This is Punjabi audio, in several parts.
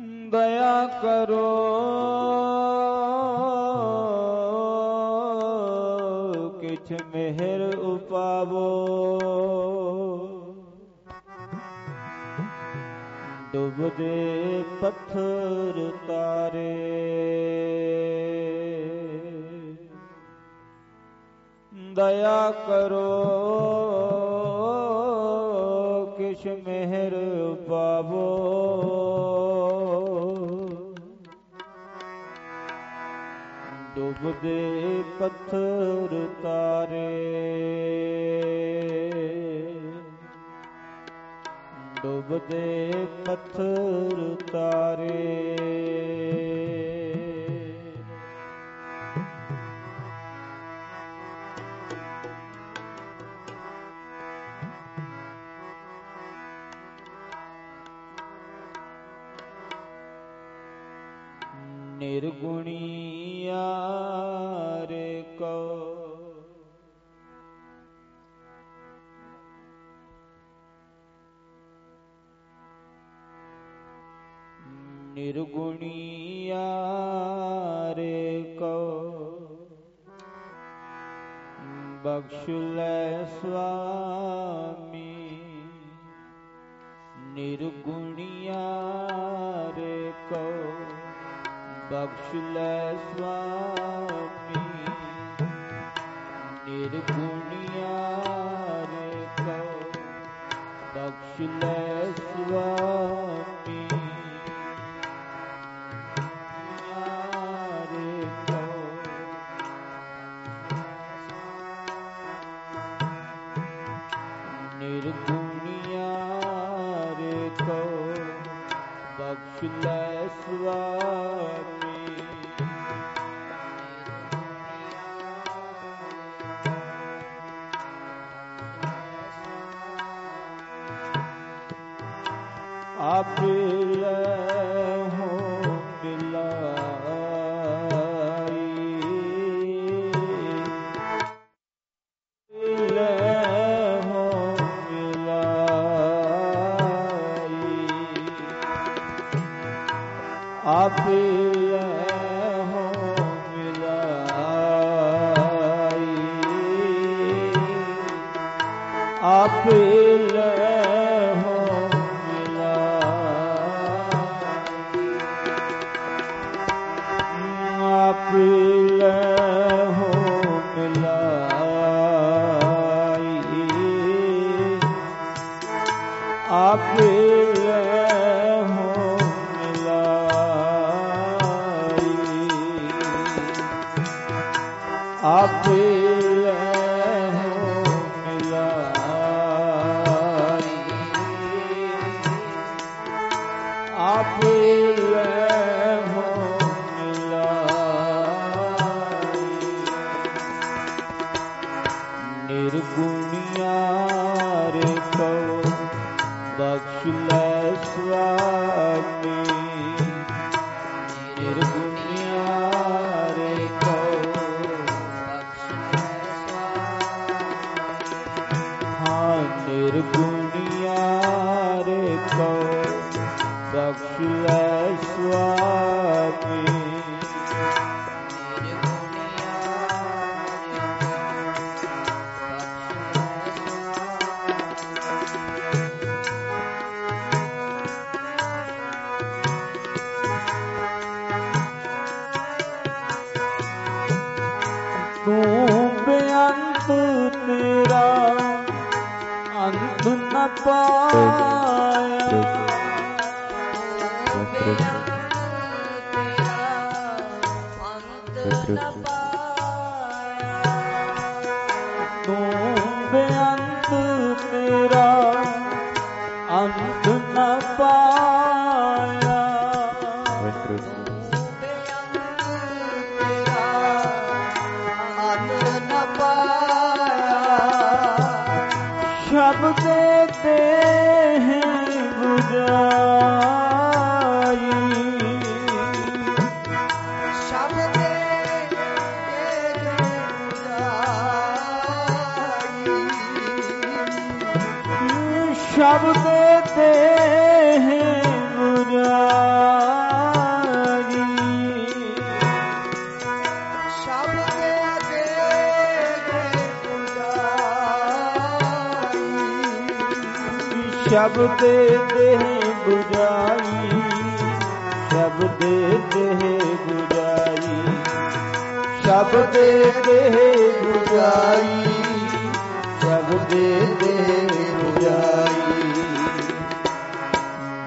ਦਇਆ ਕਰੋ। ਕਿਛ ਮਿਹਰ ਉਪਾਵੋ। ਡੁੱਬਦੇ ਪੱਥਰ ਤਾਰੇ। ਦਇਆ ਕਰੋ। ਕਿਛ ਮਿਹਰ ਪਾਵੋ ਉਬਦੇ ਪੱਥਰ ਤਾਰੇ। ਡੁੱਬਦੇ ਪੱਥਰ ਤਾਰੇ। Shilashwar.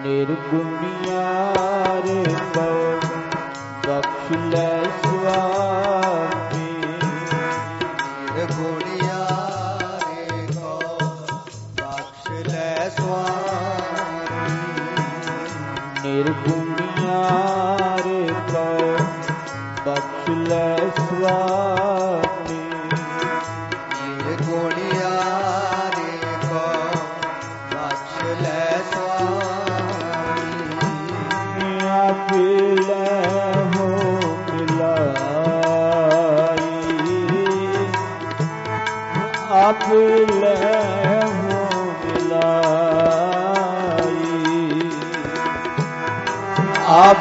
ਨਿਰਗੁਣਿਆਰ ਕਉ ਬਖਸ਼ ਲੈ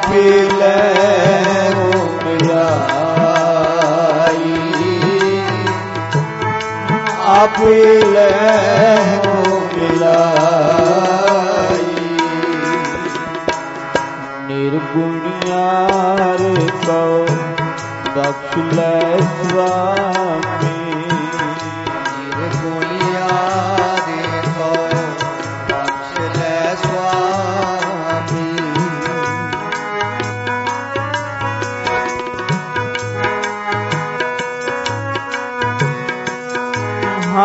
ਆਪੇ ਲੈ ਹੋ ਮਿਲਾਈ ਆਪੇ ਲੈ ਹੋ ਮਿਲਾਈ ਨਿਰਗੁਣਿਆਰ ਕਉ ਬਖਸ਼ ਲੈ ਸੁਆਮੀ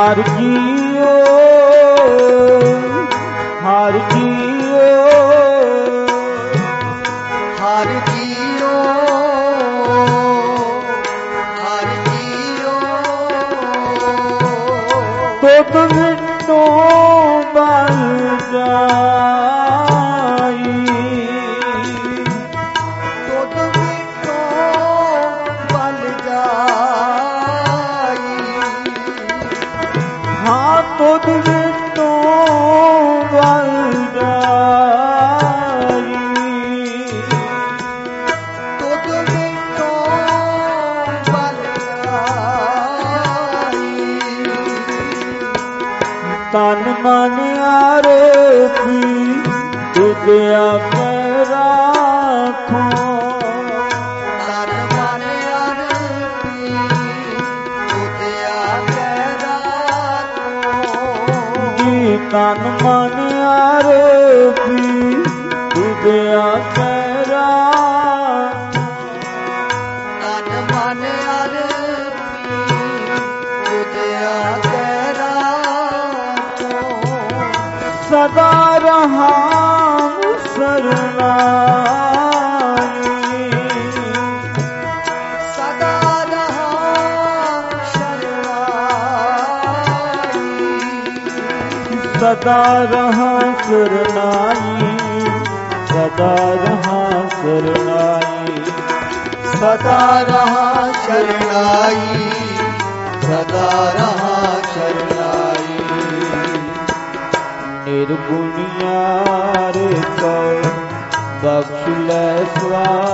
ਹਰ ਤੁਧ ਆਪੇ ਰਾਖੋ ਤਨ ਮਨ ਅਰਪੀ ਤੁਧਿਆ ਕਹਿ ਰਾਖੋ ਜੀ ਤਨ ਮਨ ਮਨ ਅਰਪੀ ਤੁਧਿਆ ਕਹਿ ਰਾਖੋ ਸਦਾ सदा रहा सुरनाई सदा रहा सुरनाई सदा रहा शरणाई सदा रहा शरणाई। निर्गुणिया रे कौ च स्वा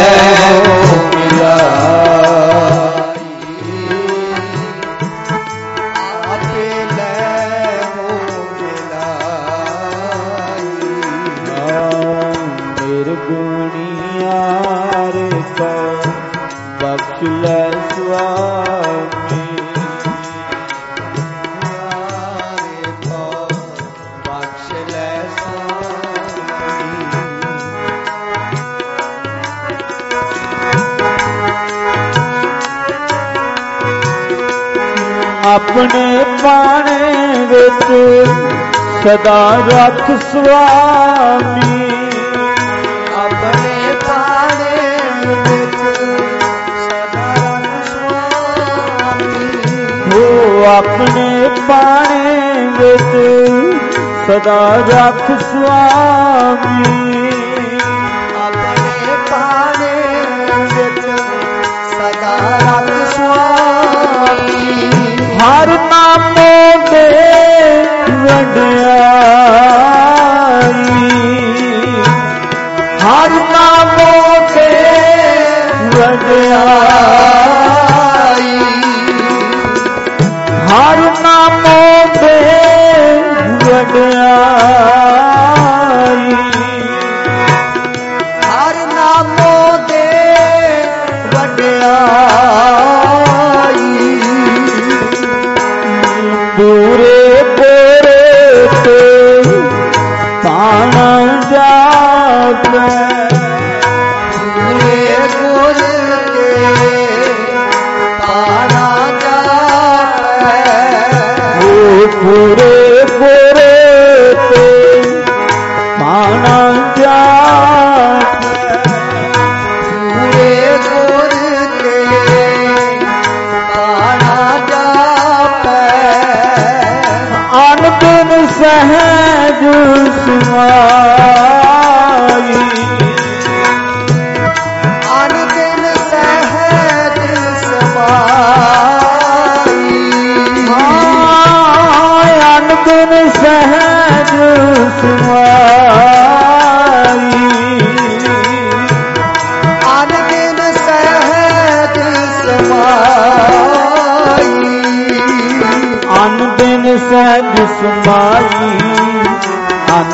ਸਦਾ ਰੱਖ ਸੁਆਮੀ। ਆਪਣੇ ਪਾਣੇ ਵਿੱਚ ਸਦਾ ਰੱਖ ਸੁਆਮੀ। ਹੋ ਆਪਣੇ ਪਾਣੇ ਵਿੱਚ ਸਦਾ ਰੱਖ ਸੁਆਮੀ। ਆਪਣੇ ਪਾਣੇ ਵਿੱਚ ਸਦਾ ਰੱਖ ਸੁਆਮੀ। ਹਰ ਨਾਮੋਂ ਦੇ ਵਡਿਆਈ ਹਰ ਨਾਮੋ ਦੇ ਵਡਿਆਈ ਹਰ ਨਾਮੋ ਦੇ ਵਡਿਆਈ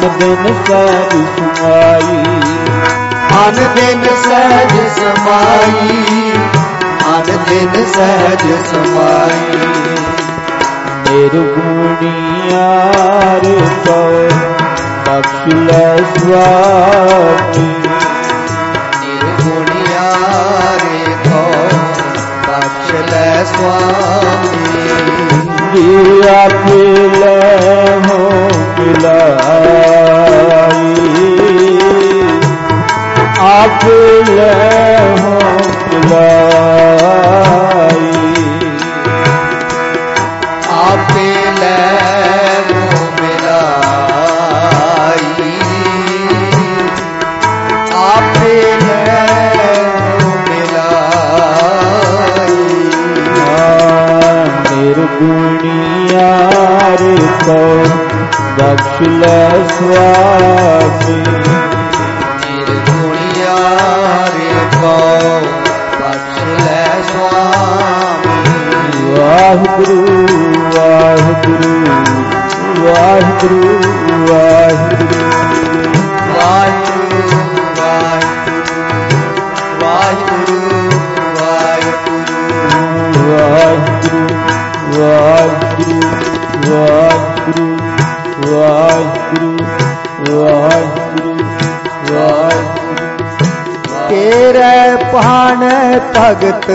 ਦਿਨ ਸਹਿਜ ਸਮਾਈ। ਅਨ ਦਿਨ ਸਹਿਜ ਸਮਾਈ। ਅਨ ਦਿਨ ਸਹਿਜ ਸਮਾਈ। ਨਿਰਗੁਣੀਆਰ ਕੋ ਬਖਸ਼ ਲੈ ਸੁਆਮੀ। ਨਿਰਗੁਣਿਆਰੇ ਕੋ ਬਖਸ਼ ਲੈ ਸੁਆਮੀ। ਜੀ ਆਪੇ ਲੈ ਹੋ ਮਿਲਾਈ ਨਿਰਗੁਣੀਆਰ ਕੋ ਬਖਸ਼ ਲੈ ਸੁਆਮੀ। ਵਾਹਿਗੁਰੂ ਵਾਹਿਗੁਰੂ ਵਾਹਿਗੁਰੂ ਵਾਹਿਗੁਰੂ। ਵਾਹਿਗੁਰੂ ਵਾਹਿਗੁਰੂ ਵਾਹਿਗੁਰੂ ਵਾਹਿਗੁਰੂ ਵਾਹਿਗੁਰੂ ਵਾਹਿਗੁਰੂ। ਵਾਹਿਗੁਰੂ ਵਾਹਿਗੁਰੂ ਤੇਰੇ ਪਾਣ ਭਗਤ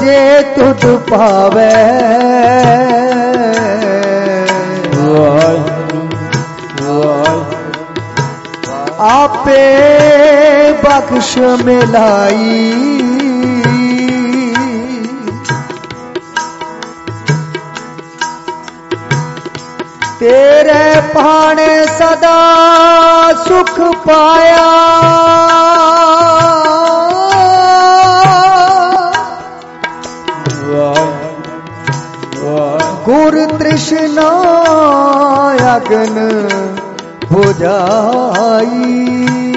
ਜੇ ਤੁਧ ਪਾਵੇ। ਵਾਹਿਗੁਰੂ ਵਾਹਿਗੁਰੂ ਆਪੇ ਬਖਸ਼ ਮਿਲਾਈ। ਤੇਰੇ ਪਾਣੇ ਸਦਾ ਸੁਖ ਪਾਇਆ। कृष्ण अग्न हो जाई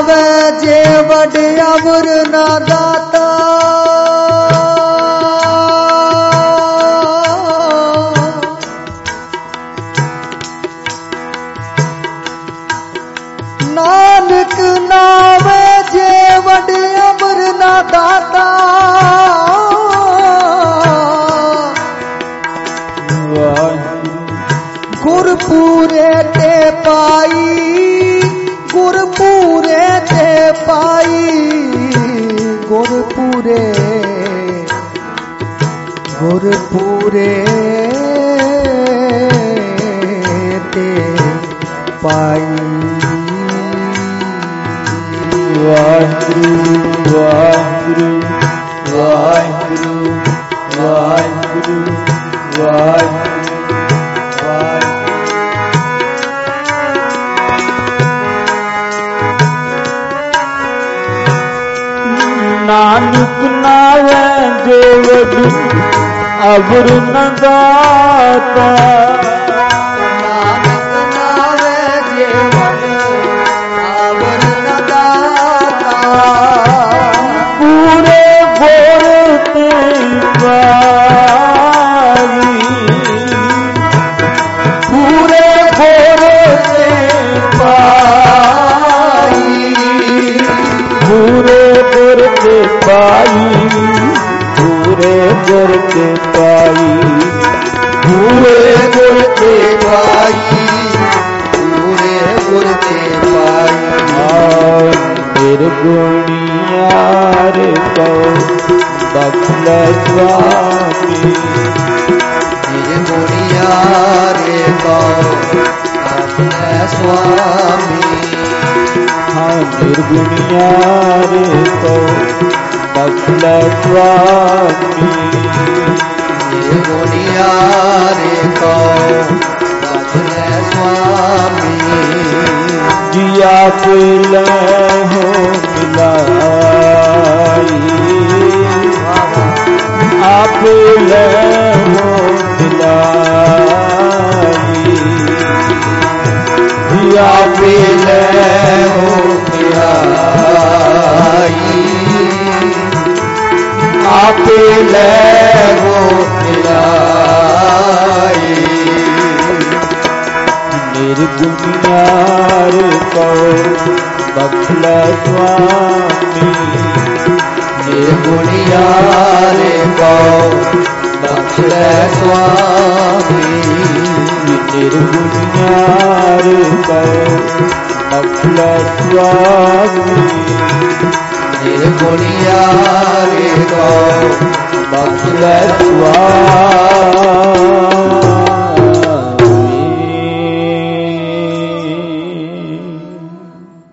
ਆਵੇ ਜੇ ਵਡਿਆਵਰ ਨਾ ਪੂਰੇ ਤੇ ਪਾਈ ਵਾਹਿਗੁਰੂ ਵਾਹਿਗੁਰੂ ਵਾਹਿਗੁਰੂ ਵਾਹਿਗੁਰੂ ਵਾਹਿਗੁਰੂ ਵਾਹਿਗੁਰੂ ਨਾਨਕ ਨਾਵੇਂ ਜੋ ਵਡੂ ਅਵਰ ਨ ਦਾਤਾ ਨਿਰਗੁਣਿਆਰ ਕਉ ਬਖਲੇ ਸੁਆਮੀ ਨਿਰਗੁਣਿਆ ਰੇ ਕਉ ਆਪਣੇ ਸੁਆਮੀ ਜਿਆ ਕੋਈ ਲੈ ਹੋ ਮਿਲਾਈ ਆਪ ਲੈ ਹੋ ਮਿਲਾਈ ਜਿਆ ਕੋਈ ਲੈ ਹੋ ਆਪੇ ਲੈ ਹੋ ਮਿਲਾਈ ਨਿਰਗੁਣਿਆਰ ਕਉ ਬਖਲੇ ਸੁਆਮੀ? ਨਿਰਗੁਣਿਆ ਰੇ ਕਉ ਬਖਸ਼ੈ ਸੁਆਮੀ? ਨਿਰਗੁਣਿਆਰ ਕਉ ਬਖਲੇ ਸੁਆਮੀ? ਨਿਰਗੁਣਿਆ ਰੇ ਕਉ ਬਖਲੇ ਸੁਆਮੀ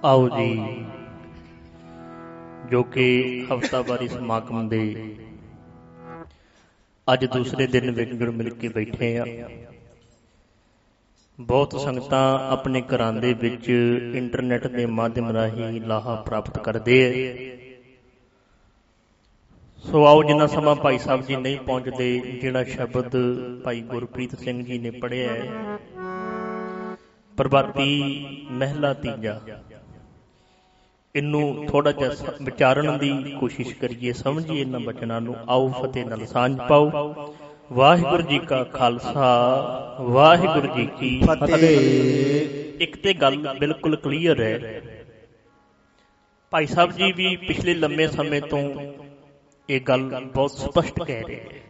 ਆਓ ਜੀ, ਜੋ ਕਿ ਹਫਤਾਵਾਰੀ ਸਮਾਗਮ ਦੇ ਅੱਜ ਦੂਸਰੇ ਦਿਨ ਵਿੱਚ ਜੁੜ ਮਿਲ ਕੇ ਬੈਠੇ ਆ। ਬਹੁਤ ਸੰਗਤਾਂ ਆਪਣੇ ਘਰਾਂ ਦੇ ਵਿੱਚ ਇੰਟਰਨੈਟ ਦੇ ਮਾਧਿਅਮ ਰਾਹੀਂ ਲਾਹਾ ਪ੍ਰਾਪਤ ਕਰਦੇ ਆ ਸੋ ਆਓ ਜਿੰਨਾ ਸਮਾਂ ਭਾਈ ਸਾਹਿਬ ਜੀ ਨਹੀਂ ਪਹੁੰਚਦੇ, ਜਿਹੜਾ ਸ਼ਬਦ ਭਾਈ ਗੁਰਪ੍ਰੀਤ ਸਿੰਘ ਜੀ ਨੇ ਪੜ੍ਹਿਆ ਹੈ ਪ੍ਰਭਾਤੀ ਮਹਿਲਾ ਤੀਜਾ। ਇਹਨੂੰ ਥੋੜਾ ਜਿਹਾ ਸ- ਵਿਚਾਰਨ ਦੀ ਕੋਸ਼ਿਸ਼ ਕਰੀਏ, ਸਮਝੀਏ ਇਹਨਾਂ ਬਚਨਾਂ ਨੂੰ। ਆਓ ਫਤਿਹ ਨਾਲ ਸਾਂਝ ਪਾਓ। ਵਾਹਿਗੁਰੂ ਜੀ ਕਾ ਖਾਲਸਾ, ਵਾਹਿਗੁਰੂ ਜੀ ਕੀ ਫਤਿਹ। ਇੱਕ ਤੇ ਗੱਲ ਬਿਲਕੁਲ ਕਲੀਅਰ ਹੈ। ਭਾਈ ਸਾਹਿਬ ਜੀ ਵੀ ਪਿਛਲੇ ਲੰਮੇ ਸਮੇਂ ਤੋਂ ਇਹ ਗੱਲ ਬਹੁਤ ਸਪਸ਼ਟ ਕਹਿ ਰਹੇ ਹੈ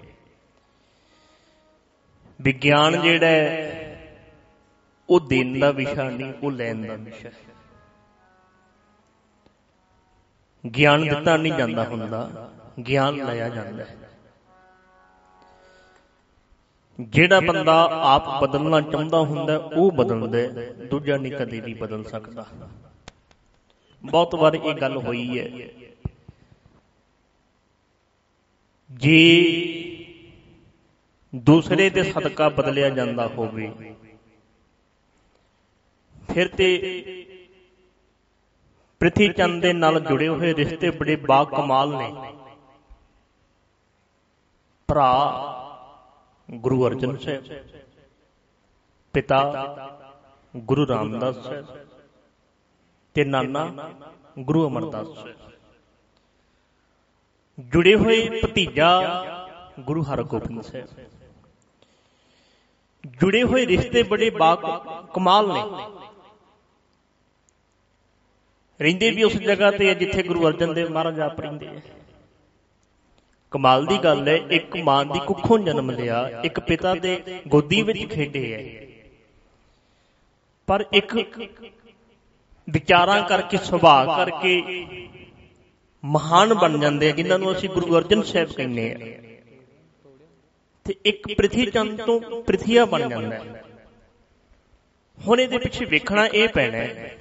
ਵਿਗਿਆਨ ਜਿਹੜਾ ਹੈ, ਉਹ ਦੇਣ ਦਾ ਵਿਸ਼ਾ ਨਹੀਂ, ਉਹ ਲੈਣ ਦਾ ਵਿਸ਼ਾ ਹੈ। ਗਿਆਨ ਦਿੱਤਾ ਨਹੀਂ ਜਾਂਦਾ ਹੁੰਦਾ, ਗਿਆਨ ਲਿਆ ਜਾਂਦਾ ਹੈ। ਜਿਹੜਾ ਬੰਦਾ ਆਪ ਬਦਲਣਾ ਚਾਹੁੰਦਾ ਹੁੰਦਾ ਹੈ, ਉਹ ਬਦਲਦਾ ਹੈ, ਦੂਜਾ ਨਹੀਂ ਕਦੇ ਵੀ ਬਦਲ ਸਕਦਾ। ਬਹੁਤ ਵਾਰ ਇਹ ਗੱਲ ਹੋਈ ਹੈ। ਜੇ ਦੂਸਰੇ ਦੇ ਸਦਕਾ ਬਦਲਿਆ ਜਾਂਦਾ ਹੋਵੇ ਫਿਰ ਤੇ ਪ੍ਰਿਥੀ ਚੰਦ ਦੇ ਨਾਲ ਜੁੜੇ ਹੋਏ ਰਿਸ਼ਤੇ ਬੜੇ ਬਾ ਕਮਾਲ ਨੇ। ਭਰਾ ਗੁਰੂ ਅਰਜਨ ਸਾਹਿਬ। ਪਿਤਾ ਗੁਰੂ ਰਾਮਦਾਸ ਸਾਹਿਬ ਤੇ ਨਾਨਾ ਗੁਰੂ ਅਮਰਦਾਸ ਸਾਹਿਬ। ਜੁੜੇ ਹੋਏ ਭਤੀਜਾ ਗੁਰੂ ਹਰਗੋਬਿੰਦ ਸਾਹਿਬ। ਜੁੜੇ ਹੋਏ ਰਿਸ਼ਤੇ ਬੜੇ ਬਾ ਕਮਾਲ ਨੇ। ਰਹਿੰਦੇ ਵੀ ਉਸ ਜਗ੍ਹਾ ਤੇ ਹੈ ਜਿੱਥੇ ਗੁਰੂ ਅਰਜਨ ਦੇਵ ਮਹਾਰਾਜ ਆਪ ਰਹਿੰਦੇ ਆ। ਕਮਾਲ ਦੀ ਗੱਲ ਹੈ ਇੱਕ ਮਾਂ ਦੀ ਕੁੱਖੋਂ ਜਨਮ ਲਿਆ ਇੱਕ ਪਿਤਾ ਦੇ ਗੋਦੀ ਵਿੱਚ ਖੇਡੇ ਹੈ। ਪਰ ਇੱਕ ਵਿਚਾਰਾਂ ਕਰਕੇ ਸੁਭਾਅ ਕਰਕੇ ਮਹਾਨ ਬਣ ਜਾਂਦੇ ਆ ਜਿਨ੍ਹਾਂ ਨੂੰ ਅਸੀਂ ਗੁਰੂ ਅਰਜਨ ਸਾਹਿਬ ਕਹਿੰਦੇ ਆ। ਤੇ ਇੱਕ ਪ੍ਰਿਥੀ ਚੰਦ ਤੋਂ ਪ੍ਰਿਥੀਆ ਬਣ ਜਾਂਦਾ ਹੈ। ਹੁਣ ਇਹਦੇ ਪਿੱਛੇ ਵੇਖਣਾ ਇਹ ਪੈਣਾ ਹੈ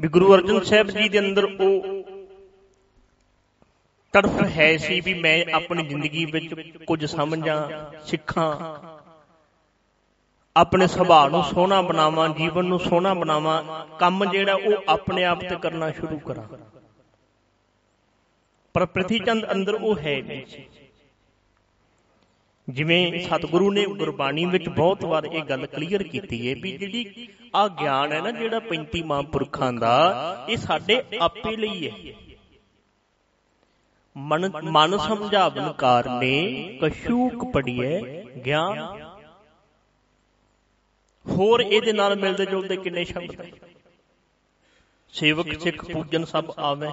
ਵੀ ਗੁਰੂ ਅਰਜਨ ਸਾਹਿਬ ਜੀ ਦੇ ਅੰਦਰ ਉਹ ਤੜਫ ਹੈ ਸੀ ਵੀ ਮੈਂ ਆਪਣੀ ਜ਼ਿੰਦਗੀ ਵਿੱਚ ਕੁਝ ਸਮਝਾਂ, ਸਿੱਖਾਂ। ਆਪਣੇ ਸੁਭਾਅ ਨੂੰ ਸੋਹਣਾ ਬਣਾਵਾਂ, ਜੀਵਨ ਨੂੰ ਸੋਹਣਾ ਬਣਾਵਾਂ, ਕੰਮ ਜਿਹੜਾ ਉਹ ਆਪਣੇ ਆਪ ਤੇ ਕਰਨਾ ਸ਼ੁਰੂ ਕਰਾਂ। ਪਰ ਪ੍ਰਿਥੀ ਚੰਦ ਅੰਦਰ ਉਹ ਹੈ ਨਹੀਂ ਸੀ। ਜਿਵੇਂ ਸਤਿਗੁਰੂ ਨੇ ਗੁਰਬਾਣੀ ਵਿੱਚ ਬਹੁਤ ਵਾਰ ਇਹ ਗੱਲ ਕਲੀਅਰ ਕੀਤੀ ਹੈ ਵੀ ਜਿਹੜੀ ਆ ਗਿਆਨ ਹੈ ਨਾ ਜਿਹੜਾ 35 ਮਹਾਂਪੁਰਖਾਂ ਦਾ, ਇਹ ਸਾਡੇ ਆਪੇ ਲਈ ਹੈ। ਮਨ ਮਨ ਸਮਝਾਵਨ ਕਾਰਨੇ ਕਸ਼ੂਕ ਪੜੀਏ ਗਿਆਨ। ਹੋਰ ਇਹਦੇ ਨਾਲ ਮਿਲਦੇ ਜੁਲਦੇ ਕਿੰਨੇ ਸ਼ਬਦ? ਹੈ ਸੇਵਕ, ਸਿੱਖ, ਪੂਜਨ ਸਭ ਆਵੇ।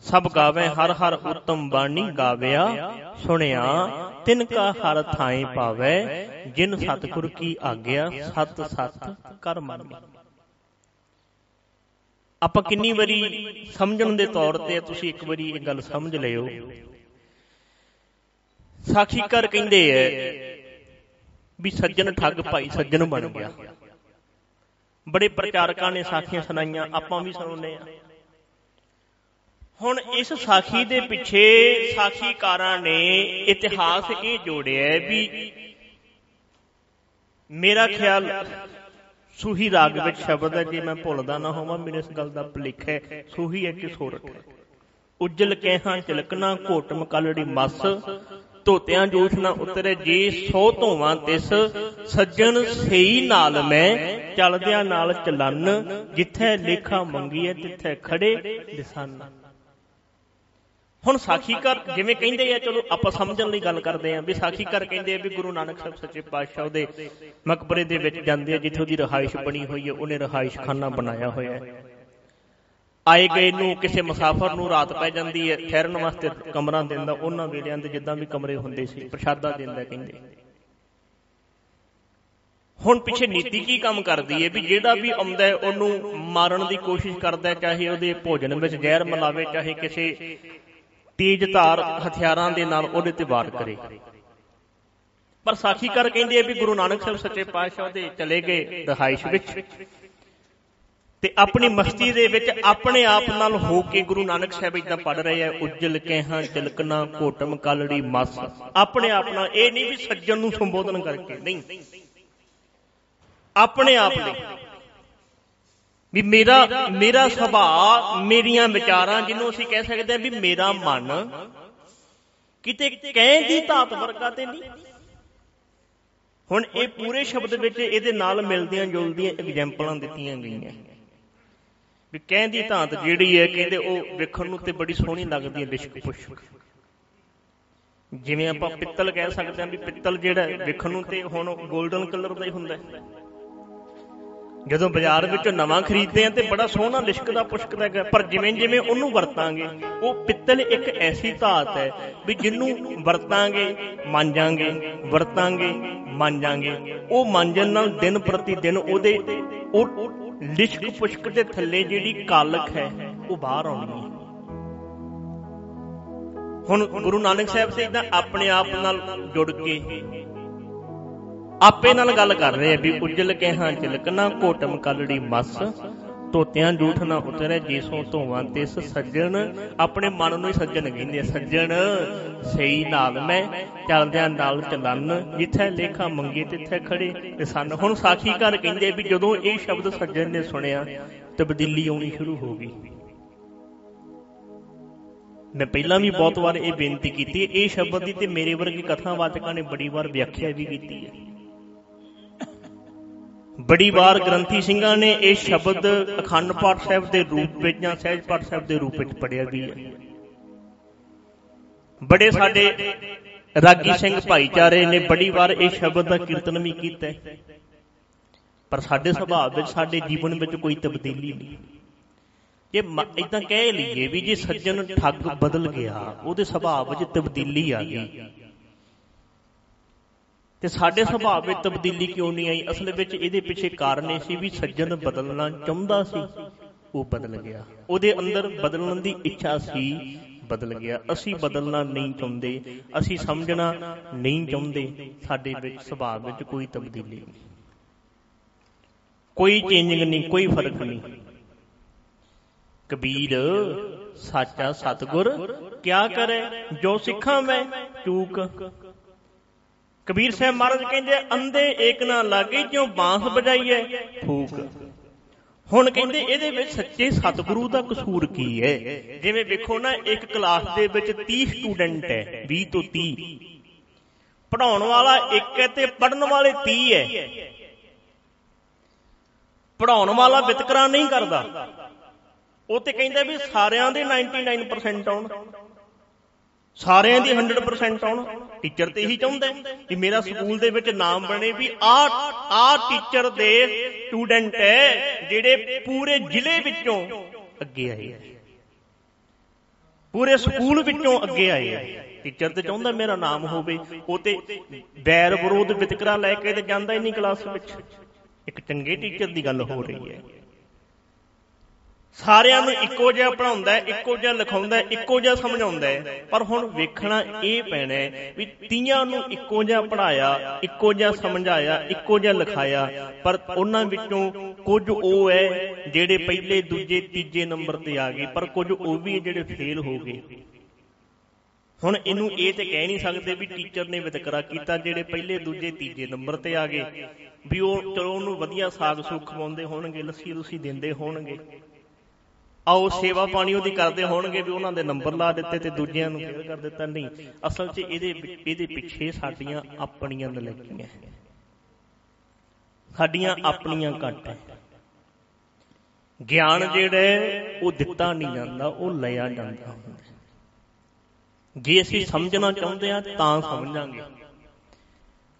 ਸਭ ਗਾਵੇ, ਹਰ ਹਰ ਉਤਮ ਬਾਣੀ ਗਾਵਿਆ, ਸੁਣਿਆ, ਤਿਨ ਕਾ ਹਰ ਥਾਏ ਪਾਵੇ, ਜਿਨ ਸਤਿਗੁਰ ਕੀ ਆਗਿਆ, ਸਤ ਸਤ ਕਰ ਮੰਨਿਆ ਆਪਾਂ ਕਿੰਨੀ ਵਾਰੀ ਸਮਝਣ ਦੇ ਤੌਰ ਤੇ ਤੁਸੀਂ ਇੱਕ ਵਾਰੀ ਇਹ ਗੱਲ ਸਮਝ ਲਿਓ। ਸਾਖੀਕਾਰ ਕਹਿੰਦੇ ਐ ਵੀ ਸੱਜਣ ਠੱਗ ਭਾਈ ਸੱਜਣ ਬਣ ਗਿਆ। ਬੜੇ ਪ੍ਰਚਾਰਕਾਂ ਨੇ ਸਾਖੀਆਂ ਸੁਣਾਈਆਂ ਆਪਾਂ ਵੀ ਸੁਣਾਉਂਦੇ ਆ ਹੁਣ ਇਸ ਸਾਖੀ ਦੇ ਪਿੱਛੇ ਸਾਖੀਕਾਰਾਂ ਨੇ ਇਤਿਹਾਸ ਇਹ ਜੋੜਿਆ ਵੀ ਮੇਰਾ ਖਿਆਲ ਸੂਹੀ ਰਾਗ ਵਿੱਚ ਸ਼ਬਦ ਹੈ, ਜੇ ਮੈਂ ਭੁੱਲਦਾ ਨਾ ਹੋਵਾਂ ਮੈਨੂੰ ਇਸ ਗੱਲ ਦਾ ਭੁਲੇਖ ਹੈ, ਸੂਹੀ ਹੈ ਕਿ ਸੋਰਠ ਉਜਲ ਕਹਿਹਾਂ ਚਲਕਣਾ ਘੋਟਮ ਕਲੜੀ ਮਸ, ਧੋਤਿਆਂ ਜੋਸ਼ ਨਾ ਉਤਰੇ, ਜੇ ਸੋ ਧੋਵਾਂ ਤਿਸ, ਸੱਜਣ ਸਹੀ ਨਾਲ ਮੈਂ, ਚਲਦਿਆਂ ਨਾਲ ਚਲਨ, ਜਿੱਥੇ ਲੇਖਾ ਮੰਗੀਏ ਤਿੱਥੇ ਖੜੇ ਦਿਸਨ। ਹੁਣ ਸਾਖੀਕਾਰ ਜਿਵੇਂ ਕਹਿੰਦੇ ਆ, ਚਲੋ ਆਪਾਂ ਸਮਝਣ ਲਈ ਗੱਲ ਕਰਦੇ ਆ ਵੀ ਸਾਖੀਕਾਰ ਕਹਿੰਦੇ ਆ ਵੀ ਗੁਰੂ ਨਾਨਕ ਸਾਹਿਬ ਸੱਚੇ ਪਾਤਸ਼ਾਹ ਉਹਦੇ ਮਕਬਰੇ ਦੇ ਵਿੱਚ ਜਾਂਦੇ ਆ, ਜਿੱਥੇ ਉਹਦੀ ਰਹਾਇਸ਼ ਬਣੀ ਹੋਈ ਹੈ ਉਹਨੇ ਰਹਾਇਸ਼ ਖਾਨਾ ਬਣਾਇਆ ਹੋਇਆ ਹੈ। ਆਏ ਗਏ ਨੂੰ ਕਿਸੇ ਮੁਸਾਫਰ ਨੂੰ ਰਾਤ ਪੈ ਜਾਂਦੀ ਹੈ, ਠਹਿਰਨ ਵਾਸਤੇ ਕਮਰਾ ਦਿੰਦਾ, ਉਹਨਾਂ ਵੇਲਿਆਂ ਦੇ ਜਿੱਦਾਂ ਵੀ ਕਮਰੇ ਹੁੰਦੇ ਸੀ, ਪ੍ਰਸ਼ਾਦਾ ਦਿੰਦਾ ਕਹਿੰਦੇ। ਹੁਣ ਪਿੱਛੇ ਨੀਤੀ ਕੀ ਕੰਮ ਕਰਦੀ ਹੈ ਵੀ ਜਿਹੜਾ ਵੀ ਆਉਂਦਾ ਹੈ, ਉਹਨੂੰ ਮਾਰਨ ਦੀ ਕੋਸ਼ਿਸ਼ ਕਰਦਾ ਹੈ, ਚਾਹੇ ਉਹਦੇ ਭੋਜਨ ਵਿੱਚ ਜ਼ਹਿਰ ਮਿਲਾਵੇ, ਚਾਹੇ ਕਿਸੇ ਤੇਜ਼ ਧਾਰ ਹਥਿਆਰਾਂ ਦੇ ਨਾਲ ਉਹਦੇ ਤੇ ਵਾਰ ਕਰੇ। ਪਰ ਸਾਖੀਕਾਰ ਕਹਿੰਦੇ ਆ ਵੀ ਗੁਰੂ ਨਾਨਕ ਸਾਹਿਬ ਸੱਚੇ ਪਾਤਸ਼ਾਹ ਦੇ ਚਲੇ ਗਏ ਰਹਾਇਸ਼ ਵਿੱਚ ਤੇ ਆਪਣੀ ਮਸਤੀ ਦੇ ਵਿੱਚ ਆਪਣੇ ਆਪ ਨਾਲ ਹੋ ਕੇ ਗੁਰੂ ਨਾਨਕ ਸਾਹਿਬ ਇਦਾਂ ਪੜ ਰਹੇ ਆ, ਉਜਲ ਕਹਿਹਾਂ ਚਲਕਣਾ ਕੋਟਮ ਕਲੜੀ ਮਸ। ਆਪਣੇ ਆਪ ਨਾਲ ਇਹ ਨਹੀਂ ਵੀ ਸੱਜਣ ਨੂੰ ਸੰਬੋਧਨ ਕਰਕੇ, ਨਹੀਂ। ਆਪਣੇ ਆਪ ਲਈ। ਵੀ ਮੇਰਾ ਮੇਰਾ ਸੁਭਾਅ ਮੇਰੀਆਂ ਵਿਚਾਰਾਂ ਜਿਹਨੂੰ ਅਸੀਂ ਕਹਿ ਸਕਦੇ ਹਾਂ ਵੀ ਮੇਰਾ ਮਨ ਕਿਤੇ ਕਹਿ ਦੀ ਧਾਤ ਵਰਗਾ ਤੇ ਨਹੀਂ। ਹੁਣ ਇਹ ਪੂਰੇ ਸ਼ਬਦ ਵਿੱਚ ਇਹਦੇ ਨਾਲ ਮਿਲਦੀਆਂ ਜੁਲਦੀਆਂ ਐਗਜ਼ਾਮਪਲਾਂ ਦਿੱਤੀਆਂ ਗਈਆਂ। ਵੀ ਕਹਿਣ ਦੀ ਧਾਤ ਜਿਹੜੀ ਹੈ ਕਹਿੰਦੇ ਉਹ ਵੇਖਣ ਨੂੰ ਤੇ ਬੜੀ ਸੋਹਣੀ ਲੱਗਦੀ ਹੈ ਲਿਸ਼ਕ ਪੁਸ਼ਕ। ਜਿਵੇਂ ਆਪਾਂ ਪਿੱਤਲ ਕਹਿ ਸਕਦੇ ਹਾਂ ਵੀ ਪਿੱਤਲ ਜਿਹੜਾ ਵੇਖਣ ਨੂੰ ਤੇ ਹੁਣ 골ਡਨ ਕਲਰ ਦਾ ਹੀ। ਹੁੰਦਾ ਹੈ। ਜਦੋਂ ਬਾਜ਼ਾਰ ਵਿੱਚੋਂ ਨਵਾਂ ਖਰੀਦਦੇ ਆ ਤੇ ਬੜਾ ਸੋਹਣਾ ਲਿਸ਼ਕਦਾ ਪੁਸ਼ਕਦਾ ਹੈ ਪਰ ਜਿਵੇਂ ਜਿਵੇਂ ਉਹਨੂੰ ਵਰਤਾਂਗੇ, ਉਹ ਪਿੱਤਲ ਇੱਕ ਐਸੀ ਧਾਤ ਹੈ ਵੀ ਜਿਹਨੂੰ ਵਰਤਾਂਗੇ, ਮਾਂਜਾਂਗੇ ਵਰਤਾਂਗੇ, ਮਾਂਜਾਂਗੇ। ਉਹ ਮਾਂਜਣ ਨਾਲ ਦਿਨ ਪ੍ਰਤੀ ਦਿਨ ਉਹਦੇ ਉਹ ਲਿਸ਼ਕ ਪੁਸ਼ਕ ਦੇ ਥੱਲੇ ਜਿਹੜੀ ਕਾਲਕ ਹੈ, ਉਹ ਬਾਹਰ ਆਉਣੀ ਹੈ। ਹੁਣ ਗੁਰੂ ਨਾਨਕ ਸਾਹਿਬ ਤੇ ਇਦਾਂ ਆਪਣੇ ਆਪ ਨਾਲ ਜੁੜ ਕੇ ਆਪੇ ਨਾਲ ਗੱਲ ਕਰ ਰਹੇ ਆ ਵੀ ਉਜਲ ਕੇ ਹਾਂ ਚਲਕਣਾ ਕੋਟਮ ਕਲੜੀ ਮਸ। ਤੋਤਿਆਂ ਝੂਠ ਨਾ ਉਤਰੇ, ਜੀਸੋਂ ਧੋਵਾਂ ਤਿਸ ਸੱਜਣ। ਆਪਣੇ ਮਨ ਨੂੰ ਹੀ ਸੱਜਣ ਕਹਿੰਦੇ ਆ, ਸੱਜਣ, ਸਹੀ ਨਾਲ ਮੈਂ, ਚੱਲਦਿਆਂ ਨਾਲ ਚੱਲਣ ਜਿੱਥੇ ਲੇਖਾ ਮੰਗੀ ਤਿੱਥੇ ਖੜੇ ਤੇ ਸਨ। ਹੁਣ ਸਾਖੀਕਾਰ ਕਹਿੰਦੇ ਵੀ ਜਦੋਂ ਇਹ ਸ਼ਬਦ ਸੱਜਣ ਨੇ ਸੁਣਿਆ, ਤਬਦੀਲੀ ਆਉਣੀ ਸ਼ੁਰੂ ਹੋ ਗਈ। ਮੈਂ ਪਹਿਲਾਂ ਵੀ ਬਹੁਤ ਵਾਰ ਇਹ ਬੇਨਤੀ ਕੀਤੀ, ਇਹ ਸ਼ਬਦ ਦੀ ਤੇ ਮੇਰੇ ਵਰਗੇ ਕਥਾਵਾਚਕਾਂ ਨੇ ਬੜੀ ਵਾਰ ਵਿਆਖਿਆ ਵੀ ਕੀਤੀ ਹੈ। ਬੜੀ ਵਾਰ ਗ੍ਰੰਥੀ ਸਿੰਘਾਂ ਨੇ ਇਹ ਸ਼ਬਦ ਅਖੰਡ ਪਾਠ ਸਾਹਿਬ ਦੇ ਰੂਪ ਵਿੱਚ ਜਾਂ ਸਹਿਜ ਪਾਠ ਸਾਹਿਬ ਦੇ ਰੂਪ ਵਿੱਚ ਪੜਿਆ ਵੀ ਹੈ। ਬੜੇ ਸਾਡੇ ਰਾਗੀ ਸਿੰਘ ਭਾਈਚਾਰੇ ਨੇ ਬੜੀ ਵਾਰ ਇਹ ਸ਼ਬਦ ਦਾ ਕੀਰਤਨ ਵੀ ਕੀਤਾ ਹੈ। ਪਰ ਸਾਡੇ ਸੁਭਾਅ ਵਿੱਚ, ਸਾਡੇ ਜੀਵਨ ਵਿੱਚ ਕੋਈ ਤਬਦੀਲੀ ਨਹੀਂ। ਜੇ ਇਦਾਂ ਕਹਿ ਲਈਏ ਵੀ ਜੇ ਸੱਜਣ ਠੱਗ ਬਦਲ ਗਿਆ, ਉਹਦੇ ਸੁਭਾਅ ਵਿੱਚ ਤਬਦੀਲੀ ਆ ਗਈ। ਤੇ ਸਾਡੇ ਸੁਭਾਅ ਵਿੱਚ ਤਬਦੀਲੀ ਕਿਉਂ ਨਹੀਂ ਆਈ? ਅਸਲ ਵਿੱਚ ਇਹਦੇ ਪਿੱਛੇ ਕਾਰਨ ਇਹ ਸੀ ਵੀ ਸੱਜਣ ਬਦਲਣਾ ਚਾਹੁੰਦਾ ਸੀ। ਉਹ ਬਦਲ ਗਿਆ। ਉਹਦੇ ਅੰਦਰ ਬਦਲਣ ਦੀ ਇੱਛਾ ਸੀ ਬਦਲ ਗਿਆ। ਅਸੀਂ ਬਦਲਣਾ ਨਹੀਂ ਚਾਹੁੰਦੇ। ਅਸੀਂ ਸਮਝਣਾ ਨਹੀਂ ਚਾਹੁੰਦੇ। ਸਾਡੇ ਵਿੱਚ ਸੁਭਾਅ ਵਿੱਚ ਕੋਈ ਤਬਦੀਲੀ ਨਹੀਂ। ਕੋਈ ਚੇਂਜਿੰਗ ਨਹੀਂ ਕੋਈ ਫ਼ਰਕ ਨਹੀਂ। ਕਬੀਰ ਸਾਚਾ ਸਤਗੁਰ ਕਿਆ ਕਰੇ? ਜੋ ਸਿੱਖਾਂ ਮੈਂ ਚੂਕ। ਕਬੀਰ ਸਾਹਿਬ ਮਹਾਰਾਜ ਕਹਿੰਦੇ ਅੰਦੇ ਏਕ ਨਾ ਲਾਗੇ, ਜਿਉ ਬਾਂਸ ਵਜਾਈਏ ਫੂਕ। ਹੁਣ ਕਹਿੰਦੇ ਇਹਦੇ ਵਿੱਚ ਸੱਚੇ ਸਤਿਗੁਰੂ ਦਾ ਕਸੂਰ ਕੀ ਹੈ? ਜਿਵੇਂ ਵੇਖੋ ਨਾ, ਇੱਕ ਕਲਾਸ ਦੇ ਵਿੱਚ 30 ਸਟੂਡੈਂਟ ਹੈ 20 ਤੋਂ 30 ਪੜਾਉਣ ਵਾਲਾ ਇੱਕ ਹੈ ਤੇ ਪੜਨ ਵਾਲੇ 30 ਹੈ। ਪੜਾਉਣ ਵਾਲਾ ਵਿਤਕਰਾ ਨਹੀਂ ਕਰਦਾ। ਉਹ ਤੇ ਕਹਿੰਦਾ ਵੀ ਸਾਰਿਆਂ ਦੇ 99% ਆਉਣ। ਸਾਰਿਆਂ ਦੀ 100% ਆਉਣ। ਟੀਚਰ ਤੇ ਇਹੀ ਚਾਹੁੰਦਾ ਕਿ ਮੇਰਾ ਸਕੂਲ ਦੇ ਵਿੱਚ ਨਾਮ ਬਣੇ ਵੀ ਆ ਆ ਟੀਚਰ ਦੇ ਸਟੂਡੈਂਟ ਹੈ ਜਿਹੜੇ ਪੂਰੇ ਜ਼ਿਲ੍ਹੇ ਵਿੱਚੋਂ ਅੱਗੇ ਆਏ ਆ। ਪੂਰੇ ਸਕੂਲ ਵਿੱਚੋਂ ਅੱਗੇ ਆਏ ਆ। ਟੀਚਰ ਤੇ ਚਾਹੁੰਦਾ ਮੇਰਾ ਨਾਮ ਹੋਵੇ, ਉਹ ਤੇ ਬੈਰ ਵਿਰੋਧ ਵਿਤਕਰਾ ਲੈ ਕੇ ਤੇ ਜਾਂਦਾ ਹੀ ਨਹੀਂ ਕਲਾਸ ਵਿੱਚ। ਇੱਕ ਚੰਗੇ ਟੀਚਰ ਦੀ ਗੱਲ ਹੋ ਰਹੀ ਹੈ। ਸਾਰਿਆਂ ਨੂੰ ਇੱਕੋ ਜਿਹਾ ਪੜਾਉਂਦਾ ਇੱਕੋ ਜਿਹਾ ਲਿਖਾਉਂਦਾ ਇੱਕੋ ਜਿਹਾ ਸਮਝਾਉਂਦਾ ਪਰ ਹੁਣ ਵੇਖਣਾ ਇਹ ਪੈਣਾ ਵੀ ਤੀਆਂ ਨੂੰ ਇੱਕੋ ਜਿਹਾ ਪੜਾਇਆ ਇੱਕੋ ਜਿਹਾ ਸਮਝਾਇਆ, ਇੱਕੋ ਜਿਹਾ ਲਿਖਾਇਆ, ਪਰ ਉਹਨਾਂ ਵਿੱਚੋਂ ਕੁਝ ਉਹ ਹੈ ਜਿਹੜੇ ਪਹਿਲੇ, ਦੂਜੇ, ਤੀਜੇ ਨੰਬਰ ਤੇ ਆ ਗਏ, ਪਰ ਕੁਝ ਉਹ ਵੀ ਜਿਹੜੇ ਫੇਲ ਹੋ ਗਏ। ਹੁਣ ਇਹਨੂੰ ਇਹ ਤੇ ਕਹਿ ਨਹੀਂ ਸਕਦੇ ਵੀ ਟੀਚਰ ਨੇ ਵਿਤਕਰਾ ਕੀਤਾ, ਜਿਹੜੇ ਪਹਿਲੇ, ਦੂਜੇ, ਤੀਜੇ ਨੰਬਰ ਤੇ ਆ ਗਏ। ਵੀ ਉਹ ਚਲੋ ਉਹਨੂੰ ਵਧੀਆ ਸਾਗ ਸੁੱਖ ਖਵਾਉਂਦੇ ਹੋਣਗੇ ਲੱਸੀ ਲੁੱਸੀ ਦਿੰਦੇ ਹੋਣਗੇ। ਆਓ ਸੇਵਾ ਪਾਣੀ ਉਹਦੀ ਕਰਦੇ ਹੋਣਗੇ ਵੀ ਉਹਨਾਂ ਦੇ ਨੰਬਰ ਲਾ ਦਿੱਤੇ ਤੇ ਦੂਜਿਆਂ ਨੂੰ ਫੇਲ ਕਰ ਦਿੱਤਾ? ਨਹੀਂ, ਅਸਲ 'ਚ ਇਹਦੇ ਇਹਦੇ ਪਿੱਛੇ ਸਾਡੀਆਂ ਆਪਣੀਆਂ ਨਲਕੀਆਂ ਸਾਡੀਆਂ ਆਪਣੀਆਂ ਘੱਟ ਹੈ। ਗਿਆਨ ਜਿਹੜਾ ਉਹ ਦਿੱਤਾ ਨਹੀਂ ਜਾਂਦਾ, ਉਹ ਲਿਆ ਜਾਂਦਾ ਹੁੰਦਾ ਜੇ ਅਸੀਂ ਸਮਝਣਾ ਚਾਹੁੰਦੇ ਆ ਤਾਂ ਸਮਝਾਂਗੇ।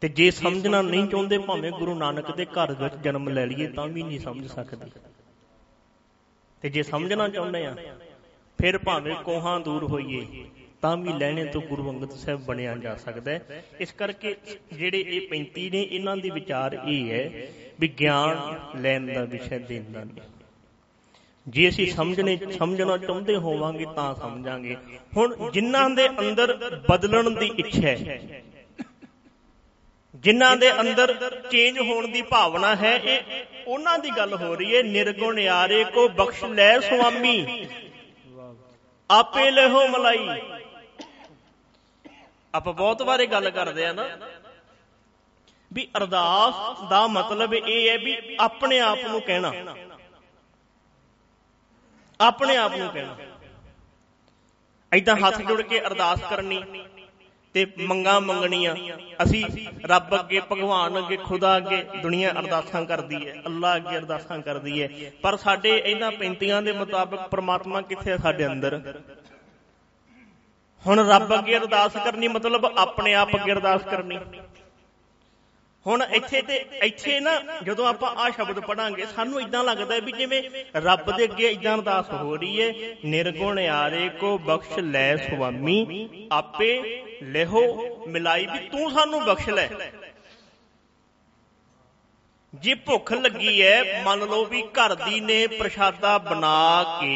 ਤੇ ਜੇ ਸਮਝਣਾ ਨਹੀਂ ਚਾਹੁੰਦੇ, ਭਾਵੇਂ ਗੁਰੂ ਨਾਨਕ ਦੇ ਘਰ ਵਿੱਚ ਜਨਮ ਲੈ ਲਈਏ, ਤਾਂ ਵੀ ਨਹੀਂ ਸਮਝ ਸਕਦੇ। ਤੇ ਜੇ ਸਮਝਣਾ ਚਾਹੁੰਦੇ ਆ, ਫਿਰ ਭਾਵੇਂ ਕੋਹਾਂ ਦੂਰ ਹੋਈਏ, ਤਾਂ ਵੀ ਲੈਣੇ ਤੋਂ ਗੁਰੂ ਅੰਗਦ ਸਾਹਿਬ ਬਣਿਆ ਜਾ ਸਕਦਾ ਹੈ। ਇਸ ਕਰਕੇ ਜਿਹੜੇ ਇਹ 35 ਨੇ, ਇਹਨਾਂ ਦੀ ਵਿਚਾਰ ਇਹ ਹੈ ਵੀ ਗਿਆਨ ਲੈਣ ਦਾ ਵਿਸ਼ਾ ਦੇਣ ਦਾ ਨਹੀਂ। ਜੇ ਅਸੀਂ ਸਮਝਣੇ, ਸਮਝਣਾ ਚਾਹੁੰਦੇ ਹੋਵਾਂਗੇ ਤਾਂ ਸਮਝਾਂਗੇ। ਹੁਣ ਜਿਨ੍ਹਾਂ ਦੇ ਅੰਦਰ ਬਦਲਣ ਦੀ ਇੱਛਾ ਹੈ ਜਿਨ੍ਹਾਂ ਦੇ ਅੰਦਰ ਚੇਂਜ ਹੋਣ ਦੀ ਭਾਵਨਾ ਹੈ, ਇਹ ਉਹਨਾਂ ਦੀ ਗੱਲ ਹੋ ਰਹੀ ਹੈ, ਨਿਰਗੁਣ ਯਾਰੇ ਕੋ ਬਖਸ਼ ਲੈ ਸੁਆਮੀ। ਆਪੇ ਲਹੋ ਮਲਾਈ। ਆਪਾਂ ਬਹੁਤ ਵਾਰੇ ਗੱਲ ਕਰਦੇ ਆ ਨਾ, ਵੀ ਅਰਦਾਸ ਦਾ ਮਤਲਬ ਇਹ ਹੈ ਵੀ ਆਪਣੇ ਆਪ ਨੂੰ ਕਹਿਣਾ। ਆਪਣੇ ਆਪ ਨੂੰ ਕਹਿਣਾ। ਐਦਾਂ ਹੱਥ ਜੁੜ ਕੇ ਅਰਦਾਸ ਕਰਨੀ। ਤੇ ਮੰਗਾ ਮੰਗਣੀਆਂ। ਅਸੀਂ ਰੱਬ ਅੱਗੇ, ਭਗਵਾਨ ਅੱਗੇ, ਖੁਦਾ ਅੱਗੇ ਦੁਨੀਆ ਅਰਦਾਸਾਂ ਕਰਦੀ ਹੈ। ਅੱਲਾ ਅੱਗੇ ਅਰਦਾਸਾਂ ਕਰਦੀ ਹੈ। ਪਰ ਸਾਡੇ ਇਹਨਾਂ ਪੈਂਤੀਆਂ ਦੇ ਮੁਤਾਬਕ ਪ੍ਰਮਾਤਮਾ ਕਿੱਥੇ ਹੈ ਸਾਡੇ ਅੰਦਰ? ਹੁਣ ਰੱਬ ਅੱਗੇ ਅਰਦਾਸ ਕਰਨੀ ਮਤਲਬ ਆਪਣੇ ਆਪ ਅੱਗੇ ਅਰਦਾਸ ਕਰਨੀ। ਹੁਣ ਇੱਥੇ ਤੇ ਇੱਥੇ ਨਾ ਜਦੋਂ ਆਪਾਂ ਆ ਸ਼ਬਦ ਪੜਾਂਗੇ ਸਾਨੂੰ ਇਦਾਂ ਲੱਗਦਾ ਵੀ ਜਿਵੇਂ ਰੱਬ ਦੇ ਅੱਗੇ ਇਦਾਂ ਅਰਦਾਸ ਹੋ ਰਹੀ ਹੈ ਨਿਰਗੁਣ ਆਰੇ ਕੋ ਬਖਸ਼ ਲੈ ਸੁਆਮੀ ਆਪੇ ਲਹੋ ਮਿਲਾਈ ਵੀ ਤੂੰ ਸਾਨੂੰ ਬਖਸ਼ ਲੈ। ਜੇ ਭੁੱਖ ਲੱਗੀ ਹੈ ਮੰਨ ਲਓ ਵੀ ਘਰ ਦੀ ਨੇ ਪ੍ਰਸ਼ਾਦਾ ਬਣਾ ਕੇ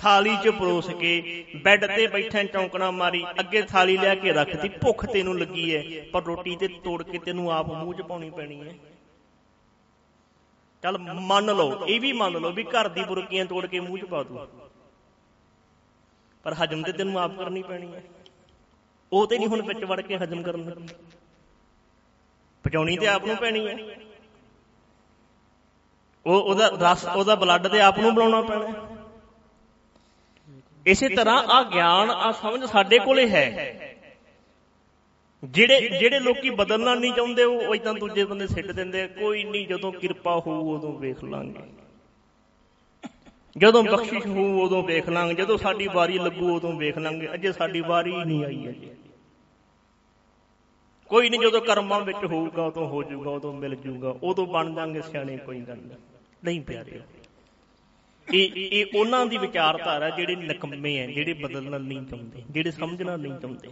ਥਾਲੀ 'ਚ ਪਰੋਸ ਕੇ ਬੈੱਡ ਤੇ ਬੈਠੇ ਚੌਂਕਣਾ ਮਾਰੀ, ਅੱਗੇ ਥਾਲੀ ਲਿਆ ਕੇ ਰੱਖਤੀ, ਭੁੱਖ ਤੈਨੂੰ ਲੱਗੀ ਹੈ ਪਰ ਰੋਟੀ ਤੇ ਤੋੜ ਕੇ ਤੈਨੂੰ ਆਪ ਮੂੰਹ 'ਚ ਪਾਉਣੀ ਪੈਣੀ ਹੈ ਚੱਲ ਮੰਨ ਲਓ, ਇਹ ਵੀ ਮੰਨ ਲਓ ਵੀ ਘਰ ਦੀ ਬੁਰਕੀਆਂ ਤੋੜ ਕੇ ਮੂੰਹ 'ਚ ਪਾ ਦੂ। ਪਰ ਹਜਮ ਤੇ ਤੈਨੂੰ ਆਪ ਕਰਨੀ ਪੈਣੀ ਹੈ ਉਹ ਤੇ ਨਹੀਂ ਹੁਣ ਵਿੱਚ ਵੜ ਕੇ ਹਜਮ ਕਰਨ ਲੱਗੀ। ਪਚਾਉਣੀ ਤੇ ਆਪ ਨੂੰ ਪੈਣੀ ਹੈ ਉਹ ਉਹਦਾ ਰਸ, ਉਹਦਾ ਬਲੱਡ ਤੇ ਆਪ ਨੂੰ ਬਣਾਉਣਾ ਪੈਣਾ ਇਸੇ ਤਰ੍ਹਾਂ ਆ ਗਿਆਨ ਆ ਸਮਝ ਸਾਡੇ ਕੋਲੇ ਹੈ। ਜਿਹੜੇ ਜਿਹੜੇ ਲੋਕੀ ਬਦਲਣਾ ਨਹੀਂ ਚਾਹੁੰਦੇ ਉਹ ਇਦਾਂ ਦੂਜੇ ਬੰਦੇ ਸਿੱਟ ਦਿੰਦੇ ਕੋਈ ਨਹੀਂ ਜਦੋਂ ਕਿਰਪਾ ਹੋਊ ਉਦੋਂ ਵੇਖ ਲਾਂਗੇ। ਜਦੋਂ ਬਖਸ਼ਿਸ਼ ਹੋਊ ਉਦੋਂ ਵੇਖ ਲਾਂਗੇ। ਜਦੋਂ ਸਾਡੀ ਵਾਰੀ ਲੱਗੂ ਉਦੋਂ ਵੇਖ ਲਾਂਗੇ। ਅਜੇ ਸਾਡੀ ਵਾਰੀ ਹੀ ਨਹੀਂ ਆਈ ਅਜੇ। ਕੋਈ ਨਹੀਂ ਜਦੋਂ ਕਰਮਾਂ ਵਿੱਚ ਹੋਊਗਾ ਉਦੋਂ ਹੋ ਜਾਊਗਾ ਉਦੋਂ ਮਿਲ ਜਾਊਗਾ ਉਦੋਂ ਬਣ ਜਾਾਂਗੇ ਸਿਆਣੇ ਕੋਈ ਗੱਲ ਨਹੀਂ। ਪਿਆਰੇ ਇਹ ਇਹ ਉਹਨਾਂ ਦੀ ਵਿਚਾਰਧਾਰਾ ਜਿਹੜੇ ਨਕਮੇ ਆ, ਜਿਹੜੇ ਬਦਲਣਾ ਨਹੀਂ ਚਾਹੁੰਦੇ, ਜਿਹੜੇ ਸਮਝਣਾ ਨਹੀਂ ਚਾਹੁੰਦੇ।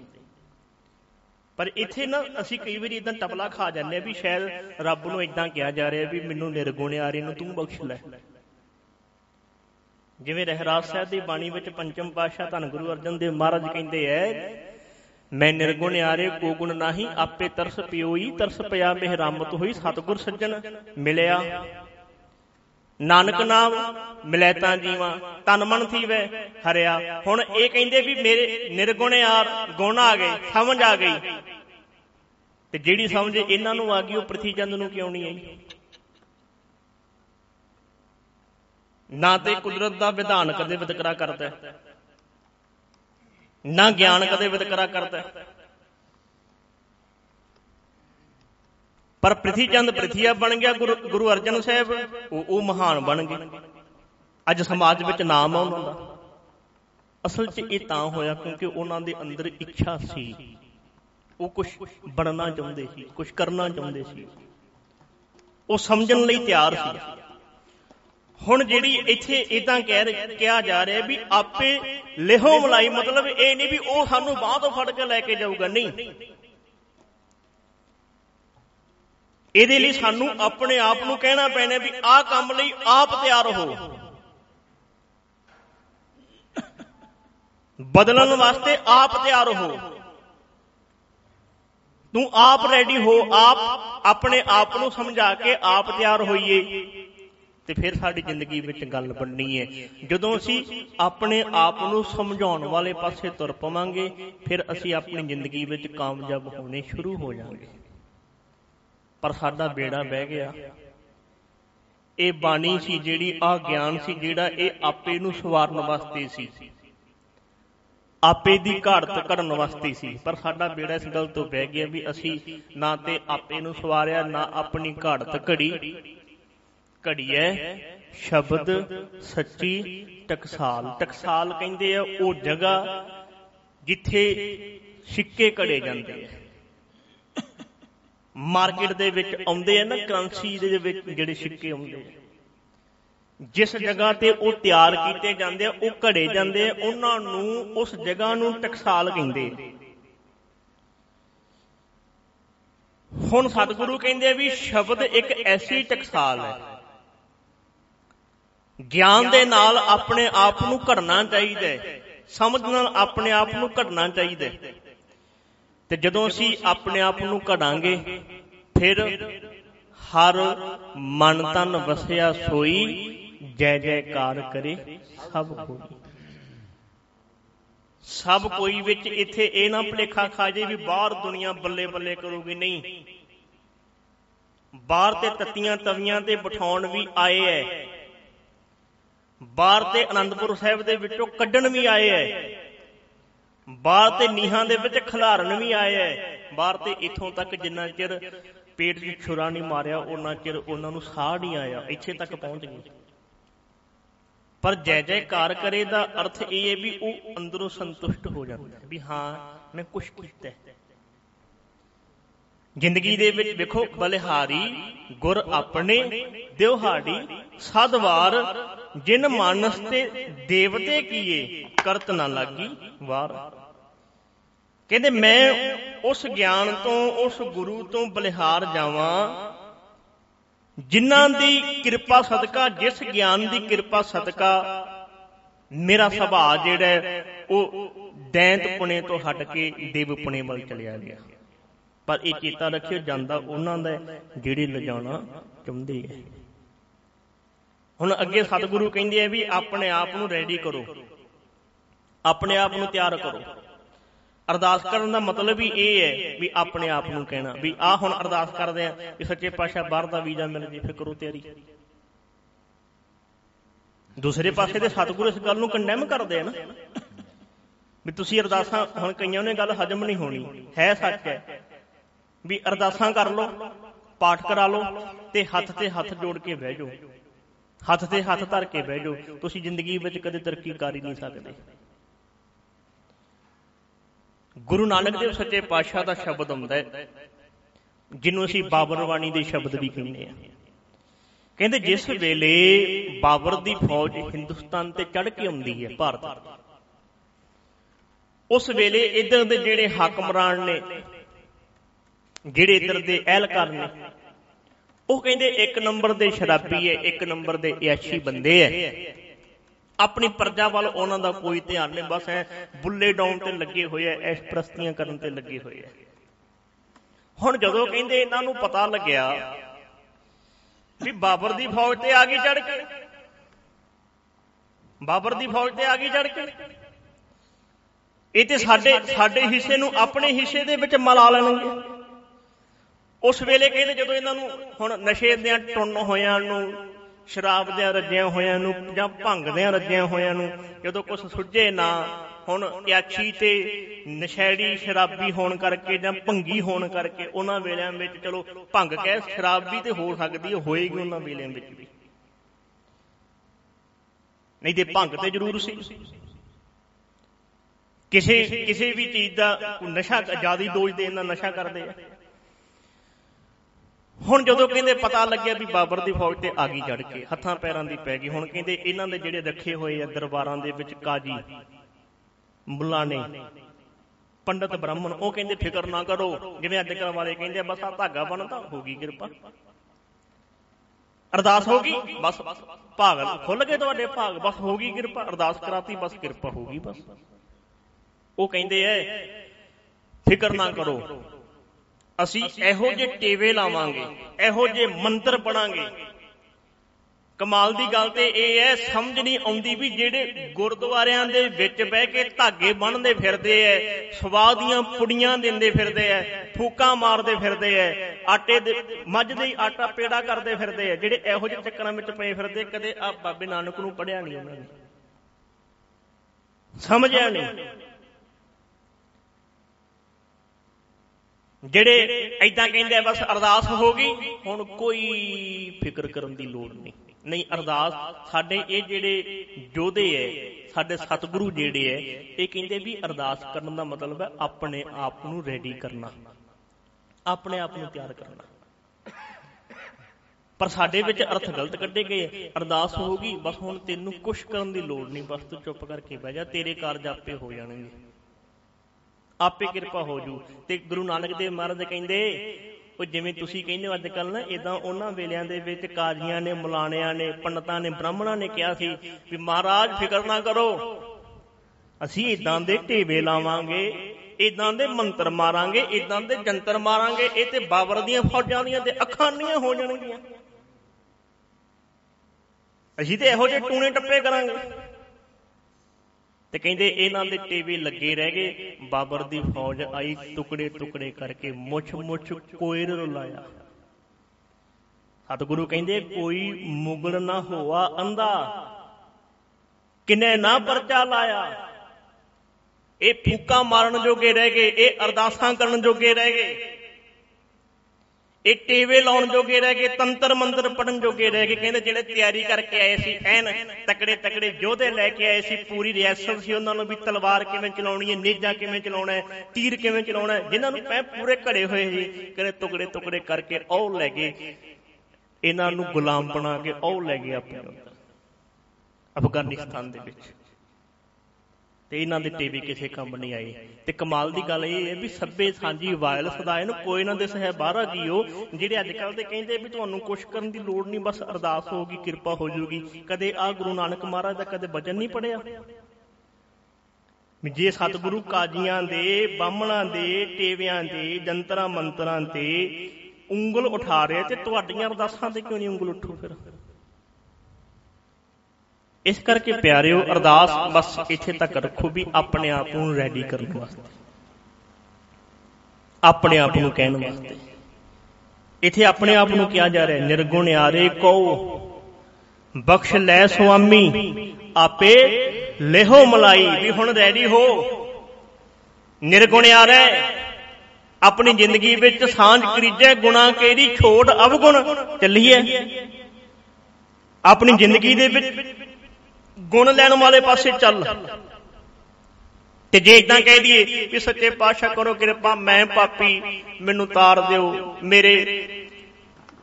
ਪਰ ਇੱਥੇ ਨਾ ਅਸੀਂ ਕਈ ਵਾਰੀ ਇਦਾਂ ਟਪਲਾ ਖਾ ਜਾਂਦੇ ਆ ਵੀ ਸ਼ਾਇਦ ਰੱਬ ਨੂੰ ਇਦਾਂ ਕਿਹਾ ਜਾ ਰਿਹਾ ਵੀ ਮੈਨੂੰ ਨਿਰਗੁਣ ਆ ਰਹੇ ਨੂੰ, ਤੂੰ ਬਖਸ਼ ਲੈ। ਜਿਵੇਂ ਰਹਿਰਾਸ ਸਾਹਿਬ ਦੀ ਬਾਣੀ ਵਿੱਚ ਪੰਚਮ ਪਾਤਸ਼ਾਹ ਧੰਨ ਗੁਰੂ ਅਰਜਨ ਦੇਵ ਮਹਾਰਾਜ ਕਹਿੰਦੇ ਐ, ਮੈਂ ਨਿਰਗੁਣ ਆਰੇ ਕੋ ਗੁਣ ਨਾਹੀ, ਆਪੇ ਤਰਸ ਪਿਓਈ, ਤਰਸ ਪਿਆ ਮਿਹ ਰਾਮਤ ਹੋਈ, ਸਤਗੁਰ ਸੱਜਣ ਮਿਲਿਆ। ਨਾਨਕ ਨਾਮ, ਮਿਲੈ ਤਾਂ ਜੀਵਾਂ, ਤਨ ਮਨ ਥੀਵੈ, ਹਰਿਆ। ਹੁਣ ਇਹ ਕਹਿੰਦੇ ਵੀ ਮੇਰੇ ਨਿਰਗੁਣ ਆਰ ਗੁਣ ਆ ਗਏ, ਸਮਝ ਆ ਗਈ। ਤੇ ਜਿਹੜੀ ਸਮਝ ਇਹਨਾਂ ਨੂੰ ਆ ਗਈ, ਉਹ ਪ੍ਰਿਥੀ ਚੰਦ ਨੂੰ ਕਿਉਂ ਨਹੀਂ ਆਈ? ਨਾ ਤੇ ਕੁਦਰਤ ਦਾ ਵਿਧਾਨ ਕਦੇ ਵਿਤਕਰਾ ਕਰਦਾ ਨਾ ਗਿਆਨ ਕਦੇ ਵਿਤਕਰਾ ਕਰਦਾ ਪਰ ਪ੍ਰਿਥੀ ਚੰਦ ਪ੍ਰਿਥੀਆ ਬਣ ਗਿਆ ਗੁਰੂ ਅਰਜਨ ਸਾਹਿਬ, ਉਹ ਉਹ ਮਹਾਨ ਬਣ ਗਏ। ਅੱਜ ਸਮਾਜ ਵਿੱਚ ਨਾਮ ਆ ਉਹਨਾਂ ਦਾ ਅਸਲ 'ਚ ਇਹ ਤਾਂ ਹੋਇਆ ਕਿਉਂਕਿ ਉਹਨਾਂ ਦੇ ਅੰਦਰ ਇੱਛਾ ਸੀ। ਉਹ ਕੁਝ ਬਣਨਾ ਚਾਹੁੰਦੇ ਸੀ ਕੁਝ ਕਰਨਾ ਚਾਹੁੰਦੇ ਸੀ। ਉਹ ਸਮਝਣ ਲਈ ਤਿਆਰ ਸੀ। ਹੁਣ ਜਿਹੜੀ ਇੱਥੇ ਇਦਾਂ ਕਹਿ ਕਿਹਾ ਜਾ ਰਿਹਾ ਵੀ ਆਪੇ ਲਿਹੋ ਮਲਾਈ ਮਤਲਬ ਇਹ ਨਹੀਂ ਵੀ ਉਹ ਸਾਨੂੰ ਬਾਹ ਤੋਂ ਫੜ ਕੇ ਲੈ ਕੇ ਜਾਊਗਾ। ਨਹੀਂ। ਇਹਦੇ ਲਈ ਸਾਨੂੰ ਆਪਣੇ ਆਪ ਨੂੰ ਕਹਿਣਾ ਪੈਣਾ ਵੀ ਆਹ ਕੰਮ ਲਈ ਆਪ ਤਿਆਰ ਹੋ। ਬਦਲਣ ਵਾਸਤੇ ਆਪ ਤਿਆਰ ਹੋ। ਤੂੰ ਆਪ ਰੈਡੀ ਹੋ, ਆਪ ਆਪਣੇ ਆਪ ਨੂੰ ਸਮਝਾ ਕੇ ਆਪ ਤਿਆਰ ਹੋਈਏ। ਤੇ ਫਿਰ ਸਾਡੀ ਜ਼ਿੰਦਗੀ ਵਿੱਚ ਗੱਲ ਬਣਨੀ ਹੈ। ਜਦੋਂ ਅਸੀਂ ਆਪਣੇ ਆਪ ਨੂੰ ਸਮਝਾਉਣ ਵਾਲੇ ਪਾਸੇ ਤੁਰ ਪਵਾਂਗੇ, ਫਿਰ ਅਸੀਂ ਆਪਣੀ ਜ਼ਿੰਦਗੀ ਵਿੱਚ ਕਾਮਯਾਬ ਹੋਣੇ ਸ਼ੁਰੂ ਹੋ ਜਾਵਾਂਗੇ। ਪਰ ਸਾਡਾ ਬੇੜਾ ਬਹਿ ਗਿਆ। ਇਹ ਬਾਣੀ ਸੀ ਜਿਹੜੀ ਆ ਗਿਆਨ ਸੀ ਜਿਹੜਾ ਇਹ ਆਪੇ ਨੂੰ ਸਵਾਰਨ ਵਾਸਤੇ ਸੀ। ਆਪੇ ਦੀ ਘਾੜਤ ਕਰਨ ਵਾਸਤੇ ਸੀ। ਪਰ ਸਾਡਾ ਬੇੜਾ ਇਸ ਗੱਲ ਤੋਂ ਬਹਿ ਗਿਆ ਵੀ ਅਸੀਂ ਨਾ ਤੇ ਆਪੇ ਨੂੰ ਸਵਾਰਿਆ, ਨਾ ਆਪਣੀ ਘਾੜਤ ਘੜੀ। ਘੜੀਐ ਸ਼ਬਦ ਸੱਚੀ ਟਕਸਾਲ। ਟਕਸਾਲ ਕਹਿੰਦੇ ਆ ਉਹ ਜਗ੍ਹਾ ਜਿੱਥੇ ਸਿੱਕੇ ਘੜੇ ਜਾਂਦੇ ਆ। ਮਾਰਕੀਟ ਦੇ ਵਿੱਚ ਆਉਂਦੇ ਆ ਨਾ, ਕਰੰਸੀ ਦੇ ਵਿੱਚ ਜਿਹੜੇ ਸਿੱਕੇ ਆਉਂਦੇ ਆ। ਜਿਸ ਜਗ੍ਹਾ ਤੇ ਉਹ ਤਿਆਰ ਕੀਤੇ ਜਾਂਦੇ ਆ, ਉਹ ਘੜੇ ਜਾਂਦੇ ਆ, ਉਹਨਾਂ ਨੂੰ ਉਸ ਜਗ੍ਹਾ ਨੂੰ ਟਕਸਾਲ ਕਹਿੰਦੇ ਹੁਣ ਸਤਿਗੁਰੂ ਕਹਿੰਦੇ ਵੀ ਸ਼ਬਦ ਇੱਕ ਐਸੀ ਟਕਸਾਲ ਹੈ। ਗਿਆਨ ਦੇ ਨਾਲ ਆਪਣੇ ਆਪ ਨੂੰ ਘੜਨਾ ਚਾਹੀਦਾ ਹੈ। ਸਮਝ ਨਾਲ ਆਪਣੇ ਆਪ ਨੂੰ ਘੜਨਾ ਚਾਹੀਦਾ ਹੈ। ਤੇ ਜਦੋਂ ਅਸੀਂ ਆਪਣੇ ਆਪ ਨੂੰ ਘੜਾਂਗੇ ਫਿਰ ਹਰ ਮਨ ਤਨ ਵਸਿਆ ਸੋਈ ਜੈ ਜੈਕਾਰ ਕਰੇ ਸਭ ਕੋਈ ਸਭ ਕੋਈ ਵਿੱਚ ਇੱਥੇ ਇਹ ਨਾ ਭਲੇਖਾ ਖਾ ਜੇ ਵੀ ਬਾਹਰ ਦੁਨੀਆ ਬੱਲੇ ਬੱਲੇ ਕਰੂਗੀ ਨਹੀਂ। ਬਾਹਰ ਤੇ ਤਤੀਆਂ ਤਵੀਆਂ ਤੇ ਬਿਠਾਉਣ ਵੀ ਆਏ ਐ। ਬਾਹਰ ਤੇ ਅਨੰਦਪੁਰ ਸਾਹਿਬ ਦੇ ਵਿੱਚੋਂ ਕੱਢਣ ਵੀ ਆਏ ਐ। ਬਾਹਰ ਤੇ ਨੀਹਾਂ ਦੇ ਵਿੱਚ ਖਿਲਾਰਨ ਵੀ ਆਏ ਐ। ਬਾਹਰ ਤੇ ਇਥੋਂ ਤੱਕ ਜਿੰਨਾ ਚਿਰ ਪੇਟ 'ਚ ਛੁਰਾ ਨਹੀਂ ਮਾਰਿਆ ਉਹਨਾਂ ਚਿਰ ਉਹਨਾਂ ਨੂੰ ਸਾਹ ਨਹੀਂ ਆਇਆ, ਇੱਥੇ ਤੱਕ ਪਹੁੰਚ ਗਏ। ਪਰ ਜੈ ਜੈਕਾਰ ਕਰੇ ਦਾ ਅਰਥ ਇਹ ਹੈ ਵੀ ਉਹ ਅੰਦਰੋਂ ਸੰਤੁਸ਼ਟ ਹੋ ਜਾਂਦਾ ਵੀ ਹਾਂ, ਮੈਂ ਕੁਝ ਕੀਤਾ ਜ਼ਿੰਦਗੀ ਦੇ ਵਿੱਚ ਵੇਖੋ, ਬਲਿਹਾਰੀ, ਗੁਰ ਆਪਣੇ ਦਿਵਹਾੜੀ ਸਦਵਾਰ ਜਿਨ ਮਾਨਸ ਤੇ ਦੇਵਤੇ ਕੀਏ, ਕਰਤ ਨਾ ਲਾਗੀ, ਵਾਰ। ਕਹਿੰਦੇ ਮੈਂ ਉਸ ਗਿਆਨ ਤੋਂ, ਉਸ ਗੁਰੂ ਤੋਂ ਬਲਿਹਾਰ ਜਾਵਾਂ, ਜਿਨ੍ਹਾਂ ਦੀ ਕਿਰਪਾ ਸਦਕਾ, ਜਿਸ ਗਿਆਨ ਦੀ ਕਿਰਪਾ ਸਦਕਾ ਮੇਰਾ ਸੁਭਾਅ ਜਿਹੜਾ ਉਹ ਦੈਂਤ ਪੁਣੇ ਤੋਂ ਹਟ ਕੇ ਦੇਵ ਪੁਣੇ ਵੱਲ ਚਲਿਆ ਗਿਆ। ਪਰ ਇਹ ਚੇਤਾ ਰੱਖਿਓ, ਜਾਂਦਾ ਉਹਨਾਂ ਦਾ ਜਿਹੜੇ ਲਿਜਾਣਾ ਚਾਹੁੰਦੇ ਐ ਹੁਣ ਅੱਗੇ ਸਤਿਗੁਰੂ ਕਹਿੰਦੇ ਆ ਵੀ ਆਪਣੇ ਆਪ ਨੂੰ ਰੈਡੀ ਕਰੋ। ਆਪਣੇ ਆਪ ਨੂੰ ਤਿਆਰ ਕਰੋ। ਅਰਦਾਸ ਕਰਨ ਦਾ ਮਤਲਬ ਹੀ ਇਹ ਹੈ ਵੀ ਆਪਣੇ ਆਪ ਨੂੰ ਕਹਿਣਾ, ਵੀ ਆ ਹੁਣ ਅਰਦਾਸ ਕਰਦੇ ਆ ਕਿ ਸੱਚੇ ਪਾਤਸ਼ਾਹ ਬਾਹਰ ਦਾ ਵੀਜ਼ਾ ਮਿਲ ਜੇ, ਫਿਰ ਕਰੋ ਤਿਆਰੀ। ਦੂਸਰੇ ਪਾਸੇ ਤੇ ਸਤਿਗੁਰੂ ਇਸ ਗੱਲ ਨੂੰ ਕੰਡੈਮ ਕਰਦੇ ਆ ਨਾ, ਵੀ ਤੁਸੀਂ ਅਰਦਾਸਾਂ, ਹੁਣ ਕਈਆਂ ਨੇ ਗੱਲ ਹਜਮ ਨਹੀਂ ਹੋਣੀ, ਹੈ ਸੱਚ ਹੈ, ਵੀ ਅਰਦਾਸਾਂ ਕਰ ਲਓ, ਪਾਠ ਕਰਾ ਲਓ, ਤੇ ਹੱਥ ਤੇ ਹੱਥ ਜੋੜ ਕੇ ਬਹਿ ਜਾਓ, ਹੱਥ ਤੇ ਹੱਥ ਧਰ ਕੇ ਬਹਿ ਜਾਓ, ਤੁਸੀਂ ਜ਼ਿੰਦਗੀ ਵਿੱਚ ਕਦੇ ਤਰੱਕੀ ਕਰ ਹੀ ਨਹੀਂ ਸਕਦੇ। ਗੁਰੂ ਨਾਨਕ ਦੇਵ ਸੱਚੇ ਪਾਤਸ਼ਾਹ ਦਾ ਸ਼ਬਦ ਹੁੰਦਾ ਹੈ, ਜਿਹਨੂੰ ਅਸੀਂ ਬਾਬਰ ਬਾਣੀ ਦੇ ਸ਼ਬਦ ਵੀ ਕਹਿੰਦੇ ਆ ਕਹਿੰਦੇ, ਜਿਸ ਵੇਲੇ ਬਾਬਰ ਦੀ ਫੌਜ ਹਿੰਦੁਸਤਾਨ ਤੇ ਚੜ ਕੇ ਆਉਂਦੀ ਹੈ ਭਾਰਤ, ਉਸ ਵੇਲੇ ਇਧਰ ਦੇ ਜਿਹੜੇ ਹਾਕਮਰਾਨ ਨੇ, ਜਿਹੜੇ ਇਧਰ ਦੇ ਅਹਿਲਕਾਰ ਨੇ, ਉਹ ਕਹਿੰਦੇ, ਇੱਕ ਨੰਬਰ ਦੇ ਸ਼ਰਾਬੀ ਹੈ, ਇੱਕ ਨੰਬਰ ਦੇ ਯਾਸ਼ੀ ਬੰਦੇ ਐ ਆਪਣੀ ਪਰਜਾ ਵੱਲ ਉਹਨਾਂ ਦਾ ਕੋਈ ਧਿਆਨ ਨਹੀਂ, ਬਸ ਐ ਬੁੱਲੇ ਡਾਊਨ ਤੇ ਲੱਗੇ ਹੋਏ ਐ ਐਸ਼ ਪ੍ਰਸਤੀਆਂ ਕਰਨ ਤੇ ਲੱਗੇ ਹੋਏ ਐ ਹੁਣ ਜਦੋਂ ਕਹਿੰਦੇ ਇਹਨਾਂ ਨੂੰ ਪਤਾ ਲੱਗਿਆ ਵੀ ਬਾਬਰ ਦੀ ਫੌਜ ਤੇ ਆ ਗਈ ਚੜ ਕੇ ਬਾਬਰ ਦੀ ਫੌਜ ਤੇ ਆ ਗਈ ਚੜ ਕੇ ਇਹ ਤੇ ਸਾਡੇ ਸਾਡੇ ਹਿੱਸੇ ਨੂੰ ਆਪਣੇ ਹਿੱਸੇ ਦੇ ਵਿੱਚ ਮਲਾ ਲੈਣਗੇ। ਉਸ ਵੇਲੇ ਕਹਿੰਦੇ ਜਦੋਂ ਇਹਨਾਂ ਨੂੰ ਹੁਣ ਨਸ਼ੇ ਦੇ ਟੁੰਨ ਹੋਇਆਂ ਨੂੰ ਸ਼ਰਾਬ ਦੇ ਰੱਜਿਆਂ ਹੋਇਆਂ ਨੂੰ ਜਾਂ ਭੰਗ ਦੇ ਰੱਜਿਆਂ ਹੋਇਆਂ ਨੂੰ ਜਦੋਂ ਕੁਝ ਸੁੱਝੇ ਨਾ, ਹੁਣ ਇਆਛੀ ਤੇ ਨਸ਼ੈੜੀ ਸ਼ਰਾਬੀ ਹੋਣ ਕਰਕੇ ਜਾਂ ਭੰਗੀ ਹੋਣ ਕਰਕੇ ਉਹਨਾਂ ਵੇਲਿਆਂ ਵਿੱਚ ਚਲੋ ਭੰਗ ਕਹਿ ਸ਼ਰਾਬ ਵੀ ਤੇ ਹੋ ਸਕਦੀ ਹੈ, ਹੋਏਗੀ ਉਹਨਾਂ ਵੇਲਿਆਂ ਵਿੱਚ ਵੀ। ਨਹੀਂ ਤੇ ਭੰਗ ਤੇ ਜ਼ਰੂਰ ਸੀ। ਕਿਸੇ ਕਿਸੇ ਵੀ ਚੀਜ਼ ਦਾ ਨਸ਼ਾ ਜਿਆਦੀ ਡੋਜ਼ ਦੇ ਨਾਲ ਨਸ਼ਾ ਕਰਦੇ ਆ। ਹੁਣ ਜਦੋਂ ਕਹਿੰਦੇ ਪਤਾ ਲੱਗਿਆ ਵੀ ਬਾਬਰ ਦੀ ਫੌਜ ਤੇ ਆ ਗਈ ਜੜ ਕੇ, ਹੱਥਾਂ ਪੈਰਾਂ ਦੀ ਪੈ ਗਈ। ਹੁਣ ਕਹਿੰਦੇ ਇਹਨਾਂ ਦੇ ਜਿਹੜੇ ਰੱਖੇ ਹੋਏ ਆ ਦਰਬਾਰਾਂ ਦੇ ਵਿੱਚ ਕਾਜੀ ਮੁੱਲਾ ਨੇ ਪੰਡਤ ਬ੍ਰਾਹਮਣ, ਉਹ ਕਹਿੰਦੇ ਫਿਕਰ ਨਾ ਕਰੋ। ਜਿਵੇਂ ਅੱਜ ਕੱਲ ਵਾਲੇ ਕਹਿੰਦੇ ਬਸ ਆ ਧਾਗਾ ਬਣਦਾ ਹੋ ਗਈ ਕਿਰਪਾ। ਅਰਦਾਸ ਹੋ ਗਈ? ਬਸ ਭਾਗ ਖੁੱਲ ਗਏ ਤੁਹਾਡੇ ਭਾਗ, ਬਸ ਹੋ ਗਈ ਕਿਰਪਾ। ਅਰਦਾਸ ਕਰਾਤੀ, ਬਸ ਕਿਰਪਾ ਹੋ ਗਈ ਬਸ। ਉਹ ਕਹਿੰਦੇ ਐ, ਫਿਕਰ ਨਾ ਕਰੋ। ਅਸੀਂ ਇਹੋ ਜਿਹੇ ਟੇਵੇ ਲਾਵਾਂਗੇ, ਇਹੋ ਜਿਹੇ ਮੰਤਰ ਪੜਾਂਗੇ। ਕਮਾਲ ਦੀ ਗੱਲ ਤੇ ਇਹ ਹੈ, ਸਮਝ ਨਹੀਂ ਆਉਂਦੀ ਵੀ ਜਿਹੜੇ ਗੁਰਦੁਆਰਿਆਂ ਦੇ ਵਿੱਚ ਬਹਿ ਕੇ ਧਾਗੇ ਬੰਨਦੇ ਫਿਰਦੇ ਐ ਸਵਾਦ ਦੀਆਂ ਪੁੜੀਆਂ ਦਿੰਦੇ ਫਿਰਦੇ ਐ, ਫੂਕਾਂ ਮਾਰਦੇ ਫਿਰਦੇ ਐ, ਆਟੇ ਦੇ ਮੱਝ ਦੇ ਆਟਾ ਪੇੜਾ ਕਰਦੇ ਫਿਰਦੇ ਐ, ਜਿਹੜੇ ਇਹੋ ਜਿਹੇ ਚੱਕਰਾਂ ਵਿੱਚ ਪਏ ਫਿਰਦੇ, ਕਦੇ ਆ ਬਾਬੇ ਨਾਨਕ ਨੂੰ ਪੜਿਆ ਨਹੀਂ ਉਹਨਾਂ ਨੇ। ਸਮਝਿਆ ਨਹੀਂ। ਜਿਹੜੇ ਐਦਾਂ ਕਹਿੰਦੇ ਆ, ਬਸ ਅਰਦਾਸ ਹੋ ਗਈ, ਹੁਣ ਕੋਈ ਫਿਕਰ ਕਰਨ ਦੀ ਲੋੜ ਨਹੀਂ। ਨਹੀਂ, ਅਰਦਾਸ, ਸਾਡੇ ਇਹ ਜਿਹੜੇ ਯੋਧੇ ਐ, ਸਾਡੇ ਸਤਿਗੁਰੂ ਜਿਹੜੇ ਐ, ਇਹ ਕਹਿੰਦੇ ਵੀ ਅਰਦਾਸ ਕਰਨ ਦਾ ਮਤਲਬ ਹੈ ਆਪਣੇ ਆਪ ਨੂੰ ਰੈਡੀ ਕਰਨਾ, ਆਪਣੇ ਆਪ ਨੂੰ ਤਿਆਰ ਕਰਨਾ। ਪਰ ਸਾਡੇ ਵਿੱਚ ਅਰਥ ਗਲਤ ਕੱਢੇ ਗਏ ਅਰਦਾਸ ਹੋ ਗਈ, ਬਸ ਹੁਣ ਤੈਨੂੰ ਕੁਛ ਕਰਨ ਦੀ ਲੋੜ ਨਹੀਂ, ਬਸ ਤੂੰ ਚੁੱਪ ਕਰਕੇ ਬਹਿ ਜਾ, ਤੇਰੇ ਕਾਰਜ ਆਪੇ ਹੋ ਜਾਣਗੇ। ਆਪੇ ਕਿਰਪਾ ਹੋ ਜੂ। ਤੇ ਗੁਰੂ ਨਾਨਕ ਦੇਵ ਮਹਾਰਾਜ ਕਹਿੰਦੇ, ਉਹ ਜਿਵੇਂ ਤੁਸੀਂ ਕਹਿੰਦੇ ਹੋ ਅੱਜ ਕੱਲ ਨਾ ਇਦਾਂ ਉਹਨਾਂ ਵੇਲਿਆਂ ਦੇ ਵਿੱਚ ਕਾਜ਼ੀਆਂ ਨੇ, ਮੁਲਾਣਿਆਂ ਨੇ, ਪੰਡਤਾਂ ਨੇ, ਬ੍ਰਾਹਮਣਾਂ ਨੇ ਕਿਹਾ ਸੀ ਵੀ ਮਹਾਰਾਜ, ਫਿਕਰ ਨਾ ਕਰੋ। ਅਸੀਂ ਇਦਾਂ ਦੇ ਢੇਵੇ ਲਾਵਾਂਗੇ ਇਦਾਂ ਦੇ ਮੰਤਰ ਮਾਰਾਂਗੇ ਇਦਾਂ ਦੇ ਜੰਤਰ ਮਾਰਾਂਗੇ, ਇਹ ਤੇ ਬਾਬਰ ਦੀਆਂ ਫੌਜਾਂ ਦੀਆਂ ਤੇ ਅੱਖਾਂ ਨੀਆਂ ਹੋ ਜਾਣਗੀਆਂ। ਅਸੀਂ ਤੇ ਇਹੋ ਜਿਹੇ ਟੂਣੇ ਟੱਪੇ ਕਰਾਂਗੇ। ਤੇ ਕਹਿੰਦੇ ਇਹਨਾਂ ਦੇ ਟੀਵੀ ਲੱਗੇ ਰਹਿ ਗਏ। ਬਾਬਰ ਦੀ ਫੌਜ ਆਈ, ਟੁਕੜੇ ਟੁਕੜੇ ਕਰਕੇ ਮੁੱਛ ਮੁੱਛ ਕੋਇਰ ਰੁਲਾਇਆ ਸਤਿਗੁਰੂ ਕਹਿੰਦੇ, ਕੋਈ ਮੁਗਲ ਨਾ ਹੋਆ ਅੰਧਾ। ਕਿਨੇ ਨਾ ਪਰਚਾ ਲਾਇਆ? ਇਹ ਫੂਕਾ ਮਾਰਨ ਜੋਗੇ ਰਹਿ ਗਏ, ਇਹ ਅਰਦਾਸਾਂ ਕਰਨ ਜੋਗੇ ਰਹਿ ਗਏ। ਇਹ ਟੇਵੇ ਲਾਉਣ ਜੋਗੇ ਰਹਿ ਗਏ, ਤੰਤਰ ਮੰਤਰ ਪੜਨ ਜੋਗੇ ਰਹਿ ਗਏ। ਕਹਿੰਦੇ ਜਿਹੜੇ ਤਿਆਰੀ ਕਰਕੇ ਆਏ ਸੀ, ਐਨ ਤਕੜੇ ਤਕੜੇ ਯੋਧੇ ਲੈ ਕੇ ਆਏ ਸੀ, ਪੂਰੀ ਰਿਆਸਤ ਸੀ ਉਹਨਾਂ ਨੂੰ ਵੀ ਤਲਵਾਰ ਕਿਵੇਂ ਚਲਾਉਣੀ ਹੈ, ਨੇਜਾ ਕਿਵੇਂ ਚਲਾਉਣਾ ਹੈ, ਤੀਰ ਕਿਵੇਂ ਚਲਾਉਣਾ ਹੈ, ਜਿਨ੍ਹਾਂ ਨੂੰ ਪੈ ਪੂਰੇ ਘੜੇ ਹੋਏ ਸੀ, ਕਹਿੰਦੇ ਟੁਕੜੇ ਟੁਕੜੇ ਕਰਕੇ ਉਹ ਲੈ ਗਏ। ਇਹਨਾਂ ਨੂੰ ਗੁਲਾਮ ਬਣਾ ਕੇ ਉਹ ਲੈ ਗਏ ਆਪਣੇ ਉੱਤੇ ਅਫਗਾਨਿਸਤਾਨ ਦੇ ਵਿੱਚ। ਤੇ ਇਹਨਾਂ ਦੇ ਟੀਵੀ ਕਿਸੇ ਕੰਮ ਨਹੀਂ ਆਏ। ਤੇ ਕਮਾਲ ਦੀ ਗੱਲ ਇਹ ਹੈ ਵੀ ਸੱਬੇ ਸਾਂਝੀ ਵਾਇਲ ਸਦਾਏ ਨੂੰ ਕੋਈ ਨਾ ਦਿਸ ਹੈ ਬਾਹਰਾ ਜੀਓ ਜਿਹੜੇ ਅੱਜ ਕੱਲ ਦੇ ਕਹਿੰਦੇ ਵੀ ਤੁਹਾਨੂੰ ਕੁਛ ਕਰਨ ਦੀ ਲੋੜ ਨਹੀਂ, ਬਸ ਅਰਦਾਸ ਹੋਊਗੀ, ਕਿਰਪਾ ਹੋ ਜਾਊਗੀ। ਕਦੇ ਆ ਗੁਰੂ ਨਾਨਕ ਮਹਾਰਾਜ ਦਾ ਕਦੇ ਵਚਨ ਨਹੀਂ ਪੜਿਆ। ਜੇ ਸਤਿਗੁਰੂ ਕਾਜੀਆਂ ਦੇ, ਬਾਹਮਣਾਂ ਦੇ, ਟੇਵਿਆਂ ਦੇ, ਜੰਤਰਾਂ ਮੰਤਰਾਂ ਤੇ ਉਂਗਲ ਉਠਾ ਰਹੇ ਤੇ ਤੁਹਾਡੀਆਂ ਅਰਦਾਸਾਂ ਤੇ ਕਿਉਂ ਨਹੀਂ ਉਂਗਲ ਉਠੂ ਫਿਰ? ਇਸ ਕਰਕੇ ਪਿਆਰਿਓ ਅਰਦਾਸ ਬਸ ਇੱਥੇ ਤੱਕ ਰੱਖੋ ਵੀ ਆਪਣੇ ਆਪ ਨੂੰ ਰੈਡੀ ਕਰਨ ਵਾਸਤੇ। ਆਪਣੇ ਆਪ ਨੂੰ ਕਹਿਣ ਵਾਸਤੇ। ਇੱਥੇ ਆਪਣੇ ਆਪ ਨੂੰ ਕਿਹਾ ਜਾ ਰਿਹਾ ਨਿਰਗੁਣ ਆਰੇ ਕਉ ਬਖਸ਼ ਲੈ ਸੁਆਮੀ ਆਪੇ ਲੇਹੋ ਮਲਾਈ ਵੀ ਹੁਣ ਰੈਡੀ ਹੋ। ਨਿਰਗੁਣ ਆਰੇ ਆਪਣੀ ਜ਼ਿੰਦਗੀ ਵਿੱਚ ਸਾਂਝ ਕਰੀਜੈ ਗੁਣਾ ਕਿਹੜੀ ਛੋੜ ਅਵਗੁਣ ਚੱਲੀਏ। ਆਪਣੀ ਜ਼ਿੰਦਗੀ ਦੇ ਵਿੱਚ ਗੁਣ ਲੈਣ ਵਾਲੇ ਪਾਸੇ ਚੱਲ। ਤੇ ਜੇ ਇਦਾਂ ਕਹਿ ਦਈਏ ਕਿ ਸੱਚੇ ਪਾਤਸ਼ਾਹ ਕਰੋ ਕਿਰਪਾ, ਮੈਂ ਪਾਪੀ, ਮੈਨੂੰ ਤਾਰ ਦਿਓ, ਮੇਰੇ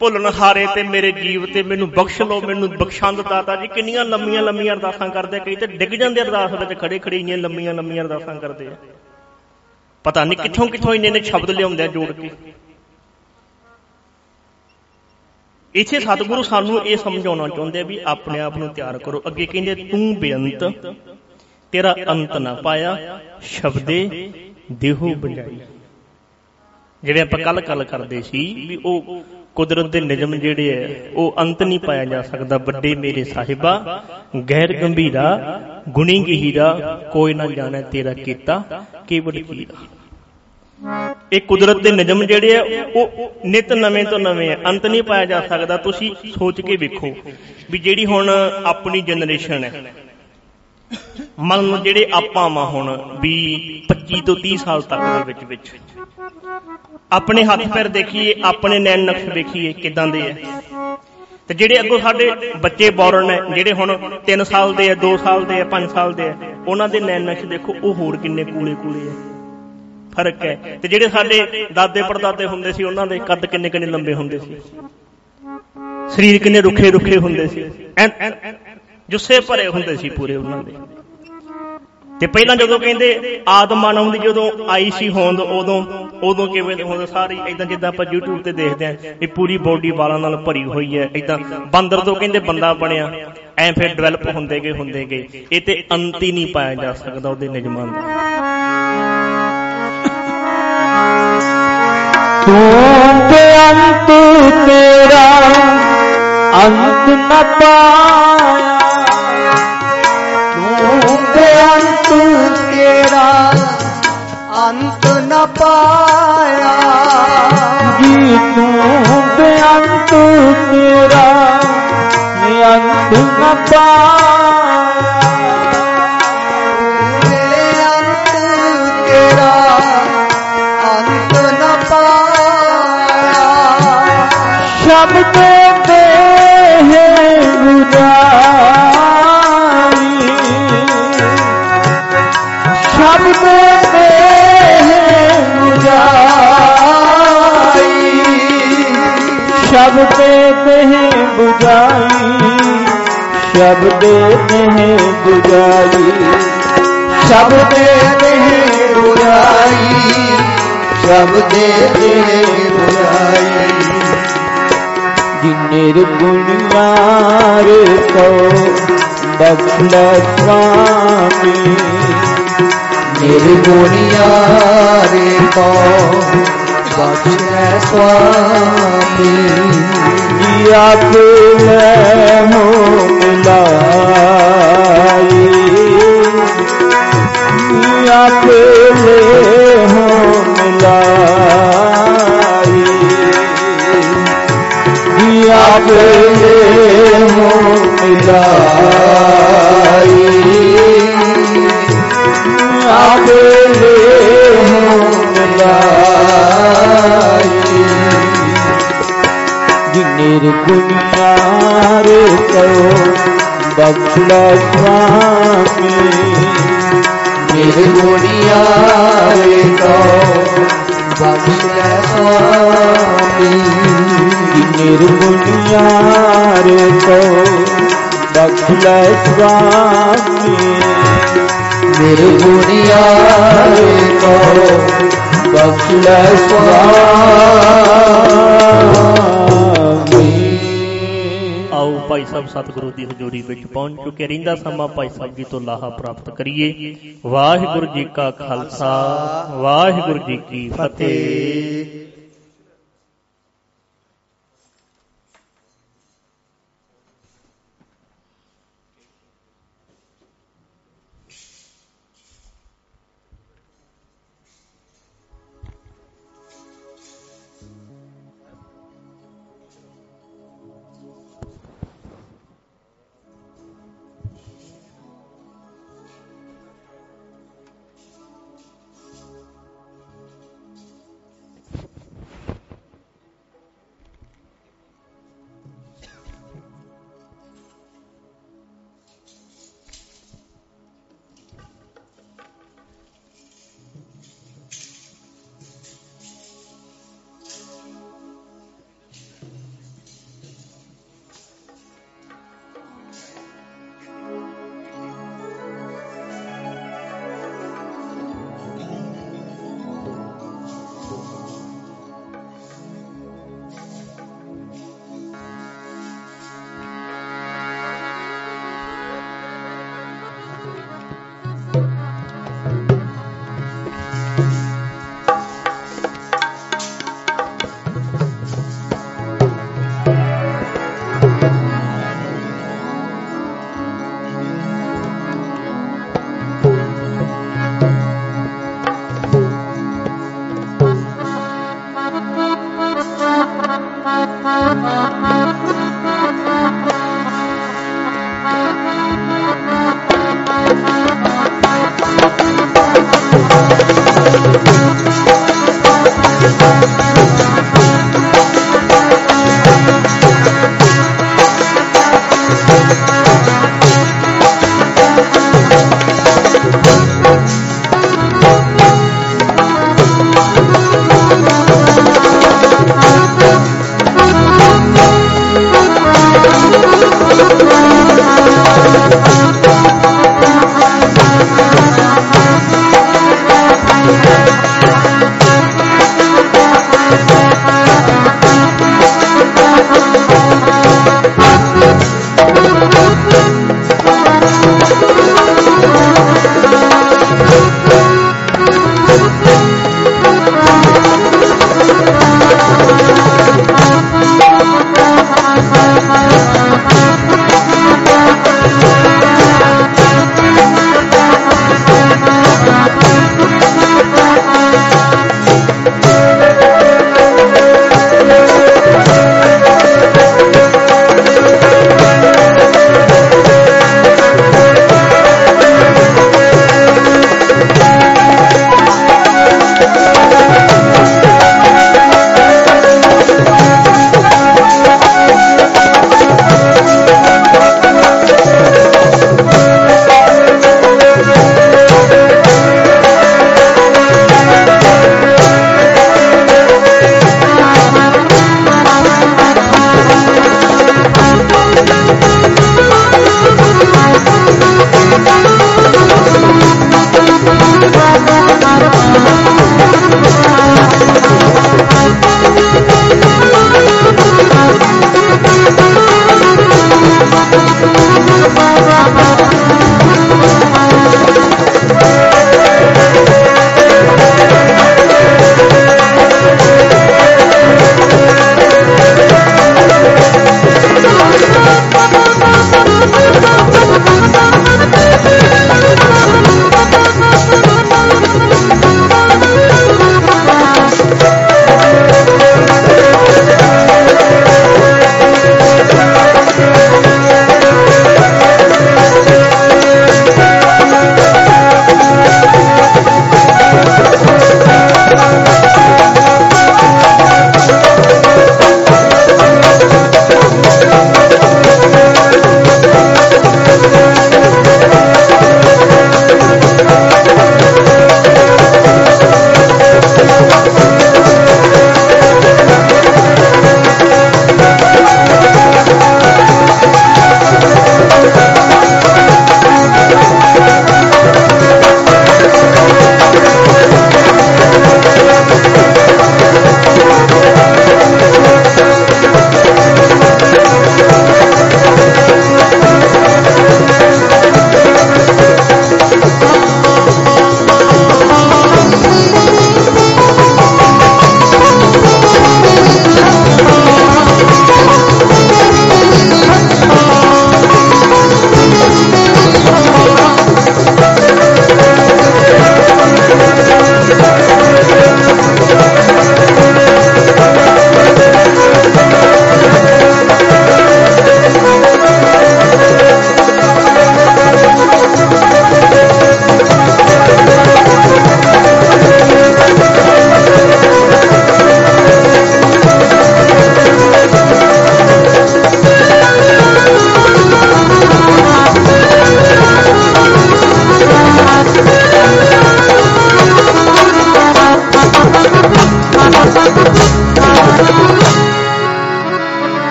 ਭੁੱਲਣ ਹਾਰੇ ਤੇ ਮੇਰੇ ਜੀਵ ਤੇ ਮੈਨੂੰ ਬਖਸ਼ ਲਓ, ਮੈਨੂੰ ਬਖਸ਼ੰਦ ਦਾਤਾ ਜੀ। ਕਿੰਨੀਆਂ ਲੰਮੀਆਂ ਲੰਮੀਆਂ ਅਰਦਾਸਾਂ ਕਰਦੇ ਕਈ ਤੇ ਡਿੱਗ ਜਾਂਦੇ ਅਰਦਾਸ ਵਿੱਚ, ਖੜੇ ਖੜੇ ਇੰਨੀਆਂ ਲੰਮੀਆਂ ਲੰਮੀਆਂ ਅਰਦਾਸਾਂ ਕਰਦੇ ਆ। ਪਤਾ ਨਹੀਂ ਕਿੱਥੋਂ ਕਿੱਥੋਂ ਇੰਨੇ ਨੇ ਸ਼ਬਦ ਲਿਆਉਂਦੇ ਆ ਜੋੜ ਕੇ। ਇੱਥੇ ਸਤਿਗੁਰੂ ਸਾਨੂੰ ਇਹ ਸਮਝਾਉਣਾ ਚਾਹੁੰਦੇ ਆ ਵੀ ਆਪਣੇ ਆਪ ਨੂੰ ਤਿਆਰ ਕਰੋ। ਅੱਗੇ ਕਹਿੰਦੇ, ਤੂੰ ਬੇਅੰਤ, ਤੇਰਾ ਅੰਤ ਨਾ ਪਾਇਆ, ਸ਼ਬਦੇ ਦੇਹੂ ਬਜਾਈ ਜਿਵੇਂ ਆਪਾਂ ਕੱਲ ਕੱਲ ਕਰਦੇ ਸੀ ਵੀ ਉਹ ਕੁਦਰਤ ਦੇ ਨਿਯਮ ਜਿਹੜੇ ਐ ਉਹ ਅੰਤ ਨਹੀਂ ਪਾਇਆ ਜਾ ਸਕਦਾ। ਵੱਡੇ ਮੇਰੇ ਸਾਹਿਬਾ, ਗੈਰ ਗੰਭੀਰਾ, ਗੁਣੀ ਗਹੀਰਾ, ਕੋਈ ਨਾ ਜਾਣੇ ਤੇਰਾ ਕੀਤਾ ਕੇਵੜ ਕੀਰਾ। ਇਹ ਕੁਦਰਤ ਦੇ ਨਿਯਮ ਜਿਹੜੇ ਆ, ਉਹ ਨਿਤ ਨਵੇਂ ਤੋਂ ਨਵੇਂ ਆ। ਅੰਤ ਨਹੀਂ ਪਾਇਆ ਜਾ ਸਕਦਾ, ਤੁਸੀਂ ਸੋਚ ਕੇ ਵੇਖੋ ਵੀ ਜਿਹੜੀ ਹੁਣ ਆਪਣੀ ਜਨਰੇਸ਼ਨ ਹੈ ਮੰਨ ਲਓ ਜਿਹੜੇ ਆਪਾਂ ਮਾ ਹੁਣ ਵੀ 25 ਤੋਂ 30 ਸਾਲ ਤੱਕ ਦੇ ਵਿੱਚ ਵਿੱਚ। ਆਪਣੇ ਹੱਥ ਪੈਰ ਦੇਖੀਏ, ਆਪਣੇ ਨੈਣ ਨਕਸ਼ ਦੇਖੀਏ ਕਿਦਾਂ ਦੇ ਆ। ਤੇ ਜਿਹੜੇ ਅੱਗੋਂ ਸਾਡੇ ਬੱਚੇ ਬੌਰਨ ਨੇ, ਜਿਹੜੇ ਹੁਣ 3 ਸਾਲ ਦੇ ਆ 2 ਸਾਲ ਦੇ ਆ 5 ਸਾਲ ਦੇ ਆ, ਉਹਨਾਂ ਦੇ ਨੈਣ ਨਕਸ਼ ਦੇਖੋ, ਉਹ ਹੋਰ ਕਿੰਨੇ ਕੂਲੇ ਕੂਲੇ ਆ। ਫ਼ਰਕ ਹੈ। ਤੇ ਜਿਹੜੇ ਸਾਡੇ ਦਾਦੇ ਪੜਦਾਦੇ ਹੁੰਦੇ ਸੀ, ਉਹਨਾਂ ਦੇ ਕੱਦ ਕਿੰਨੇ ਕਿੰਨੇ ਲੰਬੇ ਹੁੰਦੇ ਸੀ। ਸਰੀਰ ਕਿੰਨੇ ਰੁੱਖੇ ਰੁੱਖੇ ਹੁੰਦੇ ਸੀ। ਜੁੱਸੇ ਭਰੇ ਹੁੰਦੇ ਸੀ ਪੂਰੇ ਉਹਨਾਂ ਦੇ। ਤੇ ਪਹਿਲਾਂ ਜਦੋਂ ਕਹਿੰਦੇ ਆਦਮ ਮਾਨਵ ਦੀ ਜਦੋਂ ਆਈ ਸੀ ਹੋਂਦ, ਉਦੋਂ ਉਦੋਂ ਕਿਵੇਂ ਦੇ ਹੁੰਦੇ, ਸਾਰੀ ਇਦਾਂ ਜਿੱਦਾਂ ਆਪਾਂ YouTube ਤੇ ਦੇਖਦੇ ਆਂ ਇਹ ਪੂਰੀ ਬੋਡੀ ਵਾਲਾਂ ਨਾਲ ਭਰੀ ਹੋਈ ਹੈ ਇਦਾਂ ਬਾਂਦਰ ਤੋਂ ਕਹਿੰਦੇ ਬੰਦਾ ਬਣਿਆ, ਐ ਫਿਰ ਡਿਵੈਲਪ ਹੁੰਦੇ ਗਏ ਹੁੰਦੇ ਗਏ। ਇਹ ਤੇ ਅੰਤ ਹੀ ਨਹੀਂ ਪਾਇਆ ਜਾ ਸਕਦਾ ਉਹਦੇ ਨਿਜਮਾਂ ਦਾ। ਤੂੰ ਬੇਅੰਤ ਤੇਰਾ ਅੰਤ ਨ ਪਾਇਆ। ਤੂੰ ਬੇਅੰਤ ਤੇਰਾ ਅੰਤ ਨ ਪਾਇਆ। ਜੀ ਤੂੰ ਬੇਅੰਤ ਤੇਰਾ ਅੰਤ ਨ ਪਾਇਆ। ਸ਼ਬਦ ਦੇ ਹੈ ਗੁਜਾਰੀ ਸ਼ਬਦ ਦੇ ਹੈ ਗੁਜਾਰੀ ਸ਼ਬਦ ਦੇ ਹੈ ਬੁਝਾਈ ਸ਼ਬਦ ਦੇ ਹੈ ਬੁਝਾਈ ਸ਼ਬਦ ਦੇ ਹੈ ਬੁਰਾਈ ਸ਼ਬਦੇ ਦੇ ਬੁਰਾਈ ਜਿਨੇਰ ਗੁਣਿਆਰ ਕੋ ਬਖਲਾ ਸੁਆਮੀ ਨਿਰਗੁਣਿਆ ਰੇ ਕੋ ਬਖਸ਼ੈ ਸੁਆਮੀ ਜੀ ਆਪੇ ਲੈ ਮਿਲਾਈ ਜੀ ਲੈ ਹੋ ਮਿਲਾਈ ਆਪੇ ਲੈ ਹੋ ਮਿਲਾਈ ਆਪੇ ਲੈ ਹੋ ਮਿਲਾਈ ਜਿਨੇਰ ਗੁਨਿਆਰ ਕੋ ਬਖਲਾ ਸੁਆਮੀ ਨਿਰਗੁਣਿਆ ਰੇ ਕੋ ਬਖਸ਼ੈ ਸੁਆਮੀ ਜਿਨੇਰ ਗੁਨਿਆਰ ਕੋ ਬਖਲਾ ਸੁਆਮੀ ਨਿਰਗੁਣਿਆ ਰੇ ਕੋ ਬਖਸ਼ੈ ਸੁਆਮੀ ਆਓ ਭਾਈ ਸਾਹਿਬ ਸਤਿਗੁਰੂ ਦੀ ਹਜ਼ੂਰੀ ਵਿੱਚ ਪਹੁੰਚ ਚੁੱਕੇ ਰਹਿੰਦਾ ਸਮਾਂ ਭਾਈ ਸਾਹਿਬ ਜੀ ਤੋਂ ਲਾਹਾ ਪ੍ਰਾਪਤ ਕਰੀਏ ਵਾਹਿਗੁਰੂ ਜੀ ਕਾ ਖਾਲਸਾ ਵਾਹਿਗੁਰੂ ਜੀ ਕੀ ਫਤਿਹ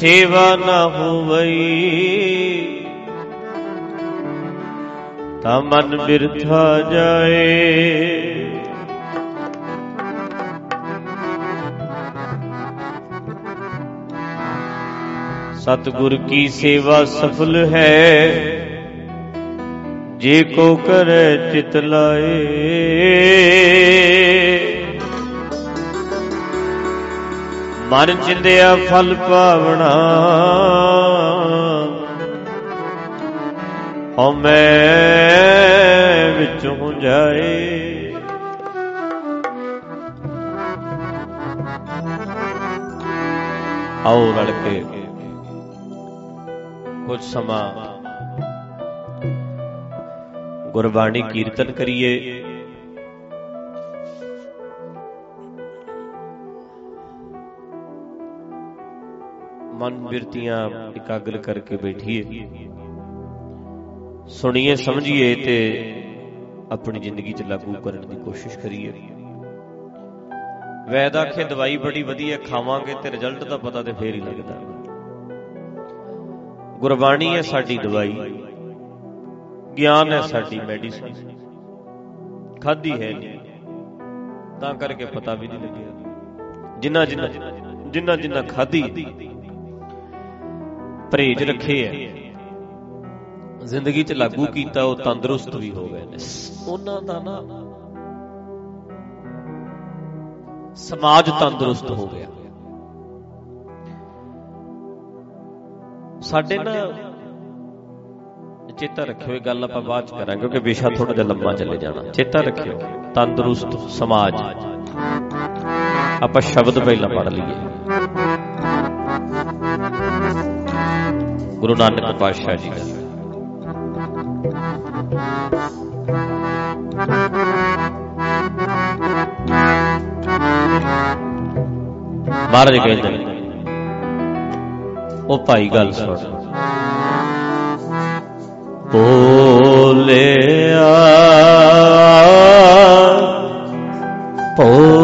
ਸੇਵਾ ਨ ਹੋਵਈ। ਤਾਂ ਮਨ ਬਿਰਥਾ ਜਾਏ। ਸਤਿਗੁਰ ਕੀ ਸੇਵਾ ਸਫਲ ਹੈ? ਜੇ ਕੋ ਕਰੈ ਚਿਤ ਲਾਏ। ਮਨ ਚਿੰਦਿਆ ਫਲ ਪਾਵਣਾ। ਹਉਮੈ ਵਿੱਚੋਂ ਜਾਏ ਆਓ ਰਲ ਕੇ ਕੁਝ ਸਮਾਂ ਗੁਰਬਾਣੀ ਕੀਰਤਨ ਕਰੀਏ। ਬਿਰਤੀਆਂ ਇਕਾਗਰ ਕਰਕੇ ਬੈਠੀਏ। ਸੁਣੀਏ, ਸਮਝੀਏ ਤੇ ਆਪਣੀ ਜ਼ਿੰਦਗੀ 'ਚ ਲਾਗੂ ਕਰਨ ਦੀ ਕੋਸ਼ਿਸ਼ ਕਰੀਏ। ਵੈਦ ਆਖੇ, ਦਵਾਈ ਬੜੀ ਵਧੀਆ, ਖਾਵਾਂਗੇ ਤੇ ਰਿਜ਼ਲਟ ਦਾ ਪਤਾ ਤੇ ਫੇਰ ਹੀ ਲੱਗਦਾ। ਗੁਰਬਾਣੀ ਹੈ ਸਾਡੀ ਦਵਾਈ, ਗਿਆਨ ਹੈ ਸਾਡੀ ਮੈਡੀਸਨ ਖਾਦੀ ਹੈ ਨਹੀਂ, ਤਾਂ ਕਰਕੇ ਪਤਾ ਵੀ ਨਹੀਂ ਲੱਗਿਆ। ਜਿੰਨਾ ਜਿੰਨਾ ਜਿੰਨਾ ਜਿੰਨਾ ਖਾਦੀ ਪਰਹੇਜ ਰੱਖੇ ਹੈ ਜ਼ਿੰਦਗੀ 'ਚ ਲਾਗੂ ਕੀਤਾ ਉਹ ਤੰਦਰੁਸਤ ਵੀ ਹੋ ਗਏ ਨੇ। ਉਹਨਾਂ ਦਾ ਨਾ ਸਮਾਜ ਤੰਦਰੁਸਤ ਹੋ ਗਿਆ। ਸਾਡੇ ਨਾ ਚੇਤਾ ਰੱਖਿਓ, ਇਹ ਗੱਲ ਆਪਾਂ ਬਾਅਦ ਚ ਕਰਾਂਗੇ, ਕਿਉਂਕਿ ਵਿਸ਼ਾ ਥੋੜਾ ਜਿਹਾ ਲੰਮਾ ਚੱਲੇ ਜਾਣਾ। ਚੇਤਾ ਰੱਖਿਓ, ਤੰਦਰੁਸਤ ਸਮਾਜ। ਆਪਾਂ ਸ਼ਬਦ ਪਹਿਲਾਂ ਪੜ ਲਈਏ। ਗੁਰੂ ਨਾਨਕ ਪਾਤਸ਼ਾਹ ਜੀ ਦਾ। ਮਹਾਰਾਜ ਕਹਿੰਦੇ ਨੇ ਉਹ ਭਾਈ ਗੱਲ ਸੁਣ। ਬੋਲਿਆ ਬੋਲਿਆ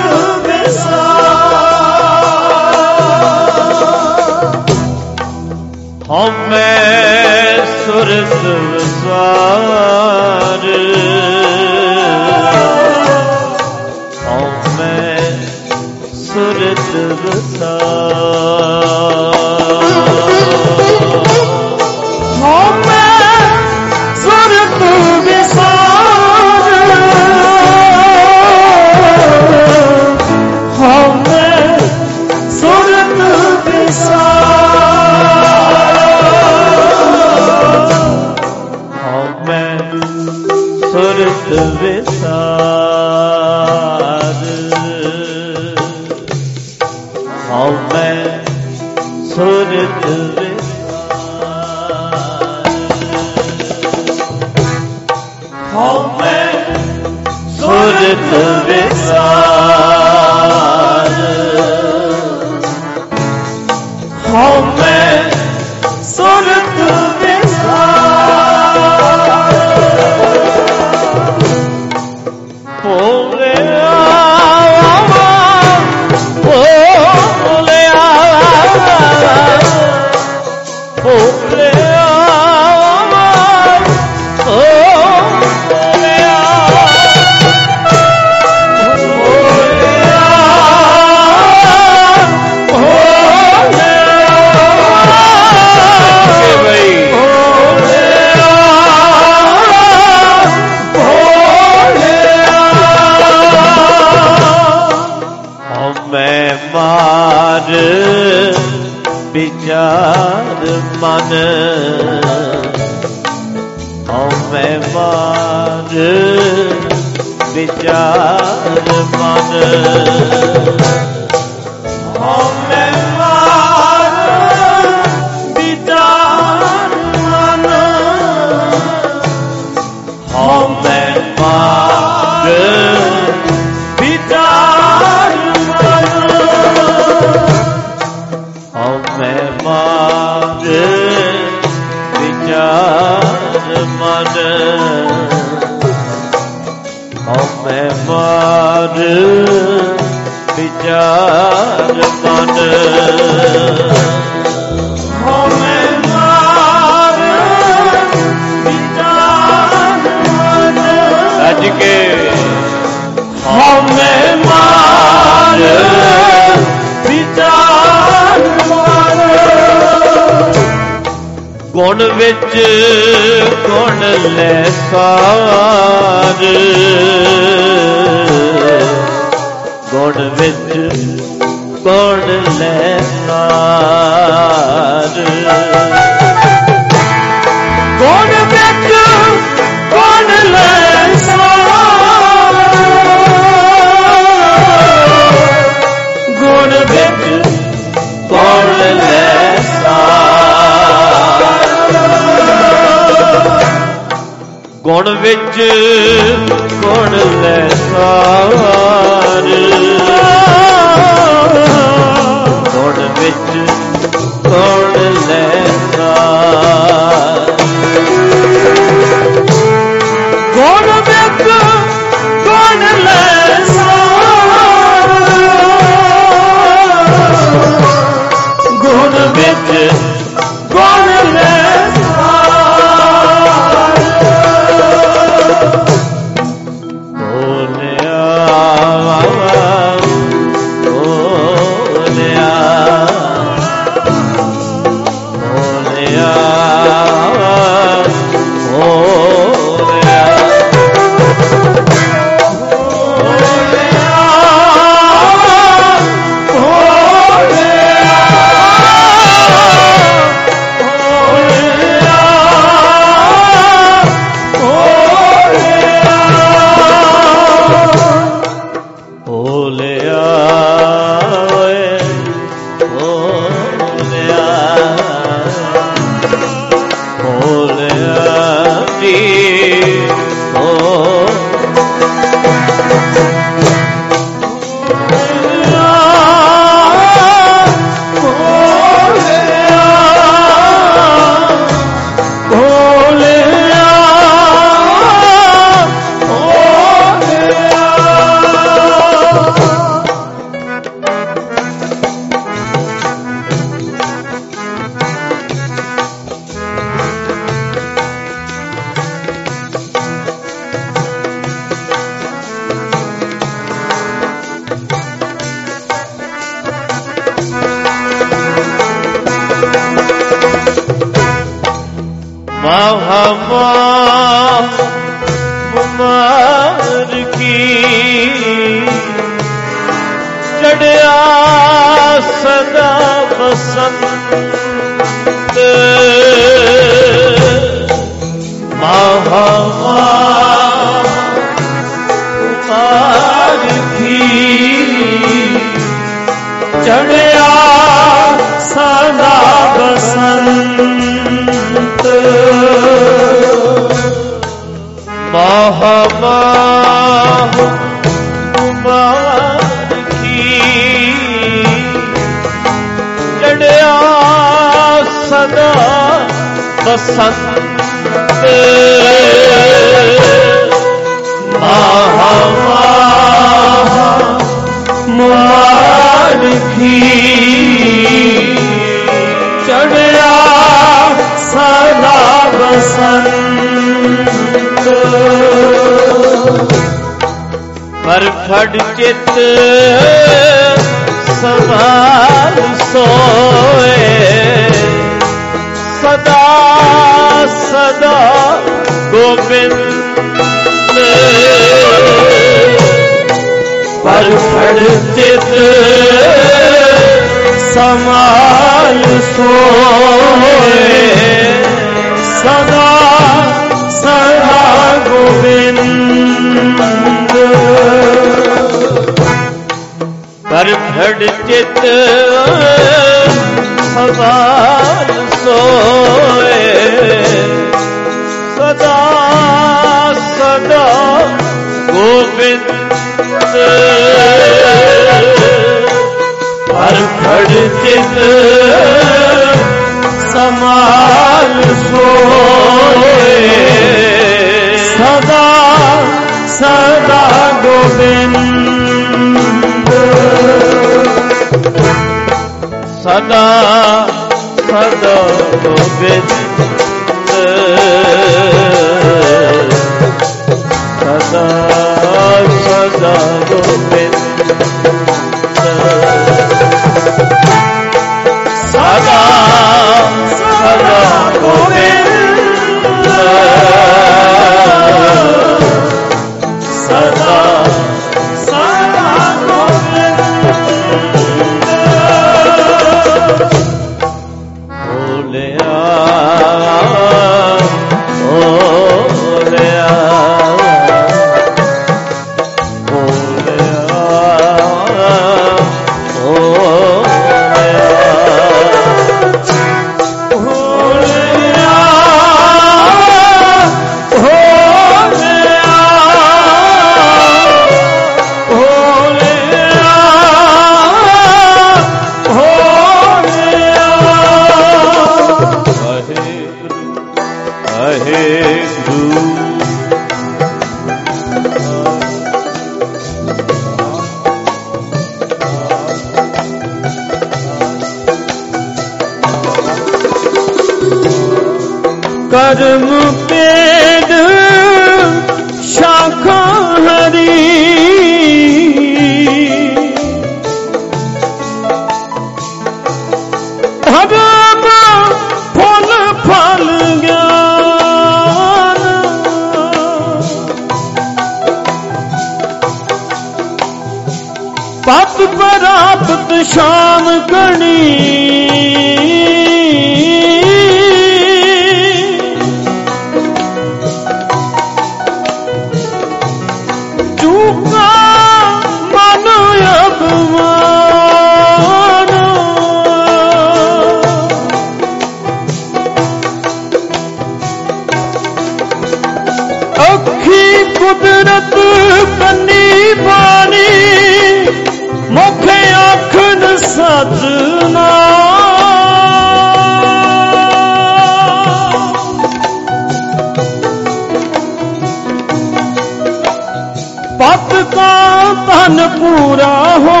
ਪੂਰਾ ਹੋ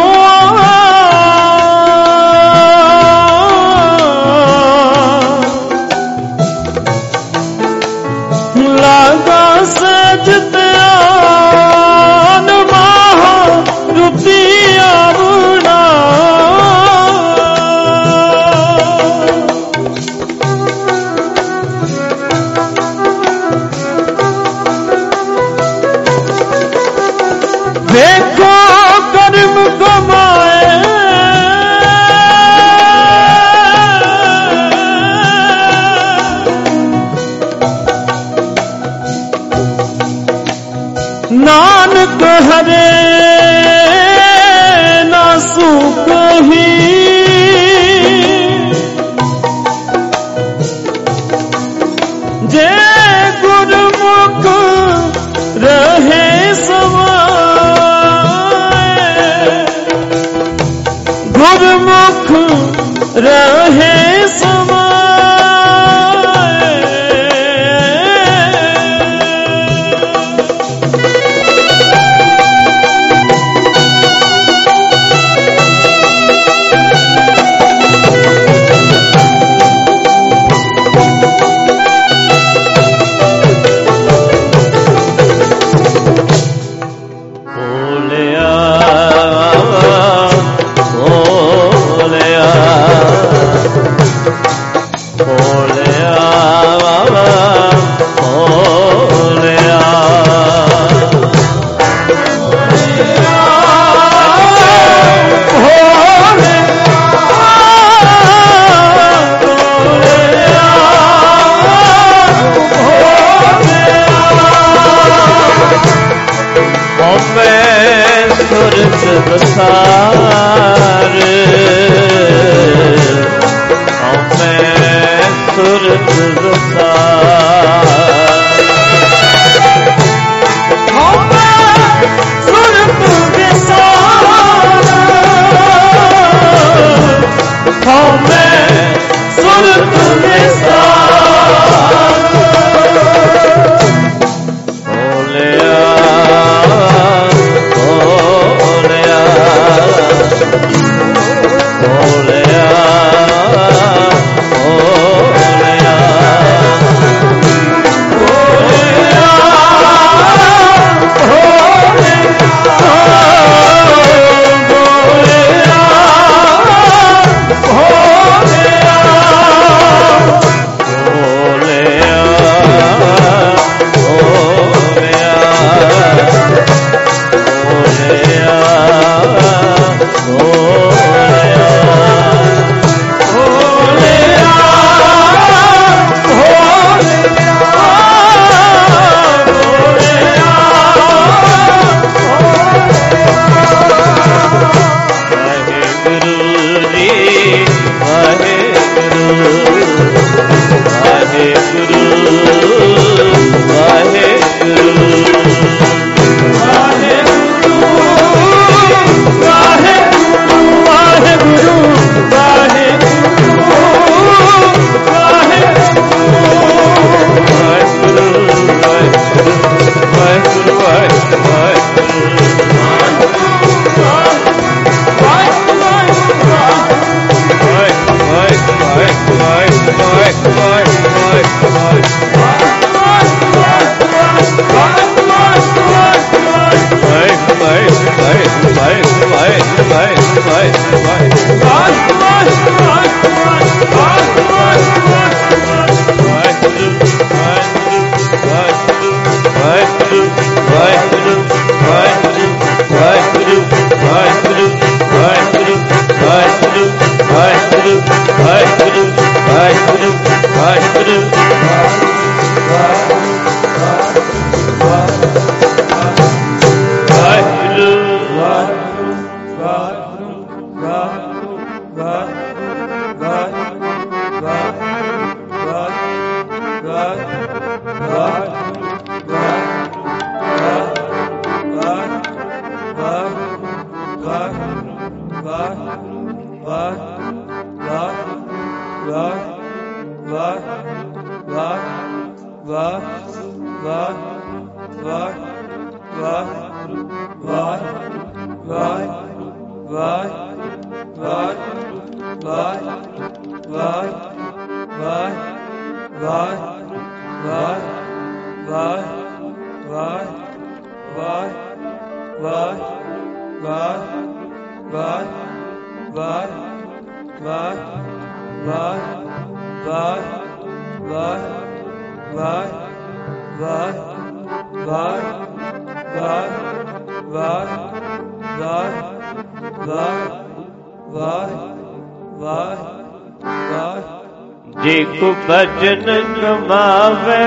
ਭਜਨ ਕਮਾਵੇ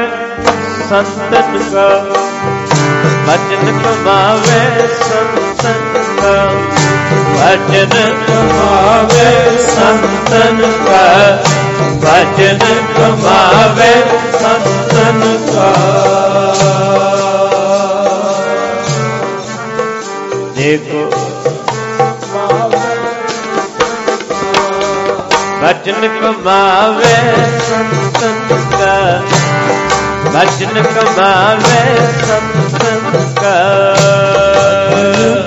ਸੰਤਨ ਕਾ ਭਜਨ ਕਮਾਵੇ ਸੰਤਨ ਕਾ ਭਜਨ ਕਮਾਵੇ ਸੰਤਨ ਕਾ ਭਜਨ ਕਮਾਵੇ ਸੰਤਨ ਕਾ ਭਜਨ ਕਮਾਵੇ ਸੰਤਨ ਕਾ ਭਜਨ ਕਮਾਵੇ ਸੰਤਨ ਕਾ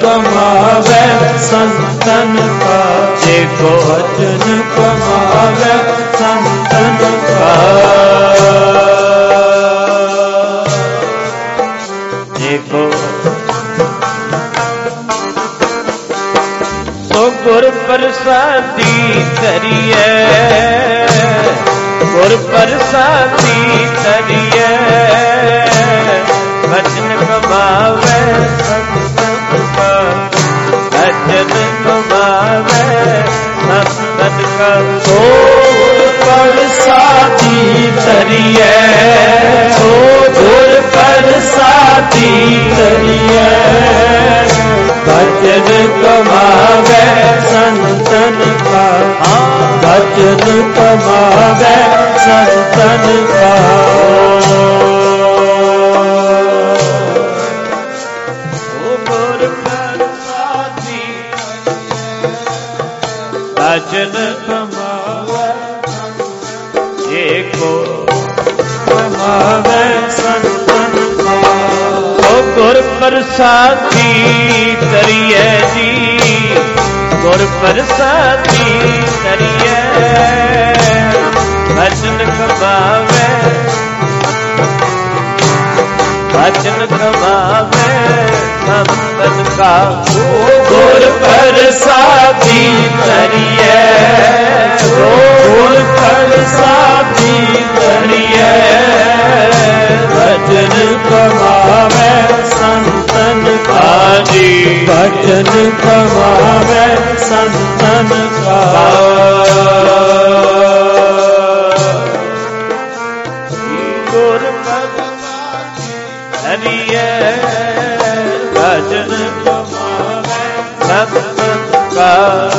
ਕਮਾਵੇ ਸੰਤਨ ਕਾ ਜੇ ਕੋ ਭਜਨ ਕਮਾਵੇ ਸੰਤਨ ਪ੍ਰਸਾਦੀ ਧਰੀਏ ਗੁਰ ਪ੍ਰਸਾਦੀ ਧਰੀਏ ਵਚਨ ਕਮਾਵੇ ਸੰਤਨ ਕਾ ਵਚਨ ਕਮਾਵੇ ਸੰਤਨ ਕਾ ਸੋ ਪ੍ਰਸਾਦੀ ਧਰੀਏ ਸੋ ਗੁਰ ਪ੍ਰਸਾਦੀ ਧਰੀਏ ਭਜਨ ਕਮਾਵੇ ਸੰਤਨ ਕਾ ਭਜਨ ਕਮਾਵੇ ਸੰਤਨ ਕਾ ਪ੍ਰਸਾਦੀ ਕਰੀਏ ਜੀ ਗੁਰ ਪ੍ਰਸਾਦੀ ਕਰੀਏ ਭਜਨ ਕਮਾਵੇ ਭਜਨ ਕਮਾਵੇ ਸੰਤਨ ਕਾ ਗੁਰ ਪ੍ਰਸਾਦੀ ਧਰੀਏ ਗੁਰ ਪ੍ਰਸਾਦੀ ਧਰੀਏ ਭਜਨ ਕਮਾਵੇ ਸੰਤਨ ਕਾ ਹਾਂਜੀ ਭਜਨ ਕਮਾਵੇ ਸੰਤਨ ਕਾ ਹਰੀਏ ਭਜਨ ਕਮਾਵੇ ਸੰਤਨ ਕਾ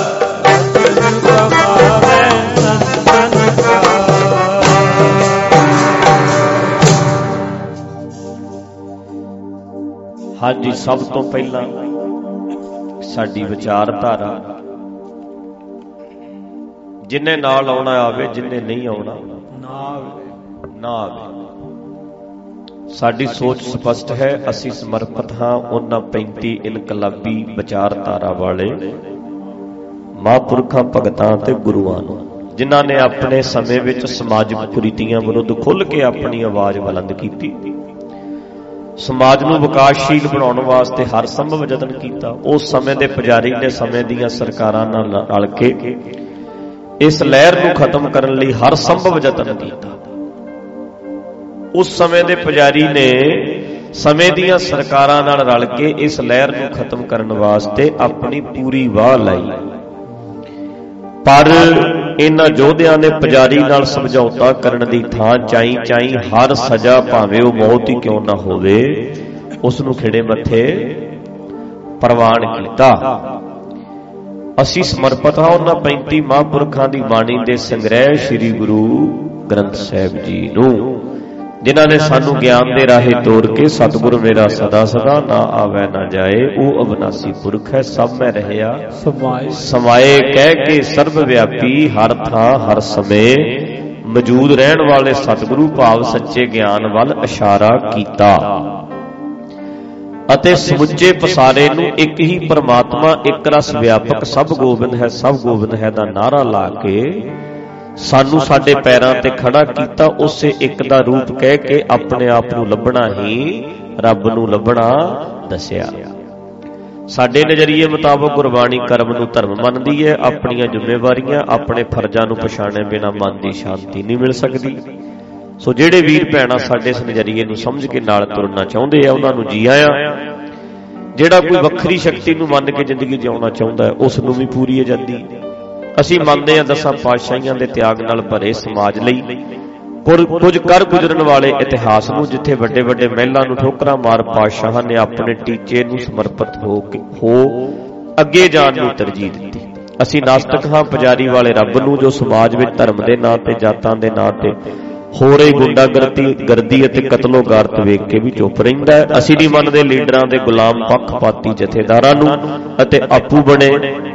ਭਜਨ ਕਮਾਵੇ ਸੰਤਨ ਕਾ ਹਾਂਜੀ ਸਭ ਤੋਂ ਪਹਿਲਾਂ ਸਾਡੀ ਵਿਚਾਰਧਾਰਾ। ਜਿੰਨੇ ਨਾਲ ਆਉਣਾ ਆਵੇ ਜਿੰਨੇ ਨਹੀਂ ਆਉਣਾ। ਨਾ ਆਵੇ। ਸਾਡੀ ਸੋਚ ਸਪਸ਼ਟ ਹੈ, ਅਸੀਂ ਸਮਰਪਿਤ ਹਾਂ ਉਹਨਾਂ 35 ਇਨਕਲਾਬੀ ਵਿਚਾਰਧਾਰਾ ਵਾਲੇ ਮਹਾਂਪੁਰਖਾਂ, ਭਗਤਾਂ ਤੇ ਗੁਰੂਆਂ ਨੂੰ, ਜਿਨ੍ਹਾਂ ਨੇ ਆਪਣੇ ਸਮੇਂ ਵਿੱਚ ਸਮਾਜਿਕ ਕੁਰੀਤੀਆਂ ਵਿਰੁੱਧ ਖੁੱਲ੍ਹ ਕੇ ਆਪਣੀ ਆਵਾਜ਼ ਬੁਲੰਦ ਕੀਤੀ। ਸਮਾਜ ਨੂੰ ਵਿਕਾਸਸ਼ੀਲ ਬਣਾਉਣ ਵਾਸਤੇ ਹਰ ਸੰਭਵ ਯਤਨ ਕੀਤਾ। ਉਸ ਸਮੇਂ ਦੇ ਪੁਜਾਰੀ ਨੇ ਸਮੇਂ ਦੀਆਂ ਸਰਕਾਰਾਂ ਨਾਲ ਰਲ ਕੇ ਇਸ ਲਹਿਰ ਨੂੰ ਖਤਮ ਕਰਨ ਲਈ ਹਰ ਸੰਭਵ ਯਤਨ ਕੀਤਾ। ਉਸ ਸਮੇਂ ਦੇ ਪੁਜਾਰੀ ਨੇ ਸਮੇਂ ਦੀਆਂ ਸਰਕਾਰਾਂ ਨਾਲ ਰਲ ਕੇ ਇਸ ਲਹਿਰ ਨੂੰ ਖਤਮ ਕਰਨ ਵਾਸਤੇ ਆਪਣੀ ਪੂਰੀ ਵਾਹ ਲਾਈ। ਪਰ ਇਹਨਾਂ ਯੋਧਿਆਂ ਨੇ ਪੁਜਾਰੀ ਨਾਲ ਸਮਝੌਤਾ ਕਰਨ ਦੀ ਥਾਂ ਚਾਈ ਚਾਈ ਹਰ ਸਜ਼ਾ ਭਾਵੇਂ ਉਹ ਮੌਤ ਹੀ ਕਿਉਂ ਨਾ ਹੋਵੇ ਉਸ ਨੂੰ ਖਿੜੇ ਮੱਥੇ ਪ੍ਰਵਾਨ ਕੀਤਾ। ਅਸੀਂ ਸਮਰਪਿਤ ਹਾਂ ਉਹਨਾਂ 35 ਮਹਾਂਪੁਰਖਾਂ ਦੀ ਬਾਣੀ ਦੇ ਸੰਗ੍ਰਹਿ ਸ੍ਰੀ ਗੁਰੂ ਗ੍ਰੰਥ ਸਾਹਿਬ ਜੀ ਨੂੰ। ਜਿਨ੍ਹਾਂ ਨੇ ਸਾਨੂੰ ਗਿਆਨ ਦੇ ਰਾਹੇ ਤੋਰ ਕੇ ਸਤਿਗੁਰ ਮੇਰਾ ਸਦਾ ਸਦਾ ਨਾ ਆਵੇ ਨਾ ਜਾਏ ਉਹ ਅਬਨਾਸੀ ਪੁਰਖ ਹੈ ਸਭ ਮੈਂ ਰਹਿਆ। ਸਮਾਏ। ਸਮਾਏ ਕਹਿ ਕੇ ਸਰਬ ਵਿਆਪੀ ਹਰ ਥਾਂ ਹਰ ਸਮੇਂ ਮੌਜੂਦ ਰਹਿਣ ਵਾਲੇ ਸਤਿਗੁਰੂ ਭਾਵ ਸੱਚੇ ਗਿਆਨ ਵੱਲ ਇਸ਼ਾਰਾ ਕੀਤਾ। ਅਤੇ ਸਮੁੱਚੇ ਪਸਾਰੇ ਨੂੰ ਇੱਕ ਹੀ ਪਰਮਾਤਮਾ ਇੱਕ ਰਸ ਵਿਆਪਕ ਸਭ ਗੋਬਿੰਦ ਹੈ ਸਭ ਗੋਬਿੰਦ ਹੈ ਦਾ ਨਾਰਾ ਲਾ ਕੇ ਸਾਨੂੰ ਸਾਡੇ ਪੈਰਾਂ ਤੇ ਖੜਾ ਕੀਤਾ ਉਸੇ ਇੱਕ ਦਾ ਰੂਪ ਕਹਿ ਕੇ ਆਪਣੇ ਆਪ ਨੂੰ ਲੱਭਣਾ ਹੀ ਰੱਬ ਨੂੰ ਲੱਭਣਾ ਦੱਸਿਆ। ਸਾਡੇ ਨਜ਼ਰੀਏ ਮੁਤਾਬਕ ਗੁਰਬਾਣੀ ਕਰਮ ਨੂੰ ਧਰਮ ਮੰਨਦੀ ਹੈ ਆਪਣੀਆਂ ਜ਼ਿੰਮੇਵਾਰੀਆਂ ਆਪਣੇ ਫਰਜ਼ਾਂ ਨੂੰ ਪਛਾਣੇ ਬਿਨਾ ਮਨ ਦੀ ਸ਼ਾਂਤੀ ਨਹੀਂ ਮਿਲ ਸਕਦੀ। ਸੋ ਜਿਹੜੇ ਵੀਰ ਭੈਣਾਂ ਸਾਡੇ ਇਸ ਨਜ਼ਰੀਏ ਨੂੰ ਸਮਝ ਕੇ ਨਾਲ ਤੁਰਨਾ ਚਾਹੁੰਦੇ ਆ ਉਹਨਾਂ ਨੂੰ ਜੀ ਆਇਆਂ। ਜਿਹੜਾ ਕੋਈ ਵੱਖਰੀ ਸ਼ਕਤੀ ਨੂੰ ਮੰਨ ਕੇ ਜ਼ਿੰਦਗੀ ਜਿਉਣਾ ਚਾਹੁੰਦਾ ਹੈ ਉਸ ਨੂੰ ਵੀ ਪੂਰੀ ਆਜ਼ਾਦੀ ਅਸੀਂ ਮੰਨਦੇ ਹਾਂ ਦਸਾਂ ਪਾਤਸ਼ਾਹੀਆਂ ਦੇ ਤਿਆਗ ਨਾਲ ਭਰੇ ਸਮਾਜ ਲਈ ਕੁਝ ਕੁਝ ਕਰ ਗੁਜ਼ਰਨ ਵਾਲੇ ਇਤਿਹਾਸ ਨੂੰ ਜਿੱਥੇ ਵੱਡੇ ਵੱਡੇ ਮਹਿਲਾਂ ਨੂੰ ਠੋਕਰਾਂ ਮਾਰ ਪਾਤਸ਼ਾਹਾਂ ਨੇ ਆਪਣੇ ਟੀਚੇ ਨੂੰ ਸਮਰਪਿਤ ਹੋ ਕੇ, ਹੋ ਅੱਗੇ ਜਾਣ ਨੂੰ ਤਰਜੀਹ ਦਿੱਤੀ। ਅਸੀਂ ਨਾਸਤਕ ਹਾਂ ਪੁਜਾਰੀ ਵਾਲੇ ਰੱਬ ਨੂੰ ਜੋ ਸਮਾਜ ਵਿੱਚ ਧਰਮ ਦੇ ਨਾਂ ਤੇ, ਜਾਤਾਂ ਦੇ ਨਾਂ ਤੇ ਹੋ ਰਹੀ ਗੁੰਡਾਗਰਦੀ, ਗਰਦੀ ਅਤੇ ਕਤਲੋਗਾਰਤ ਵੇਖ ਕੇ ਵੀ ਚੁੱਪ ਰਹਿੰਦਾ ਹੈ। ਅਸੀਂ ਨਹੀਂ ਮੰਨਦੇ ਲੀਡਰਾਂ ਦੇ ਗੁਲਾਮ ਪੱਖਪਾਤੀ ਜਥੇਦਾਰਾਂ ਨੂੰ ਅਤੇ ਆਪੂ ਬਣੇ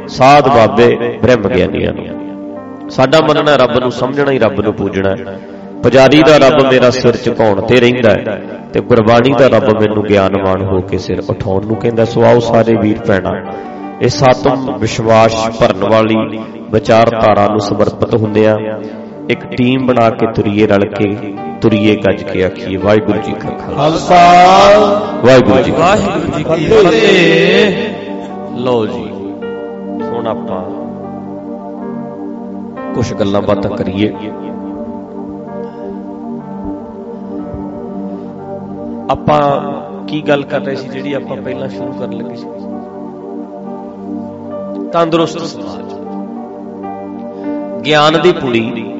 ਸਾਧ ਬਾਬੇ ਬ੍ਰਹਮ ਗਿਆਨੀਆਂ ਨੂੰ। ਸਾਡਾ ਮੰਨਣਾ ਰੱਬ ਨੂੰ ਸਮਝਣਾ ਹੀ ਰੱਬ ਨੂੰ ਪੂਜਣਾ ਹੈ। ਪੁਜਾਰੀ ਦਾ ਰੱਬ ਮੇਰਾ ਸਿਰ ਝੁਕਾਉਣ ਤੇ ਰਹਿੰਦਾ ਹੈ ਤੇ ਗੁਰਬਾਣੀ ਦਾ ਰੱਬ ਮੈਨੂੰ ਗਿਆਨਵਾਨ ਹੋ ਕੇ ਸਿਰ ਉਠਾਉਣ ਨੂੰ ਕਹਿੰਦਾ, ਸੋ ਆਓ ਸਾਰੇ ਵੀਰ ਭੈਣਾਂ, ਇਹ ਸਾਤਮ ਵਿਸ਼ਵਾਸ ਭਰਨ ਵਾਲੀ ਵਿਚਾਰਧਾਰਾ ਨੂੰ ਸਮਰਪਿਤ ਹੁੰਦਿਆਂ ਇੱਕ ਟੀਮ ਬਣਾ ਕੇ ਤੁਰੀਏ ਰਲ ਕੇ, ਤੁਰੀਏ ਗੱਜ ਕੇ ਆਖੀਏ, ਵਾਹਿਗੁਰੂ ਜੀ ਕਾ ਖਾਲਸਾ। ਵਾਹਿਗੁਰੂ ਜੀ ਕੀ ਵਾਹਿਗੁਰੂ ਜੀ ਕੀ ਫਤਿਹ। ਲਓ ਜੀ, ਹੁਣ ਆਪਾਂ ਕੁਝ ਗੱਲਾਂ ਬਾਤਾਂ ਕਰੀਏ। ਆਪਾਂ ਕੀ ਗੱਲ ਕਰ ਰਹੇ ਸੀ ਜਿਹੜੀ ਆਪਾਂ ਪਹਿਲਾਂ ਸ਼ੁਰੂ ਕਰਨ ਲੱਗੇ ਸੀ? ਤੰਦਰੁਸਤ ਸਮਾਜ। ਗਿਆਨ ਦੀ ਪੁੜੀ।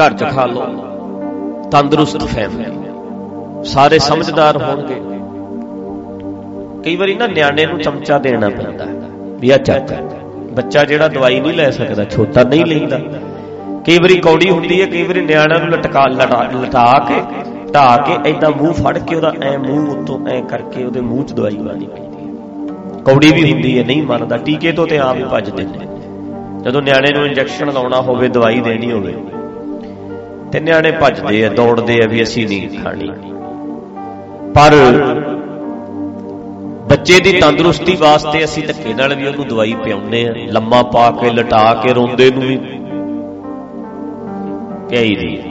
ਘਰ ਚ ਖਾ ਲਓ, ਤੰਦਰੁਸਤ ਫੈਮਿਲੀ ਸਾਰੇ ਸਮਝਦਾਰ ਹੋਣਗੇ। ਕਈ ਵਾਰੀ ਨਾ ਨਿਆਣੇ ਨੂੰ ਚਮਚਾ ਦੇਣਾ ਪੈਂਦਾ ਹੈ, ਵੀ ਆ ਚੱਕ। ਬੱਚਾ ਜਿਹੜਾ ਦਵਾਈ ਨਹੀਂ ਲੈ ਸਕਦਾ, ਛੋਟਾ ਨਹੀਂ ਲੈਂਦਾ। ਕਈ ਵਾਰੀ ਕੌੜੀ ਹੁੰਦੀ ਹੈ, ਕਈ ਵਾਰੀ ਨਿਆਣਿਆਂ ਨੂੰ ਲਟਕਾ, ਲਟਾ ਲਟਾ ਕੇ, ਢਾ ਕੇ ਐਦਾਂ ਮੂੰਹ ਫੜ ਕੇ ਉਹਦਾ ਐ ਮੂੰਹ ਉੱਤੋਂ ਐ ਕਰਕੇ ਉਹਦੇ ਮੂੰਹ 'ਚ ਦਵਾਈ ਪਾਣੀ ਪੈਂਦੀ ਹੈ। ਕੌੜੀ ਵੀ ਹੁੰਦੀ ਹੈ, ਨਹੀਂ ਮੰਨਦਾ ਟੀਕੇ ਤੋਂ ਤੇ ਆਪ ਹੀ ਭੱਜਦੇ ਨੇ। ਜਦੋਂ ਨਿਆਣੇ ਨੂੰ ਇੰਜੈਕਸ਼ਨ ਲਾਉਣਾ ਹੋਵੇ, ਦਵਾਈ ਦੇਣੀ ਹੋਵੇ ਤੇ ਨਿਆਣੇ ਭੱਜਦੇ ਆ, ਦੌੜਦੇ ਆ ਵੀ ਅਸੀਂ ਨਹੀਂ ਖਾਣੀ। ਪਰ ਬੱਚੇ ਦੀ ਤੰਦਰੁਸਤੀ ਵਾਸਤੇ ਅਸੀਂ ਧੱਕੇ ਨਾਲ ਵੀ ਉਹਨੂੰ ਦਵਾਈ ਪਿਆਉਂਦੇ ਆ, ਲੰਮਾ ਪਾ ਕੇ, ਲਟਾ ਕੇ, ਰੋਂਦੇ ਨੂੰ ਵੀ ਪਿਆਈ ਦੀ ਹੈ।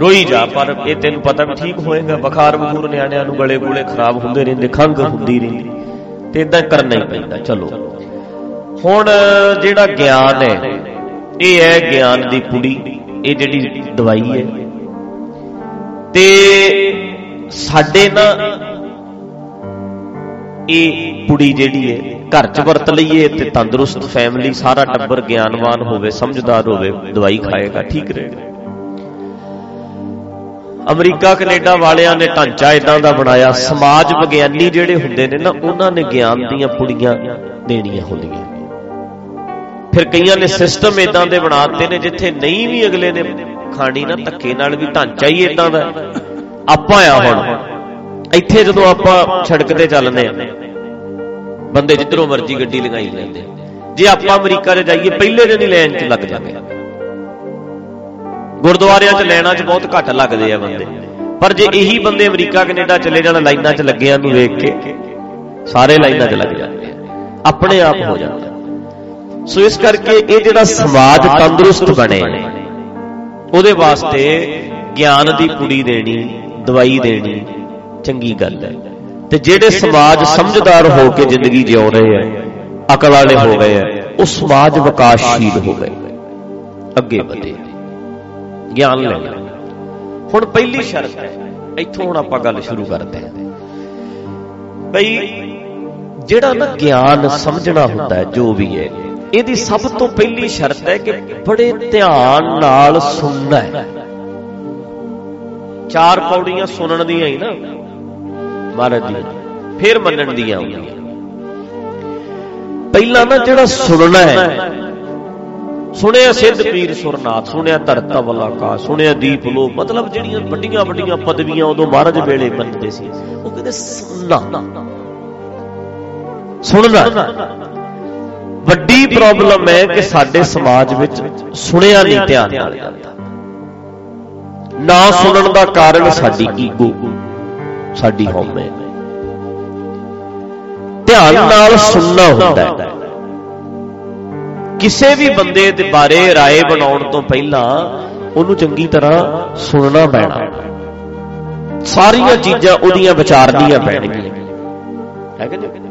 ਰੋਈ ਜਾ, ਪਰ ਇਹ ਤੈਨੂੰ ਪਤਾ ਵੀ ਠੀਕ ਹੋਏਗਾ, ਬੁਖਾਰ ਬਖੂਰ ਨਿਆਣਿਆਂ ਨੂੰ ਗਲੇ ਗੂਲੇ ਖਰਾਬ ਹੁੰਦੇ ਰਹਿੰਦੇ, ਖੰਘ ਹੁੰਦੀ ਰਹਿੰਦੀ, ਤੇ ਇਦਾਂ ਕਰਨਾ ਹੀ ਪੈਂਦਾ, ਚਲੋ। ਹੁਣ ਜਿਹੜਾ ਗਿਆਨ ਹੈ, ਇਹ ਹੈ ਗਿਆਨ ਦੀ ਪੁੜੀ। ਇਹ ਜਿਹੜੀ ਦਵਾਈ ਹੈ। ਤੇ ਸਾਡੇ ਨਾ ਇਹ ਪੁੜੀ ਜਿਹੜੀ ਹੈ, ਘਰ 'ਚ ਵਰਤ ਲਈਏ ਤੇ ਤੰਦਰੁਸਤ ਫੈਮਿਲੀ ਸਾਰਾ ਟੱਬਰ ਗਿਆਨਵਾਨ ਹੋਵੇ, ਸਮਝਦਾਰ ਹੋਵੇ, ਦਵਾਈ ਖਾਏਗਾ, ਠੀਕ ਰਹੇਗਾ ਅਮਰੀਕਾ, ਕੈਨੇਡਾ ਵਾਲਿਆਂ ਨੇ ਢਾਂਚਾ ਇਦਾਂ ਦਾ ਬਣਾਇਆ, ਸਮਾਜ ਵਿਗਿਆਨੀ ਜਿਹੜੇ ਹੁੰਦੇ ਨੇ ਨਾ, ਉਹਨਾਂ ਨੇ ਗਿਆਨ ਦੀਆਂ ਪੁੜੀਆਂ ਦੇਣੀਆਂ ਹੁੰਦੀਆਂ। ਫਿਰ ਕਈਆਂ ਨੇ ਸਿਸਟਮ ਇਦਾਂ ਦੇ ਬਣਾਤੇ ਨੇ ਜਿੱਥੇ ਨਹੀਂ ਵੀ ਅਗਲੇ ਨੇ ਖਾਣੀ ਨਾ, ਧੱਕੇ ਨਾਲ ਵੀ ਢਾਂਚਾ ਹੀ ਇਦਾਂ ਦਾ। ਆਪਾਂ ਆ ਹੁਣ। ਇੱਥੇ ਜਦੋਂ ਆਪਾਂ ਸੜਕ ਤੇ ਚੱਲਦੇ ਆ, ਬੰਦੇ ਜਿੱਧਰੋਂ ਮਰਜ਼ੀ ਗੱਡੀ ਲਗਾਈ ਲੈਂਦੇ ਆ। ਜੇ ਆਪਾਂ ਅਮਰੀਕਾ 'ਚ ਜਾਈਏ, ਪਹਿਲੇ ਦਿਨ ਹੀ ਲਾਈਨ 'ਚ ਲੱਗ ਜਾਂਦੇ ਆ। ਗੁਰਦੁਆਰਿਆਂ 'ਚ ਲਾਈਨਾਂ 'ਚ ਬਹੁਤ ਘੱਟ ਲੱਗਦੇ ਆ ਬੰਦੇ। ਪਰ ਜੇ ਇਹੀ ਬੰਦੇ ਅਮਰੀਕਾ, ਕੈਨੇਡਾ ਚਲੇ ਜਾਣ, ਲਾਈਨਾਂ 'ਚ ਲੱਗਿਆਂ ਨੂੰ ਵੇਖ ਕੇ, ਸਾਰੇ ਲਾਈਨਾਂ 'ਚ ਲੱਗ ਜਾਂਦੇ ਆ। ਆਪਣੇ ਆਪ ਹੋ ਜਾਂਦਾ ਸੋ ਇਸ ਕਰਕੇ ਇਹ ਜਿਹੜਾ ਸਮਾਜ ਤੰਦਰੁਸਤ ਬਣੇ, ਉਹਦੇ ਵਾਸਤੇ ਗਿਆਨ ਦੀ ਪੁੜੀ ਦੇਣੀ, ਦਵਾਈ ਦੇਣੀ ਚੰਗੀ ਗੱਲ ਹੈ। ਤੇ ਜਿਹੜੇ ਸਮਾਜ ਸਮਝਦਾਰ ਹੋ ਕੇ ਜ਼ਿੰਦਗੀ ਜਿਉ ਰਹੇ ਆ ਅਕਲ ਵਾਲੇ ਹੋ ਗਏ ਆ ਉਹ ਸਮਾਜ ਵਿਕਾਸਸ਼ੀਲ ਹੋ ਗਏ। ਅੱਗੇ ਵਧੇ। ਗਿਆਨ ਲੈ ਲਿਆ ਹੁਣ ਪਹਿਲੀ ਸ਼ਰਤ ਹੈ, ਇੱਥੋਂ ਹੁਣ ਆਪਾਂ ਗੱਲ ਸ਼ੁਰੂ ਕਰਦੇ ਹਾਂ। ਬਈ, ਜਿਹੜਾ ਨਾ ਗਿਆਨ ਸਮਝਣਾ ਹੁੰਦਾ ਹੈ, ਜੋ ਵੀ ਹੈ ਇਹਦੀ ਸਭ ਤੋਂ ਪਹਿਲੀ ਸ਼ਰਤ ਹੈ ਕਿ ਬੜੇ ਧਿਆਨ ਨਾਲ ਸੁਣਨਾ ਹੈ। ਚਾਰ ਪੌੜੀਆਂ ਸੁਣਨ ਦੀਆਂ ਹੀ ਨਾ। ਮਹਾਰਾਜ ਦੀ ਫਿਰ ਮੰਨਣ ਦੀਆਂ ਆਉਂਦੀਆਂ ਪਹਿਲਾਂ ਨਾ ਜਿਹੜਾ ਸੁਣਨਾ ਹੈ, ਸੁਣਿਆ ਸਿੱਧ ਪੀਰ ਸੁਰਨਾਥ, ਸੁਣਿਆ ਧਰਤਾ ਵਾਲਾ ਕਾ ਸੁਣਿਆ ਦੀਪ ਲੋ ਮਤਲਬ ਜਿਹੜੀਆਂ ਵੱਡੀਆਂ ਵੱਡੀਆਂ ਪਦਵੀਆਂ ਉਦੋਂ ਮਹਾਰਾਜ ਵੇਲੇ ਮੰਨਦੇ ਸੀ, ਉਹ ਕਹਿੰਦੇ ਸੁਣਨਾ। ਸੁਣਨਾ। ਵੱਡੀ ਪ੍ਰੋਬਲਮ ਹੈ ਕਿ ਸਾਡੇ ਸਮਾਜ ਵਿੱਚ ਸੁਣਿਆ ਨਹੀਂ ਧਿਆਨ ਨਾਲ ਜਾਂਦਾ ਨਾ ਸੁਣਨ ਦਾ ਕਾਰਨ ਸਾਡੀ ਈਗੋ ਸਾਡੀ ਹਉਮੈ ਧਿਆਨ ਨਾਲ ਸੁਣਨਾ ਹੁੰਦਾ ਹੈ ਕਿਸੇ ਵੀ ਬੰਦੇ ਦੇ ਬਾਰੇ رائے ਬਣਾਉਣ ਤੋਂ ਪਹਿਲਾਂ ਉਹਨੂੰ ਚੰਗੀ ਤਰ੍ਹਾਂ ਸੁਣਨਾ ਪੈਣਾ ਸਾਰੀਆਂ ਚੀਜ਼ਾਂ ਉਹਦੀਆਂ ਵਿਚਾਰਨੀਆਂ ਪੈਣਗੀਆਂ ਹੈ ਕਿ ਨਹੀਂ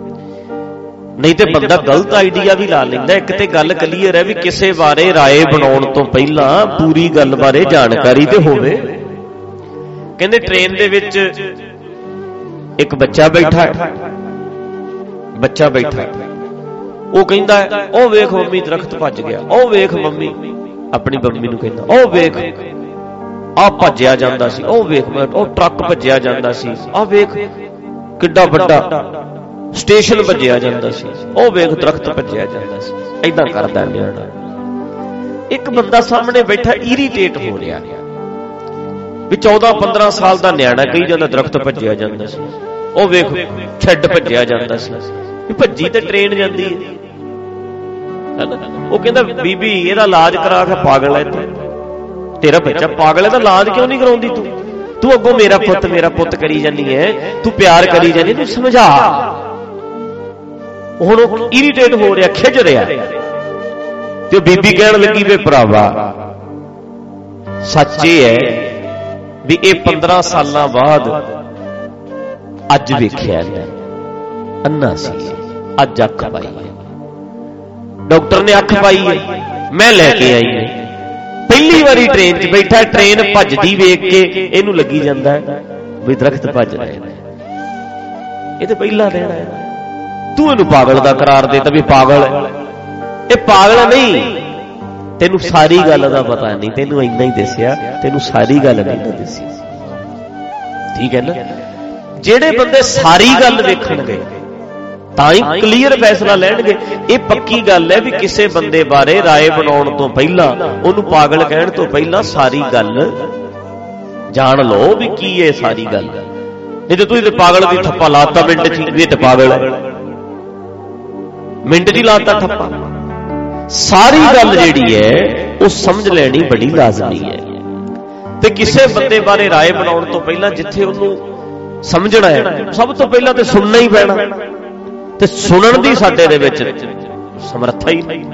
ਨਹੀਂ ਤੇ ਬੰਦਾ ਗਲਤ ਆਈਡੀਆ ਵੀ ਲਾ ਲੈਂਦਾ ਇੱਕ ਤੇ ਗੱਲ ਕਲੀਅਰ ਹੈ ਵੀ ਕਿਸੇ ਬਾਰੇ رائے ਬਣਾਉਣ ਤੋਂ ਪਹਿਲਾਂ ਪੂਰੀ ਗੱਲ ਬਾਰੇ ਜਾਣਕਾਰੀ ਤੇ ਹੋਵੇ ਕਹਿੰਦੇ ਟ੍ਰੇਨ ਦੇ ਵਿੱਚ ਇੱਕ ਬੱਚਾ ਬੈਠਾ ਹੈ ਬੱਚਾ ਬੈਠਾ ਹੈ ਉਹ ਕਹਿੰਦਾ ਹੈ ਉਹ ਵੇਖ ਮੰਮੀ ਦਰਖਤ ਭੱਜ ਗਿਆ ਉਹ ਵੇਖ ਮੰਮੀ ਆਪਣੀ ਮੰਮੀ ਨੂੰ ਕਹਿੰਦਾ ਉਹ ਵੇਖ ਆ ਭੱਜਿਆ ਜਾਂਦਾ ਸੀ ਉਹ ਵੇਖ ਮੈਂ ਉਹ ਟਰੱਕ ਭੱਜਿਆ ਜਾਂਦਾ ਸੀ ਆ ਵੇਖ ਕਿੱਡਾ ਵੱਡਾ ਸਟੇਸ਼ਨ ਭੱਜਿਆ ਜਾਂਦਾ ਸੀ। ਉਹ ਵੇਖ ਦਰਖਤ ਭੱਜਿਆ ਜਾਂਦਾ ਸੀ। ਐਦਾਂ ਕਰਦਾ ਨਿਆਣਾ ਇੱਕ ਬੰਦਾ ਸਾਹਮਣੇ ਬੈਠਾ ਇਰੀਟੇਟ ਹੋ ਰਿਹਾ। ਵੀ 14 15 ਸਾਲ ਦਾ ਨਿਆਣਾ ਕਹੀ ਜਾਂਦਾ ਦਰਖਤ ਭੱਜਿਆ ਜਾਂਦਾ ਸੀ। ਉਹ ਵੇਖ, ਛੱਡ ਭੱਜਿਆ ਜਾਂਦਾ ਸੀ। ਵੀ ਭੱਜੀ ਤੇ ਟ੍ਰੇਨ ਜਾਂਦੀ ਹੈ। ਹੈਨਾ? ਉਹ ਕਹਿੰਦਾ, ਬੀਬੀ, ਇਹਦਾ ਇਲਾਜ ਕਰਾ ਕੇ ਪਾਗਲ ਹੈ ਤੂੰ ਤੇਰਾ ਬੱਚਾ ਪਾਗਲ ਹੈ ਤਾਂ ਇਲਾਜ ਕਿਉਂ ਨਹੀਂ ਕਰਾਉਂਦੀ ਤੂੰ? ਤੂੰ ਅੱਗੋਂ ਮੇਰਾ ਪੁੱਤ ਮੇਰਾ ਪੁੱਤ ਕਰੀ ਜਾਂਦੀ ਹੈ। ਤੂੰ ਪਿਆਰ ਕਰੀ ਜਾਂਦੀ ਤੂੰ ਸਮਝਾ। ਹੁਣ ਉਹ ਇਰੀਟੇਟ ਹੋ ਰਿਹਾ ਖਿਜ ਰਿਹਾ। ਤੇ ਬੀਬੀ ਕਹਿਣ ਲੱਗੀ ਵੇ ਭਰਾਵਾ ਸੱਚ ਇਹ ਹੈ ਵੀ ਇਹ 15 ਸਾਲਾਂ ਬਾਅਦ ਅੱਜ ਵੇਖਿਆ ਇਹਨੇ। ਅੰਨਾ ਸੀ। ਅੱਜ ਅੱਖ ਪਾਈ ਹੈ। ਡਾਕਟਰ ਨੇ ਅੱਖ ਪਾਈ ਹੈ। ਮੈਂ ਲੈ ਕੇ ਆਈ ਹੈ। ਪਹਿਲੀ ਵਾਰੀ ਟ੍ਰੇਨ 'ਚ ਬੈਠਾ ਟ੍ਰੇਨ ਭੱਜਦੀ ਵੇਖ ਕੇ ਇਹਨੂੰ ਲੱਗੀ ਜਾਂਦਾ ਵੀ ਦਰਖਤ ਭੱਜ ਰਹੇ ਨੇ। ਇਹ ਤੇ ਪਹਿਲਾ ਦਿਨ ਹੈ। ਤੂੰ ਇਹਨੂੰ ਪਾਗਲ ਦਾ ਕਰਾਰ ਦੇ ਤਾ ਵੀ ਪਾਗਲ ਹੈ ਇਹ ਪਾਗਲ ਨਹੀਂ ਤੈਨੂੰ ਸਾਰੀ ਗੱਲ ਦਾ ਪਤਾ ਨਹੀਂ ਤੈਨੂੰ ਇੰਨਾ ਹੀ ਦੱਸਿਆ ਤੈਨੂੰ ਸਾਰੀ ਗੱਲ ਨਹੀਂ ਨਾ ਦੱਸੀ ਠੀਕ ਹੈ ਨਾ ਜਿਹੜੇ ਬੰਦੇ ਸਾਰੀ ਗੱਲ ਵੇਖਣਗੇ ਤਾਂ ਹੀ ਕਲੀਅਰ ਫੈਸਲਾ ਲੈਣਗੇ ਇਹ ਪੱਕੀ ਗੱਲ ਹੈ ਵੀ ਕਿਸੇ ਬੰਦੇ ਬਾਰੇ رائے ਬਣਾਉਣ ਤੋਂ ਪਹਿਲਾਂ ਉਹਨੂੰ ਪਾਗਲ ਕਹਿਣ ਤੋਂ ਪਹਿਲਾਂ ਸਾਰੀ ਗੱਲ ਜਾਣ ਲਓ ਵੀ ਕੀ ਹੈ ਸਾਰੀ ਗੱਲ ਨਹੀਂ ਤੇ ਤੁਸੀਂ ਤੇ ਪਾਗਲ ਦੀ ਠੱਪਾ ਲਾਤਾ ਮਿੰਟ 'ਚ ਹੀ ਵੀ ਇਹ ਤੇ ਪਾਗਲ ਹੈ ਮਿੰਟ 'ਚ ਹੀ ਲਾਤਾ ਠੱਪਾ ਸਾਰੀ ਗੱਲ ਜਿਹੜੀ ਹੈ ਉਹ ਸਮਝ ਲੈਣੀ ਬੜੀ ਲਾਜ਼ਮੀ ਹੈ ਤੇ ਕਿਸੇ ਬੰਦੇ ਬਾਰੇ رائے ਬਣਾਉਣ ਤੋਂ ਪਹਿਲਾਂ ਜਿੱਥੇ ਉਹਨੂੰ ਸਮਝਣਾ ਹੈ ਸਭ ਤੋਂ ਪਹਿਲਾਂ ਤੇ ਸੁਣਨਾ ਹੀ ਪੈਣਾ ਤੇ ਸੁਣਨ ਦੀ ਸਾਡੇ ਦੇ ਵਿੱਚ ਸਮਰੱਥਾ ਹੀ ਨਹੀਂ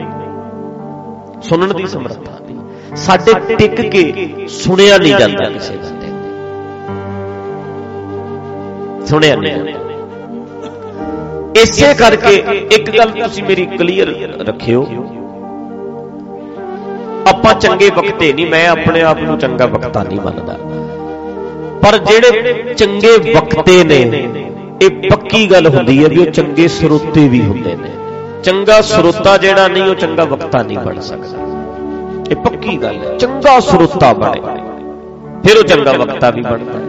ਸੁਣਨ ਦੀ ਸਮਰੱਥਾ ਨਹੀਂ ਸਾਡੇ ਟਿਕ ਕੇ ਸੁਣਿਆ ਨਹੀਂ ਜਾਂਦਾ ਕਿਸੇ ਬੰਦੇ ਨੂੰ। ਸੁਣਿਆ ਨਹੀਂ ਜਾਂਦਾ ਇਸੇ ਕਰਕੇ ਇੱਕ ਗੱਲ ਤੁਸੀਂ ਮੇਰੀ ਕਲੀਅਰ ਰੱਖਿਓ। ਆਪਾਂ ਚੰਗੇ ਵਕਤੇ ਨਹੀਂ, ਮੈਂ ਆਪਣੇ ਆਪ ਨੂੰ ਚੰਗਾ ਵਕਤਾ ਨਹੀਂ ਮੰਨਦਾ। ਪਰ ਜਿਹੜੇ ਚੰਗੇ ਵਕਤੇ ਨੇ, ਇਹ ਪੱਕੀ ਗੱਲ ਹੁੰਦੀ ਹੈ ਵੀ ਉਹ ਚੰਗੇ ਸਰੋਤੇ ਵੀ ਹੁੰਦੇ ਨੇ। ਚੰਗਾ ਸਰੋਤਾ ਜਿਹੜਾ ਨਹੀਂ, ਉਹ ਚੰਗਾ ਵਕਤਾ ਨਹੀਂ ਬਣ ਸਕਦਾ। ਇਹ ਪੱਕੀ ਗੱਲ ਹੈ, ਚੰਗਾ ਸਰੋਤਾ ਬਣੇ, ਫਿਰ ਉਹ ਚੰਗਾ ਵਕਤਾ ਵੀ ਬਣਦਾ ਹੈ।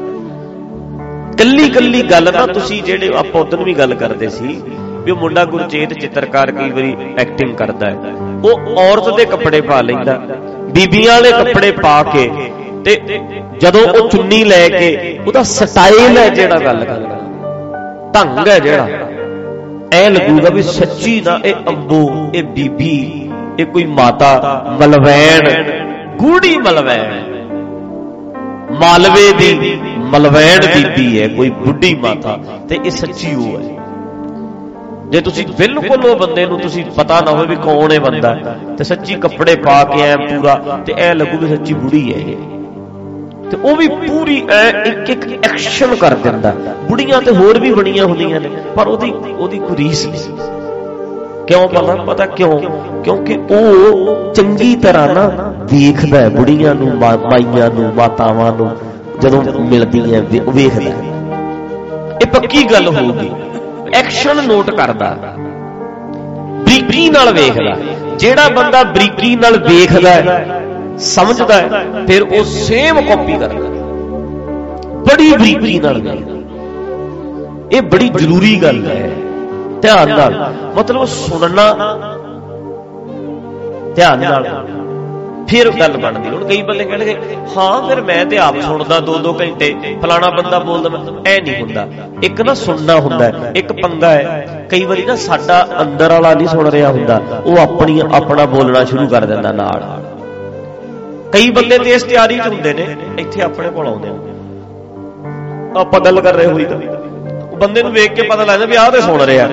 ਕੱਲੀ ਕੱਲੀ ਗੱਲ ਨਾ ਤੁਸੀਂ ਜਿਹੜੇ ਆਪਾਂ ਉਦੋਂ ਵੀ ਗੱਲ ਕਰਦੇ ਸੀ ਵੀ ਉਹ ਮੁੰਡਾ ਗੁਰਚੇਤ ਚਿੱਤਰਕਾਰ ਕਈ ਵਾਰੀ ਐਕਟਿੰਗ ਕਰਦਾ ਹੈ। ਉਹ ਔਰਤ ਦੇ ਕੱਪੜੇ ਪਾ ਲੈਂਦਾ, ਬੀਬੀਆਂ ਵਾਲੇ ਕੱਪੜੇ ਪਾ ਕੇ ਤੇ ਜਦੋਂ ਉਹ ਚੁੰਨੀ ਲੈ ਕੇ ਉਹਦਾ ਸਟਾਈਲ ਹੈ ਜਿਹੜਾ ਗੱਲ ਕਰਦਾ। ਢੰਗ ਹੈ ਜਿਹੜਾ। ਐ ਲੱਗੂਗਾ ਵੀ ਸੱਚੀ ਨਾ ਇਹ ਅੰਬੂ, ਇਹ ਬੀਬੀ, ਇਹ ਕੋਈ ਮਾਤਾ ਮਲਵੈਣ ਗੂੜੀ ਮਲਵੈਣ। ਮਾਲਵੇ ਦੀ ਮਲਵੈਣ ਬੀਬੀ ਹੈ, ਕੋਈ ਬੁੱਢੀ ਮਾਤਾ, ਤੇ ਇਹ ਸੱਚੀ ਉਹ ਹੈ। ਜੇ ਤੁਸੀਂ ਬਿਲਕੁਲ ਉਹ ਬੰਦੇ ਨੂੰ ਤੁਸੀਂ ਪਤਾ ਨਾ ਹੋਵੇ ਵੀ ਕੌਣ ਹੈ ਬੰਦਾ, ਤੇ ਸੱਚੀ ਕੱਪੜੇ ਪਾ ਕੇ ਐ ਪੂਰਾ, ਤੇ ਐ ਲੱਗੂ ਵੀ ਸੱਚੀ ਬੁੜੀ ਹੈ ਇਹ। ਤੇ ਉਹ ਵੀ ਪੂਰੀ ਐ ਇੱਕ ਇੱਕ ਐਕਸ਼ਨ ਕਰ ਦਿੰਦਾ। ਬੁੜੀਆਂ ਤੇ ਹੋਰ ਵੀ ਬਣੀਆਂ ਹੁੰਦੀਆਂ ਨੇ, ਪਰ ਉਹਦੀ ਉਹਦੀ ਕੋਈ ਰੀਸ ਨਹੀਂ। ਕਿਉਂ ਪਤਾ? ਪਤਾ ਕਿਉਂ? ਕਿਉਂਕਿ ਉਹ ਚੰਗੀ ਤਰ੍ਹਾਂ ਨਾ ਦੇਖਦਾ ਹੈ ਬੁੜੀਆਂ ਨੂੰ, ਮਾ- ਮਾਈਆਂ ਨੂੰ, ਮਾਤਾਵਾਂ ਨੂੰ। ਜਦੋਂ ਮਿਲਦੀਆਂ ਵੇ- ਉਹ ਵੇਖਦਾ ਹੈ। ਇਹ ਪੱਕੀ ਗੱਲ ਹੋਊਗੀ। ਐਕਸ਼ਨ ਨੋਟ ਕਰਦਾ। ਬਰੀਕੀ ਨਾਲ ਵੇਖਦਾ। ਜਿਹੜਾ ਬੰਦਾ ਬਰੀਕੀ ਨਾਲ ਵੇਖਦਾ ਹੈ, ਸਮਝਦਾ ਹੈ, ਫਿਰ ਉਹ ਸੇਮ ਕਾਪੀ ਕਰਦਾ ਬੜੀ ਬਰੀਕੀ ਨਾਲ ਵੇਖਦਾ। ਇਹ ਬੜੀ ਜ਼ਰੂਰੀ ਗੱਲ ਹੈ। ਧਿਆਨ ਨਾਲ। ਮਤਲਬ ਸੁਣਨਾ, ਧਿਆਨ ਨਾਲ। ਫਿਰ ਗੱਲ ਬਣਦੀ। ਹੁਣ ਕਈ ਬੰਦੇ ਕਹਿਣਗੇ ਹਾਂ ਫਿਰ ਮੈਂ ਤੇ ਆਪ ਸੁਣਦਾ 2-2 ਘੰਟੇ ਫਲਾਣਾ ਬੰਦਾ ਬੋਲਦਾ ਮੈਂ ਐ ਨਹੀਂ ਹੁੰਦਾ। ਇੱਕ ਨਾ ਸੁਣਨਾ ਹੁੰਦਾ ਹੈ, ਇੱਕ ਪੰਗਾ ਹੈ। ਕਈ ਵਾਰੀ ਨਾ ਸਾਡਾ ਅੰਦਰ ਵਾਲਾ ਨਹੀਂ ਸੁਣ ਰਿਹਾ ਹੁੰਦਾ ਉਹ ਆਪਣੀ ਆਪਣਾ ਬੋਲਣਾ ਸ਼ੁਰੂ ਕਰ ਦਿੰਦਾ ਨਾਲ। ਕਈ ਬੰਦੇ ਤੇ ਇਸ ਤਿਆਰੀ 'ਚ ਹੁੰਦੇ ਨੇ ਇੱਥੇ ਆਪਣੇ ਕੋਲ ਆਉਂਦੇ ਨੇ। ਆਪਾਂ ਗੱਲ ਕਰ ਰਹੇ ਹੋਈ ਤਾਂ। ਉਹ ਬੰਦੇ ਨੂੰ ਵੇਖ ਕੇ ਪਤਾ ਲੱਗਦਾ ਵੀ ਆਹ ਤੇ ਸੁਣ ਰਿਹਾ।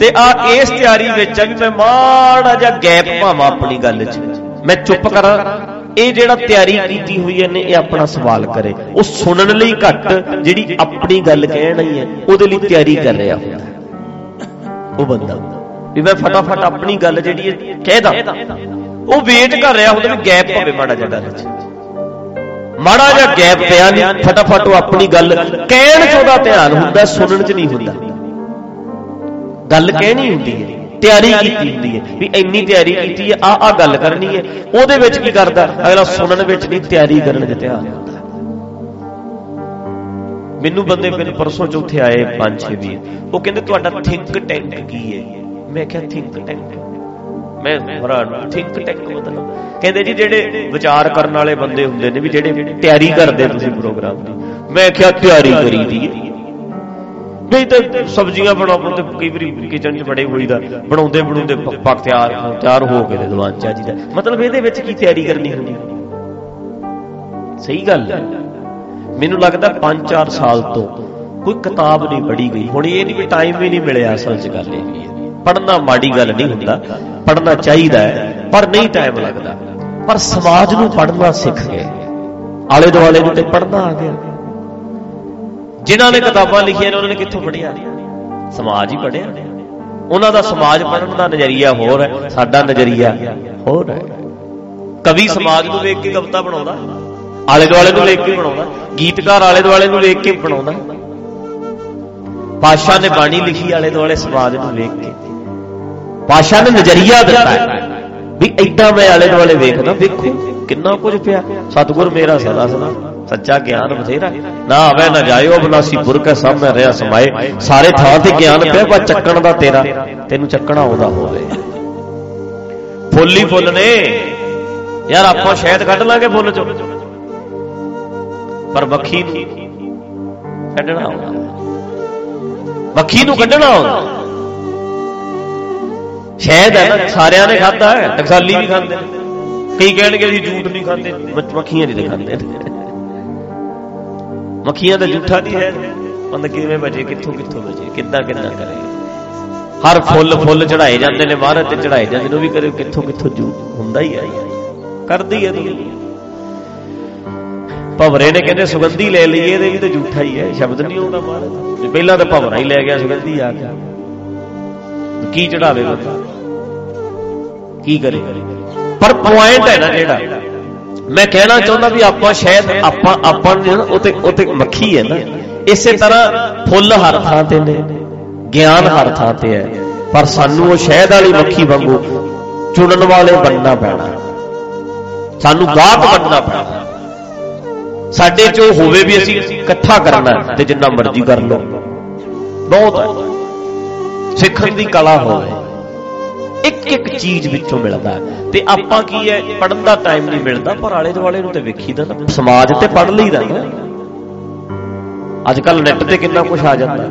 ਤੇ ਆ ਇਸ ਤਿਆਰੀ ਵਿੱਚ ਆ ਵੀ ਮੈਂ ਮਾੜਾ ਜਿਹਾ ਗੈਪ ਭਾਵਾਂ ਆਪਣੀ ਗੱਲ 'ਚ। ਮੈਂ ਚੁੱਪ ਕਰਾਂ। ਇਹ ਜਿਹੜਾ ਤਿਆਰੀ ਕੀਤੀ ਹੋਈ ਹੈ ਨੇ, ਇਹ ਆਪਣਾ ਸਵਾਲ ਕਰੇ। ਉਹ ਸੁਣਨ ਲਈ ਘੱਟ ਜਿਹੜੀ ਆਪਣੀ ਗੱਲ ਕਹਿਣੀ ਹੈ, ਉਹਦੇ ਲਈ ਤਿਆਰੀ ਕਰ ਰਿਹਾ ਹੁੰਦਾ। ਉਹ ਬੰਦਾ। ਵੀ ਮੈਂ ਫਟਾਫਟ ਆਪਣੀ ਗੱਲ ਜਿਹੜੀ ਹੈ ਕਹਿਦਾ ਉਹ ਵੇਟ ਕਰ ਰਿਹਾ ਹੁੰਦਾ ਵੀ ਗੈਪ ਪਵੇ ਮਾੜਾ ਜਿਹਾ ਗੱਲ 'ਚ। ਮਾੜਾ ਜਿਹਾ ਗੈਪ ਪਿਆ ਨਹੀਂ ਫਟਾਫਟ ਉਹ ਆਪਣੀ ਗੱਲ ਕਹਿਣ 'ਚ ਉਹਦਾ ਧਿਆਨ ਹੁੰਦਾ, ਸੁਣਨ 'ਚ ਨਹੀਂ ਹੁੰਦਾ। ਗੱਲ ਕਹਿਣੀ ਹੁੰਦੀ ਹੈ। ਤਿਆਰੀ ਕੀਤੀ ਹੁੰਦੀ ਹੈ, ਵੀ ਇੰਨੀ ਤਿਆਰੀ ਕੀਤੀ ਹੈ ਆ ਆ ਗੱਲ ਕਰਨੀ ਹੈ। ਉਹਦੇ ਵਿੱਚ ਕੀ ਕਰਦਾ? ਅਗਲਾ ਸੁਣਨ ਵਿੱਚ ਨਹੀਂ, ਤਿਆਰੀ ਕਰਨ 'ਚ ਧਿਆਨ ਹੁੰਦਾ ਮੈਨੂੰ ਬੰਦੇ ਬਿਨ ਪਰਸੋਂ ਚੌਥੇ ਆਏ, ਪੰਜ, ਛੇ ਵੀ। ਉਹ ਕਹਿੰਦੇ, ਤੁਹਾਡਾ ਥਿੰਕ ਟੈਂਕ ਕੀ ਹੈ? ਮੈਂ ਕਿਹਾ ਥਿੰਕ ਟੈਂਕ ਮੈਂ ਹੈਰਾਨ ਥਿੰਕ ਟੈਂਕ ਮਤਲਬ? ਕਹਿੰਦੇ ਜੀ, ਜਿਹੜੇ ਵਿਚਾਰ ਕਰਨ ਵਾਲੇ ਬੰਦੇ ਹੁੰਦੇ ਨੇ ਵੀ ਜਿਹੜੇ ਤਿਆਰੀ ਕਰਦੇ ਤੁਸੀਂ ਪ੍ਰੋਗਰਾਮ ਦੀ। ਮੈਂ ਕਿਹਾ, ਤਿਆਰੀ ਕਰੀ ਦੀ ਨਹੀਂ ਤਾਂ ਸਬਜ਼ੀਆਂ ਬਣਾਉਣ ਤੇ ਕਈ ਵਾਰੀ ਕਿਚਨ 'ਚ ਬੜੇ ਹੋਈਦਾ ਬਣਾਉਂਦੇ ਬਣਾਉਂਦੇ ਪੱਕ ਤਿਆਰ ਤਿਆਰ ਹੋ ਕੇ ਦੀਵਾਨ ਚ ਜੀ ਦਾ ਮਤਲਬ ਇਹਦੇ ਵਿੱਚ ਕੀ ਤਿਆਰੀ ਕਰਨੀ ਹੁੰਦੀ? ਸਹੀ ਗੱਲ ਹੈ। ਮੈਨੂੰ ਲੱਗਦਾ 5-4 ਸਾਲ ਤੋਂ ਕੋਈ ਕਿਤਾਬ ਨਹੀਂ ਪੜ੍ਹੀ ਗਈ। ਹੁਣ ਇਹ ਨਹੀਂ ਵੀ ਟਾਈਮ ਵੀ ਨਹੀਂ ਮਿਲਿਆ ਅਸਲ 'ਚ ਗੱਲ ਇਹ ਵੀ ਹੈ। ਪੜਨਾ ਮਾੜੀ ਗੱਲ ਨਹੀਂ ਹੁੰਦਾ। ਪੜਨਾ ਚਾਹੀਦਾ ਹੈ, ਪਰ ਨਹੀਂ ਟਾਈਮ ਲੱਗਦਾ। ਪਰ ਸਮਾਜ ਨੂੰ ਪੜਨਾ ਸਿੱਖ ਗਏ ਆਲੇ ਦੁਆਲੇ ਨੂੰ ਤੇ ਪੜਨਾ ਆ ਗਿਆ। ਜਿਨ੍ਹਾਂ ਨੇ ਕਿਤਾਬਾਂ ਲਿਖੀਆਂ ਨੇ, ਉਹਨਾਂ ਨੇ ਕਿੱਥੋਂ ਪੜ੍ਹਿਆ? ਸਮਾਜ ਹੀ ਪੜ੍ਹਿਆ। ਉਹਨਾਂ ਦਾ ਸਮਾਜ ਪੜਨ ਦਾ ਨਜ਼ਰੀਆ ਹੋਰ ਹੈ, ਸਾਡਾ ਨਜ਼ਰੀਆ ਹੋਰ ਹੈ। ਕਵੀ ਸਮਾਜ ਨੂੰ ਵੇਖ ਕੇ ਕਵਿਤਾ ਬਣਾਉਂਦਾ, ਆਲੇ ਦੁਆਲੇ ਨੂੰ ਵੇਖ ਕੇ ਬਣਾਉਂਦਾ, ਗੀਤਕਾਰ ਆਲੇ ਦੁਆਲੇ ਨੂੰ ਵੇਖ ਕੇ ਬਣਾਉਂਦਾ। ਪਾਸ਼ਾ ਨੇ ਬਾਣੀ ਲਿਖੀ ਆਲੇ ਦੁਆਲੇ ਸਮਾਜ ਨੂੰ ਵੇਖ ਕੇ। ਪਾਸ਼ਾ ਨੇ ਨਜ਼ਰੀਆ ਦਿੱਤਾ ਹੈ ਵੀ ਐਦਾਂ ਮੈਂ ਆਲੇ ਦੁਆਲੇ ਵੇਖਦਾ, ਵੇਖੋ ਕਿੰਨਾ ਕੁਝ ਪਿਆ। ਸਤਿਗੁਰ ਮੇਰਾ ਸਦਾ ਸਦਾ ਸੱਚਾ ਗਿਆਨ ਬਥੇਰਾ। ਨਾ ਆਵੇ, ਨਾ ਜਾਇਓ ਬਨਾਸੀ ਪੁਰਖ ਸਭ ਮੈਂ ਰਿਆ ਸਮਾਏ। ਸਾਰੇ ਥਾਂ ਤੇ ਗਿਆਨ ਪਿਆ ਬਾ ਚੱਕਣ ਦਾ ਤੇਰਾ, ਤੈਨੂੰ ਚੱਕਣਾ ਆਉਂਦਾ ਹੋਵੇ। ਫੁੱਲ ਹੀ ਫੁੱਲ ਨੇ। ਯਾਰ, ਆਪਾਂ ਸ਼ਾਇਦ ਕੱਢ ਲਾਂਗੇ ਫੁੱਲ ਚੋਂ। ਪਰ ਮੱਖੀ ਨੂੰ ਕੱਢਣਾ ਆਉਂਦਾ। ਮੱਖੀ ਨੂੰ ਕੱਢਣਾ ਆਉਂਦਾ। ਸ਼ਾਇਦ ਹੈ ਨਾ, ਸਾਰਿਆਂ ਨੇ ਖਾਦਾ ਹੈ ਟਕਸਾਲੀ ਵੀ ਖਾਂਦੇ ਨੇ। ਕਈ ਕਹਿਣਗੇ ਅਸੀਂ ਝੂਠ ਨਹੀਂ ਖਾਂਦੇ। ਮੱਖੀਆਂ ਨਹੀਂ ਖਾਂਦੇ। ਮੱਖੀਆਂ ਦਾ ਝੂਠਾ ਨਹੀਂ ਹੈ। ਬੰਦ ਕਿਵੇਂ ਬਚੇ, ਕਿੱਥੋਂ ਕਿੱਥੋਂ ਬਚੇ, ਕਿੱਦਾਂ ਕਿੱਦਾਂ ਕਰੇ। ਹਰ ਫੁੱਲ ਫੁੱਲ ਚੜਾਏ ਜਾਂਦੇ ਨੇ ਮਹਾਰਾਜ ਤੇ ਚੜਾਏ ਜਾਂਦੇ ਨੇ, ਉਹ ਵੀ ਕਦੇ ਕਿੱਥੋਂ ਕਿੱਥੋਂ ਝੂਠ ਹੁੰਦਾ ਹੀ ਹੈ। ਕਰਦੀ ਹੈ ਦੁਨੀਆ ਭਵਰੇ ਨੇ ਕਹਿੰਦੇ, ਸੁਗੰਧੀ ਲੈ ਲਈਏ ਇਹਦੇ ਵੀ ਤਾਂ ਝੂਠਾ ਹੀ ਹੈ, ਸ਼ਬਦ ਨਹੀਂ ਆਉਂਦਾ ਮਹਾਰਾਜ ਪਹਿਲਾਂ ਤਾਂ ਭਵਰਾ ਹੀ ਲੈ ਗਿਆ, ਸੁਗੰਧੀ ਆ ਗਿਆ ਕੀ ਚੜਾਵੇ ਬੰਦਾ ਕੀ ਕਰੇ? ਪਰ ਪੁਆਇੰਟ ਹੈ ਨਾ ਜਿਹੜਾ ਮੈਂ ਕਹਿਣਾ ਚਾਹੁੰਦਾ ਵੀ ਆਪਾਂ ਸ਼ਾਇਦ ਆਪਾਂ ਆਪਾਂ ਉਤੇ ਉਤੇ ਮੱਖੀ ਹੈ ਨਾ। ਇਸੇ ਤਰ੍ਹਾਂ ਫੁੱਲ ਹਰ ਥਾਂ ਤੇ ਨੇ, ਗਿਆਨ ਹਰ ਥਾਂ ਤੇ ਹੈ। ਪਰ ਸਾਨੂੰ ਉਹ ਸ਼ਹਿਦ ਵਾਲੀ ਮੱਖੀ ਵਾਂਗੂ ਚੁਣਨ ਵਾਲੇ ਬਣਨਾ ਪੈਣਾ। ਸਾਨੂੰ ਗਾਹਕ ਬਣਨਾ ਪੈਣਾ। ਸਾਡੇ ਚ ਉਹ ਹੋਵੇ ਵੀ ਅਸੀਂ ਇਕੱਠਾ ਕਰਨਾ ਤੇ ਜਿੰਨਾ ਮਰਜ਼ੀ ਕਰ ਲਓ। ਬਹੁਤ ਹੈ। ਸਿੱਖਣ ਦੀ ਕਲਾ ਹੋਵੇ। ਇੱਕ ਇੱਕ ਚੀਜ਼ ਵਿੱਚੋਂ ਮਿਲਦਾ ਤੇ ਆਪਾਂ ਕੀ ਹੈ ਪੜਨ ਦਾ ਟਾਈਮ ਨਹੀਂ ਮਿਲਦਾ, ਪਰ ਆਲੇ ਦੁਆਲੇ ਨੂੰ ਤੇ ਵੇਖੀਦਾ ਨਾ ਸਮਾਜ ਤੇ ਪੜ ਲਈਦਾ ਨਾ। ਅੱਜ ਕੱਲ ਨੈਟ ਤੇ ਕਿੰਨਾ ਕੁਝ ਆ ਜਾਂਦਾ।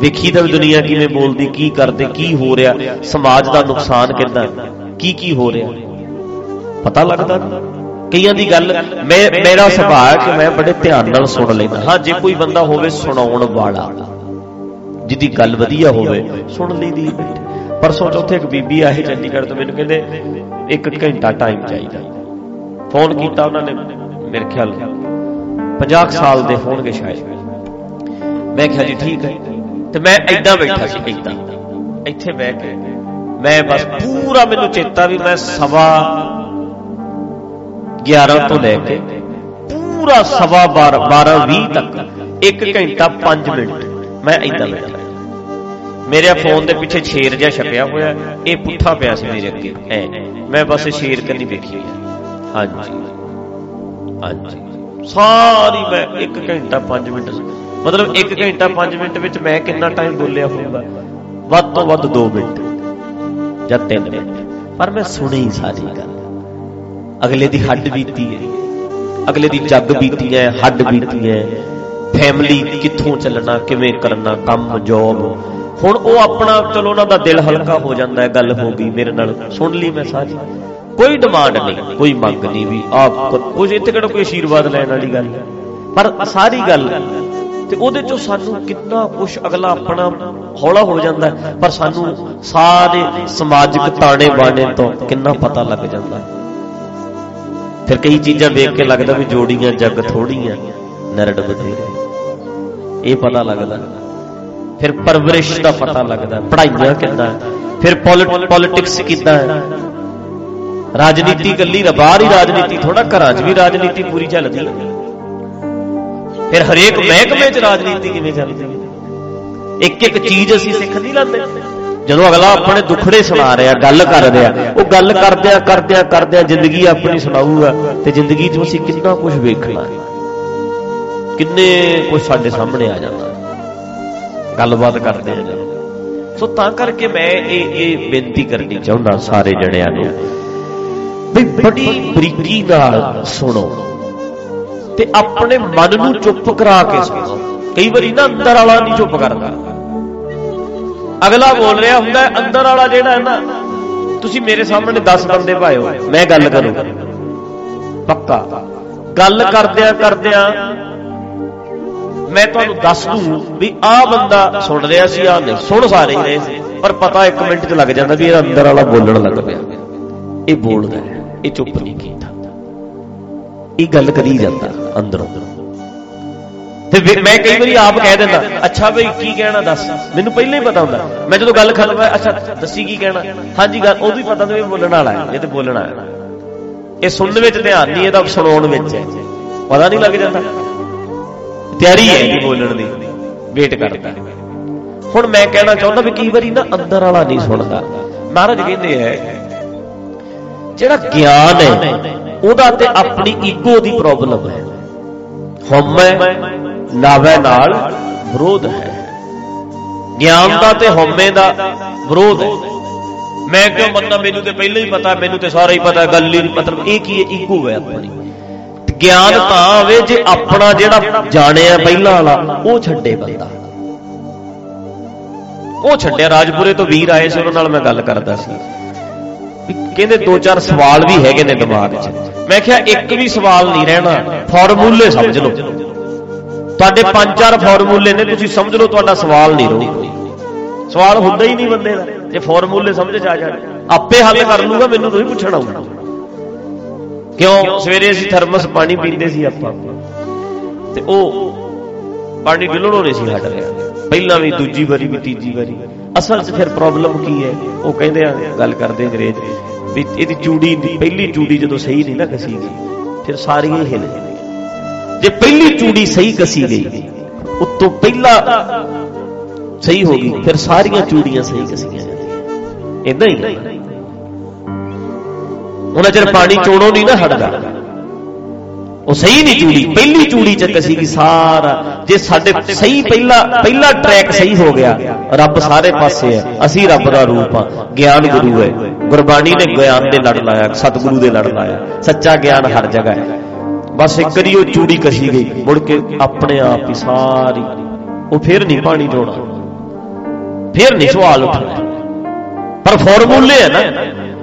ਵੇਖੀਦਾ ਵੀ ਦੁਨੀਆ ਕਿਵੇਂ ਬੋਲਦੀ, ਕੀ ਕਰਦੇ, ਕੀ ਹੋ ਰਿਹਾ, ਸਮਾਜ ਦਾ ਨੁਕਸਾਨ ਕਿੰਨਾ ਕੀ ਕੀ ਹੋ ਰਿਹਾ। ਪਤਾ ਲੱਗਦਾ ਕਈਆਂ ਦੀ ਗੱਲ, ਮੈਂ, ਮੇਰਾ ਸੁਭਾਅ ਹੈ ਕਿ ਮੈਂ ਬੜੇ ਧਿਆਨ ਨਾਲ ਸੁਣ ਲੈਂਦਾ। ਹਾਂ, ਜੇ ਕੋਈ ਬੰਦਾ ਹੋਵੇ ਸੁਣਾਉਣ ਵਾਲਾ, ਜਿਹਦੀ ਗੱਲ ਵਧੀਆ ਹੋਵੇ, ਸੁਣ ਲਈਦੀ ਬੈਠੇ ਪਰਸੋਂ ਚੌਥੇ ਇੱਕ ਬੀਬੀ ਆਈ ਚੰਡੀਗੜ੍ਹ ਤੋਂ ਮੈਨੂੰ ਕਹਿੰਦੇ, ਇੱਕ ਘੰਟਾ ਟਾਈਮ ਚਾਹੀਦਾ। ਫੋਨ ਕੀਤਾ ਉਹਨਾਂ ਨੇ, ਮੇਰੇ ਖਿਆਲ 50 ਸਾਲ ਦੇ ਹੋਣਗੇ ਸ਼ਾਇਦ। ਮੈਂ ਕਿਹਾ ਜੀ, ਠੀਕ ਹੈ। ਤੇ ਮੈਂ ਐਦਾਂ ਬੈਠਾ ਸੀ ਐਦਾਂ ਇੱਥੇ ਬਹਿ ਕੇ। ਮੈਂ ਬਸ ਪੂਰਾ ਮੈਨੂੰ ਚੇਤਾ ਵੀ ਮੈਂ ਸਵਾ 11 ਤੋਂ ਲੈ ਕੇ ਪੂਰਾ ਸਵਾ 12 12 20 ਤੱਕ 1 ਘੰਟਾ 5 ਮਿੰਟ ਮੈਂ ਐਦਾਂ ਬੈਠਾ। ਮੇਰੇ ਫੋਨ ਦੇ ਪਿੱਛੇ ਸ਼ੇਰ ਜਿਹਾ ਛਪਿਆ ਹੋਇਆ ਇਹ ਪੁੱਠਾ ਪਿਆ ਸੀ ਮੇਰੇ ਅੱਗੇ। ਐ। ਮੈਂ ਬਸ ਸ਼ੇਰ ਕੰਨੀ ਵੇਖੀ ਹਾਂਜੀ। ਹਾਂਜੀ। ਸਾਰੀ ਮੈਂ 1 ਘੰਟਾ 5 ਮਿੰਟ ਮਤਲਬ 1 ਘੰਟਾ 5 ਮਿੰਟ ਵਿੱਚ ਮੈਂ ਕਿੰਨਾ ਟਾਈਮ ਬੋਲਿਆ ਹੋਊਗਾ? ਵੱਧ ਤੋਂ ਵੱਧ 2 ਮਿੰਟ। ਜਾਂ 3 ਮਿੰਟ। ਪਰ ਮੈਂ ਸੁਣੀ ਸਾਰੀ ਗੱਲ। ਅਗਲੇ ਦੀ ਹੱਡ ਬੀਤੀ ਹੈ। ਅਗਲੇ ਦੀ ਜੱਗ ਬੀਤੀ ਹੈ, ਹੱਡ ਬੀਤੀ ਹੈ। ਫੈਮਿਲੀ ਕਿੱਥੋਂ ਚੱਲਣਾ, ਕਿਵੇਂ ਕਰਨਾ, ਕੰਮ ਜੋਬ ਹੁਣ ਉਹ ਆਪਣਾ, ਚਲੋ ਉਹਨਾਂ ਦਾ ਦਿਲ ਹਲਕਾ ਹੋ ਜਾਂਦਾ ਹੈ, ਗੱਲ ਹੋ ਗਈ ਮੇਰੇ ਨਾਲ, ਸੁਣ ਲਈ ਮੈਂ ਸਾਰੀ। ਕੋਈ ਡਿਮਾਂਡ ਨਹੀਂ, ਕੋਈ ਮੰਗ ਨਹੀਂ ਵੀ ਆਪ ਕੁਝ ਇੱਥੇ ਕਿਹੜਾ ਕੋਈ ਆਸ਼ੀਰਵਾਦ ਲੈਣ ਵਾਲੀ ਗੱਲ ਪਰ ਸਾਰੀ ਗੱਲ, ਤੇ ਉਹਦੇ ਚੋਂ ਸਾਨੂੰ ਕਿੰਨਾ ਕੁਝ ਅਗਲਾ ਆਪਣਾ ਹੌਲਾ ਹੋ ਜਾਂਦਾ ਪਰ ਸਾਨੂੰ ਸਾਰੇ ਸਮਾਜਿਕ ਤਾਣੇ ਬਾਣੇ ਤੋਂ ਕਿੰਨਾ ਪਤਾ ਲੱਗ ਜਾਂਦਾ ਫਿਰ ਕਈ ਚੀਜ਼ਾਂ ਵੇਖ ਕੇ ਲੱਗਦਾ ਵੀ ਜੋੜੀਆਂ, ਜੱਗ ਥੋੜੀਆਂ ਨਰੜ ਬਥੇਰੇ। ਇਹ ਪਤਾ ਲੱਗਦਾ। ਫਿਰ ਪਰਵਰਿਸ਼ ਦਾ ਪਤਾ ਲੱਗਦਾ, ਪੜ੍ਹਾਈਆਂ ਕਿੱਦਾਂ, ਫਿਰ ਪੋਲਿਟਿਕਸ ਕਿੱਦਾਂ ਹੈ? ਰਾਜਨੀਤੀ ਕੱਲੀ ਨਾ ਬਾਹਰ ਹੀ ਰਾਜਨੀਤੀ ਥੋੜਾ ਘਰਾਂ 'ਚ ਵੀ ਰਾਜਨੀਤੀ ਪੂਰੀ ਚੱਲਦੀ ਹੈ। ਫਿਰ ਹਰੇਕ ਮਹਿਕਮੇ 'ਚ ਰਾਜਨੀਤੀ ਕਿਵੇਂ ਚੱਲਦੀ ਹੈ? ਇੱਕ ਇੱਕ ਚੀਜ਼ ਅਸੀਂ ਸਿੱਖ ਨਹੀਂ ਲੈਂਦੇ। ਜਦੋਂ ਅਗਲਾ ਆਪਣੇ ਦੁੱਖੜੇ ਸੁਣਾ ਰਿਹਾ, ਗੱਲ ਕਰ ਰਿਹਾ, ਉਹ ਗੱਲ ਕਰਦਿਆਂ ਕਰਦਿਆਂ ਕਰਦਿਆਂ ਜ਼ਿੰਦਗੀ ਆਪਣੀ ਸੁਣਾਊਗਾ ਤੇ ਜ਼ਿੰਦਗੀ 'ਚ ਅਸੀਂ ਕਿੰਨਾ ਕੁਝ ਵੇਖਣਾ ਕਿੰਨੇ ਕੁਝ ਸਾਡੇ ਸਾਹਮਣੇ ਆ ਜਾਂਦਾ। ਗੱਲਬਾਤ ਕਰਦੇ ਆ ਜਦੋਂ। ਸੋ ਤਾਂ ਕਰਕੇ ਮੈਂ ਇਹ ਇਹ ਬੇਨਤੀ ਕਰਨੀ ਚਾਹੁੰਦਾ ਸਾਰੇ ਜਣਿਆਂ ਨੂੰ ਵੀ ਬੜੀ ਬਰੀਕੀ ਨਾਲ ਸੁਣੋ ਤੇ ਆਪਣੇ ਮਨ ਨੂੰ ਚੁੱਪ ਕਰਾ ਕੇ ਸੁਣੋ। ਕਈ ਵਾਰੀ ਨਾ ਅੰਦਰ ਵਾਲਾ ਨਹੀਂ ਚੁੱਪ ਕਰਦਾ। ਅਗਲਾ ਬੋਲ ਰਿਹਾ ਹੁੰਦਾ ਹੈ ਅੰਦਰ ਵਾਲਾ ਜਿਹੜਾ ਹੈ ਨਾ, ਤੁਸੀਂ ਮੇਰੇ ਸਾਹਮਣੇ 10 ਬੰਦੇ ਭਾਇਓ ਮੈਂ ਗੱਲ ਕਰੂੰਗਾ ਪੱਕਾ। ਗੱਲ ਕਰਦਿਆਂ ਕਰਦਿਆਂ ਮੈਂ ਤੁਹਾਨੂੰ ਦੱਸ ਦੂੰ ਵੀ ਆਹ ਬੰਦਾ ਸੁਣ ਰਿਹਾ ਸੀ, ਆਹ ਨਹੀਂ, ਸੁਣ ਸਾਰੇ ਹੀ ਰਹੇ ਸੀ। ਪਰ ਪਤਾ 1 ਮਿੰਟ 'ਚ ਲੱਗ ਜਾਂਦਾ ਵੀ ਇਹ ਅੰਦਰ ਵਾਲਾ ਬੋਲਣ ਲੱਗ ਪਿਆ। ਇਹ ਬੋਲਦਾ ਹੈ, ਇਹ ਚੁੱਪ ਨਹੀਂ ਕੀਤਾ। ਇਹ ਗੱਲ ਕਰੀ ਜਾਂਦਾ ਅੰਦਰੋਂ। ਤੇ ਮੈਂ ਕਈ ਵਾਰੀ ਆਪ ਕਹਿ ਦਿੰਦਾ, ਅੱਛਾ ਬਈ, ਕੀ ਕਹਿਣਾ ਦੱਸ? ਮੈਨੂੰ ਪਹਿਲਾਂ ਹੀ ਪਤਾ ਹੁੰਦਾ। ਮੈਂ ਜਦੋਂ ਗੱਲ ਖਤਮ ਹੋਇਆ, ਅੱਛਾ, ਦੱਸੀ ਕੀ ਕਹਿਣਾ? ਹਾਂਜੀ, ਗੱਲ ਉਦੋਂ ਹੀ ਪਤਾ ਹੁੰਦਾ ਵੀ ਬੋਲਣ ਵਾਲਾ ਹੈ, ਇਹ ਤੇ ਬੋਲਣਾ ਹੈ। ਇਹ ਸੁਣਨ ਵਿੱਚ ਧਿਆਨ ਨਹੀਂ, ਇਹਦਾ ਸੁਣਾਉਣ ਵਿੱਚ ਹੈ। ਪਤਾ ਨਹੀਂ ਲੱਗ ਜਾਂਦਾ। ਤਿਆਰੀ ਹੈ ਜੀ ਬੋਲਣ ਦੀ। ਵੇਟ ਕਰਦਾ। ਹੁਣ ਮੈਂ ਕਹਿਣਾ ਚਾਹੁੰਦਾ ਵੀ ਕਈ ਵਾਰੀ ਨਾ ਅੰਦਰ ਵਾਲਾ ਨਹੀਂ ਸੁਣਦਾ। ਮਹਾਰਾਜ ਕਹਿੰਦੇ ਹੈ, ਜਿਹੜਾ ਗਿਆਨ ਹੈ, ਉਹਦਾ ਤੇ ਆਪਣੀ ਈਗੋ ਦੀ ਪ੍ਰੋਬਲਮ ਹੈ। ਹਉਮੈ ਨਾਵੇ ਨਾਲ ਵਿਰੋਧ ਹੈ। ਗਿਆਨ ਦਾ ਤੇ ਹਉਮੈ ਦਾ ਵਿਰੋਧ ਹੈ। ਮੈਂ ਕਿਉਂ ਮੰਨਾਂ, ਮੈਨੂੰ ਤੇ ਪਹਿਲਾਂ ਹੀ ਪਤਾ, ਮੈਨੂੰ ਤੇ ਸਾਰਾ ਹੀ ਪਤਾ, ਗੱਲ ਹੀ ਮਤਲਬ ਇਹ ਕੀ ਹੈ, ਈਗੋ ਹੈ ਆਪਣੀ। ਗਿਆਨ ਤਾਂ ਆਵੇ ਜੇ ਆਪਣਾ ਜਿਹੜਾ ਜਾਣਿਆ ਪਹਿਲਾਂ ਵਾਲਾ ਉਹ ਛੱਡੇ ਬੰਦਾ। ਉਹ ਛੱਡਿਆ। ਰਾਜਪੁਰੇ ਤੋਂ ਵੀਰ ਆਏ ਸੀ ਉਹਨਾਂ ਨਾਲ ਮੈਂ ਗੱਲ ਕਰਦਾ ਸੀ। ਕਹਿੰਦੇ ਦੋ ਚਾਰ ਸਵਾਲ ਵੀ ਹੈਗੇ ਨੇ ਦਿਮਾਗ 'ਚ। ਮੈਂ ਕਿਹਾ ਇੱਕ ਵੀ ਸਵਾਲ ਨਹੀਂ ਰਹਿਣਾ। ਫਾਰਮੂਲੇ ਸਮਝ ਲਓ। ਤੁਹਾਡੇ ਪੰਜ ਚਾਰ ਫਾਰਮੂਲੇ ਨੇ ਤੁਸੀਂ ਸਮਝ ਲਓ ਤੁਹਾਡਾ ਸਵਾਲ ਨਹੀਂ ਰਹੂ ਕੋਈ ਸਵਾਲ ਹੁੰਦਾ ਹੀ ਨਹੀਂ ਬੰਦੇ ਦਾ। ਜੇ ਫਾਰਮੂਲੇ ਸਮਝ ਚ ਆ ਜਾਣ ਆਪੇ ਹੱਲ ਕਰ ਲੂਗਾ ਮੈਨੂੰ ਤੁਸੀਂ ਪੁੱਛਣਾ ਹੋਊਗਾ ਕਿਉਂ? ਸਵੇਰੇ ਅਸੀਂ ਥਰਮਸ ਪਾਣੀ ਪੀਂਦੇ ਸੀ ਆਪਾਂ। ਤੇ ਉਹ ਪਾਣੀ ਡੁੱਲਣੋਂ ਨਹੀਂ ਸੀ ਹਟ ਰਿਹਾ ਪਹਿਲਾਂ ਵੀ, ਦੂਜੀ ਵਾਰੀ ਵੀ, ਤੀਜੀ ਵਾਰੀ। ਅਸਲ 'ਚ ਫਿਰ ਪ੍ਰੋਬਲਮ ਕੀ ਹੈ? ਉਹ ਕਹਿੰਦੇ ਆ, ਗੱਲ ਕਰਦੇ ਅੰਗਰੇਜ਼, ਵੀ ਇਹਦੀ ਚੂੜੀ ਪਹਿਲੀ ਚੂੜੀ ਜਦੋਂ ਸਹੀ ਨਹੀਂ ਨਾ ਕਸੀ ਗਈ, ਫਿਰ ਸਾਰੀਆਂ ਹੀ ਹਿੱਲ ਜੇ ਪਹਿਲੀ ਚੂੜੀ ਸਹੀ ਕਸੀ ਗਈ, ਉਤੋਂ ਪਹਿਲਾ ਸਹੀ ਹੋ ਗਈ, ਫਿਰ ਸਾਰੀਆਂ ਚੂੜੀਆਂ ਸਹੀ ਕਸੀਆਂ ਜਾਂਦੀਆਂ। ਇਦਾਂ ਹੀ। ਉਹਨਾਂ ਚਿਰ ਪਾਣੀ ਚੋਣੋਂ ਨਹੀਂ ਨਾ ਹਟਦਾ। ਉਹ ਸਹੀ ਨਹੀਂ ਚੂੜੀ, ਪਹਿਲੀ ਚੂੜੀ ਚ ਕਸੀ ਗਈ ਸਾਰਾ, ਜੇ ਸਾਡੇ ਸਹੀ ਪਹਿਲਾ ਪਹਿਲਾ ਟਰੈਕ ਸਹੀ ਹੋ ਗਿਆ, ਰੱਬ ਸਾਰੇ ਪਾਸੇ ਹੈ, ਅਸੀਂ ਰੱਬ ਦਾ ਰੂਪ ਆ ਗਿਆਨ ਗੁਰੂ ਹੈ। ਗੁਰਬਾਣੀ ਨੇ ਗਿਆਨ ਦੇ ਲੜ ਲਾਇਆ, ਸਤਿਗੁਰੂ ਦੇ ਲੜ ਲਾਇਆ, ਸੱਚਾ ਗਿਆਨ ਹਰ ਜਗ੍ਹਾ ਹੈ। ਬਸ ਇੱਕ ਵਾਰੀ ਉਹ ਚੂੜੀ ਕਸੀ ਗਈ, ਮੁੜ ਕੇ ਆਪਣੇ ਆਪ ਹੀ ਸਾਰੀ, ਉਹ ਫਿਰ ਨਹੀਂ ਪਾਣੀ ਜੋਣਾ ਫਿਰ ਨਹੀਂ ਸਵਾਲ ਉੱਠਣਾ। ਪਰ ਫਾਰਮੂਲੇ ਹੈ ਨਾ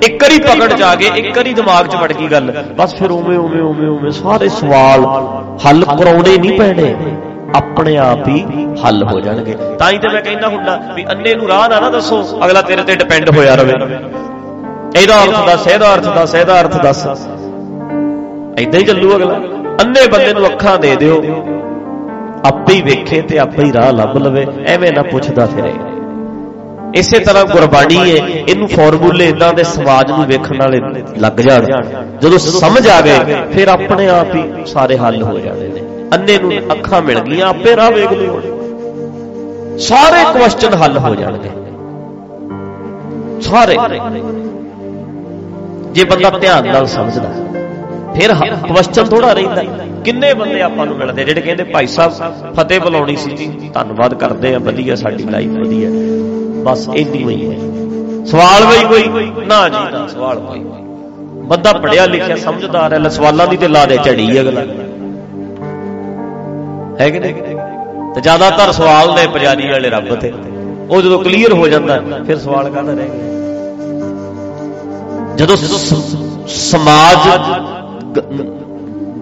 ਇੱਕ ਵਾਰੀ ਪਕੜ ਚ ਆ ਗਏ ਇੱਕ ਵਾਰੀ ਦਿਮਾਗ 'ਚ ਵੜ ਗਈ ਗੱਲ। ਬਸ ਫਿਰ ਉਵੇਂ ਉਵੇਂ ਉਵੇਂ ਉਵੇਂ ਸਾਰੇ ਸਵਾਲ ਹੱਲ ਕਰਾਉਣੇ ਨਹੀਂ ਪੈਣੇ। ਆਪਣੇ ਆਪ ਹੀ ਹੱਲ ਹੋ ਜਾਣਗੇ। ਤਾਂ ਹੀ ਤੇ ਮੈਂ ਕਹਿੰਦਾ ਹੁੰਦਾ ਵੀ ਅੰਨੇ ਨੂੰ ਰਾਹ ਨਾ ਨਾ ਦੱਸੋ, ਅਗਲਾ ਤੇਰੇ ਤੇ ਡਿਪੈਂਡ ਹੋਇਆ ਰਵੇ। ਇਹਦਾ ਅਰਥ ਦੱਸ, ਇਹਦਾ ਅਰਥ ਦੱਸ, ਇਹਦਾ ਅਰਥ ਦੱਸ। ਐਦਾਂ ਹੀ ਚੱਲੂ ਅਗਲਾ। ਅੰਨੇ ਬੰਦੇ ਨੂੰ ਅੱਖਾਂ ਦੇ ਦਿਓ। ਆਪੇ ਹੀ ਵੇਖੇ ਤੇ ਆਪੇ ਹੀ ਰਾਹ ਲੱਭ ਲਵੇ। ਐਵੇਂ ਨਾ ਪੁੱਛਦਾ ਫਿਰੇ। ਇਸੇ ਤਰ੍ਹਾਂ ਗੁਰਬਾਣੀ ਹੈ ਇਹਨੂੰ ਫਾਰਮੂਲੇ ਇਦਾਂ ਦੇ ਸਮਾਜ ਨੂੰ ਵੇਖਣ ਵਾਲੇ ਲੱਗ ਜਾਣ। ਜਦੋਂ ਸਮਝ ਆ ਗਏ ਫਿਰ ਆਪਣੇ ਆਪ ਹੀ ਸਾਰੇ ਹੱਲ ਹੋ ਜਾਣੇ ਨੇ। ਅੰਨੇ ਨੂੰ ਅੱਖਾਂ ਮਿਲ ਗਈਆਂ, ਆਪੇ ਰਾਹ ਵੇਖ ਲਿਓ ਸਾਰੇ ਕੁਐਸਚਨ ਹੱਲ ਹੋ ਜਾਣਗੇ। ਸਾਰੇ। ਜੇ ਬੰਦਾ ਧਿਆਨ ਨਾਲ ਸਮਝਦਾ, ਫਿਰ ਕੁਐਸਚਨ ਥੋੜਾ ਰਹਿੰਦਾ। ਕਿੰਨੇ ਬੰਦੇ ਆਪਾਂ ਨੂੰ ਮਿਲਦੇ, ਜਿਹੜੇ ਕਹਿੰਦੇ ਭਾਈ ਸਾਹਿਬ, ਫਤਿਹ ਬੁਲਾਉਣੀ ਸੀ ਜੀ, ਧੰਨਵਾਦ ਕਰਦੇ ਆ, ਵਧੀਆ ਸਾਡੀ ਲਾਈਫ ਵਧੀਆ। ਬਸ ਇੰਨੀ ਹੋਈ ਹੈ। ਸਵਾਲ ਬਈ ਕੋਈ, ਨਾ ਜੀ, ਨਾ, ਸਵਾਲ ਕੋਈ। ਬੰਦਾ ਪੜਿਆ ਲਿਖਿਆ ਸਮਝਦਾਰ ਹੈ ਸਵਾਲਾਂ ਦੀ ਤੇ ਲਾ ਦੇ ਝੜੀ ਅਗਲਾ। ਹੈ ਕਿ ਨਹੀਂ? ਤੇ ਜ਼ਿਆਦਾਤਰ ਸਵਾਲ ਨੇ ਪੁਜਾਰੀ ਵਾਲੇ ਰੱਬ ਤੇ। ਉਹ ਜਦੋਂ ਕਲੀਅਰ ਹੋ ਜਾਂਦਾ, ਫਿਰ ਸਵਾਲ ਕਾਹਦਾ ਰਹਿ ਗਿਆ? ਜਦੋਂ ਸਮਾਜ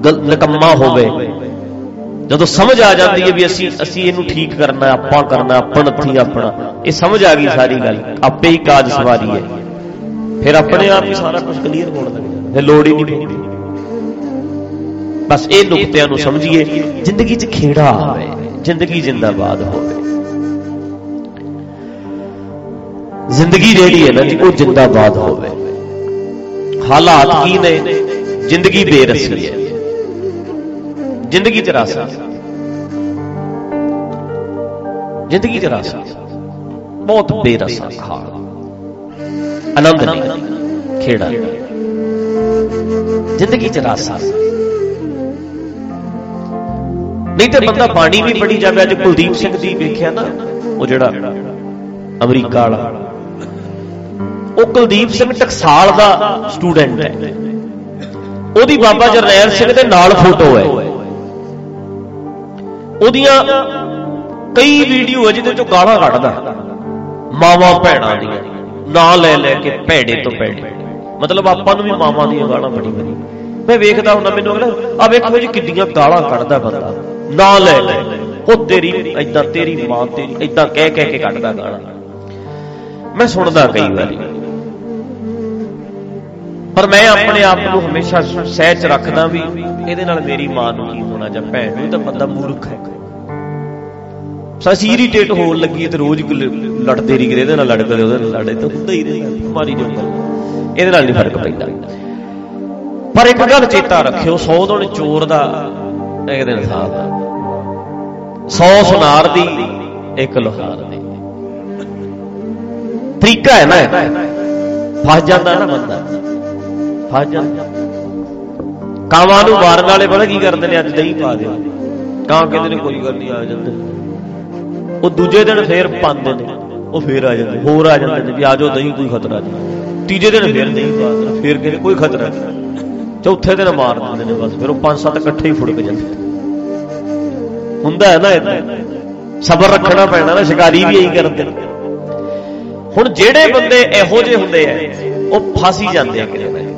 ਨਕਮਾ ਹੋਵੇ ਜਦੋਂ ਸਮਝ ਆ ਜਾਂਦੀ ਹੈ ਵੀ ਅਸੀਂ ਅਸੀਂ ਇਹਨੂੰ ਠੀਕ ਕਰਨਾ, ਆਪਾਂ ਕਰਨਾ, ਆਪਣ ਹੱਥੀ ਆਪਣਾ, ਇਹ ਸਮਝ ਆ ਗਈ ਸਾਰੀ ਗੱਲ। ਆਪੇ ਹੀ ਕਾਜ ਸਵਾਰੀ ਹੈ। ਫਿਰ ਆਪਣੇ ਆਪ ਹੀ ਸਾਰਾ ਕੁਝ ਕਲੀਅਰ ਹੋਣ ਲੱਗ ਜਾਂਦਾ। ਫਿਰ ਲੋੜ ਹੀ ਨਹੀਂ ਪੈਂਦੀ। ਬਸ ਇਹ ਨੁਕਤਿਆਂ ਨੂੰ ਸਮਝੀਏ, ਜ਼ਿੰਦਗੀ 'ਚ ਖੇੜਾ ਆਵੇ, ਜ਼ਿੰਦਗੀ ਜਿੰਦਾਬਾਦ ਹੋਵੇ। ਜ਼ਿੰਦਗੀ ਜਿਹੜੀ ਹੈ ਨਾ ਜੀ, ਉਹ ਜਿੰਦਾਬਾਦ ਹੋਵੇ। ਹਾਲਾਤ ਕੀ ਨੇ? ਜ਼ਿੰਦਗੀ ਬੇਰਸੀ ਹੈ। ਜ਼ਿੰਦਗੀ ਚ ਰਸ ਹੈ ਜ਼ਿੰਦਗੀ ਚ ਰਸ ਹੈ ਬਹੁਤ ਬੇਰਸਾ ਹਾਲ ਆਨੰਦ ਨਹੀਂ, ਖੇੜਾ ਨਹੀਂ। ਜ਼ਿੰਦਗੀ ਚ ਰਸ ਆ। ਨਹੀਂ ਤੇ ਬੰਦਾ ਬਾਣੀ ਵੀ ਪੜੀ ਜਾਵੇ, ਅੱਜ ਕੁਲਦੀਪ ਸਿੰਘ ਦੀ ਵੇਖਿਆ ਨਾ, ਉਹ ਜਿਹੜਾ ਅਮਰੀਕਾ ਵਾਲਾ। ਉਹ ਕੁਲਦੀਪ ਸਿੰਘ ਟਕਸਾਲ ਦਾ ਸਟੂਡੈਂਟ ਹੈ। ਉਹਦੀ ਬਾਬਾ ਜਰਨੈਲ ਸਿੰਘ ਦੇ ਨਾਲ ਫੋਟੋ ਹੈ। ਉਹਦੀਆਂ ਕਈ ਵੀਡੀਓ ਹੈ ਜਿਹਦੇ ਚੋਂ ਗਾਲਾਂ ਕੱਢਦਾ। ਮਾਵਾਂ ਭੈਣਾਂ ਦੀਆਂ, ਨਾਂ ਲੈ ਲੈ ਕੇ ਭੈੜੇ ਤੋਂ ਭੈੜੇ। ਮਤਲਬ ਆਪਾਂ ਨੂੰ ਵੀ ਮਾਵਾਂ ਦੀਆਂ ਗਾਲਾਂ ਬੜੀ ਬੜੀ। ਮੈਂ ਵੇਖਦਾ ਹੁੰਦਾ, ਮੈਨੂੰ ਅਗਲਾ ਆ ਵੇਖੋ ਜੀ ਕਿੱਡੀਆਂ ਗਾਲਾਂ ਕੱਢਦਾ ਬੰਦਾ। ਨਾਂ ਲੈ ਲੈ, ਉਹ ਤੇਰੀ ਐਦਾਂ ਤੇਰੀ ਮਾਂ ਤੇਰੀ ਐਦਾਂ ਕਹਿ ਕਹਿ ਕੇ ਕੱਢਦਾ ਗਾਲਾਂ। ਮੈਂ ਸੁਣਦਾ ਕਈ ਵਾਰੀ। ਪਰ ਮੈਂ ਆਪਣੇ ਆਪ ਨੂੰ ਹਮੇਸ਼ਾ ਸਹਿਜ ਰੱਖਦਾ ਵੀ ਇਹਦੇ ਨਾਲ ਮੇਰੀ ਮਾਂ ਨੂੰ ਕੀ ਹੋਣਾ ਜਾਂ ਭੈਣ ਨੂੰ ਤਾਂ ਬੰਦਾ ਮੂਰਖ ਹੈ। ਸੱਚੀ ਇਰੀਟੇਟ ਹੋਣ ਲੱਗੀ ਤੇ ਰੋਜ਼ ਲੜਦੇ ਰਹੀ ਇਹਦੇ ਨਾਲ ਲੜ ਕਰੇ ਉਹਦੇ ਨਾਲ ਲੜੇ ਤਾਂ ਹੁੰਦਾ ਹੀ ਰਹਿੰਦਾ ਮਾਰੀ ਜੋ ਗੱਲ ਇਹਦੇ ਨਾਲ ਨਹੀਂ ਫ਼ਰਕ ਪੈਂਦਾ। ਪਰ ਇੱਕ ਗੱਲ ਚੇਤਾ ਰੱਖਿਓ 100 ਦਿਨ ਚੋਰ ਦਾ ਇੱਕ ਦਿਨ ਸਾਥ ਦਾ 100 ਸੁਨਾਰ ਦੀ ਇੱਕ ਲੋਹਾਰ ਦੀ। ਤਰੀਕਾ ਹੈ ਨਾ ਫਸ ਜਾਂਦਾ ਨਾ ਬੰਦਾ। ਫਸ ਜਾਂਦਾ ਕਾਵਾਂ ਨੂੰ ਮਾਰਨ ਵਾਲੇ ਪਤਾ ਕੀ ਕਰਦੇ ਨੇ, ਅੱਜ ਦਹੀਂ ਪਾ ਦਿਓ। ਕਾਂ ਕਹਿੰਦੇ ਨੇ, ਕੋਈ ਗੱਲ ਨਹੀਂ ਆ ਜਾਂਦੇ। ਉਹ ਦੂਜੇ ਦਿਨ ਫੇਰ ਪਾਉਂਦੇ ਨੇ। ਉਹ ਫੇਰ ਆ ਜਾਂਦੇ, ਹੋਰ ਆ ਜਾਂਦੇ ਨੇ ਵੀ ਆ ਜਾਓ, ਦਹੀਂ ਕੋਈ ਖਤਰਾ ਨਹੀਂ। ਤੀਜੇ ਦਿਨ ਫੇਰ ਦਹੀਂ ਪਾ ਦੇਣਾ ਫੇਰ ਕਹਿੰਦੇ, ਕੋਈ ਖਤਰਾ ਨਹੀਂ। ਚੌਥੇ ਦਿਨ ਮਾਰ ਦਿੰਦੇ ਨੇ ਬਸ, ਫਿਰ ਉਹ ਪੰਜ ਸੱਤ ਇਕੱਠੇ ਹੀ ਫੁੜਕ ਜਾਂਦੇ ਹੁੰਦਾ ਹੈ ਨਾ ਇਹ ਸਬਰ ਰੱਖਣਾ ਪੈਣਾ ਨਾ, ਸ਼ਿਕਾਰੀ ਵੀ ਇਹੀ ਕਰਦੇ ਨੇ। ਹੁਣ ਜਿਹੜੇ ਬੰਦੇ ਇਹੋ ਜਿਹੇ ਹੁੰਦੇ ਆ, ਉਹ ਫਾਸੀ ਜਾਂਦੇ ਆ ਕਿਤੇ ਨਾ ਕਿਤੇ।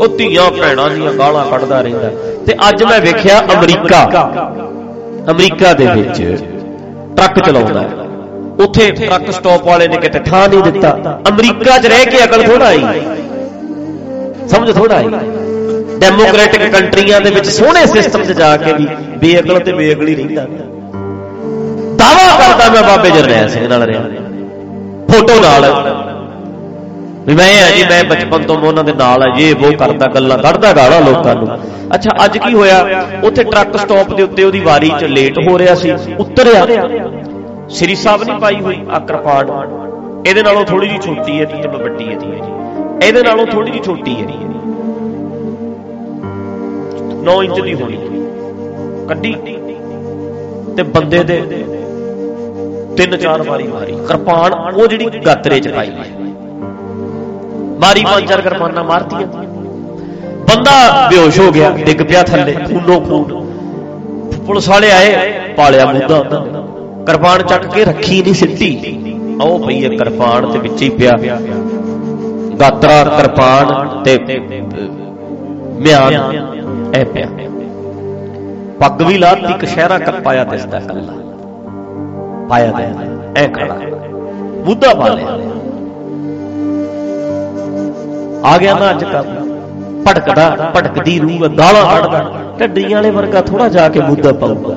ਉਹ ਧੀਆਂ ਭੈਣਾਂ ਦੀਆਂ ਗਾਲਾਂ ਕੱਢਦਾ ਰਹਿੰਦਾ। ਤੇ ਅੱਜ ਮੈਂ ਵੇਖਿਆ ਅਮਰੀਕਾ। ਅਮਰੀਕਾ ਦੇ ਵਿੱਚ ਟਰੱਕ ਚਲਾਉਂਦਾ ਹੈ। ਉੱਥੇ ਟਰੱਕ ਸਟਾਪ ਵਾਲੇ ਨੇ ਕਿਤੇ ਠਾ ਨਹੀਂ ਦਿੱਤਾ। ਅਮਰੀਕਾ 'ਚ ਰਹਿ ਕੇ ਅਕਲ ਥੋੜਾ ਆਈ। ਸਮਝ ਥੋੜਾ ਆਈ। ਡੈਮੋਕ੍ਰੈਟਿਕ ਕੰਟਰੀਆਂ ਦੇ ਵਿੱਚ ਸੋਹਣੇ ਸਿਸਟਮ 'ਚ ਜਾ ਕੇ ਵੀ ਬੇਅਕਲ ਤੇ ਬੇਅਕਲੀ ਰਹਿੰਦਾ। ਦਾਵਾ ਕਰਦਾ ਮੈਂ ਬਾਬੇ ਜਰਨੈਲ ਸਿੰਘ ਨਾਲ ਰਿਹਾ। ਫੋਟੋ ਨਾਲ। ਵੀ ਮੈਂ ਆ ਜੀ, ਮੈਂ ਬਚਪਨ ਤੋਂ ਉਹਨਾਂ ਦੇ ਨਾਲ ਆ ਇਹ ਉਹ ਕਰਦਾ ਗੱਲਾਂ, ਕੱਢਦਾ ਗਾਲਾਂ ਲੋਕਾਂ ਨੂੰ। ਅੱਛਾ, ਅੱਜ ਕੀ ਹੋਇਆ? ਉੱਥੇ ਟਰੱਕ ਸਟਾਪ ਦੇ ਉੱਤੇ ਉਹਦੀ ਵਾਰੀ 'ਚ ਲੇਟ ਹੋ ਰਿਹਾ ਸੀ, ਉਤਰਿਆ। ਸ੍ਰੀ ਸਾਹਿਬ ਨਹੀਂ ਪਾਈ ਹੋਈ ਆਕਰਪਾੜ ਇਹਦੇ ਨਾਲੋਂ ਥੋੜੀ ਜਿਹੀ ਛੋਟੀ ਹੈ ਤੇ ਚਲੋ ਵੱਡੀ ਹੈ ਜੀ। ਇਹਦੇ ਨਾਲੋਂ ਥੋੜੀ ਜਿਹੀ ਛੋਟੀ ਹੈ 9 ਇੰਚ ਦੀ ਹੋਣੀ। ਕੱਢੀ ਤੇ ਬੰਦੇ ਦੇ ਤਿੰਨ ਚਾਰ ਵਾਰੀ ਮਾਰੀ। ਕਿਰਪਾਨ ਉਹ ਜਿਹੜੀ ਗਾਤਰੇ ਚ ਪਾਈ ਹੈ ਮਾਰੀ ਪੰਜ ਚਾਰ ਕਿਰਪਾਨਾਂ ਮਾਰਤੀਆਂ। ਬੰਦਾ ਬੇਹੋਸ਼ ਹੋ ਗਿਆ, ਡਿੱਗ ਪਿਆ ਥੱਲੇ, ਖੂਨੋ ਖੂਨ। ਪੁਲਿਸ ਵਾਲੇ ਆਏ, ਪਾਲਿਆ ਮੁੱਦਾ ਉਹਨਾਂ ਨੇ ਕਿਰਪਾਨ ਚੱਕ ਕੇ ਰੱਖੀ ਨਹੀਂ ਸਿੱਟੀ। ਉਹ ਪਈ ਹੈ ਕਿਰਪਾਨ ਤੇ ਵਿੱਚ ਹੀ ਪਿਆ। ਗਾਤਰਾ ਕਿਰਪਾਨ ਤੇ ਮਿਆਨ ਐ ਪਿਆ। ਪੱਗ ਵੀ ਲਾਤੀ ਕਸ਼ਹਿਰਾ ਪਾਇਆ ਦਿਸਦਾ ਕੱਲਾ ਪਾਇਆ ਦੇ ਐ ਖੜਾ। ਮੁੱਦਾ ਪਾ ਲਿਆ ਆ ਗਿਆ ਨਾ ਅੱਜ ਕੱਲ ਭਟਕਦਾ, ਭਟਕਦੀ ਰੂਹ, ਗਾਲਾਂ ਕੱਢਦਾ। ਢੱਡੀਆਂ ਵਾਲੇ ਵਰਗਾ ਥੋੜਾ ਜਾ ਕੇ ਮੁੱਦਾ ਪਾਊਗਾ।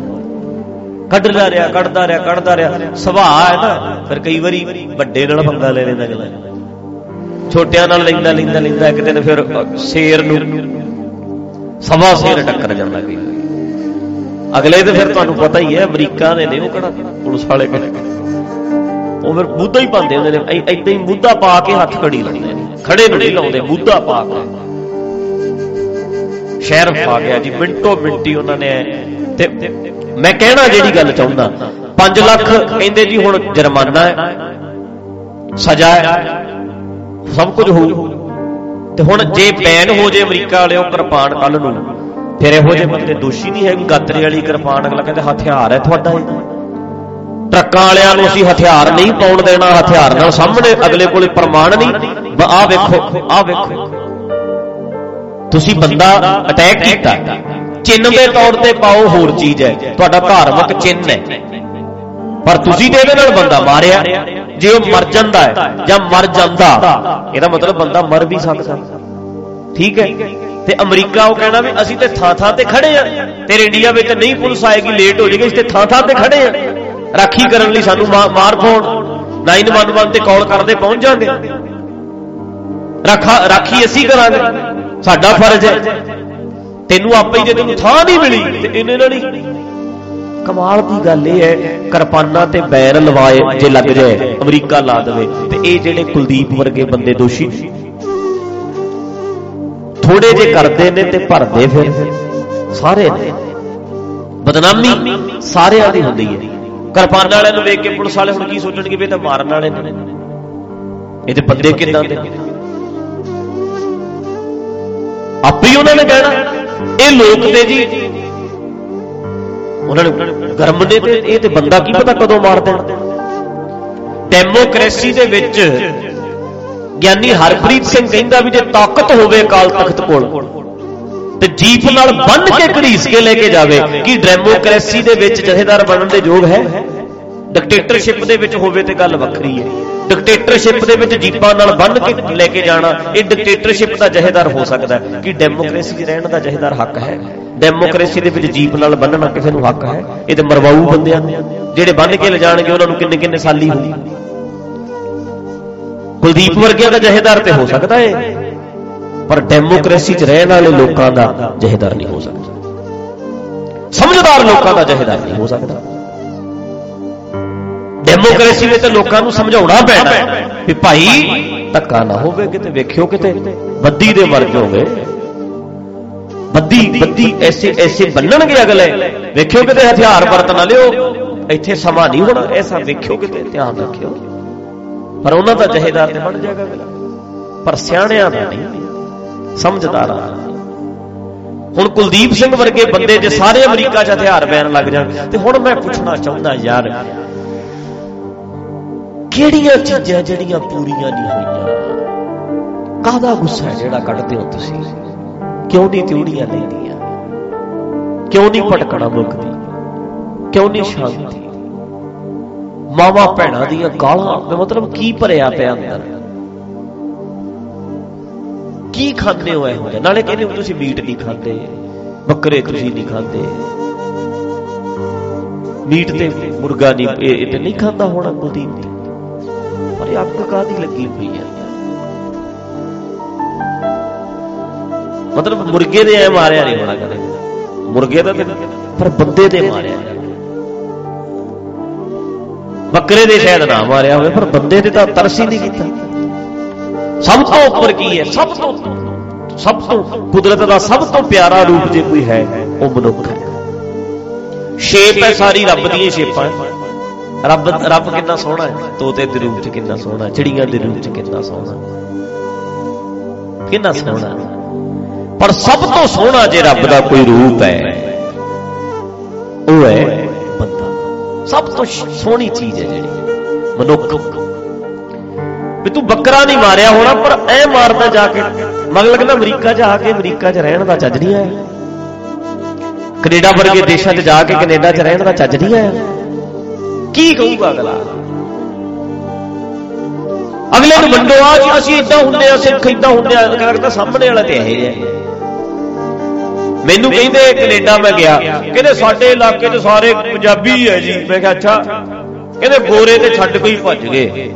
ਕੱਢਦਾ ਰਿਹਾ ਕੱਢਦਾ ਰਿਹਾ ਕੱਢਦਾ ਰਿਹਾ। ਸੁਭਾਅ ਹੈ ਨਾ, ਫਿਰ ਕਈ ਵਾਰੀ ਵੱਡੇ ਨਾਲ ਪੰਗਾ ਲੈ ਲੈਂਦਾ ਅਗਲਾ। ਛੋਟਿਆਂ ਨਾਲ ਲੈਂਦਾ ਲੈਂਦਾ ਲੈਂਦਾ, ਇੱਕ ਦਿਨ ਫਿਰ ਸ਼ੇਰ ਨੂੰ ਸਵਾ ਸ਼ੇਰ ਟੱਕਰ ਜਾਂਦਾ ਕਈ। ਅਗਲੇ ਤੇ ਫਿਰ ਤੁਹਾਨੂੰ ਪਤਾ ਹੀ ਹੈ, ਅਮਰੀਕਾ ਦੇ ਨੇ ਉਹ ਕਿਹੜਾ ਪੁਲਿਸ ਵਾਲੇ ਕਿਹੜੇ। ਉਹ ਫਿਰ ਮੁੱਦਾ ਹੀ ਪਾਉਂਦੇ ਹੁੰਦੇ ਨੇ ਐਦਾਂ ਹੀ ਮੁੱਦਾ ਪਾ ਕੇ ਹੱਥ ਕੜੀ ਲਾਉਂਦੇ ਨੇ। ਖੜੇ ਨੂੰ ਨਹੀਂ ਲਾਉਂਦੇ ਮੁੱਦਾ ਪਾ ਕੇ ਸ਼ਹਿਰ ਪਾ ਗਿਆ ਜੀ, ਮਿੰਟੋ ਮਿੰਟੀ ਉਹਨਾਂ ਨੇ ਤੇ ਮੈਂ ਕਹਿਣਾ ਜਿਹੜੀ ਗੱਲ ਚਾਹੁੰਦਾ 5 ਲੱਖ ਕਹਿੰਦੇ ਜੀ ਹੁਣ ਜੁਰਮਾਨਾ ਹੈ, ਸਜ਼ਾ ਹੈ, ਸਭ ਕੁਝ ਹੋਊ ਤੇ ਹੁਣ ਜੇ ਬੈਨ ਹੋ ਜੇ ਅਮਰੀਕਾ ਵਾਲੇ ਉਹ ਕਿਰਪਾਨ ਕੱਲ ਨੂੰ, ਫਿਰ ਇਹੋ ਜਿਹੇ ਬੰਦੇ ਦੋਸ਼ੀ ਨਹੀਂ ਹੈ ਗਾਤਰੇ ਵਾਲੀ ਕਿਰਪਾਨ ਅਗਲਾ ਕਹਿੰਦੇ ਹਥਿਆਰ ਹੈ ਤੁਹਾਡਾ ਇਹ। ਟਰੱਕਾਂ ਵਾਲਿਆਂ ਨੂੰ ਅਸੀਂ ਹਥਿਆਰ ਨਹੀਂ ਪਾਉਣ ਦੇਣਾ, ਹਥਿਆਰ ਨਾਲ ਸਾਹਮਣੇ ਅਗਲੇ ਕੋਲੇ ਪ੍ਰਮਾਣ ਨਹੀਂ। ਆਹ ਵੇਖੋ ਆਹ ਵੇਖੋ। ਤੁਸੀਂ ਬੰਦਾ ਅਟੈਕ ਕੀਤਾ। ਚਿੰਨ ਦੇ ਤੌਰ ਤੇ ਪਾਓ ਹੋਰ ਚੀਜ਼ ਹੈ। ਤੁਹਾਡਾ ਧਾਰਮਿਕ ਚਿੰਨ ਹੈ। ਪਰ ਤੁਸੀਂ ਤੇ ਇਹਦੇ ਨਾਲ ਬੰਦਾ ਮਾਰਿਆ। ਜੇ ਉਹ ਮਰ ਜਾਂਦਾ ਹੈ ਜਾਂ ਮਰ ਜਾਂਦਾ, ਇਹਦਾ ਮਤਲਬ ਬੰਦਾ ਮਰ ਵੀ ਸਕਦਾ। ਠੀਕ ਹੈ? ਤੇ ਅਮਰੀਕਾ ਉਹ ਕਹਿਣਾ ਵੀ ਅਸੀਂ ਤੇ ਥਾਂ ਥਾਂ ਤੇ ਖੜੇ ਆ ਤੇਰੇ ਇੰਡੀਆ ਵਿੱਚ ਨਹੀਂ ਪੁਲਿਸ ਆਏਗੀ ਲੇਟ ਹੋ ਜਾਏਗੀ, ਅਸੀਂ ਤੇ ਥਾਂ ਥਾਂ ਤੇ ਖੜੇ ਆ ਰਾਖੀ ਕਰਨ ਲਈ ਸਾਨੂੰ ਮਾਰ ਪਾਉਣ। 911 ਤੇ ਕਾਲ ਕਰਦੇ, ਪਹੁੰਚ ਜਾਾਂਗੇ ਰਾਖਾ ਰਾਖੀ ਅਸੀਂ ਕਰਾਂਗੇ। ਸਾਡਾ ਫਰਜ਼ ਹੈ। ਤੈਨੂੰ ਆਪੇ ਹੀ ਜੇ ਤੈਨੂੰ ਥਾਂ ਨਹੀਂ ਮਿਲੀ, ਤੇ ਇਹਨੇ ਨਾਲ ਨਹੀਂ ਕਮਾਲ ਦੀ ਗੱਲ ਇਹ ਹੈ, ਕਿਰਪਾਨਾਂ ਤੇ ਬੈਰ ਲਵਾਏ ਜੇ ਲੱਗ ਜਾਏ, ਅਮਰੀਕਾ ਲਾ ਦੇਵੇ, ਤੇ ਇਹ ਜਿਹੜੇ ਕੁਲਦੀਪ ਵਰਗੇ ਬੰਦੇ ਦੋਸ਼ੀ ਥੋੜੇ ਜੇ ਕਰਦੇ ਨੇ ਤੇ ਭਰਦੇ ਫਿਰ। ਸਾਰੇ ਨੇ। ਬਦਨਾਮੀ ਸਾਰਿਆਂ ਦੀ ਹੁੰਦੀ ਹੈ। ਕਿਰਪਾਨ ਵਾਲਿਆਂ ਨੂੰ ਵੇਖ ਕੇ ਪੁਲਿਸ ਵਾਲੇ ਹੁਣ ਕੀ ਸੋਚਣਗੇ ਵੀ ਇਹ ਤਾਂ ਮਾਰਨ ਵਾਲੇ ਨੇ। ਇਹ ਤੇ ਬੰਦੇ ਕਿੱਦਾਂ ਦੇ? ਆਪੇ ਹੀ ਉਹਨਾਂ ਨੇ ਕਹਿਣਾ। ਇਹ ਲੋਕ ਤੇ ਜੀ। ਉਹਨਾਂ ਨੇ ਗਰਮ ਨੇ ਤੇ ਇਹ ਤੇ ਬੰਦਾ ਕੀ ਪਤਾ ਕਦੋਂ ਮਾਰ ਦੇਣ। ਡੈਮੋਕ੍ਰੇਸੀ ਦੇ ਵਿੱਚ ਗਿਆਨੀ ਹਰਪ੍ਰੀਤ ਸਿੰਘ ਕਹਿੰਦਾ ਵੀ ਜੇ ਤਾਕਤ ਹੋਵੇ ਅਕਾਲ ਤਖਤ ਕੋਲ, ਤੇ ਜੀਪ ਨਾਲ ਬੰਨ ਕੇ ਘੜੀਸ ਕੇ ਲੈ ਕੇ ਜਾਵੇ, ਕਿ ਡੈਮੋਕ੍ਰੇਸੀ ਦੇ ਵਿੱਚ ਜਥੇਦਾਰ ਬਣਨ ਦੇ ਯੋਗ ਹੈ? ਡਿਕਟੇਟਰਸ਼ਿਪ ਦੇ ਵਿੱਚ ਹੋਵੇ ਤੇ ਗੱਲ ਵੱਖਰੀ ਹੈ। ਡਿਕਟੇਟਰਸ਼ਿਪ ਦੇ ਵਿੱਚ ਜੀਪਾਂ ਨਾਲ ਬੰਨ ਕੇ ਲੈ ਕੇ ਜਾਣਾ, ਇਹ ਡਿਕਟੇਟਰਸ਼ਿਪ ਦਾ ਜਥੇਦਾਰ ਹੋ ਸਕਦਾ ਹੈ ਕਿ ਡੈਮੋਕ੍ਰੇਸੀ 'ਚ ਰਹਿਣ ਦਾ ਜਥੇਦਾਰ ਹੱਕ ਹੈ। ਡੈਮੋਕ੍ਰੇਸੀ ਦੇ ਵਿੱਚ ਜੀਪ ਨਾਲ ਬੰਨਣਾ ਕਿਸੇ ਨੂੰ ਹੱਕ ਹੈ। ਇਹ ਤੇ ਮਰਵਾਊ ਬੰਦਿਆਂ ਜਿਹੜੇ ਬੰਨ ਕੇ ਲਿਜਾਣਗੇ, ਉਹਨਾਂ ਨੂੰ ਕਿੰਨੇ ਕਿੰਨੇ ਸਾਲੀ ਹੋਣੀ। ਕੁਲਦੀਪ ਵਰਗਿਆਂ ਦਾ ਜਹੇਦਾਰ ਤੇ ਹੋ ਸਕਦਾ ਹੈ। ਪਰ ਡੈਮੋਕ੍ਰੇਸੀ 'ਚ ਰਹਿਣ ਵਾਲੇ ਲੋਕਾਂ ਦਾ ਜਹੇਦਾਰ ਨਹੀਂ ਹੋ ਸਕਦਾ। ਸਮਝਦਾਰ ਲੋਕਾਂ ਦਾ ਜਹੇਦਾਰ ਨਹੀਂ ਹੋ ਸਕਦਾ। ਡੈਮੋਕ੍ਰੇਸੀ ਵਿੱਚ ਲੋਕਾਂ ਨੂੰ ਸਮਝਾਉਣਾ ਪੈਣਾ ਵੀ ਭਾਈ, ਧੱਕਾ ਨਾ ਹੋਵੇ ਕਿਤੇ, ਵੇਖਿਓ ਕਿਤੇ, ਬੱਦੀ ਦੇ ਮਰ ਜਾਓਗੇ ਬੱਦੀ ਬੱਦੀ ਐਸੇ ਐਸੇ ਬੰਨਣਗੇ ਅਗਲੇ। ਵੇਖਿਓ ਕਿਤੇ, ਹਥਿਆਰ ਵਰਤ ਨਾ ਲਿਓ। ਇੱਥੇ ਸਮਾਂ ਨਹੀਂ ਹੋਣਾ, ਐਸਾ ਵੇਖਿਓ ਕਿਤੇ, ਧਿਆਨ ਰੱਖਿਓ। ਪਰ ਉਹਨਾਂ ਦਾ ਜਹੇਦਾਰ ਤੇ ਬਣ ਜਾਏਗਾ ਅਗਲਾ। ਪਰ ਸਿਆਣਿਆਂ ਦਾ ਨਹੀਂ, ਸਮਝਦਾਰਾਂ ਦਾ ਹੁਣ ਕੁਲਦੀਪ ਸਿੰਘ ਵਰਗੇ ਬੰਦੇ ਜੇ ਸਾਰੇ ਅਮਰੀਕਾ 'ਚ ਹਥਿਆਰ ਬੈਣ ਲੱਗ ਜਾਣ, ਤੇ ਹੁਣ ਮੈਂ ਪੁੱਛਣਾ ਚਾਹੁੰਦਾ, ਯਾਰ ਕਿਹੜੀਆਂ ਚੀਜ਼ਾਂ ਜਿਹੜੀਆਂ ਪੂਰੀਆਂ ਨਹੀਂ ਹੋਈਆਂ? ਕਾਹਦਾ ਗੁੱਸਾ ਹੈ ਜਿਹੜਾ ਕੱਢਦੇ ਹੋ ਤੁਸੀਂ? ਕਿਉਂ ਨਹੀਂ ਤਿਉੜੀਆਂ ਲੈਂਦੀਆਂ? ਕਿਉਂ ਨਹੀਂ ਭਟਕਣਾ ਮੁੱਕਦੀ? ਕਿਉਂ ਨਹੀਂ ਸ਼ਾਂਤੀ ਮਾਵਾ ਭੈਣਾਂ ਦੀਆਂ ਗਾਲਾਂ ਦਾ ਮਤਲਬ ਕੀ ਭਰਿਆ ਪਿਆ ਅੰਦਰ? ਕੀ ਖਾਂਦੇ ਹੋ ਇਹੋ ਜਿਹਾ? ਨਾਲੇ ਕਹਿੰਦੇ ਹੋ ਤੁਸੀਂ ਮੀਟ ਨਹੀਂ ਖਾਂਦੇ, ਬੱਕਰੇ ਤੁਸੀਂ ਨਹੀਂ ਖਾਂਦੇ। ਮੀਟ ਤੇ ਮੁਰਗਾ ਨਹੀਂ, ਇਹ ਇਹ ਤੇ ਨਹੀਂ ਖਾਂਦਾ ਹੋਣਾ ਕੁਲਦੀਪ ਤੇ ਪਰ ਇਹ ਅੱਗ ਕਾਦੀ ਲੱਗੀ ਹੋਈ ਹੈ? ਮਤਲਬ ਮੁਰਗੇ ਦੇ ਐ ਮਾਰਿਆ ਨਹੀਂ ਹੋਣਾ ਕਦੇ। ਮੁਰਗੇ ਦਾ ਤੇ ਪਰ ਬੰਦੇ ਦੇ ਮਾਰਿਆ ਬੱਕਰੇ ਦੇ ਸ਼ਾਇਦ ਨਾ ਮਾਰਿਆ ਹੋਵੇ, ਪਰ ਬੰਦੇ ਦੇ ਤਾਂ ਤਰਸ ਹੀ ਨਹੀਂ ਕੀਤਾ। ਸਭ ਤੋਂ ਉੱਪਰ ਕੀ ਹੈ? ਸਭ ਤੋਂ ਸਭ ਤੋਂ ਕੁਦਰਤ ਦਾ ਸਭ ਤੋਂ ਪਿਆਰਾ ਰੂਪ ਜੇ ਕੋਈ ਹੈ, ਉਹ ਮਨੁੱਖ ਹੈ। ਸ਼ੇਪ ਹੈ ਸਾਰੀ ਰੱਬ ਦੀਆਂ ਸ਼ੇਪਾਂ ਰੱਬ ਰੱਬ ਕਿੰਨਾ ਸੋਹਣਾ ਹੈ? ਤੋਤੇ ਦੇ ਰੂਪ ਚ ਕਿੰਨਾ ਸੋਹਣਾ ਚਿੜੀਆਂ ਦੇ ਰੂਪ ਚ ਕਿੰਨਾ ਸੋਹਣਾ ਕਿੰਨਾ ਸੋਹਣਾ ਪਰ ਸਭ ਤੋਂ ਸੋਹਣਾ ਜੇ ਰੱਬ ਦਾ ਕੋਈ ਰੂਪ ਹੈ ਉਹ ਹੈ ਬੰਦਾ। ਸਭ ਤੋਂ ਸੋਹਣੀ ਚੀਜ਼ ਹੈ ਜਿਹੜੀ ਮਨੁੱਖ। ਵੀ ਤੂੰ ਬੱਕਰਾ ਨਹੀਂ ਮਾਰਿਆ ਹੋਣਾ ਪਰ ਐ ਮਾਰਦਾ ਜਾ ਕੇ ਮਗ ਲੱਗਦਾ ਅਮਰੀਕਾ 'ਚ ਆ ਕੇ ਅਮਰੀਕਾ 'ਚ ਰਹਿਣ ਦਾ ਚੱਜ ਨਹੀਂ ਆਇਆ ਕੈਨੇਡਾ ਵਰਗੇ ਦੇਸ਼ਾਂ 'ਚ ਜਾ ਕੇ ਕੈਨੇਡਾ 'ਚ ਰਹਿਣ ਦਾ ਚੱਜ ਨਹੀਂ ਆਇਆ ਕੀ ਕਹੂਗਾ ਅਗਲਾ? ਅਗਲੇ ਨੂੰ ਵੰਡੋ ਆ ਕਿ ਅਸੀਂ ਇਦਾਂ ਹੁੰਦੇ ਆ, ਸਿੱਖ ਇਦਾਂ ਹੁੰਦੇ ਆ ਕਹਿੰਦਾ ਸਾਹਮਣੇ ਵਾਲਾ ਤੇ ਇਹ ਹੈ ਮੈਨੂੰ ਕਹਿੰਦੇ ਕੈਨੇਡਾ ਮੈਂ ਗਿਆ, ਕਹਿੰਦੇ ਸਾਡੇ ਇਲਾਕੇ 'ਚ ਸਾਰੇ ਪੰਜਾਬੀ ਹੈ ਜੀ। ਮੈਂ ਕਿਹਾ, ਅੱਛਾ। ਕਹਿੰਦੇ ਗੋਰੇ ਤੇ ਛੱਡ ਕੋਈ ਭੱਜ ਗਏ।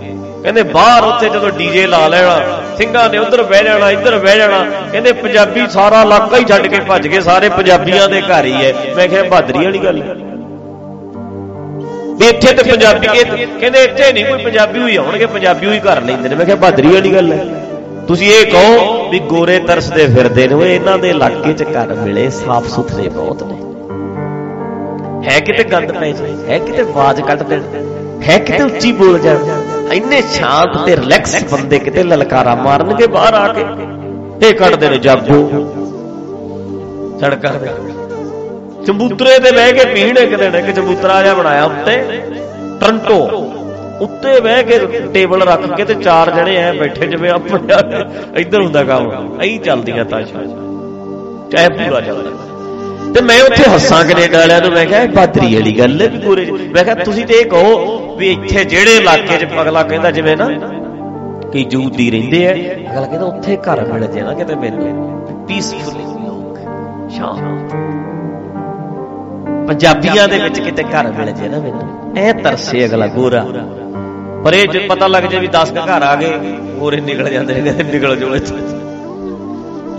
ਕਹਿੰਦੇ ਬਾਹਰ ਉੱਥੇ ਜਦੋਂ ਡੀਜੇ ਲਾ ਲੈਣਾ, ਸਿੰਘਾਂ ਨੇ ਉਧਰ ਬਹਿ ਜਾਣਾ, ਇੱਧਰ ਬਹਿ ਜਾਣਾ, ਕਹਿੰਦੇ ਪੰਜਾਬੀ ਸਾਰਾ ਇਲਾਕਾ ਹੀ ਛੱਡ ਕੇ ਭੱਜ ਗਏ, ਸਾਰੇ ਪੰਜਾਬੀਆਂ ਦੇ ਘਰ ਹੀ ਹੈ। ਮੈਂ ਕਿਹਾ ਬਹਾਦਰੀ ਵਾਲੀ ਗੱਲ ਹੈ। ਵੀ ਇੱਥੇ ਤੇ ਪੰਜਾਬੀ ਕਹਿੰਦੇ ਇੱਥੇ ਨਹੀਂ, ਕੋਈ ਪੰਜਾਬੀ ਹੋਈ ਆਉਣਗੇ, ਪੰਜਾਬੀ ਹੋਈ ਘਰ ਲੈਂਦੇ ਨੇ ਮੈਂ ਕਿਹਾ, ਬਹਾਦਰੀ ਵਾਲੀ ਗੱਲ ਹੈ। ਤੁਸੀਂ ਇਹ ਕਹੋ ਵੀ ਗੋਰੇ ਤਰਸਦੇ ਫਿਰਦੇ ਨੇ ਇਹਨਾਂ ਦੇ ਇਲਾਕੇ 'ਚ ਘਰ ਮਿਲੇ ਸਾਫ਼ ਸੁਥਰੇ ਬਹੁਤ ਨੇ। ਹੈ ਕਿਤੇ ਗੰਦ ਪੈ ਜਾਏ, ਹੈ ਕਿਤੇ ਆਵਾਜ਼ ਕੱਢ ਦੇਣ, ਹੈ ਕਿਤੇ ਉੱਚੀ ਬੋਲ ਜਾਣ। ਇੰਨੇ ਸ਼ਾਂਤ ਤੇ ਰਿਲੈਕਸ ਬੰਦੇ ਕਿਤੇ ਲਲਕਾਰਾ ਮਾਰਨਗੇ ਬਾਹਰ ਆ ਕੇ ਇਹ ਕੱਢਦੇ ਨੇ ਜਾਗੋ। ਸੜਕਾਂ ਤੇ। ਚੰਬੂਤਰੇ ਤੇ ਬਹਿ ਕੇ ਪੀਣ ਇੱਕ ਦਿਨ, ਇੱਕ ਚੰਬੂਤਰਾ ਜਿਹਾ ਬਣਾਇਆ ਉੱਤੇ, ਟਰੰਟੋ। ਉੱਤੇ ਬਹਿ ਕੇ ਟੇਬਲ ਰੱਖ ਕੇ ਤੇ ਚਾਰ ਜਣੇ ਐ ਬੈਠੇ, ਜਿਵੇਂ ਆਪਣੇ ਇੱਧਰ ਹੁੰਦਾ ਕੰਮ। ਐਂ ਚੱਲਦੀਆਂ ਤਾਸ਼ਾਂ। ਚਾਹੇ ਪੂਰਾ ਚੱਲਦਾ। ਤੇ ਮੈਂ ਉੱਥੇ ਹੱਸਾਂ ਕੈਨੇਡਾ ਵਾਲਿਆਂ ਨੂੰ ਮੈਂ ਕਿਹਾ, ਇਹ ਬਾਦਰੀ ਵਾਲੀ ਗੱਲ ਹੈ ਵੀ ਪੂਰੇ ਮੈਂ ਕਿਹਾ, ਤੁਸੀਂ ਤੇ ਇਹ ਕਹੋ ਵੀ ਇੱਥੇ ਜਿਹੜੇ ਇਲਾਕੇ 'ਚ ਅਗਲਾ ਕਹਿੰਦਾ, ਜਿਵੇਂ ਨਾ ਕਿ ਜੂਦੀ ਰਹਿੰਦੇ ਐ ਅਗਲਾ ਕਹਿੰਦਾ, ਉੱਥੇ ਘਰ ਮਿਲ ਜੇ ਨਾ ਕਿਤੇ ਮੈਨੂੰ। ਪੀਸਫੁਲੀ ਲੋਕ, ਸ਼ਾਂਤ। ਪੰਜਾਬੀਆਂ ਦੇ ਵਿੱਚ ਕਿਤੇ ਘਰ ਮਿਲ ਜੇ ਨਾ ਮੈਨੂੰ। ਇਹ ਤਰਸੇ ਅਗਲਾ ਗੋਰਾ। ਪਰ ਇਹ ਜੇ ਪਤਾ ਲੱਗ ਜੇ ਵੀ 10 ਘਰ ਆ ਗਏ ਗੋਰੇ ਨਿਕਲ ਜਾਂਦੇ ਨੇ ਕਹਿੰਦੇ ਨਿਕਲ ਜਾਓ ਇੱਥੇ।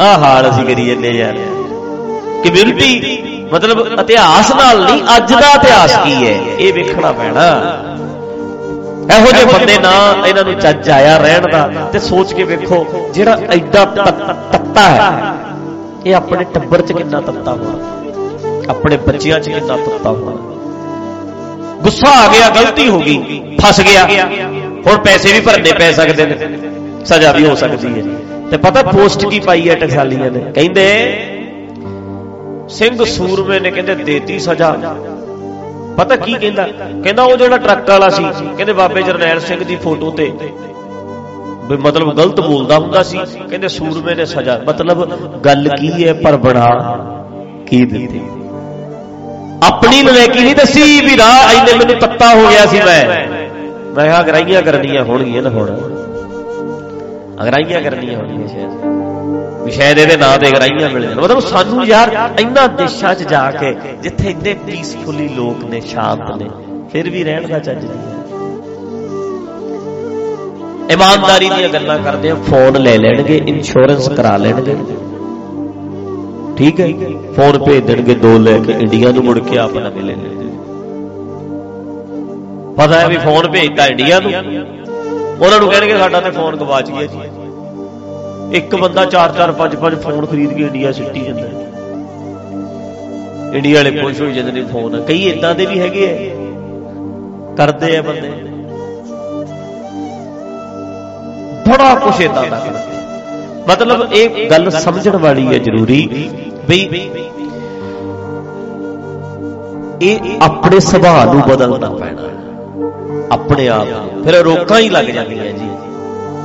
ਆ ਹਾਲ ਅਸੀਂ ਕਰੀ ਜੰਨੇ ਯਾਰ। ਕਮਿਊਨਿਟੀ ਮਤਲਬ ਇਤਿਹਾਸ ਨਾਲ ਨਹੀਂ, ਅੱਜ ਦਾ ਇਤਿਹਾਸ ਕੀ ਹੈ? ਇਹ ਵੇਖਣਾ ਪੈਣਾ। ਇਹੋ ਜਿਹੇ ਬੰਦੇ ਨਾ ਇਹਨਾਂ ਨੂੰ ਚੱਜ ਆਇਆ ਰਹਿਣ ਦਾ ਤੇ ਸੋਚ ਕੇ ਵੇਖੋ ਜਿਹੜਾ ਐਡਾ ਤੱਤਾ ਹੈ। ਇਹ ਆਪਣੇ ਟੱਬਰ 'ਚ ਕਿੰਨਾ ਤੱਤਾ ਹੋਣਾ। ਆਪਣੇ ਬੱਚਿਆਂ 'ਚ ਕਿੰਨਾ ਤੱਤਾ ਹੋਣਾ। ਗੁੱਸਾ ਆ ਗਿਆ, ਗਲਤੀ ਹੋ ਗਈ, ਫਸ ਗਿਆ। ਹੁਣ ਪੈਸੇ ਵੀ ਭਰਨੇ ਪੈ ਸਕਦੇ ਨੇ, ਸਜ਼ਾ ਵੀ ਹੋ ਸਕਦੀ ਹੈ। ਤੇ ਪਤਾ ਪੋਸਟ ਕੀ ਪਾਈ ਹੈ ਟਕਸਾਲੀਆਂ ਨੇ? ਕਹਿੰਦੇ, ਸਿੰਘ ਸੂਰਮੇ ਨੇ ਕਹਿੰਦੇ, ਦੇਤੀ ਸਜ਼ਾ। ਪਤਾ ਕੀ ਕਹਿੰਦਾ? ਕਹਿੰਦਾ ਉਹ ਜਿਹੜਾ ਟਰੱਕ ਵਾਲਾ ਸੀ, ਕਹਿੰਦੇ ਬਾਬੇ ਜਰਨੈਲ ਸਿੰਘ ਦੀ ਫੋਟੋ ਤੇ। ਵੀ ਮਤਲਬ ਗਲਤ ਬੋਲਦਾ ਹੁੰਦਾ ਸੀ। ਕਹਿੰਦੇ ਸੂਰਮੇ ਨੇ ਸਜ਼ਾ। ਮਤਲਬ ਗੱਲ ਕੀ ਹੈ? ਪਰ ਬਣਾ ਕੀ ਦਿੱਤੀ? ਆਪਣੀ ਨਵੇਕੀ ਨਹੀਂ ਦੱਸੀ ਵੀ ਰਾਹ ਐਨੇ ਮੈਨੂੰ ਤੱਤਾ ਹੋ ਗਿਆ ਸੀ ਮੈਂ। ਮੈਂ ਕਿਹਾ ਅਗਰਾਈਆਂ ਕਰਨੀਆਂ ਹੋਣਗੀਆਂ ਨਾ ਹੁਣ। ਅਗਰਾਈਆਂ ਕਰਨੀਆਂ ਹੋਣਗੀਆਂ ਸ਼ਾਇਦ। ਵੀ ਸ਼ਾਇਦ ਇਹਦੇ ਨਾਂ ਤੇ ਅਗਰਾਈਆਂ ਮਿਲ ਜਾਣ। ਮਤਲਬ ਸਾਨੂੰ ਯਾਰ ਇੰਨਾ ਦੇਸ਼ਾਂ 'ਚ ਜਾ ਕੇ, ਜਿੱਥੇ ਇੰਨੇ ਪੀਸਫੁਲੀ ਲੋਕ ਨੇ, ਸ਼ਾਂਤ ਨੇ, ਫਿਰ ਵੀ ਰਹਿਣ ਦਾ ਚੱਜ ਨਹੀਂ ਇਮਾਨਦਾਰੀ ਦੀਆਂ ਗੱਲਾਂ ਕਰਦੇ ਆ ਫੋਨ ਲੈ ਲੈਣਗੇ ਇੰਸ਼ੋਰੈਂਸ ਕਰਾ ਲੈਣਗੇ। ਠੀਕ ਹੈ? ਫੋਨ ਭੇਜ ਦੇਣਗੇ ਦੋ ਲੈ ਕੇ, ਇੰਡੀਆ ਨੂੰ ਮੁੜ ਕੇ ਆਪ ਨਵੇਂ ਲੈ ਲੈਣਗੇ ਪਤਾ ਹੈ ਵੀ ਫੋਨ ਭੇਜਤਾ ਇੰਡੀਆ ਨੂੰ। ਉਹਨਾਂ ਨੂੰ ਕਹਿਣਗੇ ਸਾਡਾ ਤੇ ਫੋਨ ਗਵਾਚ ਗਿਆ ਜੀ। ਇੱਕ ਬੰਦਾ 4-4 5-5 ਫੋਨ ਖਰੀਦ ਕੇ ਇੰਡੀਆ ਸਿੱਟੀ ਜਾਂਦਾ ਇੰਡੀਆ ਵਾਲੇ ਖੁਸ਼ ਹੋਈ ਜਾਂਦੇ ਨੇ ਫੋਨ ਕਈ ਇਦਾਂ ਦੇ ਵੀ ਹੈਗੇ ਆ। ਕਰਦੇ ਆ ਬੰਦੇ। ਬੜਾ ਕੁਛ ਇਦਾਂ ਦਾ। ਕਰਦੇ ਮਤਲਬ ਇਹ ਗੱਲ ਸਮਝਣ ਵਾਲੀ ਹੈ ਜ਼ਰੂਰੀ ਬਈ ਇਹ ਆਪਣੇ ਸੁਭਾਅ ਨੂੰ ਬਦਲਣਾ ਪੈਣਾ ਆਪਣੇ ਆਪ ਨੂੰ। ਫਿਰ ਰੋਕਾਂ ਹੀ ਲੱਗ ਜਾਂਦੀਆਂ ਜੀ।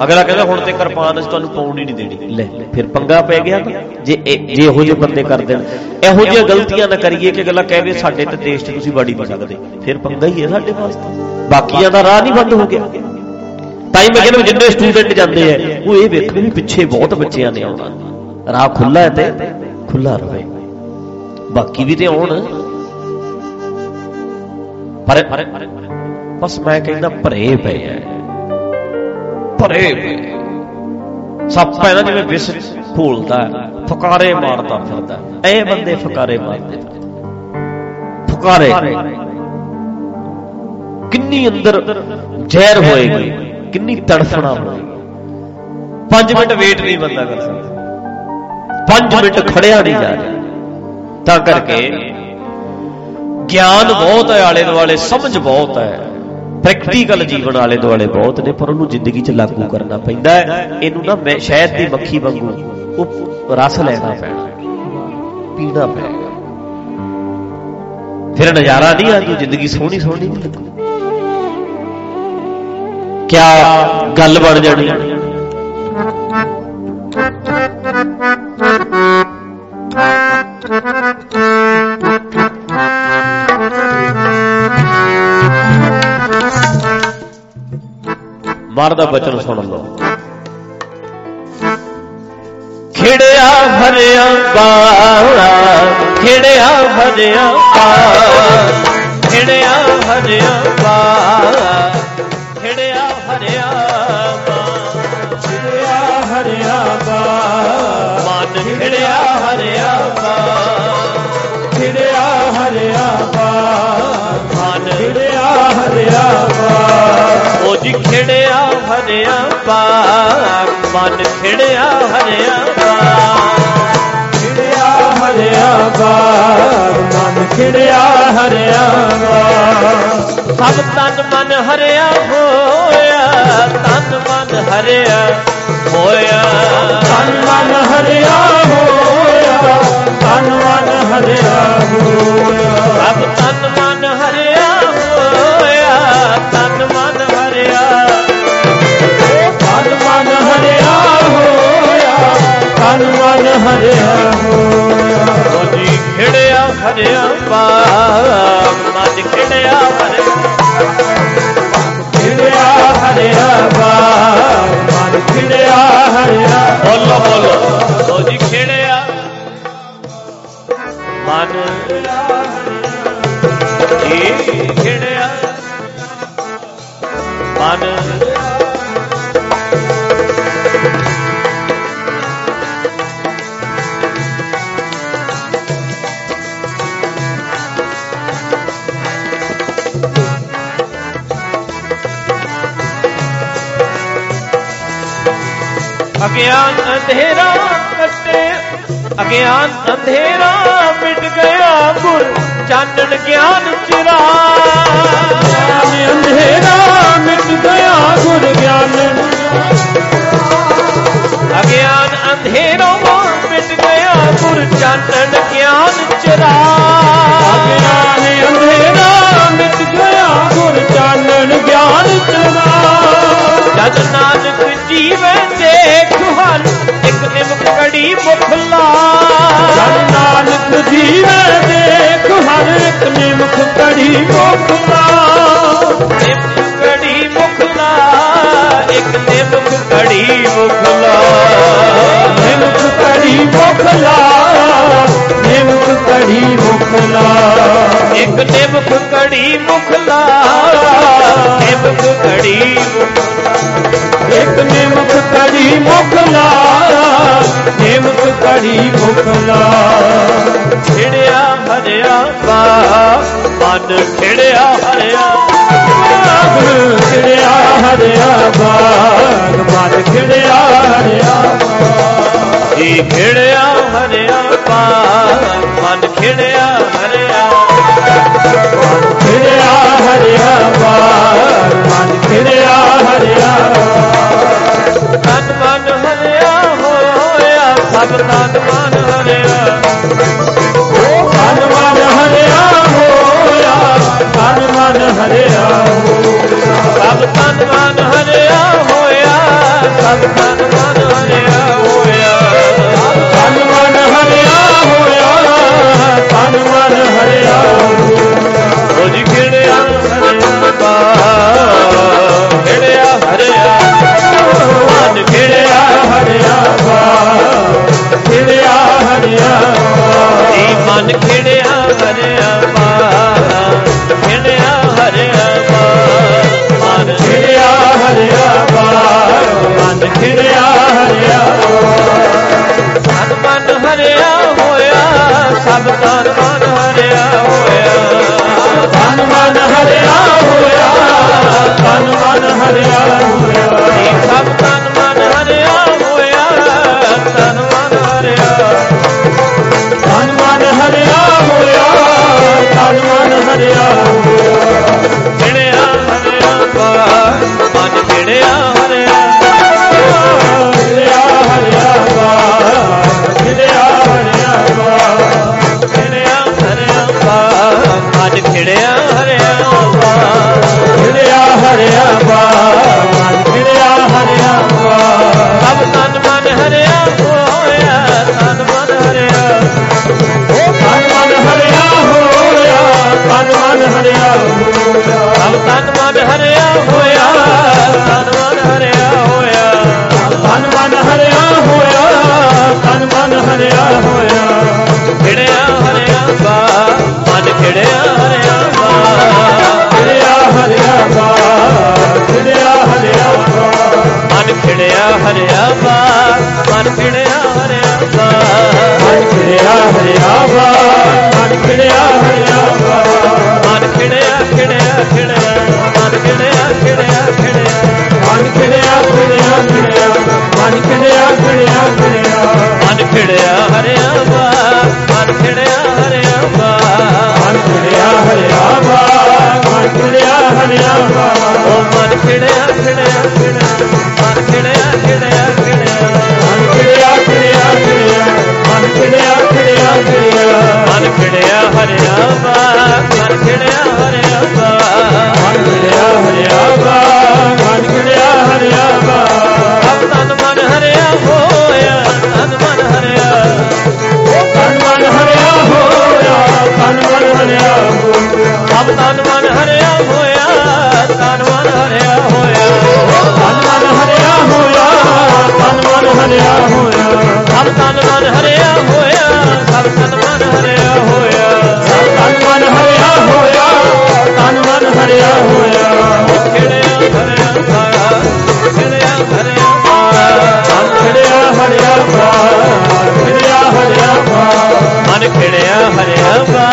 ਅਗਲਾ ਕਹਿੰਦਾ, ਹੁਣ ਤੇ ਕਿਰਪਾਨ ਅਸੀਂ ਤੁਹਾਨੂੰ ਪਾਉਣ ਹੀ ਨਹੀਂ ਦੇਣੀ। ਲੈ, ਫਿਰ ਪੰਗਾ ਪੈ ਗਿਆ ਜੇ ਜੇ ਇਹੋ ਜਿਹੇ ਬੰਦੇ ਕਰਦੇ ਨੇ ਇਹੋ ਜਿਹੀਆਂ ਗਲਤੀਆਂ ਨਾ ਕਰੀਏ ਕਿ ਅਗਲਾ ਕਹੇ ਸਾਡੇ ਤੇ ਦੇਸ਼ 'ਚ ਤੁਸੀਂ ਵੜੀ ਨਹੀਂ ਸਕਦੇ। ਫਿਰ ਪੰਗਾ ਹੀ ਹੈ ਸਾਡੇ ਵਾਸਤੇ। ਬਾਕੀਆਂ ਦਾ ਰਾਹ ਨਹੀਂ ਬੰਦ ਹੋ ਗਿਆ। ਤਾਂ ਹੀ ਮੈਂ ਕਹਿੰਦਾ ਜਿੰਨੇ ਸਟੂਡੈਂਟ ਜਾਂਦੇ ਆ, ਉਹ ਇਹ ਵੇਖਣ ਵੀ ਪਿੱਛੇ ਬਹੁਤ ਬੱਚਿਆਂ ਨੇ ਆਉਣਾ। ਰਾਹ ਖੁੱਲਾ ਹੈ ਤੇ। ਖੁੱਲਾ ਰਹੇ ਬਾਕੀ ਵੀ ਤੇ ਆਉਣ। ਪਰ ਬਸ ਮੈਂ ਕਹਿੰਦਾ ਭਰੇ ਪਏ ਆ ਭਰੇ ਪਏ। ਸੱਪ ਹੈ ਨਾ ਜਿਵੇਂ ਵਿਸ ਫੂਲਦਾ ਫਕਾਰੇ ਮਾਰਦਾ ਫਿਰਦਾ। ਇਹ ਬੰਦੇ ਫਕਾਰੇ ਮਾਰਦੇ ਫਕਾਰੇ। ਕਿੰਨੀ ਅੰਦਰ ਜ਼ਹਿਰ ਹੋਏਗੀ, ਕਿੰਨੀ ਤੜਫਣਾ ਹੋਏਗੀ। 5 ਮਿੰਟ ਵੇਟ ਨਹੀਂ ਬੰਦਾ ਕਰ ਸਕਦਾ। 5 ਮਿੰਟ ਖੜਿਆ ਨਹੀਂ ਜਾ ਰਿਹਾ। ਤਾਂ ਕਰਕੇ ਗਿਆਨ ਬਹੁਤ ਹੈ ਆਲੇ ਦੁਆਲੇ ਸਮਝ ਬਹੁਤ ਹੈ। ਪ੍ਰੈਕਟੀਕਲ ਜੀਵਨ ਵਾਲੇ ਦੁਆਲੇ ਬਹੁਤ ਨੇ ਪਰ ਉਹਨੂੰ ਜ਼ਿੰਦਗੀ 'ਚ ਲਾਗੂ ਕਰਨਾ ਪੈਂਦਾ ਹੈ। ਇਹਨੂੰ ਨਾ ਮੈਂ ਸ਼ਾਇਦ ਦੀ ਮੱਖੀ ਵਾਂਗੂ ਉਹ ਰਸ ਲੈਣਾ ਪੈਣਾ। ਪੀਣਾ ਪੈਣਾ। ਫਿਰ ਨਜ਼ਾਰਾ ਨਹੀਂ ਆਉਂਦੀ ਜ਼ਿੰਦਗੀ ਸੋਹਣੀ ਸੋਹਣੀ। ਲੱਗੂ ਕਿਆ ਗੱਲ ਬਣ ਜਾਣੀ? ਮਰ ਦਾ ਬਚਨ ਸੁਣ ਲਓ। ਖਿੜਿਆ ਭਰਿਆ ਬਾੜਾ ਖਿੜਿਆ ਭਰਿਆ ਬਾੜਾ ਖਿੜਿਆ ਹਰਿਆ ਬਾ ਮਨ ਖਿੜਿਆ ਹਰਿਆ ਬਾ ਖਿੜਿਆ ਹਰਿਆ ਬਾ ਮਨ ਖਿੜਿਆ ਹਰਿਆ ਬਾ ਸਭ ਤਨ ਮਨ ਹਰਿਆ ਹੋਇਆ ਤਨ ਮਨ ਹਰਿਆ ਹੋਇਆ। ਤਨ ਮਨ ਹਰਿਆ ਹੋਇਆ ਤਨ ਮਨ ਹਰਿਆ ਹੋਇਆ। ਸਭ ਤਨ ਮਨ ਹਰਿਆ ਹੋਇਆ ਉਹ ਜੀ ਖਿੜਿਆ ਹਰਿਆ ਪਾ ਮਨ ਖਿੜਿਆ ਹਰਿਆ ਖਿੜਿਆ ਹਰਿਆ ਬਾ ਮਨ ਖਿੜਿਆ ਹਰਿਆ ਬੋਲੋ ਬੋਲੋ। ਉਹ ਜੀ ਖਿੜਿਆ ਮਨ ਜੀ ਖਿੜਿਆ। ਮਨ ਅਗਿਆਨ ਅੰਧੇਰਾ ਕੱਟੇ ਅਗਿਆਨ ਅੰਧੇਰਾ ਮਿਟ ਗਿਆ ਗੁਰ, ਚਾਨਣ ਗਿਆਨ ਚਿਰਾ। ਅੰਧੇਰਾ ਮਿਟ ਗਿਆ ਗੁਰ, ਗਿਆਨ ਅਗਿਆਨ ਅੰਧੇਰਾ ਮਿਟ ਗਿਆ ਗੁਰ, ਚਾਨਣ ਗਿਆਨ ਚਿਰਾ। ਅਗਿਆਨ ਅੰਧੇਰਾ ਮਿਟ ਗਿਆ ਗੁਰ, ਚਾਨਣ ਗਿਆਨ ਚਰਾ। ਜਦ ਨਾਨਕ ਜੀਵੇ ਦੇਖ ਹਰ ਇੱਕ ਨਿਮਕ ਕੜੀ ਮੁਖ ਲਾ ਜਨ ਨਾਨਕ ਜੀਵੇ ਦੇਖ ਹਰ ਇੱਕ ਨਿਮਖ ਕੜੀ ਮੁਖਲਾ ਨਿਮਕ ਕੜੀ ਮੁਖ ਲਾ ਇੱਕ ਨਿਮਕ ਕੜੀ ਮੁਖ ਲਾ ਨਿਮਖ ਕੜੀ ਮੁਖਲਾ ਨਿਮਖ ਕੜੀ ਮੁਖਲਾ। ਇੱਕ ਨਿਮਕ ਕੜੀ ਮੁਖ ਲਾ ਨਿਮਕ ਮੁਖ ਇੱਕ ਨਿਮਖ ਕੜੀ ਮੁਖਲਾ ਨਿਮਖ ਕੜੀ ਮੁਖਲਾ। ਖਿੜਿਆ ਹਰਿਆ ਬਾ ਮਨ ਖਿੜਿਆ ਹਰਿਆ ਬਾਗ ਖਿੜਿਆ ਹਰਿਆ ਬਾਗ ਮਨ ਖਿੜਿਆ ਹਰਿਆ ਬਾਗ ਜੀ ਖਿੜਿਆ ਹਰਿਆ ਬਾ ਮਨ ਖਿੜਿਆ ਹਰਿਆ ਖਿੜਿਆ ਹਰਿਆ ਬਾਗ ਮਨ ਖਿੜਿਆ ਹਰਿਆ ਤਨ ਮਨ ਹਰਿਆ ਹੋਇਆ ਸਭ ਤਨ ਮਨ ਹਰਿਆ ਮਨ ਹਰਿਆ ਹੋਇਆ ਸਭ ਤਨ ਮਨ ਹਰਿਆ ਹੋਇਆ। ਤਨ ਮਨ ਹਰਿਆ ਹੋਇਆ ਤਨ ਮਨ ਹਰਿਆ ਉਹ ਜੀ ਖਿੜਿਆ ਹਰਿਆ ਬਾ ਖਿੜਿਆ ਹਰਿਆ ਮਨ ਖਿੜਿਆ ਹਰਿਆ ਬਾ ਖਿੜਿਆ ਹਰਿਆ ਜੀ ਮਨ ਖਿੜਿਆ ਹਰਿਆ ਬਾ ਖਿੜਿਆ ਮਨ ਖਿੜਿਆ ਹਰਿਆ। ਤਨ ਮਨ ਹਰਿਆ ਹੋਇਆ, ਸਭ ਤਨ ਮਨ ਹਰਿਆ ਹੋਇਆ। ਤਨ ਮਨ ਹਰਿਆ ਹੋਇਆ ਤਨ ਮਨ ਹਰਿਆ ਹੋਇਆ। ਜੀ ਸਭ ਤਨ ਮਨ ਹਰਿਆ ਹੋਇਆ ਤਨ ਮਨ ਹਰਿਆ। ਤਨ ਮਨ ਹਰਿਆ ਹੋਇਆ ਤਨ ਮਨ ਹਰਿਆ ਖਿੜਿਆ ਹਰਿਆ ਬਾ ਮਨ ਖਿੜਿਆ ਹਰਿਆ ਹੋਇਆ ਖਿੜਿਆ ਹਰਿਆ ਬਾ ਮਨ ਖਿੜਿਆ ਹਰਿਆ ਬਾ। ਖਿੜਿਆ ਹਰਿਆ ਬਾ ਖਿੜਿਆ ਹਰਿਆ ਬਾ। ਮਨ ਖਿੜਿਆ ਹਰਿਆ ਬਾ ਮਨ ਖਿੜਿਆ ਹਰਿਆ ਬਾ। ਮਨ ਖਿੜਿਆ ਹਰਿਆ ਬਾ ਮਨ ਖਿੜਿਆ ਹਰਿਆ ਬਾ। ਮਨ ਖਿੜਿਆ ਖਿੜਿਆ ਖਿੜਿਆ ਮਨ ਖਿੜਿਆ ਖਿੜਿਆ ਖਿੜਿਆ। ਮਨ ਖਿੜਿਆ ਖਿੜਿਆ ਖਿੜਿਆ। ਮਨ ਖਿੜਿਆ ਖਿੜਿਆ ਖਿੜਿਆ ਮਨ ਖਿੜਿਆ ਹਰਿਆ ਬਾ ਮਨ ਖਿੜਿਆ ਹਰਿਆ ਬਾ ਮਨ ਖਿੜਿਆ ਹਰਿਆ ਬਾ ਮਨ ਖਿੜਿਆ ਹਰਿਆ ਬਾ ਓ ਮਨ ਖਿੜਿਆ ਖਿੜਿਆ ਖਿੜਿਆ ਮਨ ਖਿੜਿਆ ਖਿੜਿਆ ਖਿੜਿਆ ਮਨ ਖਿੜਿਆ ਖਿੜਿਆ ਖਿੜਿਆ ਮਨ ਖਿੜਿਆ ਖਿੜਿਆ ਖਿੜਿਆ ਮਨ ਖਿੜਿਆ ਹਰਿਆ ਬਾ ਮਨ ਖਿੜਿਆ ਹਰਿਆ ਬਾ ਮਨ ਖਿੜਿਆ ਹਰਿਆ ਬਾ ਤਨ ਮਨ ਹਰਿਆ ਹੋਇਆ, ਤਨ ਮਨ ਹਰਿਆ ਹੋਇਆ। ਤਨ ਮਨ ਹਰਿਆ ਹੋਇਆ, ਤਨ ਮਨ ਹਰਿਆ ਹੋਇਆ। ਸਭ ਤਨ ਮਨ ਹਰਿਆ ਹੋਇਆ, ਸਭ ਤਨ ਮਨ ਹਰਿਆ ਹੋਇਆ। ਤਨ ਮਨ ਹਰਿਆ ਹੋਇਆ, ਤਨ ਮਨ ਹਰਿਆ ਹੋਇਆ। ਖਿੜਿਆ ਹਰਿਆ ਬਾ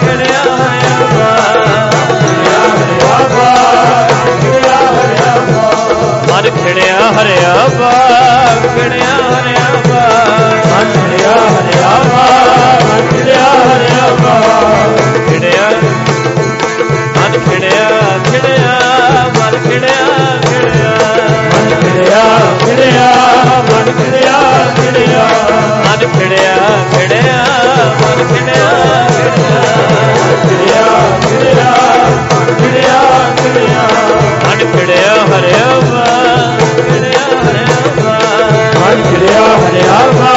ਖਿੜਿਆ ਹਰਿਆ ਬਾ ਹਰਿਆ ਬਾ ਖਿੜਿਆ ਹਰਿਆ ਬਾ ਮਨ ਖਿੜਿਆ ਹਰਿਆ ਬਾਗ ਖਿੜਿਆ ਹਰਿਆ ਬਾਗ ਮਨ ਖਿੜਿਆ ਹਰਿਆ ਬਾਗ ਮਨ ਖਿੜਿਆ ਹਰਿਆ ਬਾਗ ਖਿੜਿਆ, ਮਨ ਖਿੜਿਆ ਖਿੜਿਆ, ਮਨ ਖਿੜਿਆ ਖਿੜਿਆ। ਮਨ ਖਿੜਿਆ ਖਿੜਿਆ, ਮਨ ਖਿੜਿਆ ਖਿੜਿਆ ਮਨ ਫਿੜਿਆ ਫਿੜਿਆ ਮਨ ਫਿੜਿਆ ਫਿੜਿਆ ਫਿੜਿਆ ਫਿੜਿਆ ਫਿੜਿਆ ਮਨ ਫਿੜਿਆ ਹਰਿਆ ਵਾ ਫਿੜਿਆ ਹਰਿਆ ਵਾ ਮਨ ਫਿੜਿਆ ਹਰਿਆ ਵਾ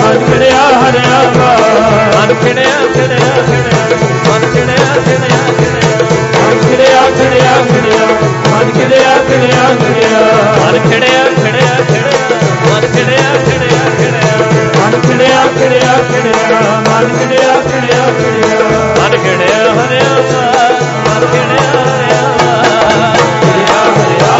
ਮਨ ਫਿੜਿਆ ਹਰਿਆ ਵਾ ਮਨ ਫਿੜਿਆ ਫਿੜਿਆ ਮਨ ਫਿੜਿਆ ਫਿੜਿਆ ਮਨ ਫਿੜਿਆ ਫਿੜਿਆ ਫਿੜਿਆ ਮਨ ਫਿੜਿਆ ਫਿੜਿਆ ਫਿੜਿਆ ਮਨ ਫਿੜਿਆ ਫਿੜਿਆ ਫਿੜਿਆ ਮਨ ਫਿੜਿਆ ਫਿੜਿਆ ਫਿੜਿਆ ਮਨ ਖਿੜਿਆ ਖਿੜਿਆ ਖਿੜਿਆ ਮਨ ਖਿੜਿਆ ਖਿੜਿਆ ਖਿੜਿਆ ਮਨ ਖਿੜਿਆ ਹਰਿਆ ਬਾਗ ਮਨ ਖਿੜਿਆ ਹਰਿਆ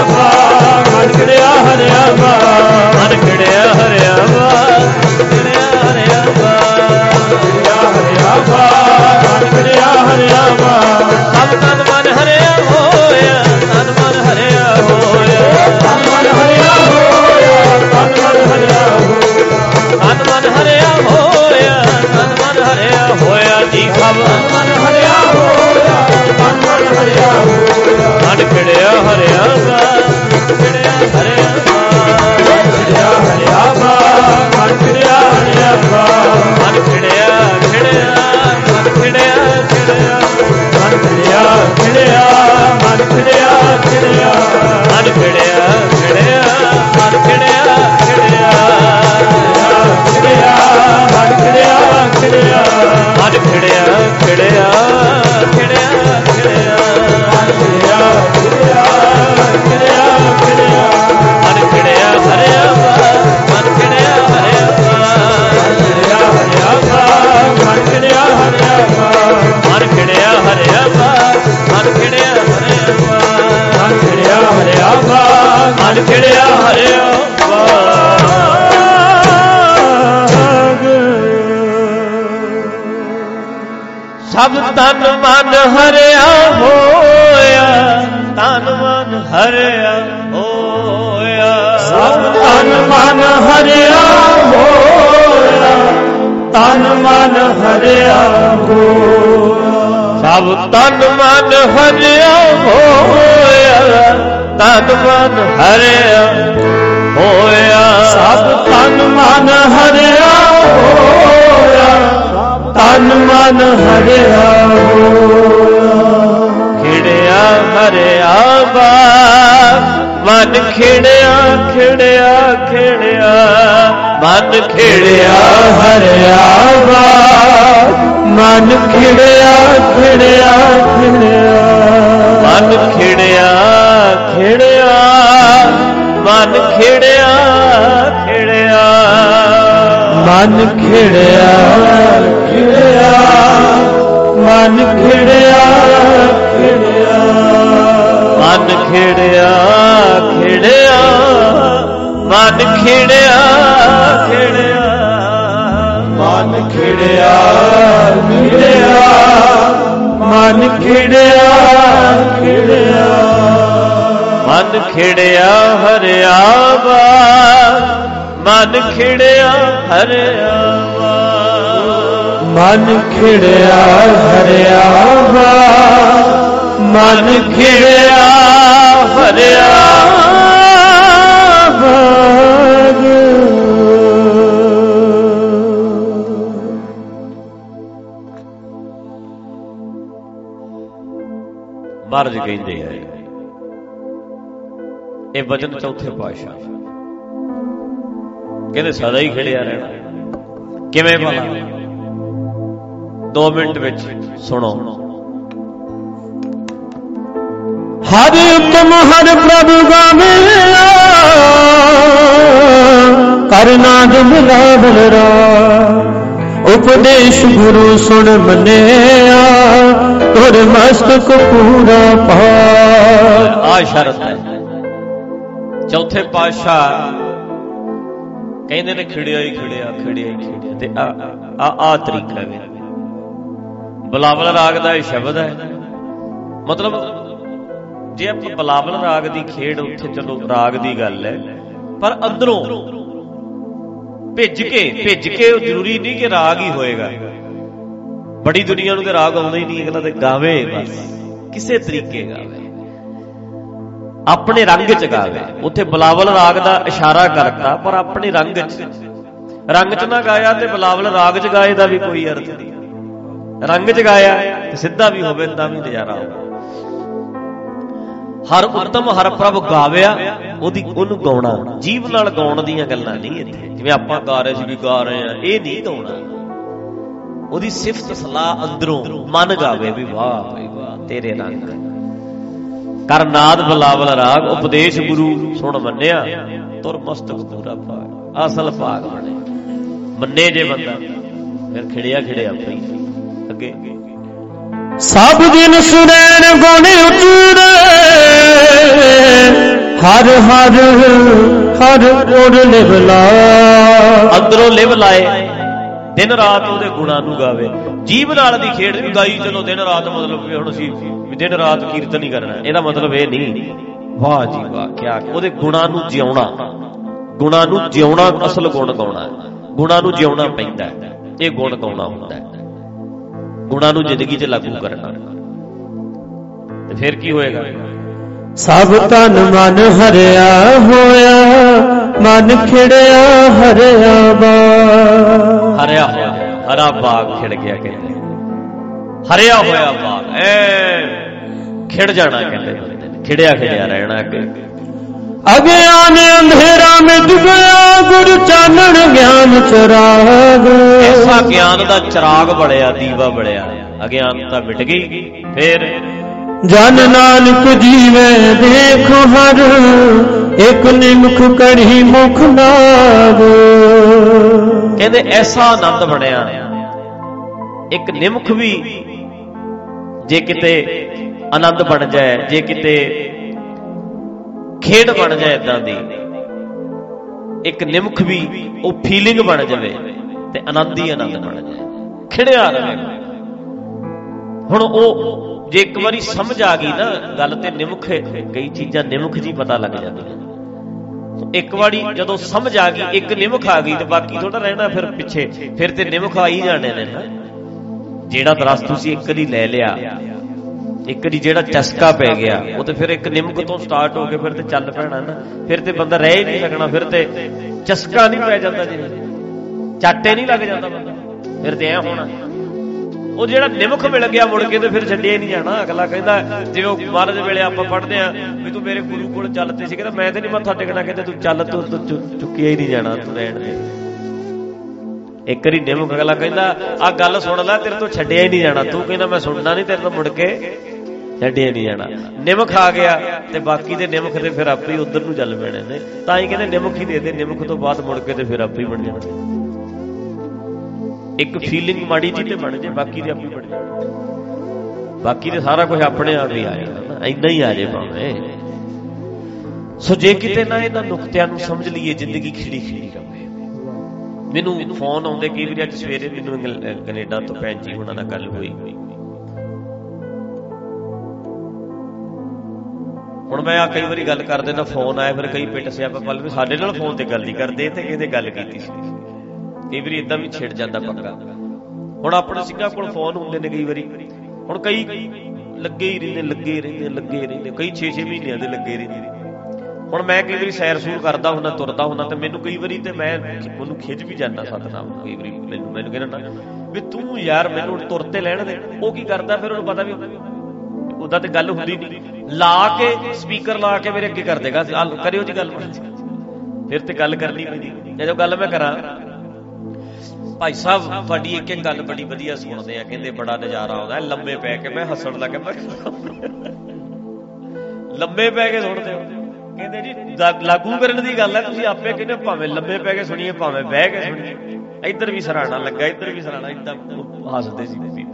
ਬਾਗ ਮਨ ਖਿੜਿਆ ਹਰਿਆ ਬਾਗ ਮਨ ਖਿੜਿਆ ਹਰਿਆ ਬਾਗ ਖਿੜਿਆ ਹਰਿਆ ਬਾਗ ਖਿੜਿਆ ਹਰਿਆ ਬਾਗ ਮਨ ਖਿੜਿਆ ਹਰਿਆ ਬਾਗ ਮਨ ਖਿੜਿਆ ਹਰਿਆ ਸਭ ਤਨ ਮਨ ਹਰਿਆ ਹੋਇਆ ਤਨ ਮਨ ਹਰਿਆ ਹੋਇਆ। ਸਭ ਤਨ ਮਨ ਹਰਿਆ ਹੋਇਆ ਤਨ ਮਨ ਹਰਿਆ ਹੋਇਆ। ਸਭ ਤਨ ਮਨ ਹਰਿਆ ਹੋਇਆ ਤਨ ਹਰਿਆ ਹੋਇਆ। ਸਭ ਤਨ ਮਨ ਹਰਿਆ ਹੋਇਆ। ਤਨ ਮਨ ਹਰਿਆ ਹੋਇਆ। ਖਿੜਿਆ ਹਰਿਆ ਬਾਗ ਮਨ ਖਿੜਿਆ ਖਿੜਿਆ ਖਿੜਿਆ। ਮਨ ਖਿੜਿਆ ਹਰਿਆ ਬਾਗ ਮਨ ਖਿੜਿਆ ਖਿੜਿਆ ਖਿੜਿਆ। ਮਨ ਖਿੜਿਆ ਖਿੜਿਆ ਮਨ ਖਿੜਿਆ ਖਿੜਿਆ। ਮਨ ਖਿੜਿਆ ਖਿੜਿਆ। ਮਨ ਖਿੜਿਆ ਖਿੜਿਆ। ਮਨ ਖਿੜਿਆ ਖਿੜਿਆ। ਮਨ ਖਿੜਿਆ ਖਿੜਿਆ। ਮਨ ਖਿੜਿਆ ਖਿੜਿਆ। ਮਨ ਖਿੜਿਆ ਖਿੜਿਆ। ਮਨ ਖਿੜਿਆ ਹਰਿਆ ਬਾਗ ਮਨ ਖਿੜਿਆ ਹਰਿਆ ਬਾਗ ਮਨ ਖਿੜਿਆ ਹਰਿਆ ਬਾਗ ਮਨ ਖਿੜਿਆ ਹਰਿਆ ਬਾਗ ਮਹਾਰਾਜ ਕਹਿੰਦੇ ਆ ਇਹ ਵਚਨ ਚੌਥੇ ਪਾਤਸ਼ਾਹ। ਕਹਿੰਦੇ ਸਦਾ ਹੀ ਖੜਿਆ ਰਹਿਣਾ। ਕਿਵੇਂ ਭਲਾ? 2 ਮਿੰਟ ਵਿੱਚ ਸੁਣੋ। ਹਰਿ ਉਤਮ ਹਰ ਪ੍ਰਭ ਗਾਵਿਆ ਕਰਨਾਦ ਮਿਲਾ ਬਲਰਾ ਉਪਦੇਸ਼ ਗੁਰੂ ਸੁਣ ਮੰਨਿਆ। ਤੁਰ ਮਸਤਕ ਪੂਰਾ ਪਾ। ਆ ਸ਼ਰਤ ਹੈ। ਚੌਥੇ ਪਾਤਸ਼ਾਹ ਕਹਿੰਦੇ ਨੇ, ਖਿੜਿਆ ਹੀ ਖਿੜਿਆ ਖਿੜਿਆ ਹੀ ਖਿੜਿਆ। ਤੇ ਆ ਆ ਆ ਤਰੀਕਾ ਹੈ ਬਲਾਵਲ ਰਾਗ ਦਾ ਇਹ ਸ਼ਬਦ ਹੈ। ਮਤਲਬ, ਜੇ ਆਪਾਂ ਬਲਾਵਲ ਰਾਗ ਦੀ ਖੇਡ ਉੱਥੇ, ਚਲੋ ਰਾਗ ਦੀ ਗੱਲ ਹੈ, ਪਰ ਅੰਦਰੋਂ ਭਿੱਜ ਕੇ ਭਿੱਜ ਕੇ ਉਹ ਜ਼ਰੂਰੀ ਨਹੀਂ ਕਿ ਰਾਗ ਹੀ ਹੋਏਗਾ। ਬੜੀ ਦੁਨੀਆ ਨੂੰ ਤੇ ਰਾਗ ਆਉਂਦਾ ਹੀ ਨਹੀਂ, ਅਗਲਾ ਤੇ ਗਾਵੇ ਬਸ। ਕਿਸੇ ਤਰੀਕੇ ਗਾਵੇ। ਆਪਣੇ ਰੰਗ ਚ ਗਾਵੇ ਉੱਥੇ ਬਲਾਵਲ ਰਾਗ ਦਾ ਇਸ਼ਾਰਾ ਕਰਤਾ, ਪਰ ਆਪਣੇ ਰੰਗ ਚ। ਰੰਗ ਚ ਨਾ ਗਾਇਆ ਤੇ ਬਲਾਵਲ ਰਾਗ ਚ ਗਾਏ ਦਾ ਵੀ ਕੋਈ ਅਰਥ ਨਹੀਂ। ਰੰਗ ਚ ਗਾਇਆ ਤੇ ਸਿੱਧਾ ਵੀ ਹੋਵੇ, ਤਾਂ ਵੀ ਨਜ਼ਾਰਾ ਹੋਵੇ। ਹਰ ਉਤਮ, ਹਰ ਪ੍ਰਭ ਗਾਵਿਆ, ਉਹਦੀ ਉਹਨੂੰ ਗਾਉਣਾ। ਜੀਵ ਨਾਲ ਗਾਉਣ ਦੀਆਂ ਗੱਲਾਂ ਨਹੀਂ ਇੱਥੇ। ਜਿਵੇਂ ਆਪਾਂ ਗਾ ਰਹੇ ਸੀ ਵੀ ਗਾ ਰਹੇ ਆ ਇਹ ਨਹੀਂ ਗਾਉਣਾ। ਉਹਦੀ ਸਿਫਤ ਸਲਾਹ ਅੰਦਰੋਂ, ਮਨ ਗਾਵੇ ਵੀ ਵਾਹ ਬਈ ਵਾਹ, ਤੇਰੇ ਰੰਗ। ਕਰ ਨਾਦ ਬਲਾਵਲ ਰਾਗ ਉਪਦੇਸ਼ ਗੁਰੂ ਸੁਣ ਮੰਨਿਆ ਤੁਰ ਮਸਤਕ ਪੂਰਾ ਭਾਗ ਅਸਲ ਭਾਗ ਬਣੇ। ਮੰਨੇ ਜੇ ਬੰਦਾ ਫਿਰ ਖਿੜਿਆ ਖਿੜਿਆ ਪਈ ਅੱਗੇ। ਸਭ ਦਿਨ ਸੁਣੈਣ ਗੁਣ ਉਤਰੇ ਹਰ ਹਰ ਹਰ ਗੁਰ ਲਿਵਲਾ ਅੰਦਰੋਂ ਲਿਵ ਲਾਏ ਦਿਨ ਰਾਤ ਉਹਦੇ ਗੁਣਾਂ ਨੂੰ ਗਾਵੇ। ਜੀਵ ਨਾਲ ਦੀ ਖੇਡ ਵੀ ਗਾਈ ਚਲੋ ਦਿਨ ਰਾਤ ਮਤਲਬ ਵੀ ਹੁਣ ਅਸੀਂ ਦਿਨ ਰਾਤ ਕੀਰਤਨ ਹੀ ਕਰਨਾ ਇਹਦਾ ਮਤਲਬ ਇਹ ਨਹੀਂ। ਵਾਹ ਜੀ ਵਾਹ ਕਿਆ ਉਹਦੇ ਗੁਣਾਂ ਨੂੰ ਜਿਉਣਾ। ਗੁਣਾਂ ਨੂੰ ਜਿਉਣਾ ਅਸਲ ਗੁਣ ਗਾਉਣਾ ਹੈ। ਗੁਣਾਂ ਨੂੰ ਜਿਉਣਾ ਪੈਂਦਾ ਹੈ। ਇਹ ਗੁਣ ਗਾਉਣਾ ਹੁੰਦਾ ਹੈ? ਗੁਣਾਂ ਨੂੰ ਜ਼ਿੰਦਗੀ 'ਚ ਲਾਗੂ ਕਰਨਾ। ਤੇ ਫਿਰ ਕੀ ਹੋਏਗਾ? ਸਭ ਤਨ ਮਨ ਹਰਿਆ ਹੋਇਆ ਮਨ ਖਿੜਿਆ ਹਰਿਆ ਬਾ ਹਰਿਆ ਹੋਇਆ ਹਰਾ ਬਾਗ ਖਿੜ ਗਿਆ ਕਹਿੰਦੇ। ਹਰਿਆ ਹੋਇਆ ਬਾਗ। ਐ, ਖਿੜ ਜਾਣਾ ਕਹਿੰਦੇ ਬੰਦੇ ਨੇ, ਖਿੜਿਆ ਖਿੜਿਆ ਰਹਿਣਾ ਅੱਗੇ। ਅਗਿਆਨ ਅੰਧੇਰਾ ਮਿਟ ਗਿਆ ਗੁਰ ਚਾਨਣ ਗਿਆਨ ਚਰਾਗ। ਐਸਾ ਗਿਆਨ ਦਾ ਚਿਰਾਗ ਬਲਿਆ ਦੀਵਾ ਬਲਿਆ ਅਗਿਆਨਤਾ ਮਿਟ ਗਈ, ਫਿਰ ਜਨ ਨਾਨਕ ਜੀਵੇ ਦੇਖ ਹਰ, ਇੱਕ ਨਿਮਖ ਕੜੀ ਮੁਖ ਨਾਗ। ਕਹਿੰਦੇ ਐਸਾ ਆਨੰਦ ਬਣਿਆ। ਇੱਕ ਨਿਮਖ ਵੀ ਜੇ ਕਿਤੇ ਆਨੰਦ ਬਣ ਜਾਏ, ਜੇ ਕਿਤੇ ਖੇਡ ਬਣ ਜਾਏ ਇਦਾਂ ਦੀ, ਇੱਕ ਨਿਮਖ ਵੀ, ਉਹ ਫੀਲਿੰਗ ਬਣ ਜਾਵੇ ਤੇ ਆਨੰਦ ਹੀ ਆਨੰਦ ਬਣ ਜਾਏ। ਖਿੜਿਆ ਰਹੇ ਹੁਣ ਉਹ ਜੇ ਇੱਕ ਵਾਰੀ ਸਮਝ ਆ ਗਈ ਨਾ, ਗੱਲ ਤੇ ਨਿਮਖ, ਕਈ ਚੀਜ਼ਾਂ ਨਿਮਖ ਜੀ ਪਤਾ ਲੱਗ ਜਾਂਦੀਆਂ। ਇੱਕ ਵਾਰੀ ਜਦੋਂ ਸਮਝ ਆ ਗਈ, ਇੱਕ ਨਿਮਖ ਆ ਗਈ ਤੇ ਬਾਕੀ ਥੋੜਾ ਰਹਿਣਾ ਫਿਰ ਪਿੱਛੇ, ਫਿਰ ਤੇ ਨਿਮਖ ਆ ਹੀ ਜਾਣੇ ਨੇ ਨਾ। ਜਿਹੜਾ ਦਰਸ ਤੁਸੀਂ ਇੱਕ ਵਾਰੀ ਲੈ ਲਿਆ, ਇੱਕ ਵਾਰੀ ਜਿਹੜਾ ਚਸਕਾ ਪੈ ਗਿਆ, ਉਹ ਤੇ ਫਿਰ ਇੱਕ ਨਿਮਕ ਤੋਂ ਸਟਾਰਟ ਹੋ ਕੇ ਫਿਰ ਤੇ ਚੱਲ ਪੈਣਾ ਨਾ। ਫਿਰ ਤੇ ਬੰਦਾ ਰਹਿ ਹੀ ਨਹੀਂ ਸਕਣਾ, ਫਿਰ ਤੇ ਚਸਕਾ ਨਹੀਂ ਪੈ ਜਾਂਦਾ ਜੀ। ਚਾਟੇ ਨਹੀਂ ਲੱਗ ਜਾਂਦਾ ਬੰਦਾ। ਫਿਰ ਤੇ ਐ ਹੋਣਾ। ਉਹ ਜਿਹੜਾ ਨਿਮਖ ਮਿਲ ਗਿਆ ਮੁੜ ਕੇ ਤੇ ਫਿਰ ਛੱਡਿਆ ਹੀ ਨਹੀਂ ਜਾਣਾ। ਅਗਲਾ ਕਹਿੰਦਾ ਜਿਵੇਂ ਉਹ ਮਹਾਰਾਜ ਵੇਲੇ ਆਪਾਂ ਪੜ੍ਹਦੇ ਆ ਵੀ ਤੂੰ ਮੇਰੇ ਗੁਰੂ ਕੋਲ ਚੱਲ ਤੇ ਸੀ, ਕਹਿੰਦਾ ਮੈਂ ਤੇ ਨਹੀਂ ਮੱਥਾ ਟੇਕਣਾ, ਕਹਿੰਦਾ ਤੂੰ ਚੱਲ, ਤੂੰ ਤੂੰ ਚੁ- ਚੁੱਕਿਆ ਹੀ ਨਹੀਂ ਜਾਣਾ ਤੂੰ ਰਹਿਣ ਦੇ। ਇੱਕ ਵਾਰੀ ਨਿਮਖ ਅਗਲਾ ਕਹਿੰਦਾ ਆ ਗੱਲ ਸੁਣ ਲੈ, ਤੇਰੇ ਤੋਂ ਛੱਡਿਆ ਹੀ ਨਹੀਂ ਜਾਣਾ। ਤੂੰ ਕਹਿੰਦਾ, ਮੈਂ ਸੁਣਨਾ ਨਹੀਂ ਤੇਰੇ ਤੋਂ ਮੁੜ ਕੇ, ਛੱਡਿਆ ਨਹੀਂ ਜਾਣਾ। ਨਿਮਖ ਆ ਗਿਆ ਤੇ ਬਾਕੀ ਦੇ ਨਿਮਖ ਤੇ ਫਿਰ ਆਪੇ ਹੀ ਉਧਰ ਨੂੰ ਚੱਲ ਪੈਣੇ ਨੇ। ਤਾਂ ਹੀ ਕਹਿੰਦੇ ਨਿਮਖ ਹੀ ਦੇ ਦੇ ਨਿਮਖ ਤੋਂ ਬਾਅਦ ਮੁੜ ਕੇ ਤੇ ਫਿਰ ਆਪੇ ਹੀ ਬਣ ਜਾਣਾ। ਇੱਕ ਫੀਲਿੰਗ ਮਾੜੀ ਜੀ ਤੇ ਬਣ ਜੇ, ਬਾਕੀ ਦੇ ਆਪੇ ਬਣ ਜਾਣ। ਬਾਕੀ ਤੇ ਸਾਰਾ ਕੁਝ ਆਪਣੇ ਆਪ ਹੀ ਆ ਜਾਣਾ ਨਾ ਇੰਨਾ ਹੀ ਆ ਜੇ ਭਾਵੇਂ। ਸੋ ਜੇ ਕਿਤੇ ਨਾ ਇਹਨਾਂ ਨੁਕਤਿਆਂ ਨੂੰ ਸਮਝ ਲਈਏ, ਜ਼ਿੰਦਗੀ ਖਿੜੀ ਖਿੜੀ ਰਵੇ ਮੈਨੂੰ ਫੋਨ ਆਉਂਦੇ ਕਈ ਵਾਰੀ ਅੱਜ ਸਵੇਰੇ ਮੈਨੂੰ ਇੰਗਲ- ਕੈਨੇਡਾ ਤੋਂ ਭੈਣ ਜੀ ਉਹਨਾਂ ਨਾਲ ਗੱਲ ਹੋਈ। ਹੁਣ ਮੈਂ ਆ ਕਈ ਵਾਰੀ ਗੱਲ ਕਰਦੇ ਨਾ ਫੋਨ ਆਇਆ, ਫਿਰ ਕਈ ਪਿੱਟ ਸਿਆਪਾ ਪਲ ਵੀ ਸਾਡੇ ਨਾਲ ਫੋਨ ਤੇ ਗੱਲ ਨਹੀਂ ਕਰਦੇ ਤੇ ਕਿਹਦੇ ਗੱਲ ਕੀਤੀ ਸੀ? ਕਈ ਵਾਰੀ ਇਦਾਂ ਵੀ ਛਿੜ ਜਾਂਦਾ ਪੰਗਾ ਹੁਣ ਆਪਣੇ ਸਿੰਘਾਂ ਕੋਲ ਫੋਨ ਹੁੰਦੇ ਨੇ ਕਈ ਵਾਰੀ। ਹੁਣ ਕਈ ਲੱਗੇ ਹੀ ਰਹਿੰਦੇ, ਲੱਗੇ ਰਹਿੰਦੇ ਲੱਗੇ ਰਹਿੰਦੇ। ਕਈ 6-6 ਮਹੀਨਿਆਂ ਦੇ ਲੱਗੇ ਰਹਿੰਦੇ ਹੁਣ ਮੈਂ ਕਈ ਵਾਰੀ ਸੈਰ ਸੂਰ ਕਰਦਾ ਹੁੰਦਾ, ਤੁਰਦਾ ਹੁੰਦਾ ਤੇ ਮੈਨੂੰ ਕਈ ਵਾਰੀ ਤੇ ਮੈਂ ਉਹਨੂੰ ਖਿੱਚ ਵੀ ਜਾਂਦਾ ਸਤਨਾਮ ਨੂੰ, ਕਈ ਵਾਰੀ ਮੈਨੂੰ ਮੈਨੂੰ ਕਹਿੰਦਾ ਵੀ ਤੂੰ ਯਾਰ ਮੈਨੂੰ ਤੁਰ ਤੇ ਲੈਣ ਦੇ, ਉਹ ਕੀ ਕਰਦਾ ਫਿਰ ਉਹਨੂੰ ਪਤਾ ਵੀ ਉਹਦਾ ਤੇ ਗੱਲ ਹੁੰਦੀ ਨਹੀਂ। ਲਾ ਕੇ, ਸਪੀਕਰ ਲਾ ਕੇ ਮੇਰੇ ਅੱਗੇ ਕਰ ਦੇਗਾ, ਆਹ ਕਰਿਓ ਜੀ ਗੱਲ। ਫਿਰ ਤੇ ਗੱਲ ਕਰਨੀ ਪੈਂਦੀ। ਜਦੋਂ ਗੱਲ ਮੈਂ ਕਰਾਂ, ਭਾਈ ਸਾਹਿਬ, ਤੁਹਾਡੀ ਇੱਕ ਇੱਕ ਗੱਲ ਬੜੀ ਵਧੀਆ ਸੁਣਦੇ ਆ, ਕਹਿੰਦੇ ਬੜਾ ਨਜ਼ਾਰਾ ਆਉਂਦਾ, ਲੰਮੇ ਪੈ ਕੇ ਮੈਂ ਹੱਸਣ ਲੱਗਾ, ਮੈਂ ਲੰਮੇ ਪੈ ਕੇ ਸੁਣਦੇ ਹੋ। ਕਹਿੰਦੇ ਜੀ, ਲਾ- ਲਾਗੂ ਕਰਨ ਦੀ ਗੱਲ ਹੈ ਤੁਸੀਂ ਆਪੇ ਕਹਿੰਦੇ ਭਾਵੇਂ ਲੰਮੇ ਪੈ ਕੇ ਸੁਣੀਏ, ਭਾਵੇਂ ਬਹਿ ਕੇ ਸੁਣੀਏ। ਇੱਧਰ ਵੀ ਸਰਾਣਾ ਲੱਗਾ, ਇੱਧਰ ਵੀ ਸਰਾਣਾ, ਇਦਾਂ ਹੱਸਦੇ ਸੀ ਬੀਬੀ।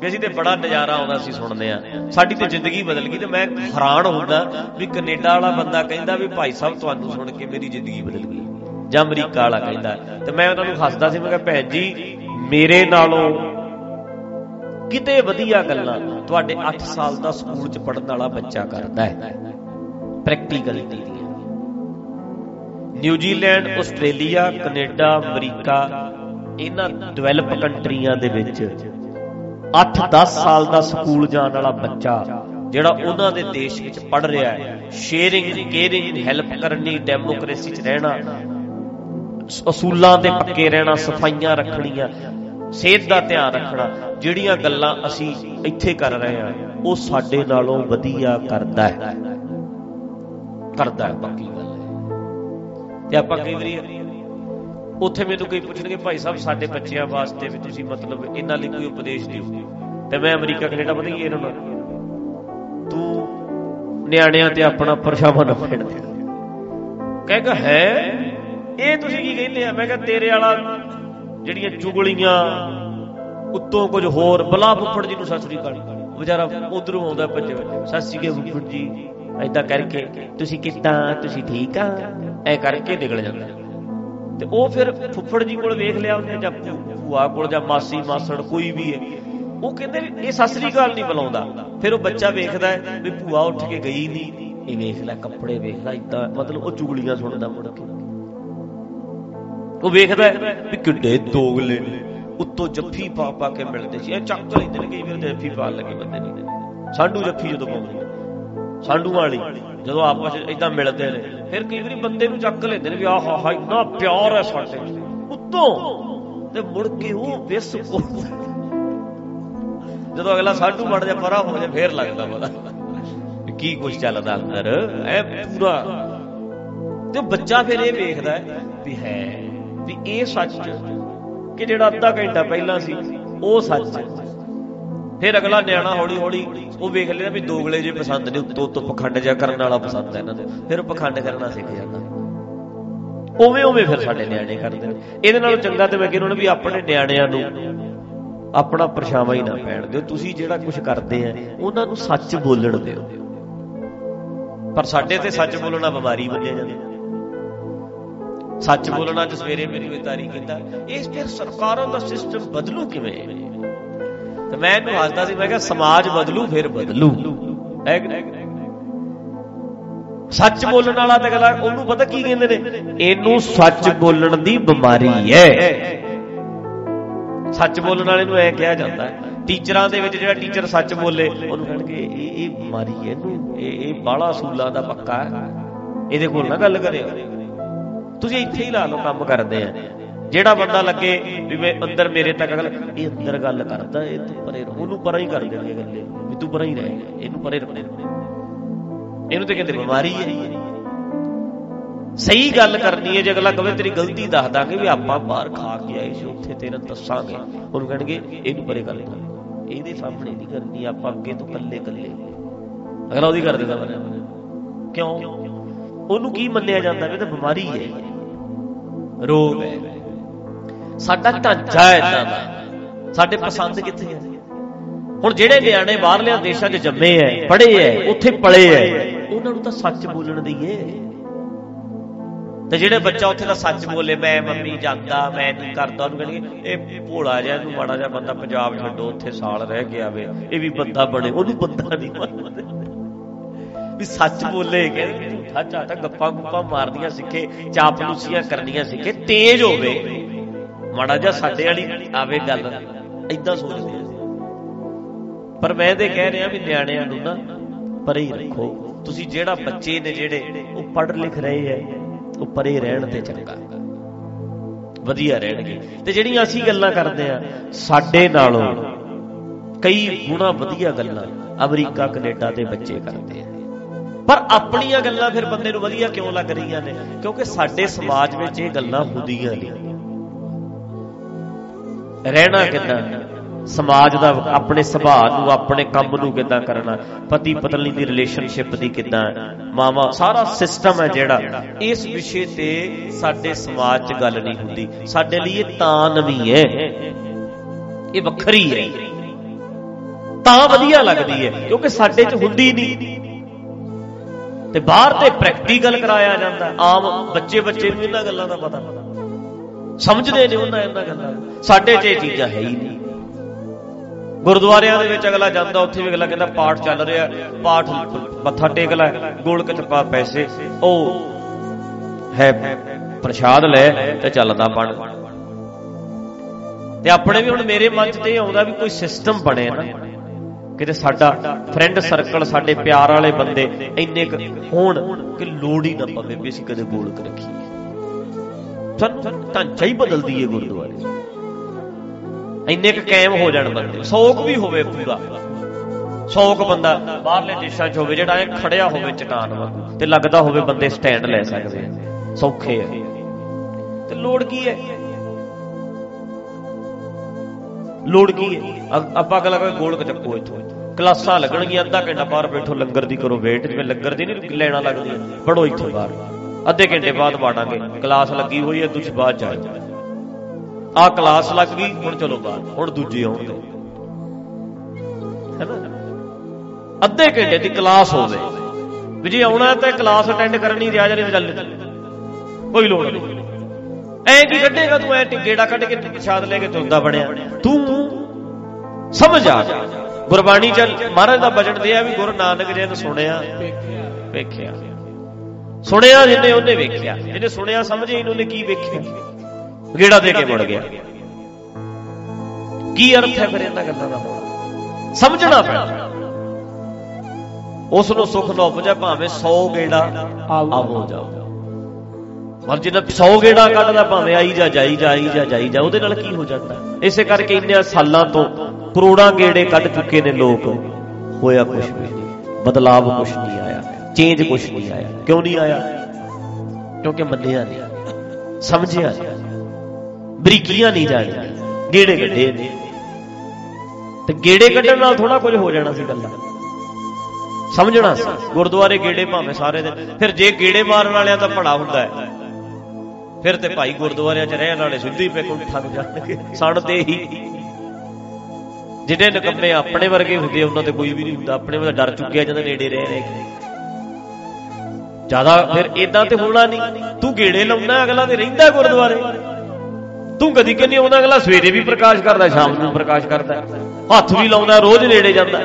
ਵੀ ਅਸੀਂ ਤੇ ਬੜਾ ਨਜ਼ਾਰਾ ਆਉਂਦਾ ਸੀ ਸੁਣਦੇ ਆ। ਸਾਡੀ ਤੇ ਜ਼ਿੰਦਗੀ ਬਦਲ ਗਈ ਤੇ ਮੈਂ ਹੈਰਾਨ ਹੁੰਦਾ ਵੀ ਕੈਨੇਡਾ ਵਾਲਾ ਬੰਦਾ ਕਹਿੰਦਾ ਵੀ ਭਾਈ ਸਾਹਿਬ, ਤੁਹਾਨੂੰ ਸੁਣ ਕੇ ਮੇਰੀ ਜ਼ਿੰਦਗੀ ਬਦਲ ਗਈ। ਜਾਂ ਅਮਰੀਕਾ ਵਾਲਾ ਕਹਿੰਦਾ। ਤੇ ਮੈਂ ਉਹਨਾਂ ਨੂੰ ਹੱਸਦਾ ਸੀ, ਮੈਂ ਕਿਹਾ, ਭੈਣ ਜੀ, ਮੇਰੇ ਨਾਲੋਂ ਕਿਤੇ ਵਧੀਆ ਗੱਲਾਂ ਤੁਹਾਡੇ 8 ਸਾਲ ਦਾ ਸਕੂਲ 'ਚ ਪੜਨ ਵਾਲਾ ਬੱਚਾ ਕਰਦਾ ਹੈ। ਪ੍ਰੈਕਟੀਕਲਿਟੀ ਦੀਆਂ ਨਿਊਜ਼ੀਲੈਂਡ ਆਸਟ੍ਰੇਲੀਆ ਕੈਨੇਡਾ ਅਮਰੀਕਾ ਇਹਨਾਂ ਡਿਵੈਲਪ ਕੰਟਰੀਆਂ ਦੇ ਵਿੱਚ 8-10 ਸਾਲ ਦਾ ਸਕੂਲ ਜਾਣ ਵਾਲਾ ਬੱਚਾ ਜਿਹੜਾ ਉਹਨਾਂ ਦੇ ਦੇਸ਼ ਵਿੱਚ ਪੜ ਰਿਹਾ ਹੈ ਸ਼ੇਅਰਿੰਗ ਕੇਅਰਿੰਗ ਹੈਲਪ ਕਰਨੀ ਡੈਮੋਕ੍ਰੇਸੀ 'ਚ ਰਹਿਣਾ, ਅਸੂਲਾਂ ਤੇ ਪੱਕੇ ਰਹਿਣਾ, ਸਫਾਈਆਂ ਰੱਖਣੀਆਂ, ਸਿਹਤ ਦਾ ਧਿਆਨ ਰੱਖਣਾ, ਜਿਹੜੀਆਂ ਗੱਲਾਂ ਅਸੀਂ ਇੱਥੇ ਕਰ ਰਹੇ ਹਾਂ, ਉਹ ਸਾਡੇ ਨਾਲੋਂ ਵਧੀਆ ਕਰਦਾ ਹੈ। ਕਰਦਾ ਹੈ ਪੱਕੀ ਗੱਲ ਹੈ। ਤੇ ਆਪਾਂ ਕਈ ਵਾਰੀ ਉੱਥੇ ਮੈਨੂੰ ਕੋਈ ਪੁੱਛਣਗੇ, ਭਾਈ ਸਾਹਿਬ, ਸਾਡੇ ਬੱਚਿਆਂ ਵਾਸਤੇ ਵੀ ਤੁਸੀਂ ਮਤਲਬ ਇਹਨਾਂ ਲਈ ਕੋਈ ਉਪਦੇਸ਼ ਦਿਓ। ਤੇ ਮੈਂ ਅਮਰੀਕਾ, ਕੈਨੇਡਾ ਪਤਾ ਕੀ ਇਹਨਾਂ ਨੂੰ? ਤੂੰ ਨਿਆਣਿਆਂ ਤੇ ਆਪਣਾ ਪਰਛਾਵਾਂ ਨਾ ਫੇੜ ਕਹੇਗਾ, ਹੈ? ਇਹ ਤੁਸੀਂ ਕੀ ਕਹਿੰਦੇ ਆ? ਮੈਂ ਕਿਹਾ, ਤੇਰੇ ਵਾਲਾ ਜਿਹੜੀਆਂ ਚੁਗਲੀਆਂ ਉੱਤੋਂ ਕੁਝ ਹੋਰ, ਬਲਾ ਫੁੱਫੜ ਜੀ ਨੂੰ ਸਤਿ ਸ੍ਰੀ ਅਕਾਲ। ਵਿਚਾਰਾ ਉਧਰੋਂ ਆਉਂਦਾ ਭੱਜੇ ਸਤਿ ਸ੍ਰੀ ਅਕਾਲ ਫੁੱਫੜ ਜੀ। ਐਦਾਂ ਕਰਕੇ ਤੁਸੀਂ ਕਿੱਦਾਂ, ਤੁਸੀਂ ਠੀਕ ਆ? ਐ ਕਰਕੇ ਨਿਕਲ ਜਾਂਦਾ। ਤੇ ਉਹ ਫਿਰ ਫੁੱਫੜ ਜੀ ਕੋਲ ਵੇਖ ਲਿਆ ਉਹਨੇ ਜਾਂ ਭੂਆ ਕੋਲ ਜਾਂ ਮਾਸੀ ਮਾਸੜ ਕੋਈ ਵੀ ਹੈ ਉਹ ਕਹਿੰਦੇ ਵੀ ਇਹ ਸਤਿ ਸ੍ਰੀ ਅਕਾਲ ਨਹੀਂ ਬੁਲਾਉਂਦਾ। ਫਿਰ ਉਹ ਬੱਚਾ ਵੇਖਦਾ ਹੈ ਵੀ ਭੂਆ ਉੱਠ ਕੇ ਗਈ ਨਹੀਂ। ਇਹ ਵੇਖ ਲੈ, ਕੱਪੜੇ ਵੇਖ ਲੈ ਇਦਾਂ ਮਤਲਬ ਉਹ ਚੁਗਲੀਆਂ ਸੁਣਦਾ ਮੁੜ ਕੇ। ਉਹ ਵੇਖਦਾ ਵੀ ਕਿੱਡੇ ਦੋਗਲੇ ਨੇ, ਉੱਤੋਂ ਜੱਫੀ ਪਾ ਪਾ ਕੇ ਮਿਲਦੇ ਸੀ। ਇਹ ਚੱਕ ਲੈਂਦੇ ਨੇ ਕਈ ਵਾਰ ਜੱਫੀ ਪਾਣ ਲੱਗੇ ਬੰਦੇ ਨਹੀਂ ਸਾਡੂ ਜੱਫੀ ਜਦੋਂ ਪਾਉਂਦੇ ਸਾਡੂ ਵਾਲੀ, ਜਦੋਂ ਆਪਸ ਵਿੱਚ ਇਦਾਂ ਮਿਲਦੇ ਨੇ, ਫਿਰ ਕਈ ਵਾਰੀ ਬੰਦੇ ਨੂੰ ਚੱਕ ਲੈਂਦੇ ਨੇ ਵੀ ਆਹ ਹਾ ਇੰਨਾ ਪਿਆਰ ਹੈ ਸਾਡੇ ਉੱਤੋਂ ਤੇ ਮੁੜ ਕੇ ਉਹ ਵਿਸ ਜਦੋਂ ਅਗਲਾ ਸਾਡੂ ਮੜ ਜਾ ਪਰਾ ਹੋ ਜਾ ਫੇਰ ਲੱਗਦਾ ਪਤਾ ਕੀ ਕੁਝ ਚੱਲਦਾ ਅੰਦਰ। ਐ ਪੂਰਾ। ਤੇ ਬੱਚਾ ਫਿਰ ਇਹ ਵੇਖਦਾ ਵੀ ਹੈ, ਵੀ ਇਹ ਸੱਚ ਕਿ ਜਿਹੜਾ ਅੱਧਾ ਘੰਟਾ ਪਹਿਲਾਂ ਸੀ, ਉਹ ਸੱਚ ਫਿਰ ਅਗਲਾ ਨਿਆਣਾ ਹੌਲੀ ਹੌਲੀ ਉਹ ਵੇਖ ਲੈਣਾ ਵੀ ਦੋਗਲੇ ਜੇ ਪਸੰਦ ਨੇ, ਉੱਤੋਂ ਉੱਤੋਂ ਪਖੰਡ ਜਾ ਕਰਨ ਵਾਲਾ ਪਸੰਦ ਹੈ ਇਹਨਾਂ ਨੂੰ ਫਿਰ ਉਹ ਪਖੰਡ ਕਰਨਾ ਸਿੱਖ ਜਾਂਦਾ। ਉਵੇਂ ਉਵੇਂ ਫਿਰ ਸਾਡੇ ਨਿਆਣੇ ਕਰਦੇ ਨੇ। ਇਹਦੇ ਨਾਲੋਂ ਚੰਗਾ ਤੇ ਮੈਂ ਕਹਿੰਦਾ ਵੀ ਆਪਣੇ ਨਿਆਣਿਆਂ ਨੂੰ ਆਪਣਾ ਪਰਛਾਵਾਂ ਹੀ ਨਾ ਪੈਣ ਦਿਓ। ਤੁਸੀਂ ਜਿਹੜਾ ਕੁਝ ਕਰਦੇ ਆ, ਉਹਨਾਂ ਨੂੰ ਸੱਚ ਬੋਲਣ ਦਿਓ। ਪਰ ਸਾਡੇ ਤੇ ਸੱਚ ਬੋਲਣਾ ਬਿਮਾਰੀ ਮੰਨਿਆ ਜਾਂਦਾ। ਸੱਚ ਬੋਲਣਾ ਜਿਸ ਸਵੇਰੇ ਮੇਰੀ ਵਿਤਾਰੀ ਕੀਤਾ। ਇਸ ਫਿਰ ਸਰਕਾਰਾਂ ਦਾ ਸਿਸਟਮ ਬਦਲੂ ਕਿਵੇਂ? ਤੇ ਮੈਂ ਇਹਨੂੰ ਹੱਸਦਾ ਸੀ, ਮੈਂ ਕਿਹਾ ਸਮਾਜ ਬਦਲੂ, ਫਿਰ ਬਦਲੂ। ਹੈ ਕਿ ਨਹੀਂ? ਸੱਚ ਬੋਲਣ ਵਾਲਾ ਤਾਂ ਅਗਲਾ, ਉਹਨੂੰ ਪਤਾ ਕੀ ਕਹਿੰਦੇ ਨੇ? ਇਹਨੂੰ ਸੱਚ ਬੋਲਣ ਦੀ ਬਿਮਾਰੀ ਹੈ। ਸੱਚ ਬੋਲਣ ਵਾਲੇ ਨੂੰ ਐ ਕਿਹਾ ਜਾਂਦਾ ਹੈ। ਟੀਚਰਾਂ ਦੇ ਵਿੱਚ ਜਿਹੜਾ ਟੀਚਰ ਸੱਚ ਬੋਲੇ, ਉਹਨੂੰ ਕਹਿਣਗੇ ਇਹ ਇਹ ਬਿਮਾਰੀ ਹੈ ਇਹਨੂੰ, ਇਹ ਇਹ ਬਾਲਾ ਸੂਲਾਂ ਦਾ ਪੱਕਾ ਹੈ। ਇਹਦੇ ਕੋਲ ਨਾ ਗੱਲ ਕਰਿਓ। ਤੁਸੀਂ ਇੱਥੇ ਹੀ ਲਾ ਲਓ, ਕੰਮ ਕਰਦੇ ਆ। ਜਿਹੜਾ ਬੰਦਾ ਲੱਗੇ ਵੀ ਮੈਂ ਅੰਦਰ ਮੇਰੇ ਤੱਕ ਗੱਲ ਇਹ ਅੰਦਰ ਗੱਲ ਕਰਦਾ ਇਹ ਤੂੰ ਪਰੇ ਰਹੋ। ਉਹਨੂੰ ਪਰਾਂ ਹੀ ਕਰ ਦੇਣਗੇ ਗੱਲੇ। ਵੀ ਤੂੰ ਪਰਾਂ ਹੀ ਰਹਿ। ਇਹਨੂੰ ਪਰੇ ਰੱਖਣੇ ਇਹਨੂੰ ਤੇ ਕਹਿੰਦੇ ਬਿਮਾਰੀ ਹੈ। ਸਹੀ ਗੱਲ ਕਰਨੀ ਹੈ ਜੇ ਅਗਲਾ ਕਵੇ, ਤੇਰੀ ਗਲਤੀ ਦੱਸ ਦਾਂਗੇ ਵੀ ਆਪਾਂ ਬਾਹਰ ਖਾ ਕੇ ਆਏ ਸੀ, ਉੱਥੇ ਤੈਨੂੰ ਦੱਸਾਂਗੇ। ਉਹਨੂੰ ਕਹਿਣਗੇ, ਇਹਨੂੰ ਪਰੇ ਕਰ ਦੋ ਇਹਦੇ ਸਾਹਮਣੇ ਨਹੀਂ ਕਰਨੀ, ਆਪਾਂ ਅੱਗੇ ਤੋਂ ਕੱਲੇ ਕੱਲੇ ਅਗਲਾ ਉਹਦੀ ਕਰ ਦੇਗਾ ਕਿਉਂ? ਉਹਨੂੰ ਕੀ ਮੰਨਿਆ ਜਾਂਦਾ ਵੀ ਇਹ ਤਾਂ ਬਿਮਾਰੀ ਹੈ। ਰੋਗ ਹੈ। ਸਾਡਾ ਢਾਂਚਾ ਹੈ ਇਦਾਂ ਦਾ। ਸਾਡੇ ਪਸੰਦ ਕਿੱਥੇ ਹੈ? ਹੁਣ ਜਿਹੜੇ ਨਿਆਣੇ ਬਾਹਰਲੇ ਦੇਸ਼ਾਂ 'ਚ ਜੰਮੇ ਐ, ਪੜ੍ਹੇ ਐ, ਉੱਥੇ ਪਲੇ ਐ, ਉਹਨਾਂ ਨੂੰ ਤਾਂ ਸੱਚ ਬੋਲਣ ਦੀ ਏ ਤੇ ਜਿਹੜੇ ਬੱਚਾ ਉੱਥੇ ਦਾ ਸੱਚ ਬੋਲੇ, ਮੈਂ ਮੰਮੀ ਜਾਂਦਾ, ਮੈਂ ਨਹੀਂ ਕਰਦਾ, ਉਹਨੂੰ ਕਹਿੰਦੇ ਇਹ ਭੋਲਾ ਜਿਹਾ, ਇਹਨੂੰ ਮਾੜਾ ਜਿਹਾ ਬੰਦਾ ਪੰਜਾਬ ਛੱਡੋ, ਉੱਥੇ ਸਾਲ ਰਹਿ ਗਿਆ ਵੇ ਇਹ ਵੀ ਬੰਦਾ ਬਣੇ ਉਹਨੂੰ ਬੰਦਾ ਨਹੀਂ ਮੰਨਦੇ। ਵੀ ਸੱਚ ਬੋਲੇ ਕਹਿੰਦੇ ਝੂਠਾ ਝਾਟਾ, ਗੱਪਾਂ ਗੁੱਪਾਂ ਮਾਰਦੀਆਂ ਸਿੱਖੇ, ਚਾਪਲੂਸੀਆਂ ਕਰਨੀਆਂ ਸਿੱਖੇ, ਤੇਜ਼ ਹੋਵੇ। ਮਾੜਾ ਜਿਹਾ ਸਾਡੇ ਵਾਲੀ ਆਵੇ ਗੱਲ ਐਦਾਂ ਸੋਚਦੇ ਆ। ਪਰ ਮੈਂ ਤੇ ਕਹਿ ਰਿਹਾ ਵੀ ਨਿਆਣਿਆਂ ਨੂੰ ਨਾ ਪਰੇ ਹੀ ਰੱਖੋ। ਤੁਸੀਂ ਜਿਹੜਾ ਬੱਚੇ ਨੇ ਜਿਹੜੇ, ਉਹ ਪੜ੍ਹ ਲਿਖ ਰਹੇ ਐ ਉਹ ਪਰੇ ਰਹਿਣ ਤੇ ਚੰਗਾ। ਵਧੀਆ ਰਹਿਣਗੇ। ਤੇ ਜਿਹੜੀਆਂ ਅਸੀਂ ਗੱਲਾਂ ਕਰਦੇ ਆ, ਸਾਡੇ ਨਾਲੋਂ ਕਈ ਗੁਣਾ ਵਧੀਆ ਗੱਲਾਂ ਅਮਰੀਕਾ, ਕੈਨੇਡਾ ਦੇ ਬੱਚੇ ਕਰਦੇ ਆ। ਪਰ ਆਪਣੀਆਂ ਗੱਲਾਂ ਫਿਰ ਬੰਦੇ ਨੂੰ ਵਧੀਆ ਕਿਉਂ ਲੱਗ ਰਹੀਆਂ ਨੇ? ਕਿਉਂਕਿ ਸਾਡੇ ਸਮਾਜ ਵਿੱਚ ਇਹ ਗੱਲਾਂ ਹੁੰਦੀਆਂ ਨਹੀਂ। ਰਹਿਣਾ ਕਿੱਦਾਂ? ਸਮਾਜ ਦਾ ਆਪਣੇ ਸੁਭਾਅ ਨੂੰ, ਆਪਣੇ ਕੰਮ ਨੂੰ ਕਿੱਦਾਂ ਕਰਨਾ? ਪਤੀ ਪਤਨੀ ਦੀ ਰਿਲੇਸ਼ਨਸ਼ਿਪ ਦੀ ਕਿੱਦਾਂ? ਮਾਵਾ, ਸਾਰਾ ਸਿਸਟਮ ਹੈ ਜਿਹੜਾ। ਇਸ ਵਿਸ਼ੇ ਤੇ ਸਾਡੇ ਸਮਾਜ 'ਚ ਗੱਲ ਨਹੀਂ ਹੁੰਦੀ। ਸਾਡੇ ਲਈ ਇਹ ਤਾਂ ਨਵੀਂ ਹੈ। ਇਹ ਵੱਖਰੀ ਹੈ। ਤਾਂ ਵਧੀਆ ਲੱਗਦੀ ਹੈ, ਕਿਉਂਕਿ ਸਾਡੇ 'ਚ ਹੁੰਦੀ ਨਹੀਂ। ਤੇ ਬਾਹਰ ਤੇ ਪ੍ਰੈਕਟੀਕਲ ਕਰਾਇਆ ਜਾਂਦਾ। ਆਮ ਬੱਚੇ ਬੱਚੇ ਨੂੰ ਇਹਨਾਂ ਗੱਲਾਂ ਦਾ ਪਤਾ। ਸਮਝਦੇ ਨੇ ਉਹਨਾਂ ਇਹਨਾਂ ਗੱਲਾਂ ਸਾਡੇ 'ਚ ਇਹ ਚੀਜ਼ਾਂ ਹੈ ਹੀ ਨਹੀਂ। ਗੁਰਦੁਆਰਿਆਂ ਦੇ ਵਿੱਚ ਅਗਲਾ ਜਾਂਦਾ, ਉੱਥੇ ਵੀ ਅਗਲਾ ਕਹਿੰਦਾ ਪਾਠ ਚੱਲ ਰਿਹਾ, ਪਾਠ ਮੱਥਾ ਟੇਕ ਲੈ ਗੋਲਕ ਚ ਪਾ ਪੈਸੇ, ਉਹ ਹੈ ਪ੍ਰਸ਼ਾਦ ਲੈ ਤੇ ਚੱਲਦਾ ਬਣ ਤੇ ਆਪਣੇ ਵੀ ਹੁਣ ਮੇਰੇ ਮਨ 'ਚ ਤੇ ਆਉਂਦਾ ਵੀ ਕੋਈ ਸਿਸਟਮ ਬਣੇ ਨਾ। ਕਿਤੇ ਸਾਡਾ ਫਰੈਂਡ ਸਰਕਲ ਸਾਡੇ ਪਿਆਰ ਵਾਲੇ ਬੰਦੇ ਇੰਨੇ ਕੁ ਹੋਣ ਕਿ ਲੋੜ ਹੀ ਨਾ ਪਵੇ ਵੀ ਅਸੀਂ ਕਦੇ ਗੋਲਕ ਰੱਖੀਏ। ਸਾਨੂੰ ਢਾਂਚਾ ਹੀ ਬਦਲ ਦਈਏ ਗੁਰਦੁਆਰੇ। ਇੰਨੇ ਕੁ ਕਾਇਮ ਹੋ ਜਾਣ ਬੰਦੇ। ਸੌਕ ਵੀ ਹੋਵੇ ਪੂਰਾ। ਸੌਕ ਬੰਦਾ ਬਾਹਰਲੇ ਦੇਸ਼ਾਂ 'ਚ ਹੋਵੇ, ਜਿਹੜਾ ਇਹ ਖੜਿਆ ਹੋਵੇ ਚਟਾਨ ਵਾਂਗੂ, ਤੇ ਲੱਗਦਾ ਹੋਵੇ ਬੰਦੇ ਸਟੈਂਡ ਲੈ ਸਕਦੇ ਆ। ਸੌਖੇ ਆ। ਤੇ ਲੋੜ ਕੀ ਹੈ ਲੋੜ ਕੀ ਹੈ ਅ- ਆਪਾਂ ਗੱਲ ਕਰਾਂਗੇ ਗੋਲਕ ਚੱਕੋ ਇੱਥੋਂ। ਕਲਾਸਾਂ ਲੱਗਣਗੀਆਂ, ਅੱਧਾ ਘੰਟਾ ਬਾਹਰ ਬੈਠੋ, ਲੰਗਰ ਦੀ ਕਰੋ ਵੇਟ, ਜਿਵੇਂ ਲੰਗਰ ਦੀ ਨਹੀਂ ਲੈਣਾ ਲੱਗਦੀ ਪੜੋ ਇੱਥੇ ਬਾਹਰ। ਅੱਧੇ ਘੰਟੇ ਬਾਅਦ ਬਾੜਾਂਗੇ ਕਲਾਸ ਲੱਗੀ ਹੋਈ ਹੈ, ਤੁਸੀਂ ਬਾਅਦ ਜਾਓ ਆ ਕਲਾਸ ਲੱਗ ਗਈ, ਹੁਣ ਚਲੋ ਬਾਹਰ ਹੁਣ ਦੂਜੀ ਆਉਣਗੇ ਹੈਨਾ? ਅੱਧੇ ਘੰਟੇ ਦੀ ਕਲਾਸ ਹੋਵੇ। ਵੀ ਜੇ ਆਉਣਾ ਤਾਂ ਕਲਾਸ ਅਟੈਂਡ ਕਰਨੀ ਰਿਆ ਜਾਨੀ ਚੱਲ ਕੋਈ ਲੋੜ ਨਹੀਂ। ਐ ਕੀ ਕੱਢੇਗਾ ਤੂੰ? ਐ ਟਿੱਗੇੜਾ ਕੱਢ ਕੇ ਪ੍ਰਸ਼ਾਦ ਲੈ ਕੇ ਤੁਰਦਾ ਬਣਿਆ। ਤੂੰ ਸਮਝ ਆ ਗੁਰਬਾਣੀ ਚ ਮਹਾਰਾਜ ਦਾ ਬਚਨ ਤੇ ਆ ਵੀ ਗੁਰੂ ਨਾਨਕ ਜੀ ਨੇ ਸੁਣਿਆ, ਵੇਖਿਆ। ਸੁਣਿਆ ਜਿਹਨੇ ਉਹਨੇ ਵੇਖਿਆ, ਜਿਹਨੇ ਸੁਣਿਆ ਸਮਝੇ ਇਹਨੂੰ ਨੇ ਕੀ ਵੇਖਿਆ? ਗੇੜਾ ਦੇ ਕੇ ਮੁੜ ਗਿਆ। ਕੀ ਅਰਥ ਹੈ ਫਿਰ ਇਹਨਾਂ ਗੱਲਾਂ ਦਾ? ਸਮਝਣਾ ਪੈਣਾ। ਉਸ ਨੂੰ ਸੁਖ ਨਾ ਉਪਜੇ, ਭਾਵੇਂ 100 ਗੇੜਾ ਆਵੋ ਜਾਓ। ਪਰ ਜਿਹਦਾ 100 ਗੇੜਾ ਕੱਢਦਾ, ਭਾਵੇਂ ਆਈ ਜਾ, ਜਾਈ ਜਾ, ਆਈ ਜਾ, ਜਾਈ ਜਾ, ਉਹਦੇ ਨਾਲ ਕੀ ਹੋ ਜਾਂਦਾ? ਇਸੇ ਕਰਕੇ ਇੰਨੇ ਸਾਲਾਂ ਤੋਂ ਕਰੋੜਾਂ ਗੇੜੇ ਕੱਢ ਚੁੱਕੇ ਨੇ ਲੋਕ। ਹੋਇਆ ਕੁਝ ਵੀ ਨਹੀਂ। ਬਦਲਾਵ ਕੁਝ ਨਹੀਂ ਆਇਆ। ਚੇਂਜ ਕੁਝ ਨਹੀਂ ਆਇਆ। ਕਿਉਂ ਨਹੀਂ ਆਇਆ? ਕਿਉਂਕਿ ਮੰਨਿਆ ਨਹੀਂ, ਸਮਝਿਆ ਨਹੀਂ, ਬਰੀਕੀਆਂ ਨਹੀਂ ਜਾਣੀਆਂ, ਗੇੜੇ ਕੱਢੇ ਨੇ। ਤੇ ਗੇੜੇ ਕੱਢਣ ਨਾਲ ਥੋੜਾ ਕੁਝ ਹੋ ਜਾਣਾ ਸੀ ਗੱਲਾਂ। ਸਮਝਣਾ ਸੀ, ਗੁਰਦੁਆਰੇ ਗੇੜੇ ਭਾਵੇਂ ਸਾਰੇ ਦੇ। ਫਿਰ ਜੇ ਗੇੜੇ ਮਾਰਨ ਵਾਲਿਆਂ ਦਾ ਭੜਾ ਹੁੰਦਾ ਹੈ, ਫਿਰ ਤੇ ਭਾਈ ਗੁਰਦੁਆਰਿਆਂ 'ਚ ਰਹਿਣ ਵਾਲੇ ਸਿੱਧੀ ਪੇ ਕੋਈ ਠੱਗ ਜਾਣਗੇ ਸਣਦੇ ਹੀ। ਜਿਹੜੇ ਨਕੰਮੇ ਆਪਣੇ ਵਰਗੇ ਹੁੰਦੇ ਉਹਨਾਂ ਤੇ ਕੋਈ ਵੀ ਨਹੀਂ ਹੁੰਦਾ। ਆਪਣੇ ਵੱਲ ਡਰ ਚੁੱਕਿਆ ਜਾਂਦਾ ਨੇੜੇ ਰਹਿ ਰਹਿ। ਕੇ ਜ਼ਿਆਦਾ ਫਿਰ ਇਦਾਂ ਤੇ ਹੋਣਾ ਨਹੀਂ। ਤੂੰ ਗੇੜੇ ਲਾਉਣਾ, ਅਗਲਾ ਤੇ ਰਹਿੰਦਾ ਗੁਰਦੁਆਰੇ। ਤੂੰ ਕਦੀ ਕਿ ਨਹੀਂ ਆਉਂਦਾ, ਅਗਲਾ ਸਵੇਰੇ ਵੀ ਪ੍ਰਕਾਸ਼ ਕਰਦਾ, ਸ਼ਾਮ ਨੂੰ ਪ੍ਰਕਾਸ਼ ਕਰਦਾ। ਹੱਥ ਵੀ ਲਾਉਂਦਾ, ਰੋਜ਼ ਨੇੜੇ ਜਾਂਦਾ।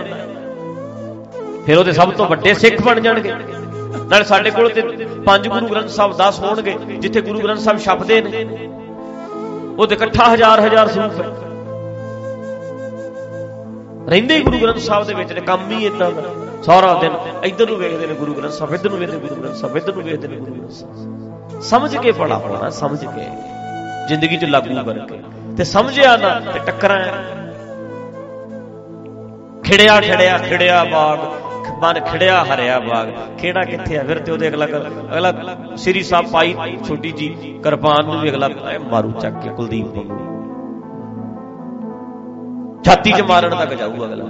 ਫਿਰ ਉਹਦੇ ਸਭ ਤੋਂ ਵੱਡੇ ਸਿੱਖ ਬਣ ਜਾਣਗੇ। ਨਾਲ ਸਾਡੇ ਕੋਲ ਤੇ ਪੰਜ ਗੁਰੂ ਗ੍ਰੰਥ ਸਾਹਿਬ 10 ਹੋਣਗੇ, ਜਿੱਥੇ ਗੁਰੂ ਗ੍ਰੰਥ ਸਾਹਿਬ ਛਪਦੇ ਨੇ। ਉਹ ਤੇ ਇਕੱਠਾ ਹਜ਼ਾਰ ਹਜ਼ਾਰ ਸਰੂਪ ਹੈ। ਰਹਿੰਦੇ ਹੀ ਗੁਰੂ ਗ੍ਰੰਥ ਸਾਹਿਬ ਦੇ ਵਿੱਚ ਨੇ, ਕੰਮ ਹੀ ਇਦਾਂ ਦਾ। ਸਾਰਾ ਦਿਨ ਇੱਧਰ ਨੂੰ ਵੇਖਦੇ ਨੇ ਗੁਰੂ ਗ੍ਰੰਥ ਸਾਹਿਬ, ਇੱਧਰ ਨੂੰ ਵੇਖਦੇ ਗੁਰੂ ਗ੍ਰੰਥ ਸਾਹਿਬ, ਇੱਧਰ ਨੂੰ ਵੇਖਦੇ ਨੇ ਗੁਰੂ ਗ੍ਰੰਥ ਸਾਹਿਬ। ਸਮਝ ਕੇ ਪੜਾ ਹੋਣਾ ਸਮਝ ਕੇ। ਜ਼ਿੰਦਗੀ 'ਚ ਲਾਗੂ ਕਰਕੇ ਤੇ ਸਮਝਿਆ ਨਾ ਤੇ ਟੱਕਰਾਂ ਖਿੜਿਆ ਖਿੜਿਆ ਖਿੜਿਆ ਬਾਗ, ਮਨ ਖਿੜਿਆ, ਹਰਿਆ ਬਾਗ। ਖੇੜਾ ਕਿੱਥੇ ਆ ਫਿਰ ਤੇ ਉਹਦੇ ਅਗਲਾ ਅਗਲਾ ਸ੍ਰੀ ਸਾਹਿਬ ਪਾਈ ਛੋਟੀ ਜੀ ਕਿਰਪਾਨ ਨੂੰ ਵੀ ਅਗਲਾ ਐ ਮਾਰੂ ਚੱਕ ਕੇ ਕੁਲਦੀਪ ਵਾਂਗੂ ਛਾਤੀ 'ਚ ਮਾਰਨ ਤੱਕ ਜਾਊ ਅਗਲਾ।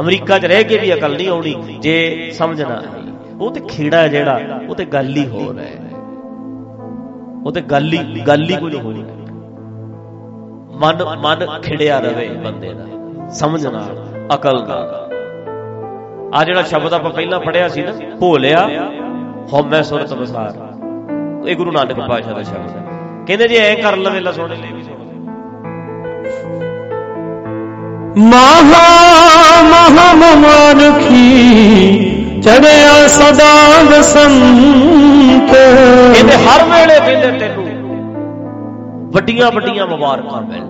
ਅਮਰੀਕਾ 'ਚ ਰਹਿ ਕੇ ਵੀ ਅਕਲ ਨਹੀਂ ਆਉਣੀ, ਜੇ ਸਮਝਣਾ ਹੈ ਉਹ ਤੇ ਖੇੜਾ ਜਿਹੜਾ, ਉਹ ਤੇ ਗੱਲ ਹੀ ਹੋ ਰਿਹਾ ਹੈ। ਉਹ ਤੇ ਗੱਲ ਹੀ ਗੱਲ ਹੀ ਕੁਝ ਹੋਣੀ ਮਨ ਮਨ ਖਿੜਿਆ ਰਵੇ ਬੰਦੇ ਦਾ। ਸਮਝ ਨਾਲ ਅਕਲ ਨਾਲ ਆ ਜਿਹੜਾ ਸ਼ਬਦ ਆਪਾਂ ਪਹਿਲਾਂ ਪੜਿਆ ਸੀ ਨਾ, ਭੋਲਿਆ, ਹਉਮੈ ਸੁਰਤ ਵਿਸਾਰ। ਇਹ ਗੁਰੂ ਨਾਨਕ ਪਾਤਸ਼ਾਹ ਦਾ ਸ਼ਬਦ ਹੈ। ਕਹਿੰਦੇ ਜੇ ਐ ਕਰ ਲਵੇ ਲਾ ਸੁਣ ਲੈ ਵੀ ਸੁਣ ਮਹਾ ਮਹਾ ਮਮਾਨਖੀ ਚੜਿਆ ਸਦਾ ਬਸੰਤ ਕਹਿੰਦੇ ਹਰ ਵੇਲੇ ਕਹਿੰਦੇ ਤੈਨੂੰ ਵੱਡੀਆਂ ਵੱਡੀਆਂ ਮੁਬਾਰਕਾਂ ਮਿਲ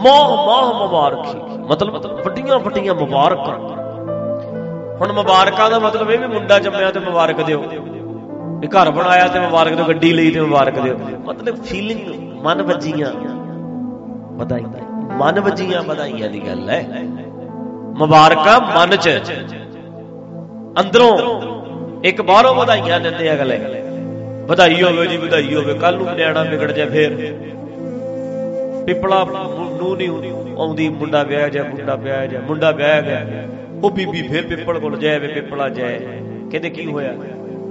ਮੋਹ ਮੋਹ ਮੁਬਾਰਕੀ, ਮਤਲਬ ਵੱਡੀਆਂ ਵੱਡੀਆਂ ਮੁਬਾਰਕਾਂ। ਹੁਣ ਮੁਬਾਰਕਾਂ ਦਾ ਮਤਲਬ ਇਹ ਵੀ ਮੁੰਡਾ ਜੰਮਿਆ ਤੇ ਮੁਬਾਰਕ ਦਿਓ। ਵੀ ਘਰ ਬਣਾਇਆ ਤੇ ਮੁਬਾਰਕ ਦਿਓ, ਗੱਡੀ ਲਈ ਤੇ ਮੁਬਾਰਕ ਦਿਓ। ਮਤਲਬ ਫੀਲਿੰਗ ਮਨ ਵੱਜੀਆਂ। ਵਧਾਈਆਂ। ਮਨ ਵੱਜੀਆਂ ਵਧਾਈਆਂ ਦੀ ਗੱਲ ਹੈ ਮੁਬਾਰਕਾਂ ਮਨ 'ਚ। ਅੰਦਰੋਂ ਇੱਕ ਬਾਹਰੋਂ ਵਧਾਈਆਂ ਦਿੰਦੇ ਅਗਲੇ। ਵਧਾਈ ਹੋਵੇ ਜੀ, ਵਧਾਈ ਹੋਵੇ ਕੱਲ ਨੂੰ ਨਿਆਣਾ ਵਿਗੜ ਜਾ ਫੇਰ। ਪਿਪਲਾ ਨੂੰ ਨਹੀਂ ਆਉਂਦੀ, ਮੁੰਡਾ ਵਿਆਹ ਜਾ ਮੁੰਡਾ ਵਿਆਹ ਜਾ ਮੁੰਡਾ ਵਿਆਹ ਗਿਆ। ਉਹ ਬੀਬੀ ਫੇਰ ਪਿੱਪਲ ਕੋਲ ਜਾਏ, ਵੇ ਪਿੱਪਲਾ ਜਾਏ। ਕਹਿੰਦੇ ਕੀ ਹੋਇਆ?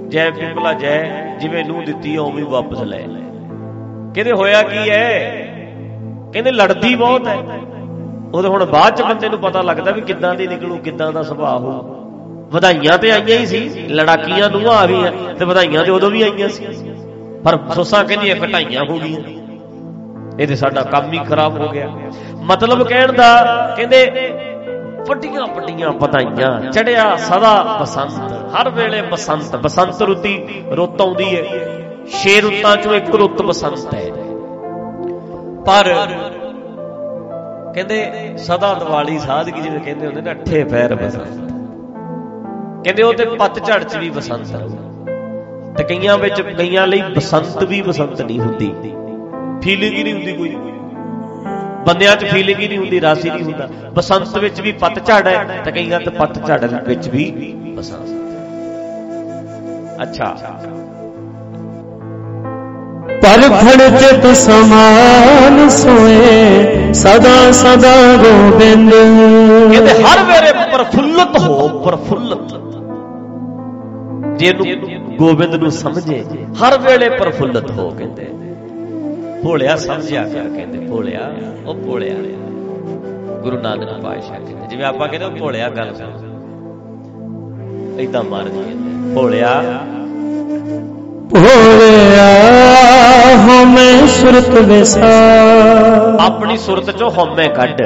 ਜੈ ਪਿੱਪਲਾ ਜਾਏ, ਜਿਵੇਂ ਨੂੰ ਦਿੱਤੀ ਉਵੇਂ ਵਾਪਸ ਲੈ। ਕਹਿੰਦੇ ਹੋਇਆ ਕੀ ਹੈ ਕਹਿੰਦੇ ਲੜਦੀ ਬਹੁਤ ਹੈ। ਉਹਦੇ ਹੁਣ ਬਾਅਦ ਚ ਬੰਦੇ ਨੂੰ ਪਤਾ ਲੱਗਦਾ ਵੀ ਕਿੱਦਾਂ ਦੀ ਨਿਕਲੂ, ਕਿੱਦਾਂ ਦਾ ਸੁਭਾਅ ਹੋਊ। ਵਧਾਈਆਂ ਤੇ ਆਈਆਂ ਹੀ ਸੀ, ਲੜਾਕੀਆਂ ਨੂੰ ਆ ਗਈਆਂ ਤੇ ਵਧਾਈਆਂ ਤੇ ਉਦੋਂ ਵੀ ਆਈਆਂ ਸੀ। ਪਰ ਸੋਸਾਂ ਕਹਿੰਦੀਆਂ ਘਟਾਈਆਂ ਹੋ ਗਈਆਂ। ਇਹ ਤੇ ਸਾਡਾ ਕੰਮ ਹੀ ਖਰਾਬ ਹੋ ਗਿਆ। ਮਤਲਬ ਕਹਿਣ ਦਾ, ਕਹਿੰਦੇ ਵੱਡੀਆਂ ਵੱਡੀਆਂ ਵਧਾਈਆਂ, ਚੜਿਆ ਸਦਾ ਬਸੰਤ, ਹਰ ਵੇਲੇ ਬਸੰਤ ਬਸੰਤ ਰੁੱਤੀ ਰੁੱਤ ਆਉਂਦੀ ਹੈ ਛੇ ਰੁੱਤਾਂ ਚੋਂ ਇੱਕ ਰੁੱਤ ਬਸੰਤ ਹੈ। ਪਰ ਕਹਿੰਦੇ ਸਦਾ ਦੀਵਾਲੀ ਸਾਧਗੀ ਜਿਵੇਂ ਕਹਿੰਦੇ ਹੁੰਦੇ ਨੇ ਅੱਠੇ ਪੈਰ ਬਸੰਤ। ਕਹਿੰਦੇ ਉਹ ਤੇ ਪਤਝੜ ਚ ਵੀ ਬਸੰਤ ਰਹੂ ਤੇ ਕਈਆਂ ਵਿੱਚ, ਕਈਆਂ ਲਈ ਬਸੰਤ ਵੀ ਬਸੰਤ ਨਹੀਂ ਹੁੰਦੀ। ਫੀਲਿੰਗ ਹੀ ਨਹੀਂ ਹੁੰਦੀ ਕੋਈ। ਬੰਦਿਆਂ 'ਚ ਫੀਲਿੰਗ ਹੀ ਨਹੀਂ ਹੁੰਦੀ ਰਸ ਹੀ ਨਹੀਂ ਹੁੰਦਾ। ਬਸੰਤ ਵਿੱਚ ਵੀ ਪਤਝੜ ਹੈ, ਤੇ ਕਈਆਂ ਤੇ ਪਤਝੜ ਵਿੱਚ ਵੀ ਬਸੰਤ। ਅੱਛਾ। ਪਰ ਖੜ ਚਿਤ ਸਮਾਨ ਸੋਏ, ਸਦਾ ਸਦਾ ਗੋਬਿੰਦ ਕਹਿੰਦੇ ਹਰ ਵੇਲੇ ਪ੍ਰਫੁੱਲਤ ਹੋ, ਪ੍ਰਫੁੱਲਤ। ਜੇ ਇਹਨੂੰ ਗੋਬਿੰਦ ਨੂੰ ਸਮਝੇ, ਹਰ ਵੇਲੇ ਪ੍ਰਫੁੱਲਤ ਹੋ ਕਹਿੰਦੇ। ਭੋਲਿਆ ਸਮਝਿਆ ਕਰ ਕਹਿੰਦੇ, ਭੋਲਿਆ, ਉਹ ਭੋਲਿਆ। ਗੁਰੂ ਨਾਨਕ ਪਾਤਸ਼ਾਹ ਕਹਿੰਦੇ, ਜਿਵੇਂ ਆਪਾਂ ਕਹਿੰਦੇ ਉਹ ਭੋਲਿਆ ਗੱਲ ਸਮਝ ਇਦਾਂ ਮਹਾਰਾਜ ਕਹਿੰਦੇ ਭੋਲਿਆ ਭੋਲਿਆ ਹਮੇ ਸੁਰਤ ਵਿਸਾ ਆਪਣੀ ਸੁਰਤ ਚੋਂ ਹਉਮੈ ਕੱਢ,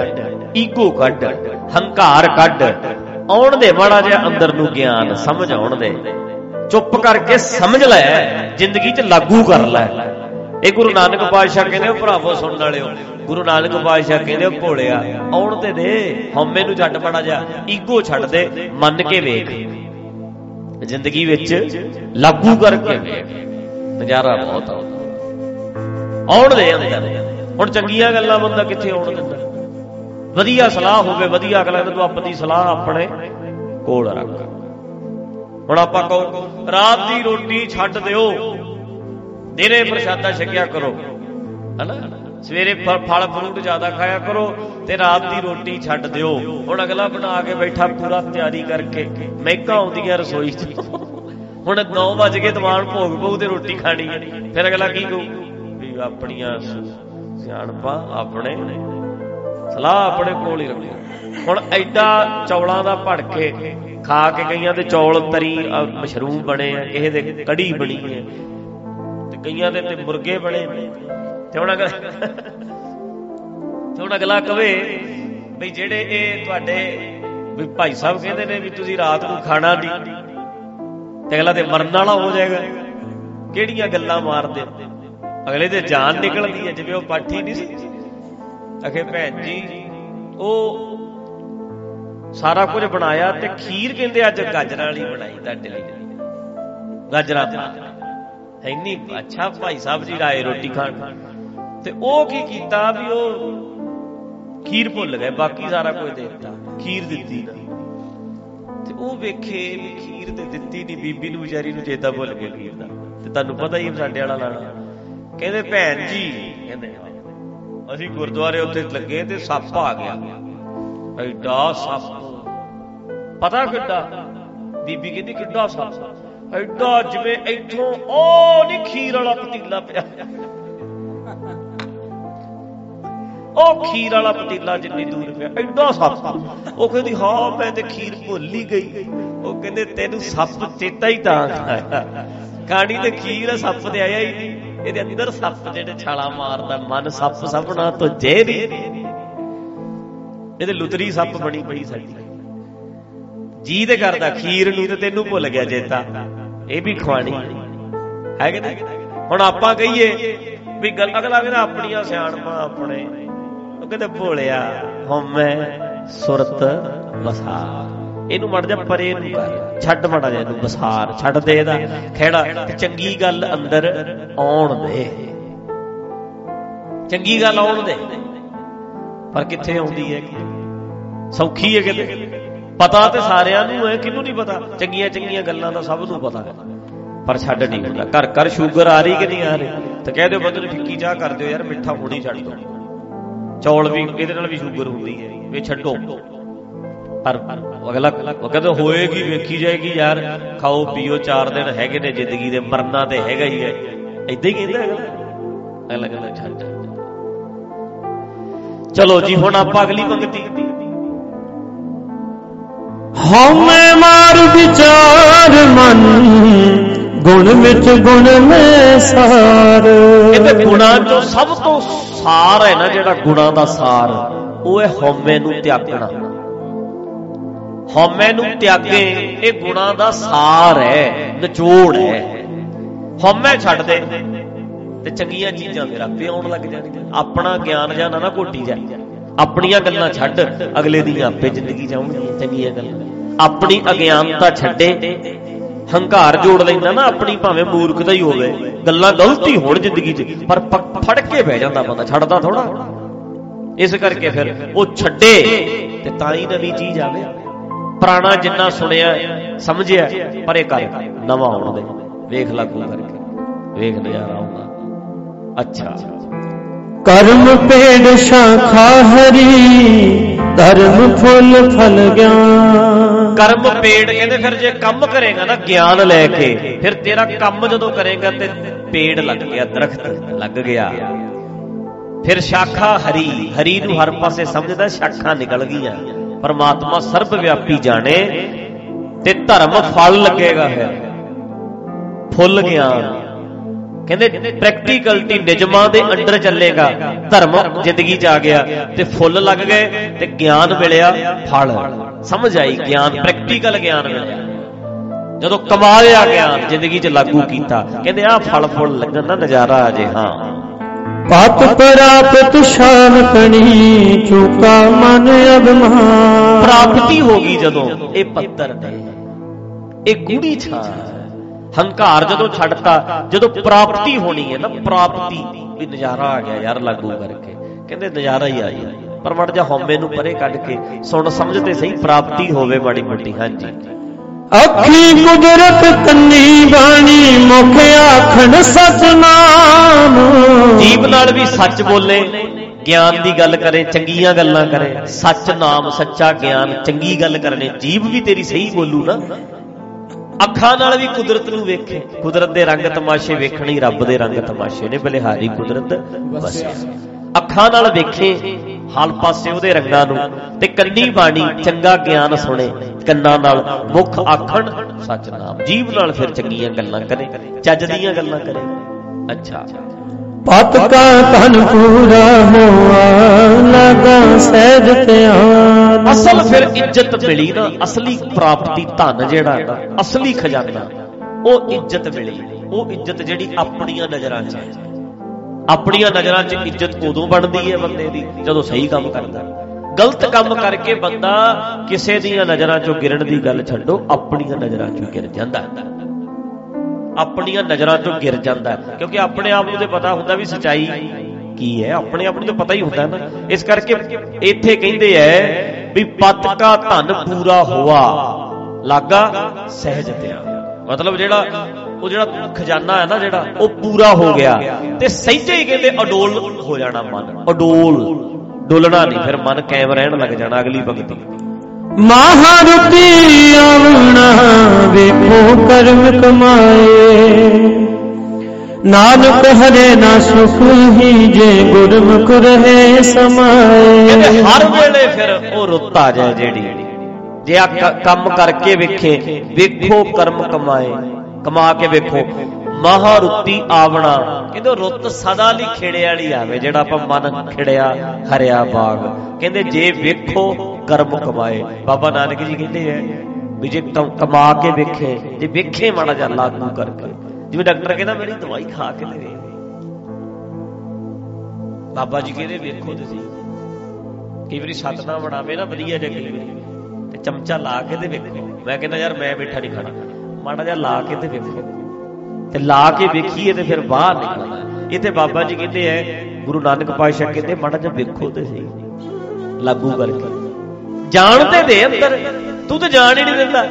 ਈਗੋ ਕੱਢ, ਹੰਕਾਰ ਕੱਢ, ਆਉਣ ਦੇ ਮਾੜਾ ਜਿਹਾ ਅੰਦਰ ਨੂੰ ਗਿਆਨ ਸਮਝ ਆਉਣ ਦੇ। ਚੁੱਪ ਕਰਕੇ ਸਮਝ ਲੈ, ਜ਼ਿੰਦਗੀ 'ਚ ਲਾਗੂ ਕਰ ਲੈ। ਇਹ ਗੁਰੂ ਨਾਨਕ ਪਾਤਸ਼ਾਹ ਕਹਿੰਦੇ ਉਹ ਭਰਾਵੋ ਸੁਣਨ ਵਾਲਿਓ, ਗੁਰੂ ਨਾਨਕ ਪਾਤਸ਼ਾਹ ਕਹਿੰਦੇ ਉਹ ਭੋਲਿਆ, ਆਉਣ ਤੇ ਦੇ, ਹਉਮੈ ਨੂੰ ਛੱਡ ਮਾੜਾ ਜਿਹਾ, ਈਗੋ ਛੱਡ ਦੇ, ਮੰਨ ਕੇ ਵੇਖ। ਜ਼ਿੰਦਗੀ ਵਿੱਚ ਲਾਗੂ ਕਰਕੇ ਵੇਖ ਨਜ਼ਾਰਾ ਬਹੁਤ ਆਉਂਦਾ। ਆਉਣ ਦੇ ਅੰਦਰ। ਹੁਣ ਚੰਗੀਆਂ ਗੱਲਾਂ ਬੰਦਾ ਕਿੱਥੇ ਆਉਣ ਦਿੰਦਾ? ਵਧੀਆ ਸਲਾਹ ਹੋਵੇ, ਵਧੀਆ ਅਗਲਾ ਤੂੰ ਆਪਣੀ ਸਲਾਹ ਆਪਣੇ ਕੋਲ ਰੱਖ। ਹੁਣ ਆਪਾਂ ਕਹੋ, ਰਾਤ ਦੀ ਰੋਟੀ ਛੱਡ ਦਿਓ। ਦਿਨੇ ਪ੍ਰਸ਼ਾਦਾ ਛਕਿਆ ਕਰੋ। ਹਨਾ? ਸਵੇਰੇ ਫਲ ਫਰੂਟ ਜ਼ਿਆਦਾ ਖਾਇਆ ਕਰੋ ਤੇ ਰਾਤ ਦੀ ਰੋਟੀ ਛੱਡ ਦਿਓ। ਹੁਣ ਅਗਲਾ ਬਣਾ ਕੇ ਬੈਠਾ ਪੂਰਾ ਤਿਆਰੀ ਕਰਕੇ। ਮਹਿਕਾਂ ਆਉਂਦੀਆਂ ਰਸੋਈ 'ਚ। ਹੁਣ 9 ਵਜ ਕੇ ਦੀਵਾਨ ਭੋਗ ਪਊ ਤੇ ਰੋਟੀ ਖਾਣੀ ਹੈ। ਫਿਰ ਅਗਲਾ ਕੀ ਕਹੂ? ਵੀ ਆਪਣੀਆਂ ਸਿਆਣਪਾਂ ਆਪਣੇ ਸਲਾਹ ਆਪਣੇ ਕੋਲ ਹੀ ਰੱਖੋ ਹੁਣ ਐਡਾ ਚੌਲਾਂ ਦਾ ਭੜ ਕੇ ਖਾ ਕੇ ਗਈਆਂ ਤੇ ਚੌਲ ਤਰੀ ਮਸ਼ਰੂਮ ਬਣੇ ਆ। ਕਿਸੇ ਦੇ ਕੜੀ ਬਣੀ ਹੈ। ਤੇ ਕਈਆਂ ਦੇ ਤੇ ਮੁਰਗੇ ਬਣੇ। ਨੇ ਤੇ ਹੁਣ ਅਗਲਾ ਤੇ ਹੁਣ ਅਗਲਾ ਕਵੇ ਵੀ ਜਿਹੜੇ ਇਹ ਤੁਹਾਡੇ ਵੀ ਭਾਈ ਸਾਹਿਬ ਕਹਿੰਦੇ ਨੇ ਵੀ ਤੁਸੀਂ ਰਾਤ ਨੂੰ ਖਾਣਾ ਨਹੀਂ। ਤੇ ਅਗਲਾ ਤੇ ਮਰਨ ਵਾਲਾ ਹੋ ਜਾਏਗਾ। ਕਿਹੜੀਆਂ ਗੱਲਾਂ ਮਾਰਦੇ ਅਗਲੇ ਤੇ ਜਾਨ ਨਿਕਲਦੀ ਹੈ, ਜਿਵੇਂ ਉਹ ਪਾਠੀ ਨਹੀਂ ਸੀ। ਅਖੇ ਭੈਣ ਜੀ, ਉਹ ਸਾਰਾ ਕੁਝ ਬਣਾਇਆ ਤੇ ਖੀਰ ਕਹਿੰਦੇ ਅੱਜ ਗਾਜਰਾਂ ਵਾਲੀ ਬਣਾਈ ਤੁਹਾਡੇ ਲਈ। ਗਾਜਰਾਂ ਪਾ ਇੰਨੀ ਅੱਛਾ, ਭਾਈ ਸਾਹਿਬ ਜੀ ਆਏ ਰੋਟੀ ਖਾਣ। ਤੇ ਉਹ ਕੀ ਕੀਤਾ ਵੀ ਉਹ ਖੀਰ ਭੁੱਲ ਗਏ ਬਾਕੀ ਸਾਰਾ ਕੁਝ ਦੇ ਦਿੱਤਾ, ਖੀਰ ਦਿੱਤੀ ਨਾ। ਤੇ ਉਹ ਵੇਖੇ ਵੀ ਖੀਰ ਤੇ ਦਿੱਤੀ ਨਹੀਂ ਬੀਬੀ ਨੂੰ, ਵਿਚਾਰੀ ਨੂੰ ਚੇਤਾ ਭੁੱਲ ਗਿਆ ਖੀਰ ਦਾ। ਤੇ ਤੁਹਾਨੂੰ ਪਤਾ ਹੀ ਸਾਡੇ ਵਾਲਾ ਲਾਣਾ ਕਹਿੰਦੇ, ਭੈਣ ਜੀ, ਕਹਿੰਦੇ, ਅਸੀਂ ਗੁਰਦੁਆਰੇ ਉੱਤੇ ਲੱਗੇ ਤੇ ਸੱਪ ਆ ਗਿਆ। ਐਡਾ ਸੱਪ। ਪਤਾ ਕਿੱਡਾ? ਬੀਬੀ ਕਹਿੰਦੀ, ਕਿੱਡਾ ਸੱਪ? ਐਡਾ ਜਿਵੇਂ ਇੱਥੋਂ ਉਹ ਨਹੀਂ ਖੀਰ ਵਾਲਾ ਪਤੀਲਾ ਪਿਆ। ਉਹ ਖੀਰ ਵਾਲਾ ਪਤੀਲਾ ਜਿੰਨੀ ਦੂਰ ਪਿਆ, ਐਡਾ ਸੱਪ। ਉਹ ਕਹਿੰਦੀ, ਹਾਂ, ਮੈਂ ਤੇ ਖੀਰ ਭੁੱਲ ਹੀ ਗਈ। ਉਹ ਕਹਿੰਦੇ, ਤੈਨੂੰ ਸੱਪ ਚੇਤਾ ਹੀ ਤਾਂ ਆਇਆ ਕਾਣੀ ਤੇ ਖੀਰ, ਸੱਪ ਤੇ ਆਇਆ ਹੀ ਨਹੀਂ। ਇਹਦੇ ਅੰਦਰ ਸੱਪ ਜਿਹੜੇ ਛਾਲਾ ਮਾਰਦਾ, ਮਨ ਸੱਪ ਸਭਨਾ ਤੋਂ ਜ਼ਹਿਰੀ ਇਹਦੇ ਲੁਤਰੀ ਸੱਪ ਬਣੀ ਪਈ ਸਾਡੀ। ਜੀ ਤੇ ਕਰਦਾ, ਖੀਰ ਨੂੰ ਤੇ ਤੈਨੂੰ ਭੁੱਲ ਗਿਆ ਚੇਤਾ। ਇਹ ਵੀ ਖਵਾਣੀ। ਹੈ ਕਿ ਨਹੀਂ? ਹੁਣ ਆਪਾਂ ਕਹੀਏ ਵੀ ਗੱਲ, ਅਗਲਾ ਕਹਿੰਦਾ, ਆਪਣੀਆਂ ਸਿਆਣਪਾਂ ਆਪਣੇ। ਉਹ ਕਹਿੰਦੇ ਭੋਲਿਆ ਹਉਮੈ ਸੁਰਤ ਵਸਾਰ ਇਹਨੂੰ ਮੜ ਜਾ ਪਰੇ ਨੂੰ ਕਰ। ਛੱਡ ਮੜਾ ਜਾ ਇਹਨੂੰ ਵਸਾਰ ਛੱਡ ਦੇ ਇਹਦਾ। ਖੇੜਾ ਤੇ ਚੰਗੀ ਗੱਲ ਅੰਦਰ ਆਉਣ ਦੇ। ਚੰਗੀ ਗੱਲ ਆਉਣ ਦੇ। ਪਰ ਕਿੱਥੇ ਆਉਂਦੀ ਹੈ ਸੌਖੀ ਹੈ ਕਿਤੇ। ਪਤਾ ਤੇ ਸਾਰਿਆਂ ਨੂੰ ਹੈ, ਕਿਹਨੂੰ ਨਹੀਂ ਪਤਾ? ਚੰਗੀਆਂ ਚੰਗੀਆਂ ਗੱਲਾਂ ਦਾ ਸਭ ਨੂੰ ਪਤਾ। ਹੈ ਪਰ ਛੱਡ ਨਹੀਂ ਹੁੰਦਾ। ਘਰ ਘਰ ਸ਼ੂਗਰ ਆ ਰਹੀ ਕਿ ਨਹੀਂ ਆ ਰਹੀ? ਤੇ ਕਹਿ ਦਿਓ ਬੰਦੇ ਨੂੰ ਫਿੱਕੀ ਚਾਹ ਕਰ ਦਿਓ ਯਾਰ, ਮਿੱਠਾ ਹੁਣੀ ਛੱਡ ਦਿਓ। ਚੌਲ ਵੀ ਇਹਦੇ ਨਾਲ ਵੀ ਸ਼ੂਗਰ ਹੁੰਦੀ ਹੈ। ਵੀ ਛੱਡੋ। ਪਰ ਅਗਲਾ ਉਹ ਕਹਿੰਦਾ ਹੋਏਗੀ ਵੇਖੀ ਜਾਏਗੀ ਯਾਰ ਖਾਓ ਪੀਓ ਚਾਰ ਦਿਨ ਹੈਗੇ ਨੇ ਜ਼ਿੰਦਗੀ ਦੇ ਮਰਨਾ ਤੇ ਹੈਗਾ ਹੀ ਹੈ। ਇਦਾਂ ਹੀ ਕਹਿੰਦਾ ਅਗਲਾ। ਅਗਲਾ ਕਹਿੰਦਾ ਛੱਡ। ਚਲੋ ਜੀ ਹੁਣ ਆਪਾਂ ਅਗਲੀ ਪੰਕਤੀ। ਹਉਮੈ ਮਾਰ ਵਿਚਾਰ ਮਨ ਗੁਣ ਵਿੱਚ ਗੁਣ ਮੈਂ ਸਾਰ। ਕਹਿੰਦੇ ਗੁਣਾਂ ਚੋਂ ਸਭ ਤੋਂ ਸਾਰ ਹੈ ਨਾ ਜਿਹੜਾ ਗੁਣਾਂ ਦਾ ਸਾਰ, ਉਹ ਹੈ ਹਉਮੈ ਨੂੰ ਤਿਆਗਣਾ। ਹਉਮੈ ਨੂੰ ਤਿਆਗੇ, ਇਹ ਗੁਣਾ ਦਾ ਸਾਰ ਹੈ, ਨਿਚੋੜ ਹੈ। ਹਉਮੈ ਛੱਡ ਦੇ ਤੇ ਚੰਗੀਆਂ ਚੀਜ਼ਾਂ ਫਿਰ ਆਪੇ ਆਉਣ ਲੱਗ ਜਾਣਗੀਆਂ ਆਪਣਾ ਗਿਆਨ ਜਾਂ ਨਾ ਘੋਟੀ ਜਾ। ਆਪਣੀਆਂ ਗੱਲਾਂ ਛੱਡ, ਅਗਲੇ ਦੀਆਂ ਆਪੇ ਜ਼ਿੰਦਗੀ ਜਾਉਣਗੀਆਂ, ਚੰਗੀਆਂ ਗੱਲਾਂ। ਆਪਣੀ ਅਗਿਆਨਤਾ ਛੱਡੇ ਹੰਕਾਰ ਜੋੜ ਲੈਂਦਾ ਨਾ ਆਪਣੀ, ਭਾਵੇਂ ਮੂਰਖਤਾ ਹੀ ਹੋਵੇ। ਗੱਲਾਂ ਗਲਤੀ ਹੋਣ ਜ਼ਿੰਦਗੀ 'ਚ, ਪਰ ਫੜ ਕੇ ਬਹਿ ਜਾਂਦਾ ਬੰਦਾ, ਛੱਡਦਾ ਥੋੜਾ ਇਸ ਕਰਕੇ ਫਿਰ ਉਹ ਛੱਡੇ ਤੇ ਤਾਂ ਹੀ ਨਵੀਂ ਚੀਜ਼ ਆਵੇ। ਪੁਰਾਣਾ ਜਿੰਨਾ ਸੁਣਿਆ, ਸਮਝਿਆ, ਪਰੇ ਕਰ, ਨਵਾਂ ਆਉਣ ਦੇ। ਵੇਖ ਲੱਗੂ ਕਰਕੇ, ਵੇਖ ਨਜ਼ਾਰਾ ਆਉਂਦਾ ਅੱਛਾ। ਕਰਮ ਪੇੜ ਸ਼ਾਖਾ ਹਰੀ, ਧਰਮ ਫੁੱਲ ਫਲ ਗਿਆਨ। ਕਰਮ ਪੇੜ, ਕਹਿੰਦੇ ਫਿਰ ਜੇ ਕੰਮ ਕਰੇਗਾ ਨਾ ਗਿਆਨ ਲੈ ਕੇ, ਫਿਰ ਤੇਰਾ ਕੰਮ ਜਦੋਂ ਕਰੇਗਾ ਤੇ ਪੇੜ ਲੱਗ ਗਿਆ, ਦਰਖਤ ਲੱਗ ਗਿਆ। ਫਿਰ ਸ਼ਾਖਾ ਹਰੀ ਹਰੀ ਨੂੰ ਹਰ ਪਾਸੇ ਸਮਝਦਾ ਸ਼ਾਖਾ ਨਿਕਲ ਗਈਆਂ, ਪਰਮਾਤਮਾ ਸਰਬ ਵਿਆਪੀ ਜਾਣੇ ਤੇ ਧਰਮ ਫਲ ਲੱਗੇਗਾ ਫਿਰ। ਫੁੱਲ ਗਿਆਨ। ਕਹਿੰਦੇ ਪ੍ਰੈਕਟੀਕਲਟੀ ਨਿਜਮਾਂ ਦੇ ਅੰਡਰ ਚੱਲੇਗਾ ਧਰਮ ਜ਼ਿੰਦਗੀ 'ਚ ਆ ਗਿਆ ਤੇ ਫੁੱਲ ਲੱਗ ਗਏ ਤੇ ਗਿਆਨ ਮਿਲਿਆ ਫਲ। ਸਮਝ ਆਈ ਗਿਆਨ ਪ੍ਰੈਕਟੀਕਲ ਗਿਆਨ ਮਿਲਿਆ। ਜਦੋਂ ਕਮਾ ਲਿਆ ਗਿਆਨ ਜ਼ਿੰਦਗੀ 'ਚ ਲਾਗੂ ਕੀਤਾ ਕਹਿੰਦੇ ਆਹ ਫਲ ਫੁੱਲ ਲੱਗਣ ਦਾ ਨਜ਼ਾਰਾ ਆ ਜੇ ਹਾਂ। ਪਤ ਪ੍ਰਾਪਤ ਸ਼ਾਨ ਕਣੀ ਚੁਕਾ ਮਨ ਅਭਿਮਾਨ। ਪ੍ਰਾਪਤੀ ਹੋ ਗਈ ਜਦੋਂ ਇਹ ਪੱਤਰ ਨੇ ਇਹ ਗੂੜੀ ਛਾਂ ਹੰਕਾਰ ਜਦੋਂ ਛੱਡਤਾ ਜਦੋਂ ਪ੍ਰਾਪਤੀ ਹੋਣੀ ਹੈ ਨਾ ਪ੍ਰਾਪਤੀ ਵੀ ਨਜ਼ਾਰਾ ਆ ਗਿਆ ਯਾਰ ਲਾਗੂ ਕਰਕੇ। ਕਹਿੰਦੇ ਨਜ਼ਾਰਾ ਹੀ ਆ ਗਿਆ। ਪਰ ਮੜ ਜਾ ਹਉਮੈ ਨੂੰ ਪਰੇ ਕੱਢ ਕੇ ਸੁਣ ਸਮਝ ਤੇ ਸਹੀ ਪ੍ਰਾਪਤੀ ਹੋਵੇ ਮਾੜੀ ਮੋਟੀ ਹਾਂਜੀ। ਅੱਖੀ ਕੁਦਰਤ ਤੰਨੀ ਬਾਣੀ ਮੁਖ ਆਖਣ ਸਤਨਾਮ। ਜੀਬ ਨਾਲ ਵੀ ਸੱਚ ਬੋਲੇ ਗਿਆਨ ਦੀ ਗੱਲ ਕਰੇ ਚੰਗੀਆਂ ਗੱਲਾਂ ਕਰੇ। ਸੱਚ ਨਾਮ ਸੱਚਾ ਗਿਆਨ ਚੰਗੀ ਗੱਲ ਕਰਨੇ। ਜੀਬ ਵੀ ਤੇਰੀ ਸਹੀ ਬੋਲੂ ਨਾ। ਅੱਖਾਂ ਨਾਲ ਵੀ ਕੁਦਰਤ ਨੂੰ ਵੇਖੇ। ਕੁਦਰਤ ਦੇ ਰੰਗ ਤਮਾਸ਼ੇ ਵੇਖਣੀ ਰੱਬ ਦੇ ਰੰਗ ਤਮਾਸ਼ੇ ਨੇ ਬਲਿਹਾਰੀ ਕੁਦਰਤ ਬਸਿਆ ਅੱਖਾਂ ਨਾਲ ਵੇਖੇ, ਹਾਲ ਪਾਸੇ ਉਹਦੇ ਰੰਗਾਂ ਨੂੰ ਤੇ ਕੰਨੀ ਬਾਣੀ ਚੰਗਾ ਗਿਆਨ ਸੁਣੇ, ਕੰਨਾਂ ਨਾਲ ਮੁਖ ਆਖਣ ਸੱਚ ਨਾਮ ਜੀਵ ਨਾਲ ਫਿਰ ਚੰਗੀਆਂ ਗੱਲਾਂ ਕਰੇ, ਚੱਜ ਦੀਆਂ ਗੱਲਾਂ ਕਰੇ। ਅੱਛਾ। ਪਤ ਕਾ ਧਨ ਪੂਰਾ ਹੋਆ ਲਗਾ ਸਹਿਜ ਧਿਆਨ। ਅਸਲ ਫਿਰ ਇੱਜ਼ਤ ਮਿਲੀ ਨਾ, ਅਸਲੀ ਪ੍ਰਾਪਤੀ ਧਨ ਜਿਹੜਾ ਨਾ ਅਸਲੀ ਖਜ਼ਾਨਾ, ਉਹ ਇੱਜ਼ਤ ਮਿਲੀ। ਉਹ ਇੱਜ਼ਤ ਜਿਹੜੀ ਆਪਣੀਆਂ ਨਜ਼ਰਾਂ 'ਚ ਹੈ ਆਪਣੀਆਂ ਨਜ਼ਰਾਂ 'ਚ ਇੱਜ਼ਤ ਉਦੋਂ ਬਣਦੀ ਹੈ ਬੰਦੇ ਦੀ, ਜਦੋਂ ਸਹੀ ਕੰਮ ਕਰਦਾ। ਗਲਤ ਕੰਮ ਕਰਕੇ ਬੰਦਾ ਕਿਸੇ ਦੀਆਂ ਨਜ਼ਰਾਂ 'ਚੋਂ ਗਿਰਨ ਦੀ ਗੱਲ ਛੱਡੋ, ਆਪਣੀਆਂ ਨਜ਼ਰਾਂ 'ਚੋਂ ਗਿਰ ਜਾਂਦਾ। ਆਪਣੀਆਂ ਨਜ਼ਰਾਂ 'ਚੋਂ ਗਿਰ ਜਾਂਦਾ। ਕਿਉਂਕਿ ਆਪਣੇ ਆਪ ਨੂੰ ਤੇ ਪਤਾ ਹੁੰਦਾ ਵੀ ਸਚਾਈ ਕੀ ਹੈ, ਆਪਣੇ ਆਪ ਨੂੰ ਤਾਂ ਪਤਾ ਹੀ ਹੁੰਦਾ ਨਾ। ਇਸ ਕਰਕੇ ਇੱਥੇ ਕਹਿੰਦੇ ਐ ਵੀ ਪਤ ਕਾ ਧਨ ਪੂਰਾ ਹੋਆ। ਲਾਗਾ, ਸਹਿਜ ਤਿਆ ਮਤਲਬ ਜਿਹੜਾ, ਉਹ ਜਿਹੜਾ ਖਜ਼ਾਨਾ ਹੈ ਨਾ ਜਿਹੜਾ, ਉਹ ਪੂਰਾ ਹੋ ਗਿਆ। ਤੇ ਸਹਿਜੇ ਹੀ ਕਹਿੰਦੇ ਅਡੋਲ ਹੋ ਜਾਣਾ ਮਨ। ਅਡੋਲ, ਡੋਲਣਾ ਨਹੀਂ, ਫਿਰ ਮਨ ਕਾਇਮ ਰਹਿਣ ਲੱਗ ਜਾਣਾ ਅਗਲੀ ਭਗਤੀ ਮਹਾਰਤੀ ਆਵਣਾ, ਵੇਖੋ ਕਰਮ ਕਮਾਏ। ਨਾਨਕ ਹਰੇ ਨਾ ਸੁਖ ਹੀ ਜੇ ਗੁਰਮੁਖ ਰਹੇ ਸਮਾਏ। ਕਹਿੰਦੇ ਹਰ ਵੇਲੇ ਫਿਰ ਉਹ ਰੁੱਤ ਆ ਜਾਏ ਜਿਹੜੀ। ਜੇ ਆ ਕੰਮ ਕਰਕੇ ਵੇਖੇ, ਵੇਖੋ ਕਰਮ ਕਮਾਏ। ਕਮਾ ਕੇ ਵੇਖੋ। ਮਹਾਰੁੱਤੀ ਆਵਣਾ। ਕਹਿੰਦੇ ਰੁੱਤ ਸਦਾ ਲਈ ਖੇੜੇ ਵਾਲੀ ਆਵੇ, ਜਿਹੜਾ ਆਪਾਂ ਮਨ ਖਿੜਿਆ ਹਰਿਆ ਬਾਗ। ਕਹਿੰਦੇ ਜੇ ਵੇਖੋ ਕਰਮ ਕਮਾਏ। ਬਾਬਾ ਨਾਨਕ ਜੀ ਕਹਿੰਦੇ ਐ ਵੀ ਜੇ ਕਮਾ ਕੇ ਵੇਖੇ, ਜੇ ਵੇਖੇ ਮਾੜਾ ਜਿਹਾ ਲਾਗੂ ਕਰਕੇ। ਜਿਵੇਂ ਡਾਕਟਰ ਕਹਿੰਦਾ ਮੇਰੀ ਦਵਾਈ ਖਾ ਕੇ ਤੇ ਵੇਖ। ਬਾਬਾ ਜੀ ਕਹਿੰਦੇ ਵੇਖੋ ਤੁਸੀਂ। ਕਈ ਵਾਰੀ ਸਤਨਾ ਬਣਾਵੇ ਨਾ ਵਧੀਆ ਜਿਹਾ ਕਈ ਵਾਰੀ ਤੇ ਚਮਚਾ ਲਾ ਕੇ ਤੇ ਵੇਖੋ। ਮੈਂ ਕਹਿੰਦਾ ਯਾਰ ਮੈਂ ਮਿੱਠਾ ਨਹੀਂ ਖਾਣਾ। ਮਾੜਾ ਜਿਹਾ ਲਾ ਕੇ ਤੇ ਵੇਖੋ। ਤੇ ਲਾ ਕੇ ਵੇਖੀਏ ਤੇ ਫਿਰ ਬਾਹਰ ਨਿਕਲਦਾ ਇੱਥੇ ਬਾਬਾ ਜੀ ਕਹਿੰਦੇ ਐ, ਗੁਰੂ ਨਾਨਕ ਪਾਤਸ਼ਾਹ ਕਹਿੰਦੇ, ਮਾੜਾ ਜਿਹਾ ਵੇਖੋ ਤੇ ਸਹੀ। ਲਾਗੂ ਕਰਕੇ। ਜਾਣਦੇ ਦੇ ਅੰਦਰ। ਤੂੰ ਤਾਂ ਜਾਣ ਹੀ ਨਹੀਂ ਦਿੰਦਾ।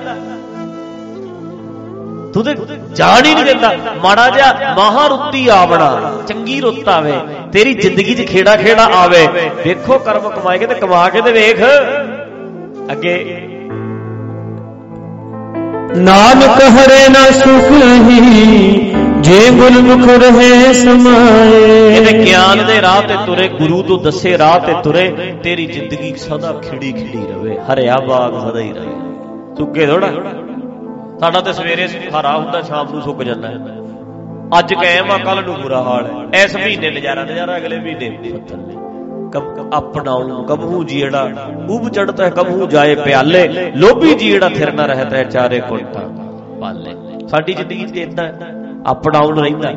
ਤੂੰ ਤੇ ਜਾਣ ਹੀ ਨਹੀਂ ਦਿੰਦਾ। ਮਾੜਾ ਜਿਹਾ ਮਹਾਰੁੱਤੀ ਆਵਣਾ ਚੰਗੀ ਰੁੱਤ ਆਵੇ ਤੇਰੀ ਜ਼ਿੰਦਗੀ 'ਚ ਖੇੜਾ ਖੇੜਾ ਆਵੇ। ਵੇਖੋ ਕਰਮ ਕਮਾਏਗੇ ਤੇ ਕਮਾ ਕੇ ਤੇ ਵੇਖ। ਅੱਗੇ। ਨਾਨਕ ਹਰੇ ਨਾ ਸੁਖ ਹੀ ਜੇ ਗੁਰਮੁਖ ਰਹੇ ਸਮਾਏ। ਇਹਦੇ ਗਿਆਨ ਦੇ ਰਾਹ ਤੇ ਤੁਰੇ ਗੁਰੂ ਤੋਂ ਦੱਸੇ ਰਾਹ ਤੇ ਤੁਰੇ ਤੇਰੀ ਜ਼ਿੰਦਗੀ ਸਦਾ ਖਿੜੀ ਖਿੜੀ ਰਵੇ। ਹਰਿਆ ਬਾਗ ਸਦਾ ਹੀ ਰਹੇ। ਸੁੱਕੇ ਥੋੜਾ ਸਾਡਾ ਤੇ ਸਵੇਰੇ ਹਰਾ ਹੁੰਦਾ, ਸ਼ਾਮ ਨੂੰ ਸੁੱਕ ਜਾਂਦਾ। ਹੈ ਅੱਜ ਕਾਇਮ ਆ ਕੱਲ ਨੂੰ ਬੁਰਾ ਹਾਲ ਹੈ। ਇਸ ਮਹੀਨੇ ਨਜ਼ਾਰਾ ਨਜ਼ਾਰਾ ਅਗਲੇ ਮਹੀਨੇ। ਅਪਣਾਉ ਕਬਹੂ ਜੀੜਾ, ਉਬ ਚੜਤਾ ਹੈ ਕਬਹੂ ਜਾਏ ਪਿਆਲੇ। ਲੋਭੀ ਜੀੜਾ ਥਿਰ ਨਾ ਰਹਤਾ ਹੈ ਚਾਰੇ ਕੁੰਟਾ ਪਾਲੇ। ਸਾਡੀ ਜ਼ਿੰਦਗੀ 'ਚ ਇਦਾਂ ਅਪਣਾਉਣ ਰਹਿੰਦਾ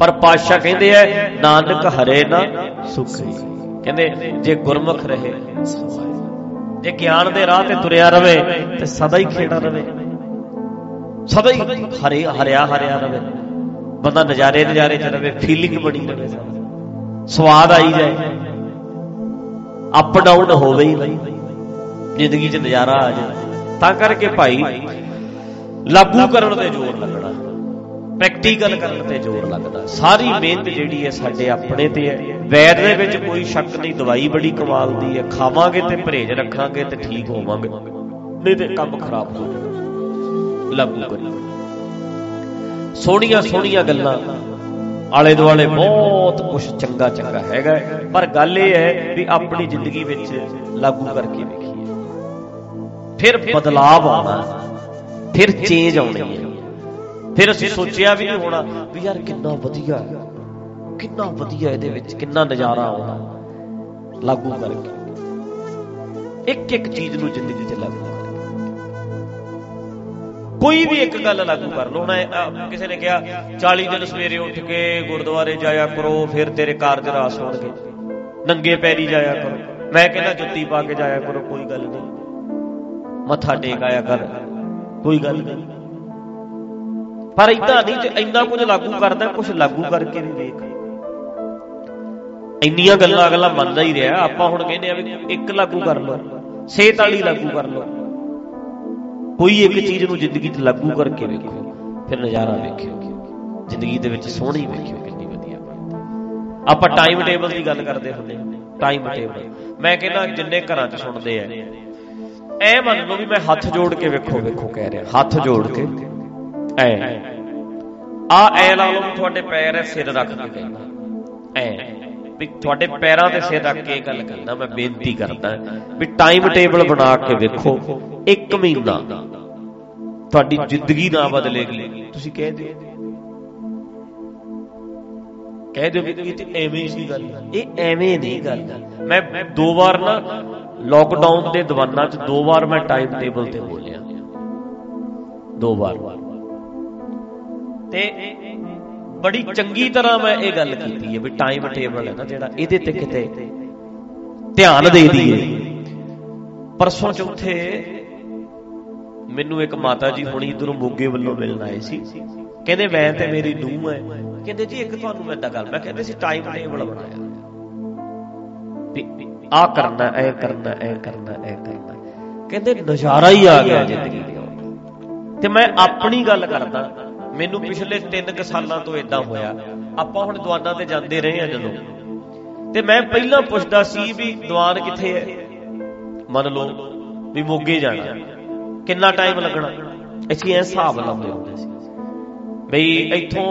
ਪਰ ਪਾਤਸ਼ਾਹ ਕਹਿੰਦੇ ਐ ਨਾਨਕ ਹਰੇ ਨਾ ਸੁਖੀ ਕਹਿੰਦੇ, ਜੇ ਗੁਰਮੁਖ ਰਹੇ ਜੇ ਗਿਆਨ ਦੇ ਰਾਹ ਤੇ ਤੁਰਿਆ ਰਵੇ, ਤੇ ਸਦਾ ਹੀ ਖੇੜਾ ਰਵੇ। ਸਦਾ ਹੀ ਹਰੇ ਹਰਿਆ ਹਰਿਆ ਰਵੇ। ਬੰਦਾ ਨਜ਼ਾਰੇ ਨਜ਼ਾਰੇ ਚ ਰਵੇ ਫੀਲਿੰਗ ਬਣੀ ਰਵੇ ਸਵਾਦ ਆਈ ਜਾਏ। ਅਪ ਡਾਊਨ ਹੋਵੇ ਹੀ ਨਹੀਂ। ਜ਼ਿੰਦਗੀ 'ਚ ਨਜ਼ਾਰਾ ਆ ਜਾਏ। ਤਾਂ ਕਰਕੇ ਭਾਈ, ਲਾਗੂ ਕਰਨ ਤੇ ਜ਼ੋਰ ਲੱਗਣਾ। ਪ੍ਰੈਕਟੀਕਲ ਕਰਨ ਤੇ ਜ਼ੋਰ ਲੱਗਦਾ। ਸਾਰੀ ਮਿਹਨਤ ਜਿਹੜੀ ਹੈ ਸਾਡੇ ਆਪਣੇ ਤੇ ਹੈ। ਵੈਦ ਦੇ ਵਿੱਚ ਕੋਈ ਸ਼ੱਕ ਨਹੀਂ, ਦਵਾਈ ਬੜੀ ਕਮਾਲ ਦੀ ਹੈ। ਖਾਵਾਂਗੇ ਤੇ ਪਰਹੇਜ ਰੱਖਾਂਗੇ ਤੇ ਠੀਕ ਹੋਵਾਂਗੇ। ਨਹੀਂ ਤੇ ਕੰਮ ਖਰਾਬ ਹੋ ਜਾਣਾ ਲਾਗੂ ਕਰੀ। ਸੋਹਣੀਆਂ ਸੋਹਣੀਆਂ ਗੱਲਾਂ। ਆਲੇ ਦੁਆਲੇ ਬਹੁਤ ਕੁਝ ਚੰਗਾ ਚੰਗਾ ਹੈਗਾ ਪਰ ਗੱਲ ਇਹ ਹੈ ਵੀ ਆਪਣੀ ਜ਼ਿੰਦਗੀ ਵਿੱਚ ਲਾਗੂ ਕਰਕੇ ਵੇਖੀਏ। ਫਿਰ ਬਦਲਾਵ ਆਉਣਾ ਫਿਰ ਚੇਂਜ ਆਉਣੀ ਹੈ। ਫਿਰ ਅਸੀਂ ਸੋਚਿਆ ਵੀ ਨਹੀਂ ਹੋਣਾ ਵੀ ਯਾਰ ਕਿੰਨਾ ਵਧੀਆ ਕਿੰਨਾ ਵਧੀਆ ਇਹਦੇ ਵਿੱਚ ਕਿੰਨਾ ਨਜ਼ਾਰਾ ਆਉਣਾ। ਲਾਗੂ ਕਰਕੇ। ਇੱਕ ਇੱਕ ਚੀਜ਼ ਨੂੰ ਜ਼ਿੰਦਗੀ 'ਚ ਲਾਗੂ ਕਰਕੇ ਕੋਈ ਵੀ ਇੱਕ ਗੱਲ ਲਾਗੂ ਕਰ ਲਓ। ਹੁਣ ਕਿਸੇ ਨੇ ਕਿਹਾ 40 ਦਿਨ ਸਵੇਰੇ ਉੱਠ ਕੇ ਗੁਰਦੁਆਰੇ ਜਾਇਆ ਕਰੋ, ਫਿਰ ਤੇਰੇ ਕਾਰਜ ਰਾਸ ਹੋਣਗੇ। ਨੰਗੇ ਪੈਰੀ ਜਾਇਆ ਕਰੋ। ਮੈਂ ਕਹਿੰਦਾ, ਜੁੱਤੀ ਪਾ ਕੇ ਜਾਇਆ ਕਰੋ, ਕੋਈ ਗੱਲ ਨਹੀਂ। ਮੱਥਾ ਟੇਕ ਆਇਆ ਕਰ, ਕੋਈ ਗੱਲ ਨਹੀਂ। ਪਰ ਇਦਾਂ ਨਹੀਂ ਤੇ ਇੰਨਾ ਕੁਝ ਲਾਗੂ ਕਰਦਾ, ਕੁਝ ਲਾਗੂ ਕਰਕੇ ਵੀ ਵੇਖ। ਇੰਨੀਆਂ ਗੱਲਾਂ ਅਗਲਾ ਮੰਨਦਾ ਹੀ ਰਿਹਾ। ਆਪਾਂ ਹੁਣ ਕਹਿੰਦੇ ਆ ਵੀ ਇੱਕ ਲਾਗੂ ਕਰ ਲਓ ਸੇਤ ਵਾਲੀ ਲਾਗੂ ਕਰ ਲਓ। ਕੋਈ ਇੱਕ ਚੀਜ਼ ਨੂੰ ਜ਼ਿੰਦਗੀ 'ਚ ਲਾਗੂ ਕਰਕੇ ਵੇਖੋ, ਫਿਰ ਨਜ਼ਾਰਾ ਵੇਖਿਓ। ਜ਼ਿੰਦਗੀ ਦੇ ਵਿੱਚ ਸੋਹਣੀ ਵੇਖਿਓ ਕਿੰਨੀ ਵਧੀਆ ਆਪਾਂ ਟਾਈਮ ਟੇਬਲ ਦੀ ਗੱਲ ਕਰਦੇ ਹੁੰਦੇ ਟਾਈਮ ਟੇਬਲ ਮੈਂ ਕਹਿੰਦਾ ਜਿੰਨੇ ਘਰਾਂ 'ਚ ਸੁਣਦੇ ਆ ਐ ਮੰਨ ਲਓ ਵੀ ਮੈਂ ਹੱਥ ਜੋੜ ਕੇ ਵੇਖੋ ਵੇਖੋ ਕਹਿ ਰਿਹਾ, ਹੱਥ ਜੋੜ ਕੇ। ਐ। ਆ ਐ ਲਾ ਲਓ ਤੁਹਾਡੇ ਪੈਰ ਐ ਸਿਰ ਰੱਖ ਕੇ ਕਹਿੰਦਾ ਐ। ਵੀ ਤੁਹਾਡੇ ਪੈਰਾਂ ਤੇ ਸਿਰ ਰੱਖ ਕੇ ਇਹ ਗੱਲ ਕਰਦਾ ਮੈਂ ਬੇਨਤੀ ਕਰਦਾ ਵੀ ਟਾਈਮ ਟੇਬਲ ਬਣਾ ਕੇ ਵੇਖੋ, ਇੱਕ ਮਹੀਨਾ ਤੁਹਾਡੀ ਜ਼ਿੰਦਗੀ ਨਾ ਬਦਲੇਗੀ ਤੁਸੀਂ ਕਹਿ ਦਿਓ। ਕਹਿ ਦਿਓ ਵੀ ਇਹ ਤੇ ਐਵੇਂ ਹੀ ਸੀ ਗੱਲ ਇਹ ਐਵੇਂ ਨਹੀਂ ਗੱਲ ਮੈਂ ਦੋ ਵਾਰ ਨਾ ਲੋਕਡਾਊਨ ਦੇ ਦੀਵਾਨਾਂ 'ਚ ਦੋ ਵਾਰ ਮੈਂ ਟਾਈਮ ਟੇਬਲ ਤੇ ਬੋਲਿਆ। ਦੋ ਵਾਰ। ਤੇ ਬੜੀ ਚੰਗੀ ਤਰ੍ਹਾਂ ਮੈਂ ਇਹ ਗੱਲ ਕੀਤੀ ਹੈ ਵੀ ਟਾਈਮ ਟੇਬਲ ਹੈ ਨਾ ਜਿਹੜਾ ਇਹਦੇ ਤੇ ਕਿਤੇ ਧਿਆਨ ਦੇ ਦਈਏ। ਪਰਸੋਂ ਚੌਥੇ ਮੈਨੂੰ ਇੱਕ ਮਾਤਾ ਜੀ ਹੁਣੀ ਇਧਰੋਂ ਮੋਗੇ ਵੱਲੋਂ ਮਿਲਣ ਆਏ ਸੀ। ਕਹਿੰਦੇ ਮੈਂ ਤੇ ਮੇਰੀ ਨੂੰਹ ਹੈ। ਕਹਿੰਦੇ ਜੀ ਇੱਕ ਤੁਹਾਨੂੰ ਮੈਂ ਇਦਾਂ ਗੱਲ ਮੈਂ ਕਹਿੰਦੇ ਸੀ ਟਾਈਮ ਟੇਬਲ ਬਣਾਇਆ ਵੀ ਆ ਕਰਨਾ ਐ ਕਰਨਾ ਐ ਕਰਨਾ ਐ ਕਰਨਾ। ਕਹਿੰਦੇ ਨਜ਼ਾਰਾ ਹੀ ਆ ਗਿਆ ਜ਼ਿੰਦਗੀ ਦਾ। ਤੇ ਮੈਂ ਆਪਣੀ ਗੱਲ ਕਰਦਾ। ਮੈਨੂੰ ਪਿਛਲੇ 3 ਕੁ ਸਾਲਾਂ ਤੋਂ ਇਦਾਂ ਹੋਇਆ। ਆਪਾਂ ਹੁਣ ਦੁਆਨਾਂ ਤੇ ਜਾਂਦੇ ਰਹੇ ਆ ਜਦੋਂ। ਤੇ ਮੈਂ ਪਹਿਲਾਂ ਪੁੱਛਦਾ ਸੀ ਵੀ ਦੁਆਨ ਕਿੱਥੇ ਹੈ? ਮੰਨ ਲਓ ਵੀ ਮੋਗੇ ਜਾਣਾ। ਕਿੰਨਾ ਟਾਈਮ ਲੱਗਣਾ? ਅਸੀਂ ਇਹ ਹਿਸਾਬ ਲਾਉਂਦੇ ਹੁੰਦੇ ਸੀ। ਬਈ ਇੱਥੋਂ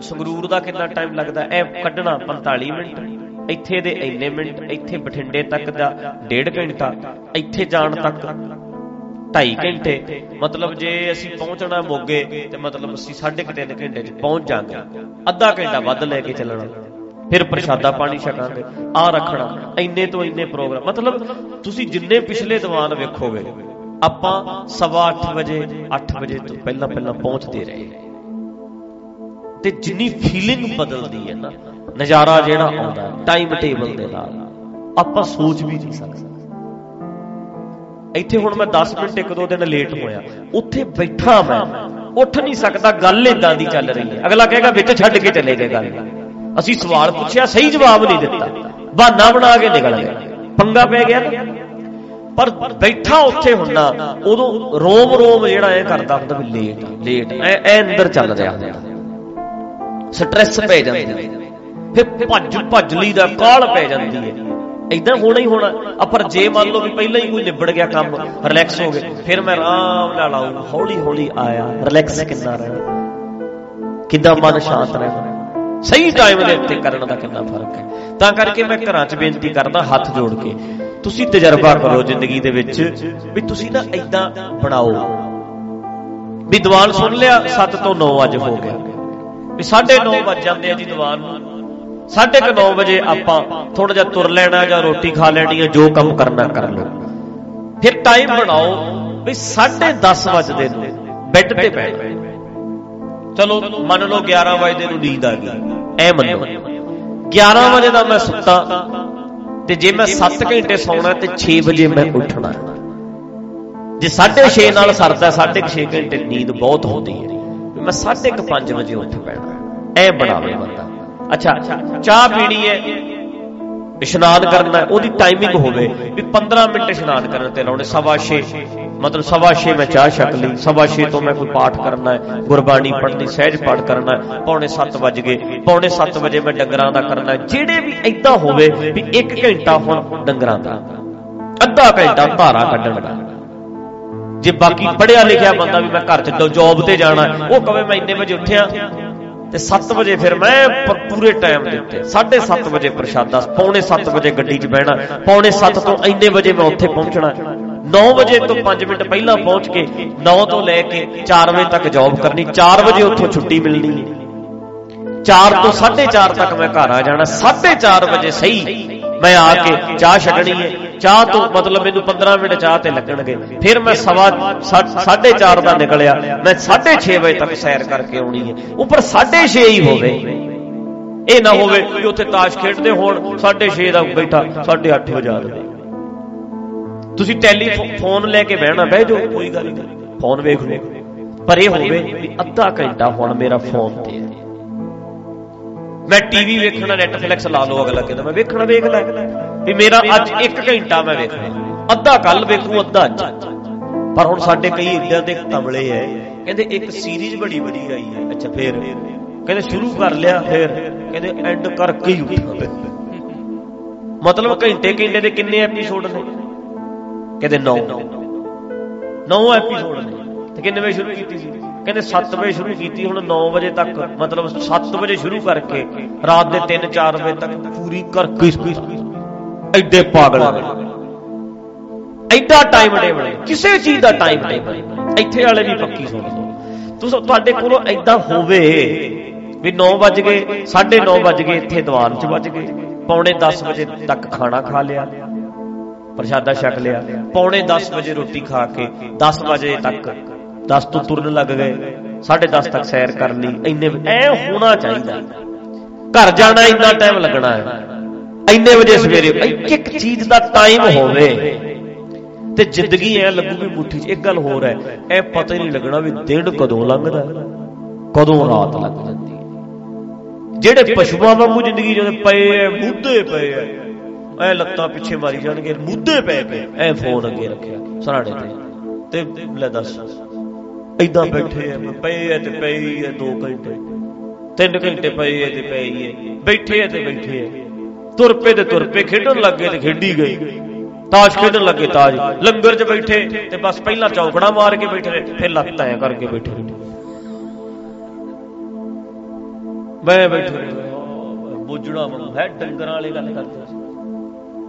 ਸੰਗਰੂਰ ਦਾ ਕਿੰਨਾ ਟਾਈਮ ਲੱਗਦਾ? ਇਹ ਕੱਢਣਾ 45 ਮਿੰਟ। ਇੱਥੇ ਦੇ ਇੰਨੇ ਮਿੰਟ, ਇੱਥੇ ਬਠਿੰਡੇ ਤੱਕ ਦਾ ਡੇਢ ਘੰਟਾ। ਇੱਥੇ ਜਾਣ ਤੱਕ। 2.5 ਘੰਟੇ, ਮਤਲਬ ਜੇ ਅਸੀਂ ਪਹੁੰਚਣਾ ਮੋਗੇ, ਤੇ ਮਤਲਬ ਅਸੀਂ 3.5 ਘੰਟੇ 'ਚ ਪਹੁੰਚ ਜਾਾਂਗੇ। ਅੱਧਾ ਘੰਟਾ ਵੱਧ ਲੈ ਕੇ ਚੱਲਣਾ। ਫਿਰ ਪ੍ਰਸ਼ਾਦਾ ਪਾਣੀ ਛਕਾਂਗੇ ਆ ਰੱਖਣਾ, ਇੰਨੇ ਤੋਂ ਇੰਨੇ ਪ੍ਰੋਗਰਾਮ। ਮਤਲਬ ਤੁਸੀਂ ਜਿੰਨੇ ਪਿਛਲੇ ਦੀਵਾਨ ਵੇਖੋਗੇ, ਆਪਾਂ 8:30 ਵਜੇ 8 ਵਜੇ ਤੋਂ ਪਹਿਲਾਂ ਪਹਿਲਾਂ ਪਹੁੰਚਦੇ ਰਹੇ ਤੇ ਜਿੰਨੀ ਫੀਲਿੰਗ ਬਦਲਦੀ ਹੈ ਨਾ, ਨਜ਼ਾਰਾ ਜਿਹੜਾ ਆਉਂਦਾ ਟਾਈਮ ਟੇਬਲ ਦੇ ਨਾਲ, ਆਪਾਂ ਸੋਚ ਵੀ ਨਹੀਂ ਸਕਦੇ। ਇੱਥੇ ਹੁਣ ਮੈਂ 10 ਮਿੰਟ, ਇੱਕ ਦੋ ਦਿਨ ਲੇਟ ਹੋਇਆ। ਉੱਥੇ ਬੈਠਾ ਮੈਂ, ਉੱਠ ਨਹੀਂ ਸਕਦਾ, ਗੱਲ ਇਦਾਂ ਦੀ ਚੱਲ ਰਹੀ ਹੈ। ਅਗਲਾ ਕਹੇਗਾ, ਵਿੱਚ ਛੱਡ ਕੇ ਚਲੇ ਗਏ ਗੱਲ। ਅਸੀਂ ਸਵਾਲ ਪੁੱਛਿਆ, ਸਹੀ ਜਵਾਬ ਨਹੀਂ ਦਿੱਤਾ। ਬਹਾਨਾ ਬਣਾ ਕੇ ਨਿਕਲ ਗਏ। ਪੰਗਾ ਪੈ ਗਿਆ ਨਾ। ਪਰ ਬੈਠਾ ਉੱਥੇ ਹੁੰਦਾ ਉਦੋਂ ਰੋਮ ਰੋਮ ਜਿਹੜਾ ਇਹ ਕਰਦਾ ਹੁੰਦਾ ਵੀ ਲੇਟ ਲੇਟ ਐ ਐ ਅੰਦਰ ਚੱਲ ਰਿਹਾ ਹੁੰਦਾ। ਸਟ੍ਰੈਸ ਪੈ ਜਾਂਦੀ ਫਿਰ ਭੱਜ ਭੱਜ ਲਈ ਦਾ ਕਾਲ ਪੈ ਜਾਂਦੀ ਹੈ। ਇਦਾਂ ਹੋਣਾ ਹੀ ਹੋਣਾ। ਆ ਪਰ ਜੇ ਮੰਨ ਲਓ ਵੀ ਪਹਿਲਾਂ ਹੀ ਕੋਈ ਨਿਬੜ ਗਿਆ ਕੰਮ ਰਿਲੈਕਸ ਹੋ ਗਏ, ਫਿਰ ਮੈਂ ਆਰਾਮ ਨਾਲ ਆਉਂ ਹੌਲੀ ਹੌਲੀ ਆਇਆ ਰਿਲੈਕਸ ਕਿੰਨਾ ਰਹਿਣਾ। ਕਿੱਦਾਂ ਮਨ ਸ਼ਾਂਤ ਰਹਿਣਾ। ਸਹੀ ਟਾਈਮ ਦੇ ਉੱਤੇ ਕਰਨ ਦਾ ਕਿੰਨਾ ਫ਼ਰਕ ਹੈ। ਤਾਂ ਕਰਕੇ ਮੈਂ ਘਰਾਂ 'ਚ ਬੇਨਤੀ ਕਰਦਾ, ਹੱਥ ਜੋੜ ਕੇ, ਤੁਸੀਂ ਤਜਰਬਾ ਕਰੋ ਜ਼ਿੰਦਗੀ ਦੇ ਵਿੱਚ ਵੀ ਤੁਸੀਂ ਨਾ ਇਦਾਂ ਬਣਾਓ। ਵੀ ਦੀਵਾਨ ਸੁਣ ਲਿਆ 7 ਤੋਂ 9 ਅੱਜ ਹੋ ਗਿਆ। ਵੀ 9:30 ਵੱਜ ਜਾਂਦੇ ਆ ਜੀ ਦੀਵਾਨ ਨੂੰ। 9:30 ਵਜੇ ਆਪਾਂ ਥੋੜਾ ਜਿਹਾ ਤੁਰ ਲੈਣਾ ਜਾਂ ਰੋਟੀ ਖਾ ਲੈਣੀ ਹੈ, ਜੋ ਕੰਮ ਕਰਨਾ ਕਰ ਲਓ। ਫਿਰ ਟਾਈਮ ਬਣਾਓ ਵੀ 10:30 ਵਜੇ ਨੂੰ ਬੈੱਡ ਤੇ ਬੈਠ ਚਲੋ, ਮੰਨ ਲਓ 11 ਵਜੇ ਨੂੰ ਨੀਂਦ ਆ ਗਈ। ਐ ਮੰਨੋ 11 ਵਜੇ ਦਾ ਮੈਂ ਸੁੱਤਾ ਤੇ ਜੇ ਮੈਂ 7 ਘੰਟੇ ਸੌਣਾ ਤੇ 6 ਵਜੇ ਮੈਂ ਉੱਠਣਾ। ਜੇ 6:30 ਨਾਲ ਸਰਦਾ 6.5 ਘੰਟੇ ਨੀਂਦ ਬਹੁਤ ਹੁੰਦੀ ਹੈ। ਮੈਂ 5:30 ਵਜੇ ਉੱਠ ਪੈਣਾ। ਐ ਬਣਾਵੇ ਬੰਦਾ। ਅੱਛਾ, ਚਾਹ ਪੀਣੀ ਹੈ, ਇਸ਼ਨਾਨ ਕਰਨਾ ਉਹਦੀ ਟਾਈਮਿੰਗ ਹੋਵੇ ਵੀ 15 ਮਿੰਟ ਇਸ਼ਨਾਨ ਕਰਨ ਤੇ ਲਾਉਣੇ, ਸਵਾ 6 ਮਤਲਬ ਸਵਾ 6 ਮੈਂ ਚਾਹ ਛਕ ਲਈ, ਸਵਾ 6 ਤੋਂ ਮੈਂ ਕੋਈ ਪਾਠ ਕਰਨਾ ਹੈ, ਗੁਰਬਾਣੀ ਪੜ੍ਹਨੀ, ਸਹਿਜ ਪਾਠ ਕਰਨਾ ਹੈ, ਪੌਣੇ 7 ਵਜ ਗਏ, ਪੌਣੇ 7 ਵਜੇ ਮੈਂ ਡੰਗਰਾਂ ਦਾ ਕਰਨਾ ਜਿਹੜੇ ਵੀ ਐਦਾਂ ਹੋਵੇ ਵੀ 1 ਘੰਟਾ ਹੁਣ ਡੰਗਰਾਂ ਦਾ। ਅੱਧਾ ਘੰਟਾ ਧਾਰਾ ਕੱਢਣ ਦਾ। ਜੇ ਬਾਕੀ ਪੜਿਆ ਲਿਖਿਆ ਬੰਦਾ ਵੀ ਮੈਂ ਘਰ ਚ ਜੌਬ ਤੇ ਜਾਣਾ ਉਹ ਕਵੇ ਮੈਂ ਇੰਨੇ ਵਜੇ ਉੱਠਿਆ ਤੇ 7 ਵਜੇ ਫਿਰ ਮੈਂ ਪੂਰੇ ਟਾਈਮ ਦੇ ਉੱਤੇ 7:30 ਵਜੇ ਪ੍ਰਸ਼ਾਦਾ, ਪੌਣੇ 7 ਵਜੇ ਗੱਡੀ 'ਚ ਬਹਿਣਾ, ਪੌਣੇ 7 ਤੋਂ ਇੰਨੇ ਵਜੇ ਮੈਂ ਉੱਥੇ ਪਹੁੰਚਣਾ। 9 ਵਜੇ ਤੋਂ 5 ਮਿੰਟ ਪਹਿਲਾਂ ਪਹੁੰਚ ਕੇ 9 ਤੋਂ ਲੈ ਕੇ 4 ਵਜੇ ਤੱਕ ਜੌਬ ਕਰਨੀ 4 ਵਜੇ ਉੱਥੋਂ ਛੁੱਟੀ ਮਿਲਣੀ। 4 ਤੋਂ 4:30 ਤੱਕ ਮੈਂ ਘਰ ਆ ਜਾਣਾ 4:30 ਵਜੇ ਸਹੀ। ਮੈਂ ਆ ਕੇ ਚਾਹ ਛਕਣੀ ਹੈ। ਚਾਹ ਤੋਂ ਮਤਲਬ ਮੈਨੂੰ 15 ਮਿੰਟ ਚਾਹ ਤੇ ਲੱਗਣਗੇ। ਫਿਰ ਮੈਂ ਸਵਾ 4:30 ਦਾ ਨਿਕਲਿਆ। ਮੈਂ 6:30 ਵਜੇ ਤੱਕ ਸੈਰ ਕਰਕੇ ਆਉਣੀ ਹੈ। ਉੱਪਰ 6:30 ਹੀ ਹੋਵੇ। ਇਹ ਨਾ ਹੋਵੇ ਕਿ ਉੱਥੇ ਤਾਸ਼ ਖੇਡਦੇ ਹੋਣ 6:30 ਦਾ ਬੈਠਾ 8:30 ਵਜਾ ਦੇਵੇ ਤੁਸੀਂ ਟੈਲੀਫੋਨ ਲੈ ਕੇ ਬਹਿਣਾ, ਬਹਿ ਜਾਓ, ਕੋਈ ਗੱਲ ਨਹੀਂ। ਫੋਨ ਵੇਖ ਲਓ। ਪਰ ਇਹ ਹੋਵੇ ਵੀ ਅੱਧਾ ਘੰਟਾ ਹੁਣ ਮੇਰਾ ਫੋਨ ਤੇ ਹੈ। ਮੈਂ ਟੀਵੀ ਵੇਖਣਾ ਨੈਟਫਲਿਕਸ ਲਾ ਲਓ ਅਗਲਾ ਕਹਿੰਦਾ, ਮੈਂ ਵੇਖਣਾ, ਵੇਖ ਲੈ। ਵੀ ਮੇਰਾ ਅੱਜ 1 ਘੰਟਾ ਮੈਂ ਵੇਖਣਾ। ਅੱਧਾ ਕੱਲ ਵੇਖੂ, ਅੱਧਾ ਅੱਜ। ਪਰ ਹੁਣ ਸਾਡੇ ਕਈ ਇਦਾਂ ਦੇ ਤਬਲੇ ਐ। ਕਹਿੰਦੇ ਇੱਕ ਸੀਰੀਜ਼ ਬੜੀ ਵਧੀਆ ਆਈ ਹੈ। ਅੱਛਾ, ਫੇਰ। ਕਹਿੰਦੇ ਸ਼ੁਰੂ ਕਰ ਲਿਆ, ਫੇਰ। ਕਹਿੰਦੇ ਐਂਡ ਕਰਕੇ ਹੀ ਉੱਠਾ ਮਤਲਬ ਘੰਟੇ ਘੰਟੇ ਦੇ ਕਿੰਨੇ ਐਪੀਸੋਡ ਨੇ? ਕਹਿੰਦੇ 9 9 ਐਪੀਸੋਡ ਨੇ। ਤੇ ਕਿੰਨੇ ਵਜੇ ਸ਼ੁਰੂ ਕੀਤੀ ਸੀ? ਕਹਿੰਦੇ 7 ਵਜੇ ਸ਼ੁਰੂ ਕੀਤੀ, ਹੁਣ 9 ਵਜੇ ਤੱਕ, ਮਤਲਬ 7 ਵਜੇ ਸ਼ੁਰੂ ਕਰਕੇ, ਰਾਤ ਦੇ 3-4 ਵਜੇ ਤੱਕ ਪੂਰੀ ਕਰਕੇ ਐਡੇ ਪਾਗਲ ਐਡਾ ਟਾਈਮ ਟੇਬਲ ਕਿਸੇ ਚੀਜ਼ ਦਾ ਟਾਈਮ ਟੇਬਲ ਇੱਥੇ ਵਾਲੇ ਵੀ ਪੱਕੀ ਸੁਣ ਲਓ। ਤੁਸੀਂ, ਤੁਹਾਡੇ ਕੋਲੋਂ ਐਦਾਂ ਹੋਵੇ ਵੀ 9 ਵਜ ਗਏ 9:30 ਵਜ ਗਏ, ਇੱਥੇ ਦੀਵਾਨ 'ਚ ਵਜ ਗਏ। ਪੌਣੇ 10 ਵਜੇ ਤੱਕ ਖਾਣਾ ਖਾ ਲਿਆ, ਪ੍ਰਸ਼ਾਦਾ ਛਕ ਲਿਆ। ਪੌਣੇ 10 ਵਜੇ ਰੋਟੀ ਖਾ ਕੇ 10 ਵਜੇ ਤੱਕ 10 ਤੋਂ ਤੁਰਨ ਲੱਗ ਗਏ 10:30 ਤੱਕ ਸੈਰ ਕਰ ਲਈ ਇੰਨੇ ਐ ਹੋਣਾ ਚਾਹੀਦਾ। ਘਰ ਜਾਣਾ ਇੰਨਾ ਟਾਈਮ ਲੱਗਣਾ ਹੈ। ਇੰਨੇ ਵਜੇ ਸਵੇਰੇ ਇੱਕ ਇੱਕ ਚੀਜ਼ ਦਾ ਟਾਈਮ ਹੋਵੇ ਤੇ ਜ਼ਿੰਦਗੀ ਐ ਲੱਗੂ ਵੀ ਮੁੱਠੀ 'ਚ। ਇੱਕ ਗੱਲ ਹੋਰ ਹੈ ਐ ਪਤਾ ਹੀ ਨਹੀਂ ਲੱਗਣਾ ਵੀ ਦਿਨ ਕਦੋਂ ਲੰਘਦਾ ਕਦੋਂ ਰਾਤ ਲੱਗ ਜਾਂਦੀ ਹੈ। ਜਿਹੜੇ ਪਸ਼ੂਆਂ ਵਾਂਗੂ ਜ਼ਿੰਦਗੀ ਜਦੋਂ ਪਏ ਐ ਮੁੱਦੇ ਪਏ ਐ ਐ। ਲੱਤਾਂ ਪਿੱਛੇ ਮਾਰੀ ਜਾਣਗੇ ਮੁੱਦੇ ਪਏ ਪਏ ਐ ਫੋਨ ਅੱਗੇ ਰੱਖਿਆ ਸਰਾੜੇ ਤੇ। ਤੇ ਲੈ ਦੱਸ। ਐਦਾਂ ਬੈਠੇ ਐ ਪਏ ਐ ਤੇ ਪਈ ਐ 2 ਘੰਟੇ। 3 ਘੰਟੇ ਪਏ ਐ ਤੇ ਪਈ ਐ ਬੈਠੇ ਐ ਤੇ ਬੈਠੇ ਐ ਤੁਰ ਪਏ ਤੇ ਤੁਰ ਪਏ ਖੇਡਣ ਲੱਗੇ ਤੇ ਖੇਡੀ ਗਈ ਤਾਸ਼ ਖੇਡਣ ਲੱਗੇ ਤਾਜ ਲੰਗਰ 'ਚ ਬੈਠੇ ਤੇ ਬਸ ਪਹਿਲਾਂ ਚੌਕੜਾ ਮਾਰ ਕੇ ਬੈਠੇ ਰਹੇ ਫਿਰ ਲੱਤਾਂ ਐ ਕਰਕੇ ਬੈਠੇ ਰਹੇ। ਮੈਂ ਬੈਠੇ ਬੁੱਝੜਾ ਮਨ ਹੈ ਡੰਗਰਾਂ ਵਾਲੀ ਗੱਲ ਕਰਦੇ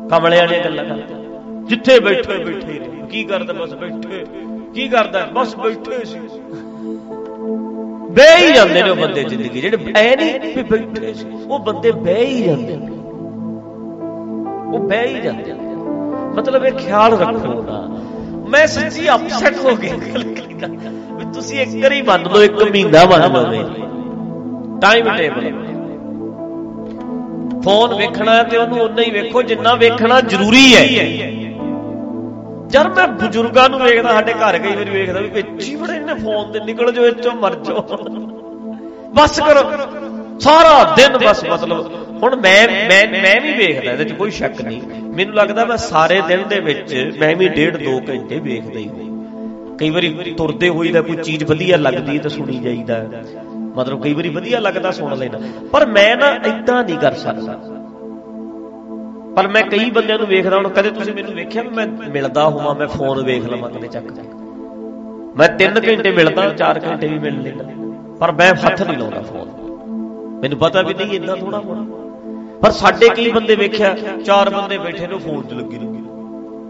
ਕਮਲੇ ਵਾਲੀਆਂ ਗੱਲਾਂ ਕਰਦੇ। ਜਿੱਥੇ ਬੈਠੇ ਬੈਠੇ ਕੀ ਕਰਦਾ ਬਸ ਬੈਠੇ। ਕੀ ਕਰਦਾ? ਬਸ ਬੈਠੇ ਸੀ। ਬਹਿ ਹੀ ਜਾਂਦੇ ਨੇ ਉਹ ਬੰਦੇ ਜ਼ਿੰਦਗੀ ਜਿਹੜੇ ਐ ਨਹੀਂ ਵੀ ਬੈਠੇ ਸੀ, ਉਹ ਬੰਦੇ ਬਹਿ ਹੀ ਜਾਂਦੇ ਨੇ। ਉਹ ਬਹਿ ਹੀ ਜਾਂਦੇ ਨੇ। ਮਤਲਬ ਇਹ ਖਿਆਲ ਰੱਖੋ ਨਾ। ਮੈਂ ਸੱਚੀ ਅਪਸੈਟ ਹੋ ਗਿਆ। ਵੀ ਤੁਸੀਂ ਇੱਕ ਵਾਰੀ ਮੰਨ ਲਓ, ਇੱਕ ਮਹੀਨਾ ਮੰਨ ਲਓ ਟਾਈਮ ਟੇਬਲ ਫੋਨ ਵੇਖਣਾ ਤੇ ਉਹਨੂੰ ਉਨਾ ਹੀ ਵੇਖੋ ਜਿੰਨਾ ਵੇਖਣਾ ਜ਼ਰੂਰੀ ਹੈ। ਜਦ ਮੈਂ ਬਜ਼ੁਰਗਾਂ ਨੂੰ ਵੇਖਦਾ, ਸਾਡੇ ਘਰ ਕਈ ਵਾਰੀ ਵੇਖਦਾ ਵੀ ਵਿੱਚ ਹੀ ਬੜੇ ਨੇ ਫੋਨ ਤੇ, ਨਿਕਲ ਜਾਓ ਇੱਥੋਂ ਮਰ ਜਾਓ। ਬਸ ਕਰੋ। ਸਾਰਾ ਦਿਨ ਬਸ ਮਤਲਬ, ਹੁਣ ਮੈਂ ਮੈਂ ਮੈਂ ਵੀ ਵੇਖਦਾ, ਇਹਦੇ 'ਚ ਕੋਈ ਸ਼ੱਕ ਨਹੀਂ। ਮੈਨੂੰ ਲੱਗਦਾ ਮੈਂ ਸਾਰੇ ਦਿਨ ਦੇ ਵਿੱਚ, ਮੈਂ ਵੀ ਡੇਢ 2 ਘੰਟੇ ਵੇਖਦਾ ਹੀ ਕਈ ਵਾਰੀ ਤੁਰਦੇ ਹੋਈ ਦਾ ਕੋਈ ਚੀਜ਼ ਵਧੀਆ ਲੱਗਦੀ ਤਾਂ ਸੁਣੀ ਜਾਈਦਾ। ਮਤਲਬ ਕਈ ਵਾਰੀ ਵਧੀਆ ਲੱਗਦਾ, ਸੁਣ ਲੈਣਾ ਪਰ ਮੈਂ ਨਾ ਇਦਾਂ ਨਹੀਂ ਕਰ ਸਕਦਾ। ਪਰ ਮੈਂ ਕਈ ਬੰਦਿਆਂ ਨੂੰ ਵੇਖਦਾ ਹੁਣ, ਕਦੇ ਤੁਸੀਂ ਮੈਨੂੰ ਵੇਖਿਆ ਵੀ ਮੈਂ ਮਿਲਦਾ ਹੋਵਾਂ, ਮੈਂ ਫੋਨ ਵੇਖ ਲਵਾਂ ਕਦੇ ਚੱਕ? ਚੱਕ ਮੈਂ 3 ਘੰਟੇ ਮਿਲਦਾ 4 ਘੰਟੇ ਵੀ ਮਿਲ ਲੈਂਦਾ। ਪਰ ਮੈਂ ਹੱਥ ਨਹੀਂ ਲਾਉਂਦਾ ਫੋਨ ਮੈਨੂੰ ਪਤਾ ਵੀ ਨਹੀਂ ਇੰਨਾ ਥੋੜਾ ਹੋਣਾ। ਪਰ ਸਾਡੇ ਕਈ ਬੰਦੇ ਵੇਖਿਆ, ਚਾਰ ਬੰਦੇ ਬੈਠੇ ਨੇ ਫੋਨ 'ਚ ਲੱਗੇ ਨੇ।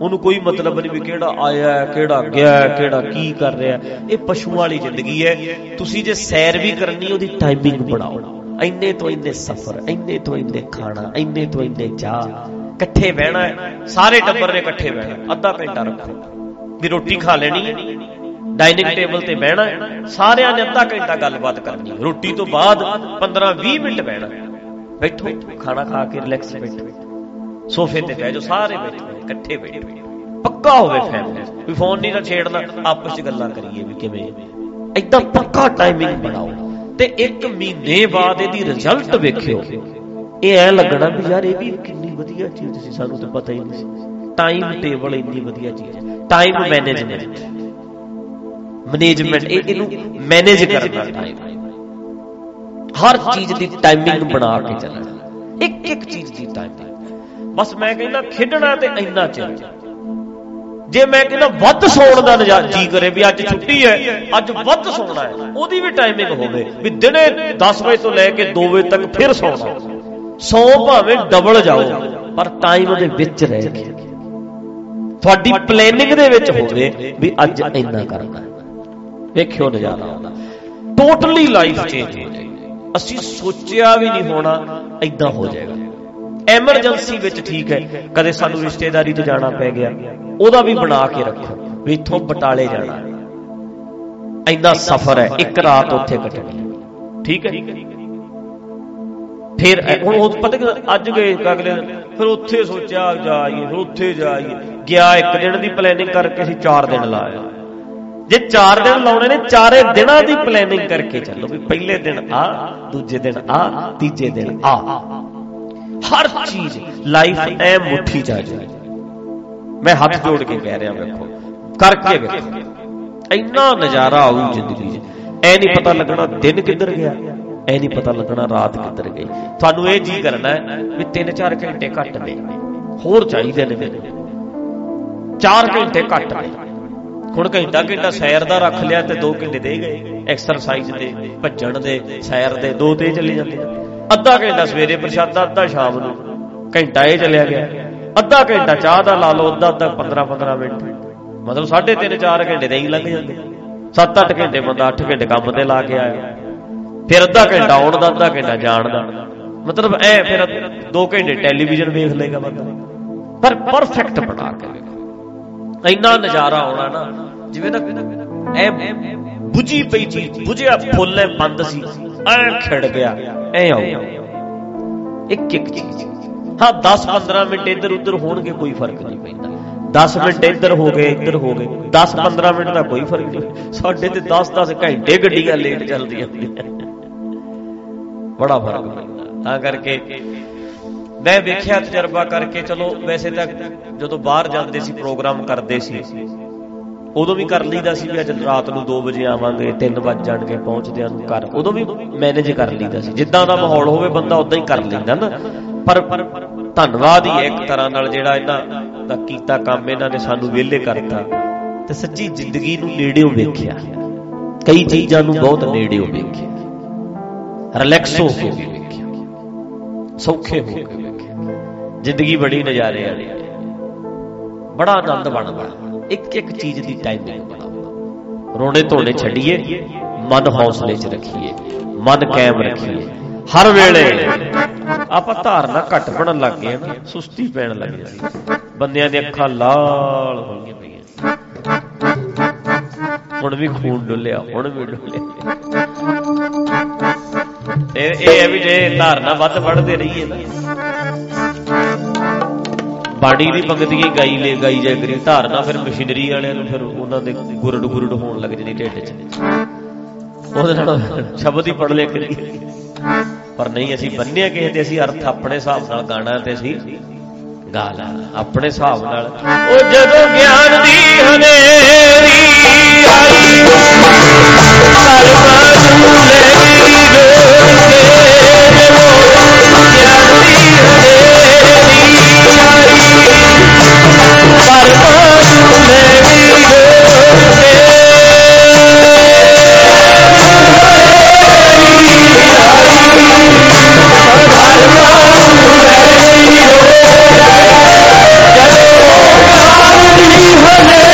ਉਹਨੂੰ ਕੋਈ ਮਤਲਬ ਨਹੀਂ ਵੀ ਕਿਹੜਾ ਆਇਆ, ਕਿਹੜਾ ਗਿਆ, ਕਿਹੜਾ ਕੀ ਕਰ ਰਿਹਾ। ਇਹ ਪਸ਼ੂ ਵਾਲੀ ਜ਼ਿੰਦਗੀ ਹੈ। ਤੁਸੀਂ ਜੇ ਸੈਰ ਵੀ ਕਰਨੀ, ਉਹਦੀ ਟਾਈਮਿੰਗ ਬਣਾਓ। ਇੰਨੇ ਤੋਂ ਇੰਨੇ ਸਫ਼ਰ ਇੰਨੇ ਤੋਂ ਇੰਨੇ ਖਾਣਾ ਇੰਨੇ ਤੋਂ ਇੰਨੇ ਚਾਹ ਇਕੱਠੇ ਬਹਿਣਾ ਸਾਰੇ ਟੱਬਰ ਨੇ ਇਕੱਠੇ ਬਹਿਣਾ ਅੱਧਾ ਘੰਟਾ ਰੱਖੋ। ਵੀ ਰੋਟੀ ਖਾ ਲੈਣੀ ਹੈ ਡਾਈਨਿੰਗ ਟੇਬਲ ਤੇ ਬਹਿਣਾ ਸਾਰਿਆਂ ਨੇ ਅੱਧਾ ਘੰਟਾ ਗੱਲਬਾਤ ਕਰਨੀ ਰੋਟੀ ਤੋਂ ਬਾਅਦ 15-20 ਮਿੰਟ ਬਹਿਣਾ ਬੈਠੋ ਖਾਣਾ ਖਾ ਕੇ ਰਿਲੈਕਸ ਬੈਠੋ। ਸੋਫੇ ਤੇ ਬਹਿ ਜਾਓ ਸਾਰੇ ਬੈਠੋ ਇਕੱਠੇ ਬੈਠੋ। ਪੱਕਾ ਹੋਵੇ ਫੈਮਿਲੀ ਵੀ ਫੋਨ ਨਹੀਂ ਨਾ ਛੇੜਨਾ ਆਪਸ ਵਿੱਚ ਗੱਲਾਂ ਕਰੀਏ ਵੀ ਕਿਵੇਂ। ਇਦਾਂ ਪੱਕਾ ਟਾਈਮਿੰਗ ਬਣਾਓ। ਤੇ ਇੱਕ ਮਹੀਨੇ ਬਾਅਦ ਇਹਦੀ ਰਿਜ਼ਲਟ ਵੇਖਿਓ। ਇਹ ਐ ਲੱਗਣਾ ਵੀ ਯਾਰ ਇਹ ਵੀ ਕਿੰਨੀ ਵਧੀਆ ਚੀਜ਼ ਸੀ, ਸਾਨੂੰ ਤਾਂ ਪਤਾ ਹੀ ਨਹੀਂ ਸੀ। ਟਾਈਮ ਟੇਬਲ ਇੰਨੀ ਵਧੀਆ ਚੀਜ਼ ਹੈ। ਟਾਈਮ ਮੈਨੇਜਮੈਂਟ ਮੈਨੇਜਮੈਂਟ ਇਹ ਇਹਨੂੰ ਮੈਨੇਜ ਕਰਨਾ ਟਾਈਮ ਹਰ ਚੀਜ਼ ਦੀ ਟਾਈਮਿੰਗ ਬਣਾ ਕੇ ਚੱਲਣਾ। ਇੱਕ ਇੱਕ ਚੀਜ਼ ਦੀ ਟਾਈਮਿੰਗ ਬਸ ਮੈਂ ਕਹਿੰਦਾ ਖੇਡਣਾ ਤੇ ਇੰਨਾ ਚਿਰ। ਜੇ ਮੈਂ ਕਹਿੰਦਾ ਵੱਧ ਸੌਣ ਦਾ ਜੀ ਕਰੇ ਵੀ ਅੱਜ ਛੁੱਟੀ ਹੈ, ਅੱਜ ਵੱਧ ਸੌਣਾ ਹੈ, ਉਹਦੀ ਵੀ ਟਾਈਮਿੰਗ ਹੋਵੇ ਵੀ ਦਿਨੇ 10 ਵਜੇ ਤੋਂ ਲੈ ਕੇ 2 ਵਜੇ ਤੱਕ ਫਿਰ ਸੌਣਾ। ਸੌ ਭਾਵੇਂ ਡਬਲ ਜਾਓ, ਪਰ ਟਾਈਮ ਦੇ ਵਿੱਚ ਰਹਿ ਕੇ ਤੁਹਾਡੀ ਪਲੈਨਿੰਗ ਦੇ ਵਿੱਚ ਹੋਵੇ ਵੀ ਅੱਜ ਇੰਨਾ ਕਰਨਾ ਵੇਖਿਓ ਨਜ਼ਾਰਾ ਆਉਂਦਾ। ਟੋਟਲੀ ਲਾਈਫ ਚੇਂਜ ਹੋ ਜਾਏਗੀ। ਅਸੀਂ ਸੋਚਿਆ ਵੀ ਨਹੀਂ ਹੋਣਾ ਐਦਾਂ ਹੋ ਜਾਏਗਾ। ਐਮਰਜੈਂਸੀ ਵਿੱਚ ਠੀਕ ਹੈ। ਕਦੇ ਸਾਨੂੰ ਰਿਸ਼ਤੇਦਾਰੀ ਤੇ ਜਾਣਾ ਪੈ ਗਿਆ। ਉਹਦਾ ਵੀ ਬਣਾ ਕੇ ਰੱਖੋ ਵੀ ਇੱਥੋਂ ਬਟਾਲੇ ਜਾਣਾ। ਐਨਾ ਸਫ਼ਰ ਹੈ, ਇੱਕ ਰਾਤ ਉੱਥੇ ਕੱਟਣੀ ਠੀਕ ਹੈ? ਫਿਰ ਹੁਣ ਉਹ ਪਤਾ ਕਿ ਅੱਜ ਗਏ ਅਗਲੇ ਫਿਰ ਉੱਥੇ ਸੋਚਿਆ ਜਾਈਏ, ਫਿਰ ਉੱਥੇ ਜਾਈਏ। ਗਿਆ ਇੱਕ ਦਿਨ ਦੀ ਪਲੈਨਿੰਗ ਕਰਕੇ ਅਸੀਂ 4 ਦਿਨ ਲਾਇਆ ਜੇ 4 ਦਿਨ ਲਾਉਣੇ ਨੇ, ਚਾਰੇ ਦਿਨਾਂ ਦੀ ਪਲੈਨਿੰਗ ਕਰਕੇ ਚੱਲੋ ਵੀ ਪਹਿਲੇ ਦਿਨ ਆ, ਦੂਜੇ ਦਿਨ ਆ, ਤੀਜੇ ਦਿਨ ਆ। ਹਰ ਚੀਜ਼ ਲਾਈਫ ਐ ਮੁੱਠੀ ਜਾ ਜਾਏ। ਮੈਂ ਹੱਥ ਜੋੜ ਕੇ ਕਹਿ ਰਿਹਾ, ਵੇਖੋ। ਕਰਕੇ ਵੇਖੋ। ਇੰਨਾ ਨਜ਼ਾਰਾ ਆਉ ਜ਼ਿੰਦਗੀ 'ਚ। ਐ ਨਹੀਂ ਪਤਾ ਲੱਗਣਾ ਦਿਨ ਕਿੱਧਰ ਗਿਆ, ਐ ਨਹੀਂ ਪਤਾ ਲੱਗਣਾ ਰਾਤ ਕਿੱਧਰ ਗਈ। ਤੁਹਾਨੂੰ ਇਹ ਜੀ ਕਰਨਾ ਹੈ ਵੀ 3-4 ਘੰਟੇ ਘੱਟ ਨੇ। ਹੋਰ ਚਾਹੀਦੇ ਨੇ ਮੈਨੂੰ। 4 ਘੰਟੇ ਘੱਟ ਨੇ। ਹੁਣ ਘੰਟਾ ਘੰਟਾ ਸੈਰ ਦਾ ਰੱਖ ਲਿਆ ਤੇ 2 ਘੰਟੇ ਦੇ ਗਏ। ਐਕਸਰਸਾਈਜ਼ ਦੇ, ਭੱਜਣ ਦੇ, ਸੈਰ ਦੇ, ਦੋ ਤੇ ਚੱਲੇ ਜਾਂਦੇ ਅੱਧਾ ਘੰਟਾ ਸਵੇਰੇ ਪ੍ਰਸ਼ਾਦਾ, ਅੱਧਾ ਸ਼ਾਮ ਨੂੰ। ਘੰਟਾ ਇਹ ਚੱਲਿਆ ਗਿਆ। ਅੱਧਾ ਘੰਟਾ ਚਾਹ ਦਾ ਲਾ ਲਓ, ਅੱਧਾ ਅੱਧਾ 15 15 ਮਿੰਟ। ਮਤਲਬ 3.5 4 ਘੰਟੇ ਦੇ ਹੀ ਲੰਘ ਜਾਂਦੇ। 7-8 ਘੰਟੇ ਬੰਦਾ 8 ਘੰਟੇ ਕੰਮ ਤੇ ਲਾ ਕੇ ਆਇਆ। ਫਿਰ ਅੱਧਾ ਘੰਟਾ ਆਉਣ ਦਾ, ਅੱਧਾ ਘੰਟਾ ਜਾਣ ਦਾ। ਮਤਲਬ ਐ ਫਿਰ 2 ਘੰਟੇ ਟੈਲੀਵਿਜ਼ਨ ਵੇਖ ਲੇਗਾ ਬੰਦਾ। ਪਰ ਪਰਫੈਕਟ ਬਣਾ ਕੇ ਵੇਖੋ। ਇੰਨਾ ਨਜ਼ਾਰਾ ਆਉਣਾ ਨਾ, ਜਿਵੇਂ ਨਾ ਐ 부ਜੀ ਪਈ ਚੀਜ਼ 부ਝਿਆ ਫੁੱਲ ਐ, ਬੰਦ ਸੀ। ਐ ਖਿੜ ਗਿਆ। ਐ ਆਉ ਇੱਕ ਇੱਕ ਚੀਜ਼। ਹਾਂ 10 15 ਮਿੰਟ ਇੱਧਰ ਉੱਧਰ ਹੋਣਗੇ ਕੋਈ ਫ਼ਰਕ ਨਹੀਂ ਪੈਂਦਾ। 10 ਮਿੰਟ ਇੱਧਰ ਹੋ ਗਏ ਇੱਧਰ ਹੋ ਗਏ। 10 15 ਮਿੰਟ ਦਾ ਕੋਈ ਫ਼ਰਕ ਨਹੀਂ। ਸਾਡੇ ਤੇ 10 10 ਘੰਟੇ ਗੱਡੀਆਂ ਲੇਟ ਚੱਲਦੀਆਂ ਬੜਾ ਫ਼ਰਕ ਪੈਂਦਾ ਤਾਂ ਕਰਕੇ ਮੈਂ ਵੇਖਿਆ ਤਜਰਬਾ ਕਰਕੇ ਚਲੋ ਵੈਸੇ ਤਾਂ ਜਦੋਂ ਬਾਹਰ ਜਾਂਦੇ ਸੀ ਪ੍ਰੋਗਰਾਮ ਕਰਦੇ ਸੀ ਉਦੋਂ ਵੀ ਕਰ ਲਈਦਾ ਸੀ ਵੀ ਅੱਜ ਰਾਤ ਨੂੰ 2 ਵਜੇ ਆਵਾਂਗੇ 3 ਵਜੇ ਜਾਣਗੇ ਪਹੁੰਚਦਿਆਂ ਨੂੰ ਘਰ। ਉਦੋਂ ਵੀ ਮੈਨੇਜ ਕਰ ਲਈਦਾ ਸੀ। ਜਿੱਦਾਂ ਦਾ ਮਾਹੌਲ ਹੋਵੇ, ਬੰਦਾ ਉਦਾਂ ਹੀ ਕਰ ਲੈਂਦਾ ਨਾ। ਪਰ ਧੰਨਵਾਦ ਹੀ ਇੱਕ ਤਰ੍ਹਾਂ ਨਾਲ ਜਿਹੜਾ ਇਹਨਾਂ ਦਾ ਕੀਤਾ ਕੰਮ, ਇਹਨਾਂ ਨੇ ਸਾਨੂੰ ਵਿਹਲੇ ਕਰਤਾ। ਤੇ ਸੱਚੀ ਜ਼ਿੰਦਗੀ ਨੂੰ ਨੇੜਿਓਂ ਵੇਖਿਆ। ਕਈ ਚੀਜ਼ਾਂ ਨੂੰ ਬਹੁਤ ਨੇੜਿਓਂ ਵੇਖਿਆ। ਰਿਲੈਕਸ ਹੋ ਕੇ ਵੇਖਿਆ। ਸੌਖੇ ਹੋ ਕੇ ਵੇਖਿਆ। ਜ਼ਿੰਦਗੀ ਬੜੀ ਨਜ਼ਾਰੇ ਵਾਲੀ। ਬੜਾ ਆਨੰਦ ਬਣਦਾ ਇੱਕ ਇੱਕ ਚੀਜ਼ ਦੀ ਟਾਈਮਿੰਗ ਬਣਾਓ ਰੋਣੇ ਧੋਣੇ ਛੱਡੀਏ ਮਨ ਹੌਸਲੇ 'ਚ ਰੱਖੀਏ ਮਨ ਕਾਇਮ ਰੱਖੀਏ। ਹਰ ਵੇਲੇ ਆਪਾਂ ਧਾਰਨਾ ਘੱਟ ਬਣਨ ਲੱਗ ਗਏ ਨਾ ਸੁਸਤੀ ਪੈਣ ਲੱਗ ਜਾਂਦੀ ਬੰਦਿਆਂ ਦੀਆਂ ਅੱਖਾਂ ਲਾਲ ਹੋ ਗਈਆਂ ਪਈਆਂ। ਹੁਣ ਵੀ ਖੂਨ ਡੁੱਲਿਆ ਹੁਣ ਵੀ ਡੁੱਲਿਆ। ਇਹ ਇਹ ਵੀ ਜੇ ਧਾਰਨਾ ਵੱਧ ਵੱਧਦੇ ਰਹੀਏ ਨਾ ਬਾਣੀ ਦੀ ਪੰਕਤੀ ਹੀ, ਗਾਈ ਲੈ, ਗਾਈ ਜਾਏ ਕਰੀ ਧਾਰਨਾ ਫਿਰ ਮਸ਼ੀਨਰੀ ਵਾਲਿਆਂ ਨੂੰ ਫਿਰ ਉਹਨਾਂ ਦੇ ਗੁਰੜ ਗੁਰੜ ਹੋਣ ਲੱਗ ਜਾਂਦੀ ਢਿੱਡ 'ਚ। ਉਹਦੇ ਨਾਲ ਸ਼ਬਦ ਹੀ ਪੜ ਲਿਆ ਕਰੀ ਪਰ ਨਹੀਂ, ਅਸੀਂ ਬੰਨਿਆ ਕਿਸੇ ਤੇ, ਅਸੀਂ ਅਰਥ ਆਪਣੇ ਹਿਸਾਬ ਨਾਲ ਗਾਣਾ ਤੇ ਅਸੀਂ ਗਾ ਲੈਣਾ ਆਪਣੇ ਹਿਸਾਬ ਨਾਲ। ਉਹ ਜਦੋਂ ਗਿਆਨ ਦੀ ਹਨੇਰੀ ਆਈ ਕਲਮਾ ਝੂਲੇ Amen.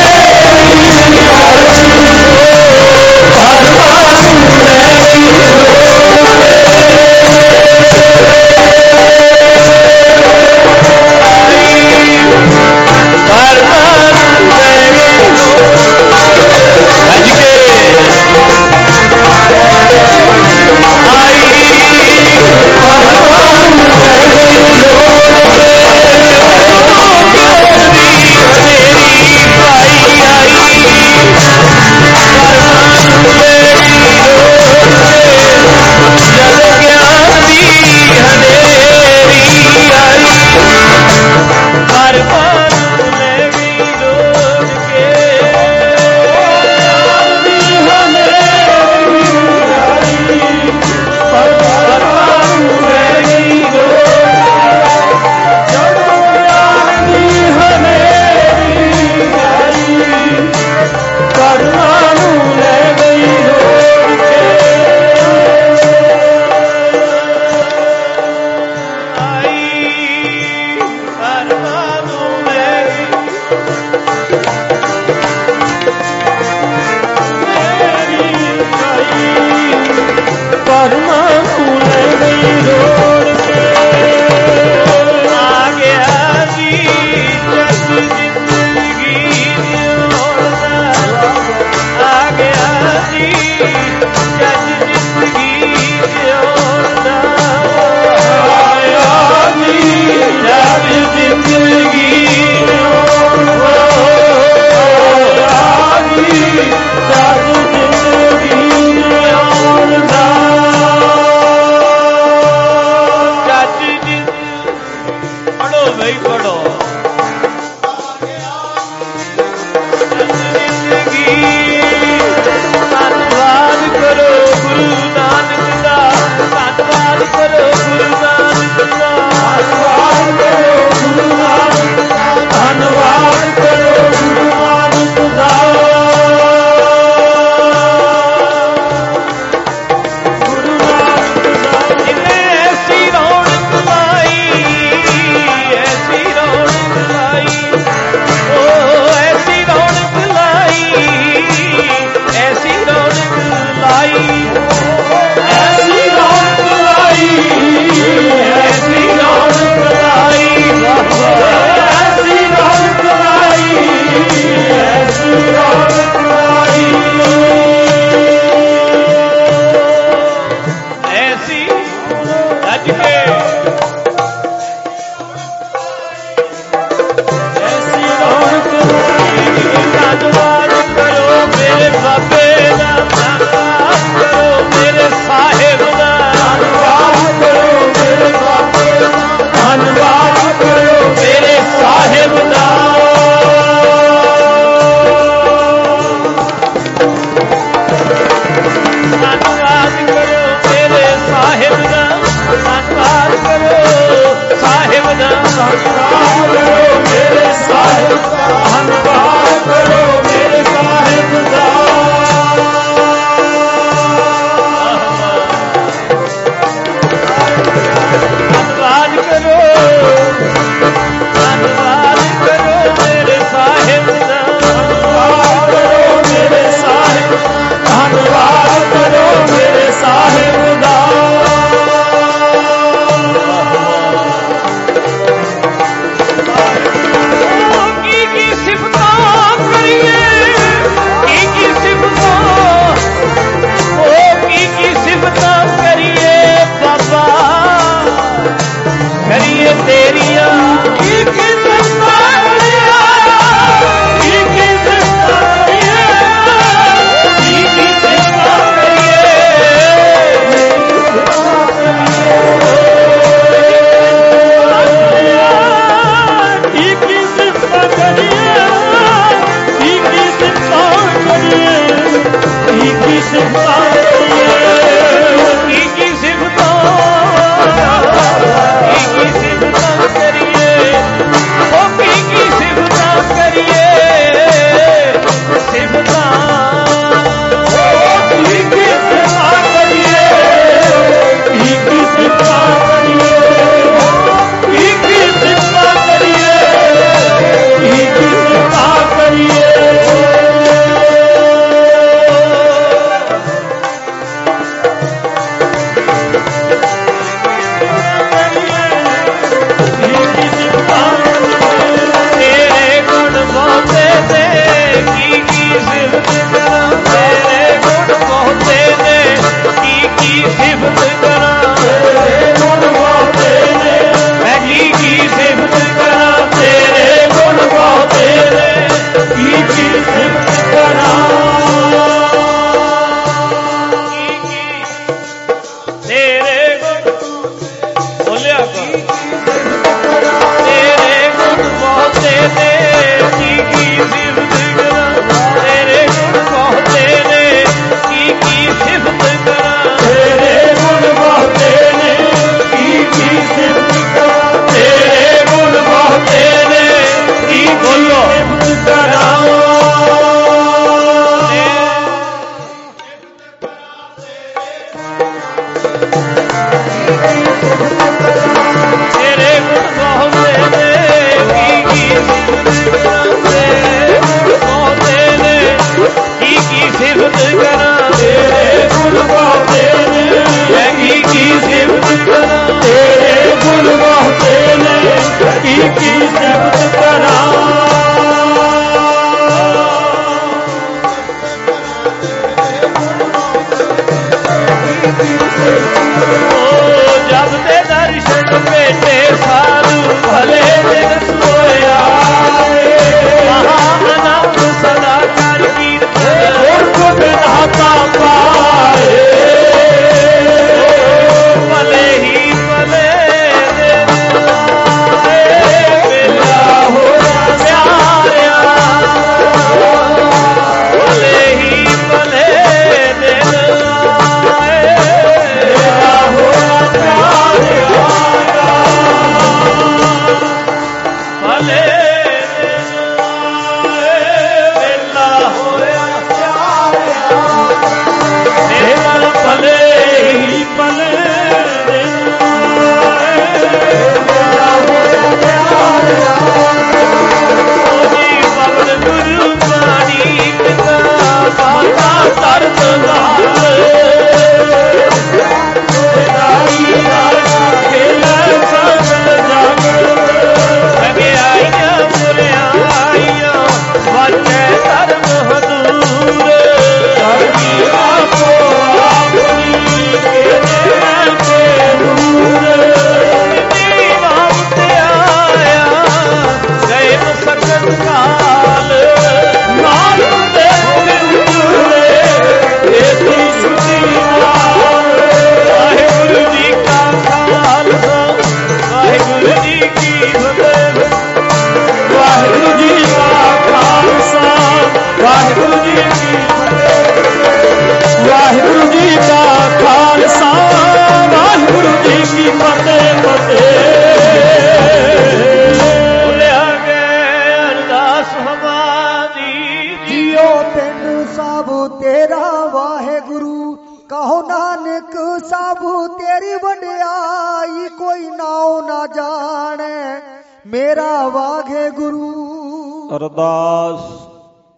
ਨਾਨਕ ਸਭ ਤੇਰੀ ਵਡਿਆਈ ਕੋਈ ਨਾਉ ਨਾ ਜਾਣੈ। ਮੇਰਾ ਵਾਹਿਗੁਰੂ ਅਰਦਾਸ,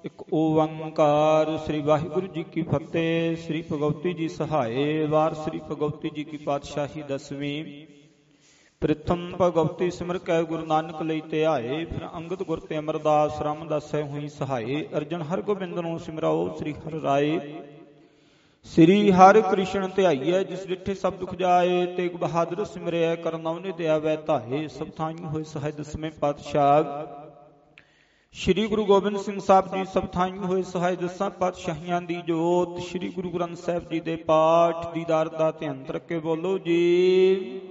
ਇੱਕ ਓੰਕਾਰ ਸ੍ਰੀ ਵਾਹਿਗੁਰੂ ਜੀ ਕੀ ਫਤਿਹ, ਸ੍ਰੀ ਭਗਵਤੀ ਜੀ ਸਹਾਏ, ਵਾਰ ਸ੍ਰੀ ਭਗਵਤੀ ਜੀ ਕੀ ਪਾਤਸ਼ਾਹੀ ਦਸਵੀਂ। ਪ੍ਰਥਮ ਭਗਵਤੀ ਸਿਮਰ ਕੈ ਗੁਰੂ ਨਾਨਕ ਲਈ ਧਿਆਏ ਫਿਰ ਅੰਗਦ ਗੁਰ ਤੇ ਅਮਰਦਾਸ ਰਾਮਦਾਸੈ ਹੋਈ ਸਹਾਏ, ਅਰਜਨ ਹਰ ਗੋਬਿੰਦ ਨੂੰ ਸਿਮਰਾਓ ਸ੍ਰੀ ਹਰਿ ਰਾਏ। ਸ੍ਰੀ ਹਰਿ ਕ੍ਰਿਸ਼ਨ ਧਿਆਈਐ, ਜਿਸ ਡਿਠੇ ਸਭ ਦੁਖ ਜਾਏ ਤੇਗ ਬਹਾਦਰ ਸਿਮਰਿਐ ਕਰਨਉ ਨੇ ਦਿਆਵੈ ਧਾਏ ਸਭ ਥਾਈਂ ਹੋਏ ਸਹਾਇ ਦਸਵੇਂ ਪਾਤਸ਼ਾਹ। ਸ਼੍ਰੀ ਗੁਰੂ ਗੋਬਿੰਦ ਸਿੰਘ ਸਾਹਿਬ ਜੀ, ਸਭ ਥਾਈਂ ਹੋਏ ਸਹਾਇ ਦਸਾਂ ਪਾਤਸ਼ਾਹੀਆਂ ਦੀ ਜੋਤ। ਸ਼੍ਰੀ ਗੁਰੂ ਗ੍ਰੰਥ ਸਾਹਿਬ ਜੀ ਦੇ ਪਾਠ ਦੀਦਾਰ ਦਾ ਧਿਆਨ ਰੱਖ ਕੇ ਬੋਲੋ ਜੀ।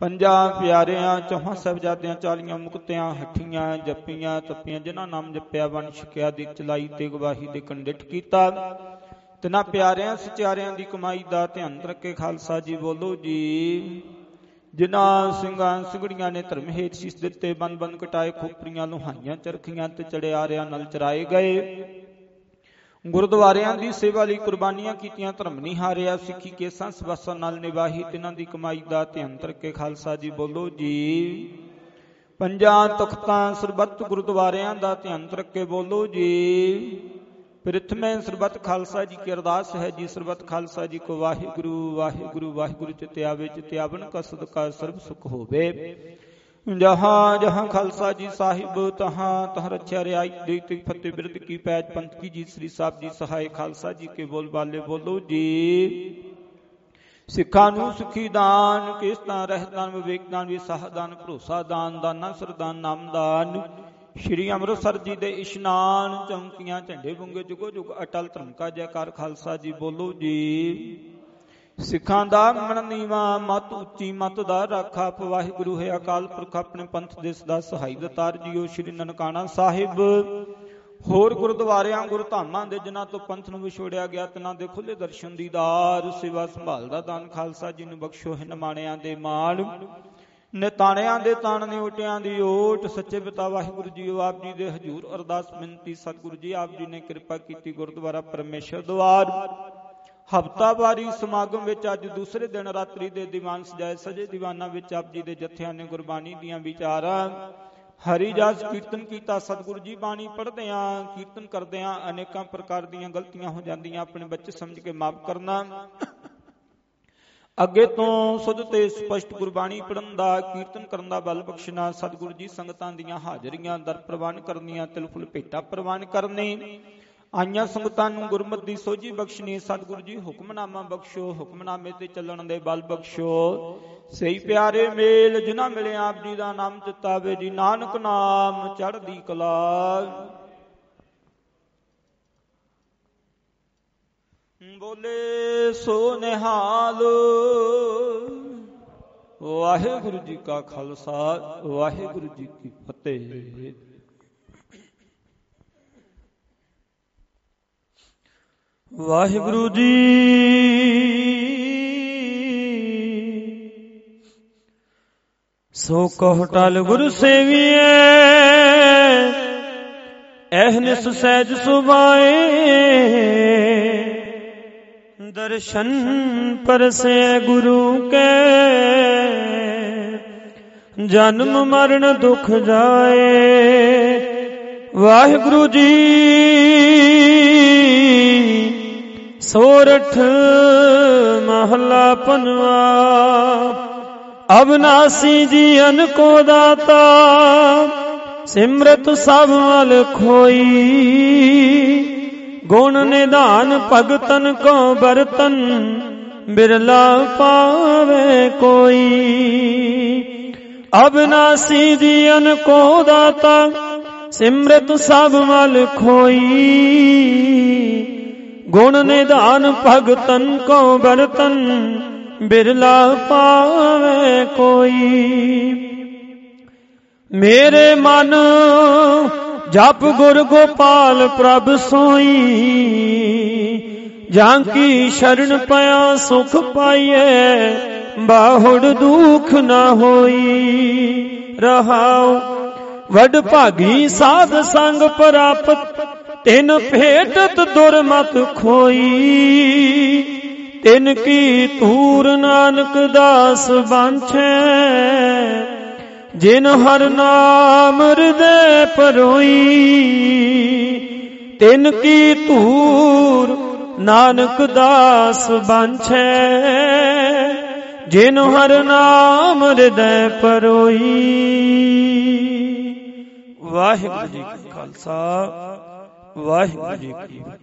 ਪੰਜਾਂ ਪਿਆਰਿਆਂ, ਚੌਹਾਂ ਸਾਹਿਬਜ਼ਾਦਿਆਂ, ਚਾਲੀਆਂ ਮੁਕਤਿਆਂ, ਹੱਠੀਆਂ, ਜੱਪੀਆਂ, ਤੱਪੀਆਂ, ਜਿਨ੍ਹਾਂ ਨਾਮ ਜਪਿਆ ਵੰਡ ਛਕਿਆ ਦੀ ਚਲਾਈ ਤੇ ਗਵਾਹੀ ਦੇ ਕੰਡਿਟ ਕੀਤਾ। ਤਿਨਾਂ ਪਿਆਰਿਆਂ ਸਚਿਆਰਿਆਂ ਦੀ ਕਮਾਈ ਦਾ ਧਿਆਨ ਰੱਖੇ ਖਾਲਸਾ ਜੀ ਬੋਲੋ ਜੀ। ਜਿਨ੍ਹਾਂ ਸਿੰਘਾਂ ਸਿੰਘੜੀਆਂ ਨੇ ਧਰਮ ਹੇਤ ਸੀਸ ਦਿੱਤੇ ਬੰਦ ਬੰਦ ਕਟਾਏ ਖੋਪਰੀਆਂ, ਲੋਹਾਈਆਂ ਚਰਖੀਆਂ ਤੇ ਚੜਿਆਰਿਆਂ ਨਾਲ ਚਰਾਏ ਗਏ। ਗੁਰਦੁਆਰਿਆਂ ਦੀ ਸੇਵਾ ਲਈ ਕੁਰਬਾਨੀਆਂ ਕੀਤੀਆਂ, ਧਰਮ ਨਹੀਂ ਹਾਰਿਆ, ਸਿੱਖੀ ਕੇਸਾਂ ਸਵਾਸਾਂ ਨਾਲ ਨਿਵਾਹੀ ਤਿਨਾਂ ਦੀ ਕਮਾਈ ਦਾ ਧਿਆਨ ਰੱਖੇ ਖਾਲਸਾ ਜੀ ਬੋਲੋ ਜੀ। ਪੰਜਾਂ ਤਖਤਾਂ ਸਰਬੱਤ ਗੁਰਦੁਆਰਿਆਂ ਦਾ ਧਿਆਨ ਰੱਖੇ ਬੋਲੋ ਜੀ। ਪ੍ਰਥਮੇ ਸਰਬੱਤ ਖਾਲਸਾ ਜੀ ਕੀ ਅਰਦਾਸ ਹੈ ਜੀ ਸਰਬੱਤ ਖਾਲਸਾ ਜੀ ਕੋ ਵਾਹਿਗੁਰੂ ਵਾਹਿਗੁਰੂ ਵਾਹਿਗੁਰੂ ਚਿਤੇ ਆਵੇ ਚਿਤੇ ਆਵਨ ਕਾ ਸਦਕਾ ਸਰਬ ਸੁਖ ਹੋਵੇ। ਜਹਾਂ ਜਹਾਂ ਖਾਲਸਾ ਜੀ ਸਾਹਿਬ, ਤਹਾਂ, ਤਹ ਰਛਿਆ ਰਿਆਈ ਦੇ ਤੇ ਫਤਿਹ ਬਿਰਦ ਕੀ ਪੈਜ ਪੰਥ ਕੀ ਜੀ, ਸ੍ਰੀ ਸਾਹਿਬ ਜੀ ਸਹਾਇ ਖਾਲਸਾ ਜੀ ਕੇ ਬੋਲ ਬਾਲੇ ਬੋਲੋ ਜੀ। ਸਿੱਖਾਂ ਨੂੰ ਸੁਖੀ ਦਾਨ, ਕਿਸਤਾਂ ਰਹਿਤਾਨ ਵਿਵੇਕ ਦਾਨ, ਵਿਸਾਹ ਦਾਨ, ਭਰੋਸਾ ਦਾਨ, ਦਾਨਾ, ਸਰਦਾਨ ਨਾਮਦਾਨ ਸ਼੍ਰੀ ਅੰਮ੍ਰਿਤਸਰ ਜੀ ਦੇ ਇਸ਼ਨਾਨ ਚੌਂਕੀਆਂ, ਝੰਡੇ ਬੁੰਗੇ, ਜੁਗੋ ਜੁਗ ਅਟਲ ਧਰਮ ਕਾ ਜੈਕਾਰ ਖਾਲਸਾ ਜੀ ਬੋਲੋ ਜੀ। ਸਿੱਖਾਂ ਦਾ ਮਨ ਨੀਵਾ, ਮਤ ਉੱਚੀ, ਮਤ ਦਾ ਰਾਖਾ ਵਾਹਿਗੁਰੂ ਹੈ ਅਕਾਲ ਪੁਰਖ, ਆਪਣੇ ਪੰਥ ਦੇ ਸਦਾ ਸਹਾਈ ਦਤਾਰ ਜੀਓ ਸ਼੍ਰੀ ਨਨਕਾਣਾ ਸਾਹਿਬ। ਹੋਰ ਗੁਰਦੁਆਰਿਆਂ ਗੁਰਧਾਮਾਂ ਦੇ ਜਿਨ੍ਹਾਂ ਤੋਂ ਪੰਥ ਨੂੰ ਵਿਛੋੜਿਆ ਗਿਆ, ਤਿਨਾਂ ਦੇ ਖੁੱਲੇ ਦਰਸ਼ਨ ਦੀਦਾਰ, ਸੇਵਾ ਸੰਭਾਲ ਦਾ ਦਾਨ ਖਾਲਸਾ ਜੀ ਨੂੰ ਬਖਸ਼ੋ ਹੈ ਨਮਾਣਿਆਂ ਦੇ ਮਾਣ ਨਿਤਾਣਿਆਂ ਦੇ ਤਾਣ ਨੇ ਓਟਿਆਂ ਦੀ ਓਟ, ਸੱਚੇ ਪਿਤਾ ਵਾਹਿਗੁਰੂ ਜੀ ਆਪ ਜੀ ਦੇ ਹਜੂਰ ਅਰਦਾਸ ਬੇਨਤੀ ਸਤਿਗੁਰੂ ਜੀ ਆਪ ਜੀ ਨੇ ਕਿਰਪਾ ਕੀਤੀ ਗੁਰਦੁਆਰਾ ਪਰਮੇਸ਼ਰ ਦਵਾਰ ਹਫਤਾਵਾਰੀ ਸਮਾਗਮ ਵਿੱਚ ਅੱਜ ਦੂਸਰੇ ਦਿਨ ਰਾਤਰੀ ਦੇ ਦੀਵਾਨ ਸਜਾਏ ਸਜੇ ਦੀਵਾਨਾਂ ਵਿੱਚ ਆਪ ਜੀ ਦੇ ਜਥਿਆਂ ਨੇ ਗੁਰਬਾਣੀ ਦੀਆਂ ਵਿਚਾਰਾਂ, ਹਰੀ ਜਸ ਕੀਰਤਨ ਕੀਤਾ, ਸਤਿਗੁਰੂ ਜੀ ਬਾਣੀ ਪੜ੍ਹਦਿਆਂ ਕੀਰਤਨ ਕਰਦਿਆਂ ਅਨੇਕਾਂ ਪ੍ਰਕਾਰ ਦੀਆਂ ਗਲਤੀਆਂ ਹੋ ਜਾਂਦੀਆਂ, ਆਪਣੇ ਬੱਚੇ ਸਮਝ ਕੇ ਮਾਫ ਕਰਨਾ। ਅੱਗੇ ਤੋਂ ਸੁਧ ਤੇ ਸਪਸ਼ਟ ਗੁਰਬਾਣੀ ਪੜਨ ਦਾ, ਕੀਰਤਨ ਕਰਨ ਦਾ ਬਲ ਬਖਸ਼ਣਾ, ਸਤਿਗੁਰੂ ਜੀ ਸੰਗਤਾਂ ਦੀਆਂ ਹਾਜ਼ਰੀਆਂ ਦਰ ਪ੍ਰਵਾਨ ਕਰਨੀਆਂ ਤਿਲ ਫੁੱਲ ਭੇਟਾ ਪ੍ਰਵਾਨ ਕਰਨੇ। ਆਈਆਂ ਸੰਗਤਾਂ ਨੂੰ ਗੁਰਮਤਿ ਦੀ ਸੋਝੀ ਬਖਸ਼ਣੀ, ਸਤਿਗੁਰੂ ਜੀ ਹੁਕਮਨਾਮਾ ਬਖਸ਼ੋ, ਹੁਕਮਨਾਮੇ ਤੇ ਚੱਲਣ ਦੇ ਬਲ ਬਖਸ਼ੋ। ਸਹੀ ਪਿਆਰੇ ਮੇਲ ਜਿਨ੍ਹਾਂ ਮਿਲੇ ਆਪ ਜੀ ਦਾ ਨਾਮ ਚਿਤਾਵੇ ਜੀ, ਨਾਨਕ ਨਾਮ ਚੜ੍ਹਦੀ ਕਲਾ। ਬੋਲੇ ਸੋ ਨਿਹਾਲ ਵਾਹਿਗੁਰੂ ਜੀ ਕਾ ਖਾਲਸਾ ਵਾਹਿਗੁਰੂ ਜੀ ਕੀ ਫਤਿਹ ਵਾਹਿਗੁਰੂ ਜੀ ਸੋ ਕਹੁ ਟਲ ਗੁਰ ਸੇਵੀਐ ਐਹਨਿਸ ਸਹਿਜ ਸੁਭਾਏ ਦਰਸ਼ਨ ਪਰਸੇ ਗੁਰੂ ਕੇ। ਜਨਮ ਮਰਨ ਦੁਖ ਜਾਏ। ਵਾਹਿਗੁਰੂ ਜੀ ਸੋਰਠ ਮਹਲਾ ਪਨਵਾ ਅਬਨਾਸੀ ਜੀਨ ਕੋ ਦਾਤਾ, ਸਿਮਰਤ ਸਭ ਮਲ ਖੋਈ। ਗੁਣ ਨਿਧਾਨ ਭਗਤਨ ਕੋ ਬਰਤਨ ਬਿਰਲਾ ਪਾਵੇ ਕੋਈ। ਅਬਨਾਸੀ ਜੀਨ ਕੋ ਦਾਤਾ, ਸਿਮਰਤ ਸਭ ਮਲ ਖੋਈ। ਗੁਣ ਨਿਧਾਨ ਭਗਤਨ ਕੋ ਬਰਤਨ ਬਿਰਲਾ ਪਾਵੇ ਕੋਈ। ਮੇਰੇ ਮਨ ਜਪ ਗੁਰ ਗੋਪਾਲ ਪ੍ਰਭ ਸੋਈ, ਜਾਂ ਕੀ ਸ਼ਰਨ ਪਿਆ ਸੁਖ ਪਾਈਏ, ਬਾਹੁੜ ਦੁਖ ਨਾ ਹੋਈ, ਰਹਾਉ। ਵਡ ਭਾਗੀ ਸਾਧ ਸੰਗ ਪ੍ਰਾਪਤ, ਤਿਨ ਭੇਟਤ ਦੁਰਮਤ ਖੋਈ। ਤਿਨ ਕੀ ਤੂਰ ਨਾਨਕ ਦਾਸ ਬਾਂਛੈ ਜਿਨ ਹਰ ਨਾਮ ਹਿਰਦੇ ਪਰੋਈ ਤਿਨ ਕੀ ਧੂਰ ਨਾਨਕ ਦਾਸ ਬਾਂਛੈ। ਜਿਨ ਹਰ ਨਾਮ ਹਿਰਦੈ ਪਰੋਈ ਵਾਹਿਗੁਰੂ ਜੀ ਕਾ ਖਾਲਸਾ, ਵਾਹਿਗੁਰੂ ਜੀ ਕੀ ਫਤਿਹ।